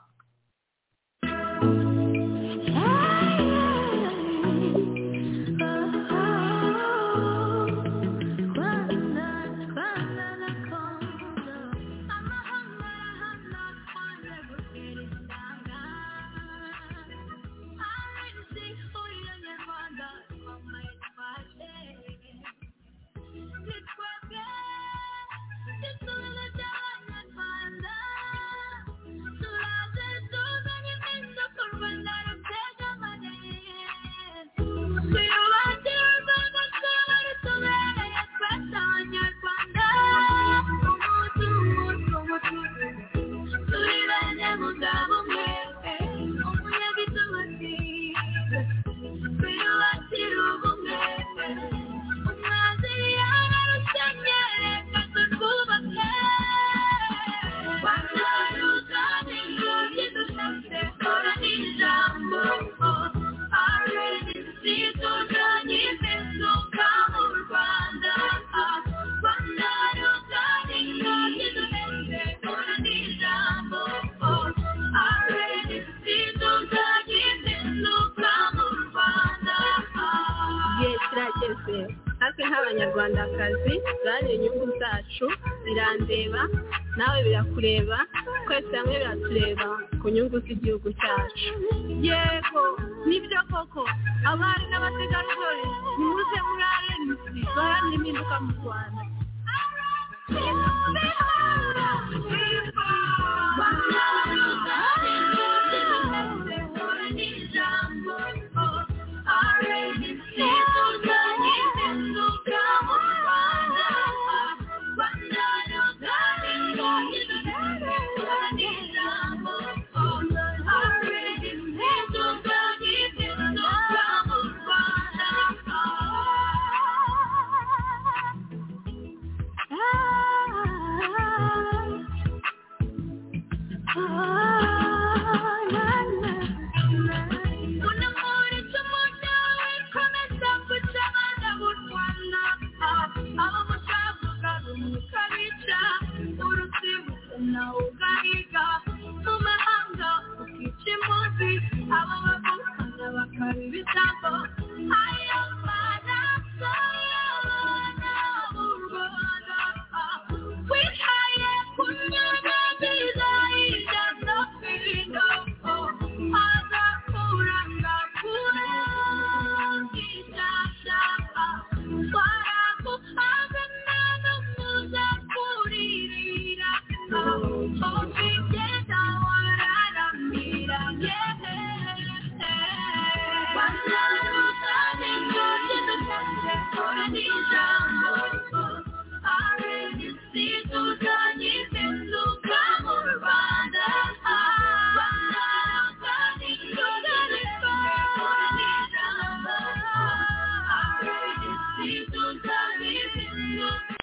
Biratureba ku nyungu z'igihugu cyacu. Yego nibyo koko abari n'abategarugori nimuze muri arenisi impinduka mu rwanda